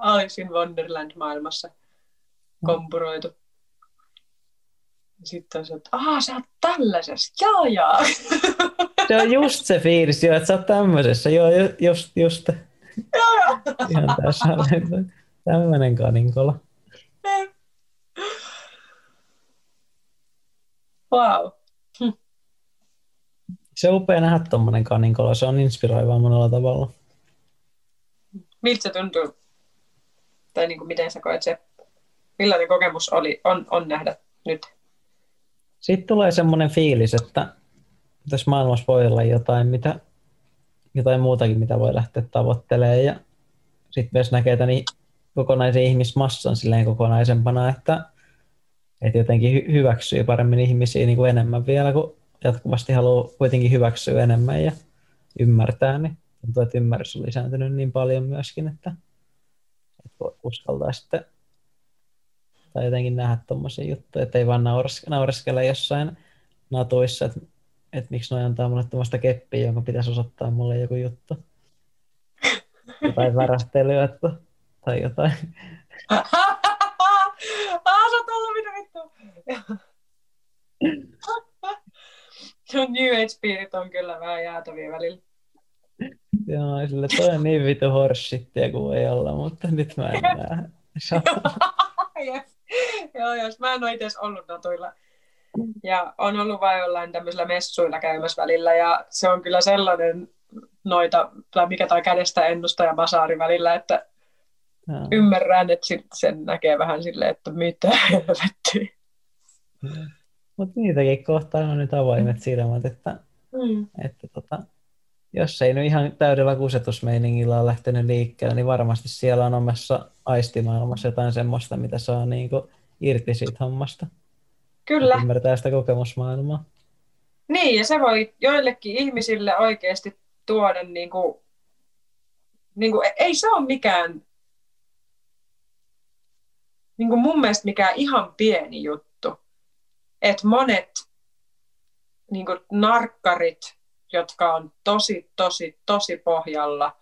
Alice in Wonderland-maailmassa kompuroitu. Sitten on se, että aah, sä oot tällaisessa, jaa jaa. Se on just se fiilis, joo, että sä oot tämmöisessä, joo, just, just. Joo, joo. Ihan tässä tämmöinen kaninkola. Wow. Hm. Se on upea nähdä tuommoinen kaninkola, se on inspiroivaa monella tavalla. Miltä se tuntuu? Tai niin kuin miten sä koet se? Millainen kokemus oli, on, on nähdä nyt? Sitten tulee semmoinen fiilis, että tässä maailmassa voi olla jotain, mitä, jotain muutakin, mitä voi lähteä tavoittelemaan. Ja sitten myös näkee tämän kokonaisen ihmismassan silleen kokonaisempana, että, että jotenkin hy- hyväksyy paremmin ihmisiä niin kuin enemmän vielä, kun jatkuvasti haluaa kuitenkin hyväksyä enemmän ja ymmärtää, niin tuntuu, että ymmärrys on lisääntynyt niin paljon myöskin, että, että uskaltaa sitten tai jotenkin nähdä tuommoisia juttuja, että ei vaan naureskele jossain natuissa, että, että miksi noin antaa mulle tuommoista keppiä, jonka pitäisi osoittaa mulle joku juttu. Jotain värähtelyä että, tai jotain. Vittu. New Age-piirit on kyllä vähän jäätäviä välillä. Joo, sille toi on niin vitu horsittia kuin ei olla, mutta nyt mä en näe. Joo, jos mä en ole itse ollut natuilla. Ja on ollut vain jollain tämmöisillä messuilla käymässä välillä, ja se on kyllä sellainen noita, tai mikä tai kädestä ennusta ja basaari välillä, että no. ymmärrän, että sit sen näkee vähän silleen, että mitä helvettiä. Mutta niitäkin kohtaa on nyt avoimet silmät, että, mm. että tota, jos ei nyt ihan täydellä kusetusmeiningillä ole lähtenyt liikkeelle, niin varmasti siellä on omassa aistimaailmassa jotain semmoista, mitä saa niin kuin irti siitä hommasta. Kyllä. Ymmärtää sitä kokemusmaailmaa. Niin, ja se voi joillekin ihmisille oikeasti tuoda, niin kuin, niin kuin, ei se ole mikään, niin kuin mun mielestä mikään ihan pieni juttu, että monet niin kuin narkkarit, jotka on tosi, tosi, tosi pohjalla,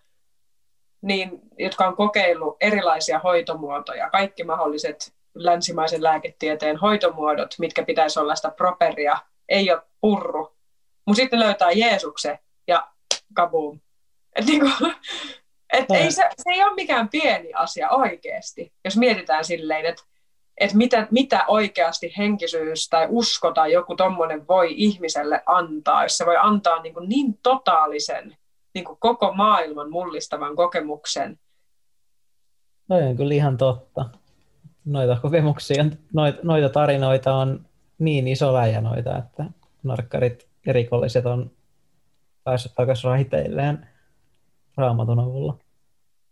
niin, jotka on kokeillut erilaisia hoitomuotoja, kaikki mahdolliset länsimaisen lääketieteen hoitomuodot, mitkä pitäisi olla sitä properia, ei ole purru. Mutta sitten löytää Jeesuksen ja kaboom. Et niinku, et ei se, se ei ole mikään pieni asia oikeasti, jos mietitään silleen, että että mitä, mitä oikeasti henkisyys tai usko tai joku tommonen voi ihmiselle antaa, jos se voi antaa niin, kuin niin totaalisen niin kuin koko maailman mullistavan kokemuksen. No on kyllä ihan totta. Noita kokemuksia, noita, noita tarinoita on niin iso läjä noita, että narkkarit ja rikolliset on päässyt takaisin raiteilleen raamatun avulla.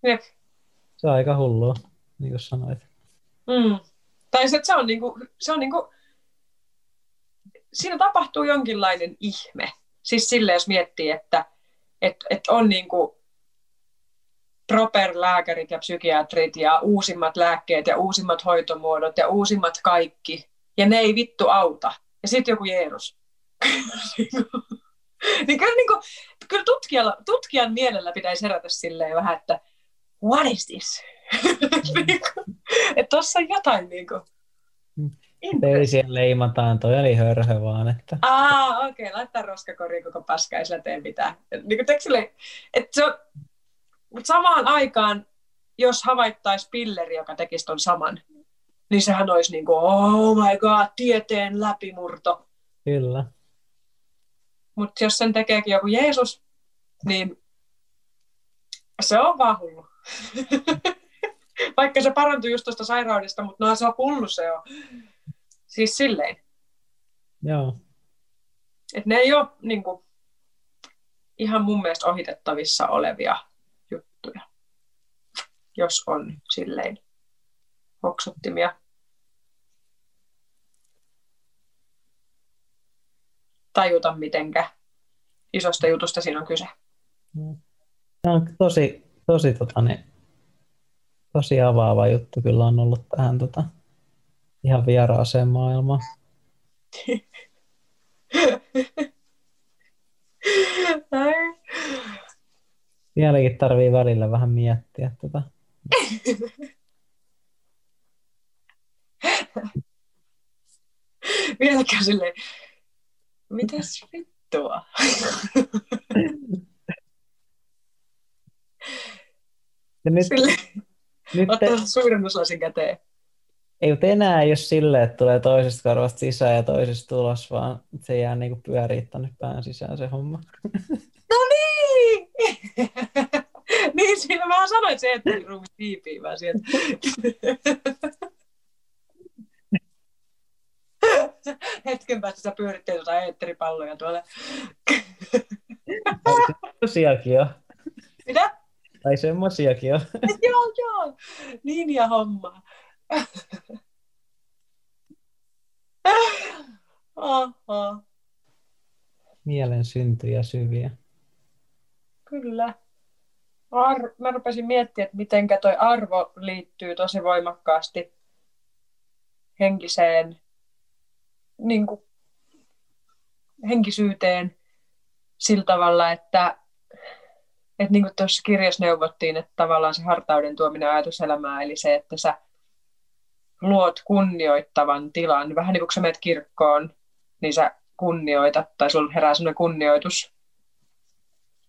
Jep. Se on aika hullua, niin kuin sanoit. Mm. Tai se, että se on, niinku, se on niinku, siinä tapahtuu jonkinlainen ihme. Siis sille, jos miettii, että et, et on niinku proper-lääkärit ja psykiatrit ja uusimmat lääkkeet ja uusimmat hoitomuodot ja uusimmat kaikki. Ja ne ei vittu auta. Ja sitten joku Jeesus. niin kyllä, niin kuin, kyllä tutkijalla, tutkijan mielellä pitäisi herätä silleen vähän, että what is this? että tuossa on jotain niin kuin, ei siellä leimataan, toi oli hörhö vaan. Että... Aa, okei, okay, laittaa roskakoriin koko paska, ei sillä tee mitään. Et, niin kuin, sille, et se on, mutta samaan aikaan, jos havaittaisi pilleri, joka tekisi ton saman, niin sehän olisi niin kuin, oh my god, tieteen läpimurto. Kyllä. Mutta jos sen tekeekin joku Jeesus, niin se on vaan hullu. Vaikka se parantui just tuosta sairaudesta, mutta no se on hullu se on. Siis silleen. Joo. Et ne ei ole niin kuin, ihan mun mielestä ohitettavissa olevia juttuja, jos on silleen hoksottimia. Tajuta mitenkä isosta jutusta siinä on kyse. Se on tosi, tosi, tota, niin, tosi avaava juttu kyllä on ollut tähän tota, ihan vieraaseen maailmaan. Vieläkin tarvii välillä vähän miettiä tätä. Vieläkään silleen, mitäs vittua? Ja nyt, nyt ottaa te... käteen. Ei, mutta enää ei ole silleen, että tulee toisesta karvasta sisään ja toisesta tulos, vaan se jää niinku pyörii tänne pään sisään se homma. No niin! niin, siinä sanoin, että se että ruumi tiipii vaan sieltä. Hetken päästä sä pyörittelet jotain eetteripalloja tuolla. Semmoisiakin on. Mitä? Tai semmoisiakin on. joo, joo. Niin ja homma. Aha. Mielen syntyjä syviä. Kyllä. Ar- mä rupesin miettimään, että miten toi arvo liittyy tosi voimakkaasti henkiseen, niin kuin, henkisyyteen sillä tavalla, että, että niin kuin tuossa kirjassa neuvottiin, että tavallaan se hartauden tuominen ajatuselämää, eli se, että sä luot kunnioittavan tilan. Vähän niin kuin sä menet kirkkoon, niin sä kunnioitat, tai sulla herää sellainen kunnioitus.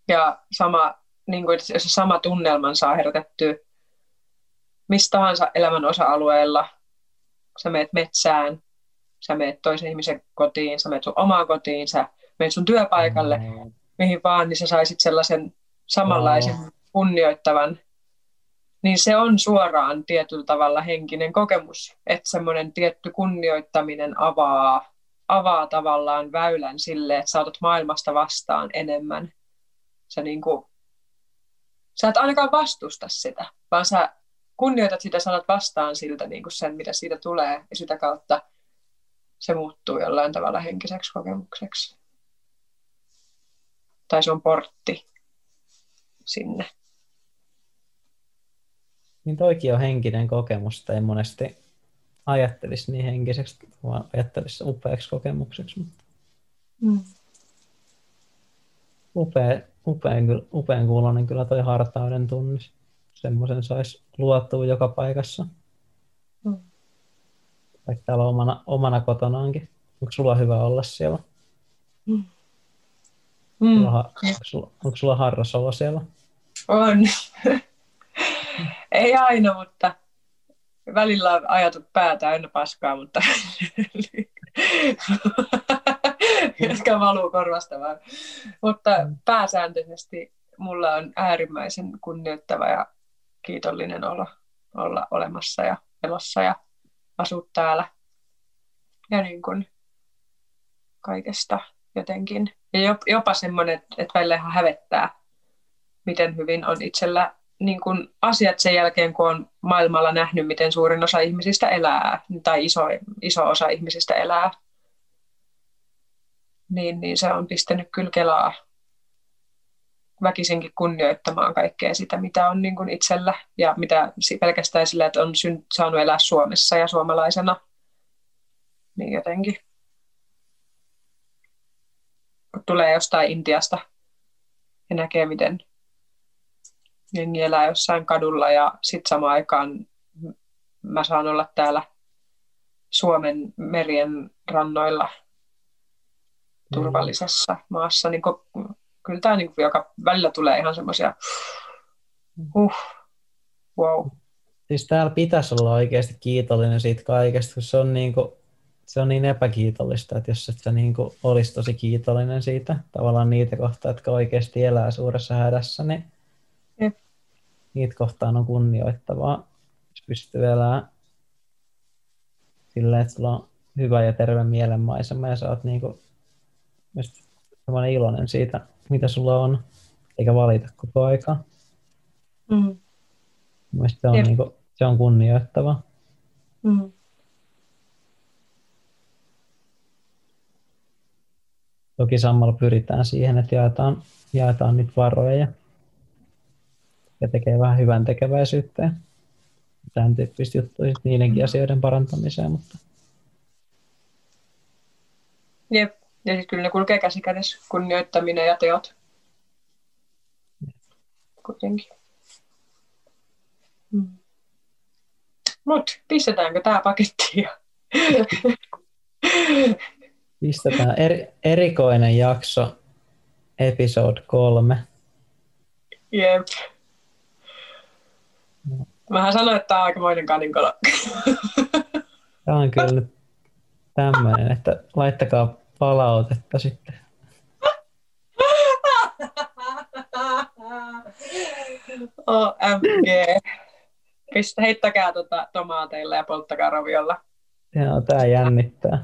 Ja sama, niin kuin, jos sama tunnelman saa herätettyä mistä tahansa elämän osa-alueella, sä meet metsään, sä meet toisen ihmisen kotiin, sä meet sun omaan kotiin, sä meet sun työpaikalle, mm. mihin vaan, niin sä saisit sellaisen samanlaisen mm. kunnioittavan niin se on suoraan tietyllä tavalla henkinen kokemus, että semmoinen tietty kunnioittaminen avaa, avaa tavallaan väylän sille, että saatat maailmasta vastaan enemmän. Sä, niin kuin, sä et ainakaan vastusta sitä, vaan sä kunnioitat sitä, sanat vastaan siltä niin kuin sen, mitä siitä tulee, ja sitä kautta se muuttuu jollain tavalla henkiseksi kokemukseksi. Tai se on portti sinne. Niin toikin on henkinen kokemus, että ei monesti ajattelisi niin henkiseksi, vaan ajattelisi upeaksi kokemukseksi. Mutta... Mm. Upea, upean, upean kuulonen kyllä toi hartauden tunnis. Semmoisen saisi luottua joka paikassa. Mm. Vaikka täällä omana, omana kotonaankin. Onko sulla hyvä olla siellä? Mm. Mm. Sulla, onko, sulla, onko sulla siellä? On. Ei aina, mutta välillä on ajatut pää täynnä paskaa, mutta jotka valuu korvasta vaan. Mutta pääsääntöisesti mulla on äärimmäisen kunnioittava ja kiitollinen olo olla olemassa ja elossa ja asua täällä. Ja niin kuin kaikesta jotenkin. Ja jopa semmoinen, että välillä ihan hävettää, miten hyvin on itsellä niin kuin asiat sen jälkeen, kun on maailmalla nähnyt, miten suurin osa ihmisistä elää, tai iso, iso osa ihmisistä elää, niin, niin se on pistänyt kyllä kelaa väkisinkin kunnioittamaan kaikkea sitä, mitä on niin itsellä ja mitä pelkästään sillä, että on saanut elää Suomessa ja suomalaisena, niin jotenkin kun tulee jostain Intiasta ja näkee, miten jengi elää jossain kadulla ja sitten samaan aikaan mä saan olla täällä Suomen merien rannoilla turvallisessa maassa, niin kyllä tämä niin joka välillä tulee ihan semmoisia, huh, wow. Siis täällä pitäisi olla oikeasti kiitollinen siitä kaikesta, kun se on, niin kuin, se on niin epäkiitollista, että jos et sä niin kuin olisi tosi kiitollinen siitä, tavallaan niitä kohtaa, jotka oikeasti elää suuressa hädässä, niin Jep. niitä kohtaan on kunnioittavaa, jos pystyy elämään silleen, että sulla on hyvä ja terve mielenmaisema ja sä oot niin kuin, iloinen siitä, mitä sulla on, eikä valita koko aikaa. Mm. Mielestäni se on, niin kuin, se on kunnioittava. Mm. Toki samalla pyritään siihen, että jaetaan, jaetaan niitä varoja ja tekee vähän hyvän tekeväisyyttä ja tämän tyyppistä juttuja niidenkin mm. asioiden parantamiseen. Mutta... Jep. Ja sitten kyllä ne kulkee käsi kädessä, kunnioittaminen ja teot. Kuitenkin. Mm. Mut pistetäänkö tämä pakettiin? Pistetään er, erikoinen jakso, episode kolme. Jep. Mähän sanoin, että tämä on aikamoinen kaninkolo. Tämä on kyllä nyt tämmöinen, että laittakaa palautetta sitten. OMG. Pistä, heittäkää tota tomaateilla ja polttakaa raviolla. Joo, tää jännittää.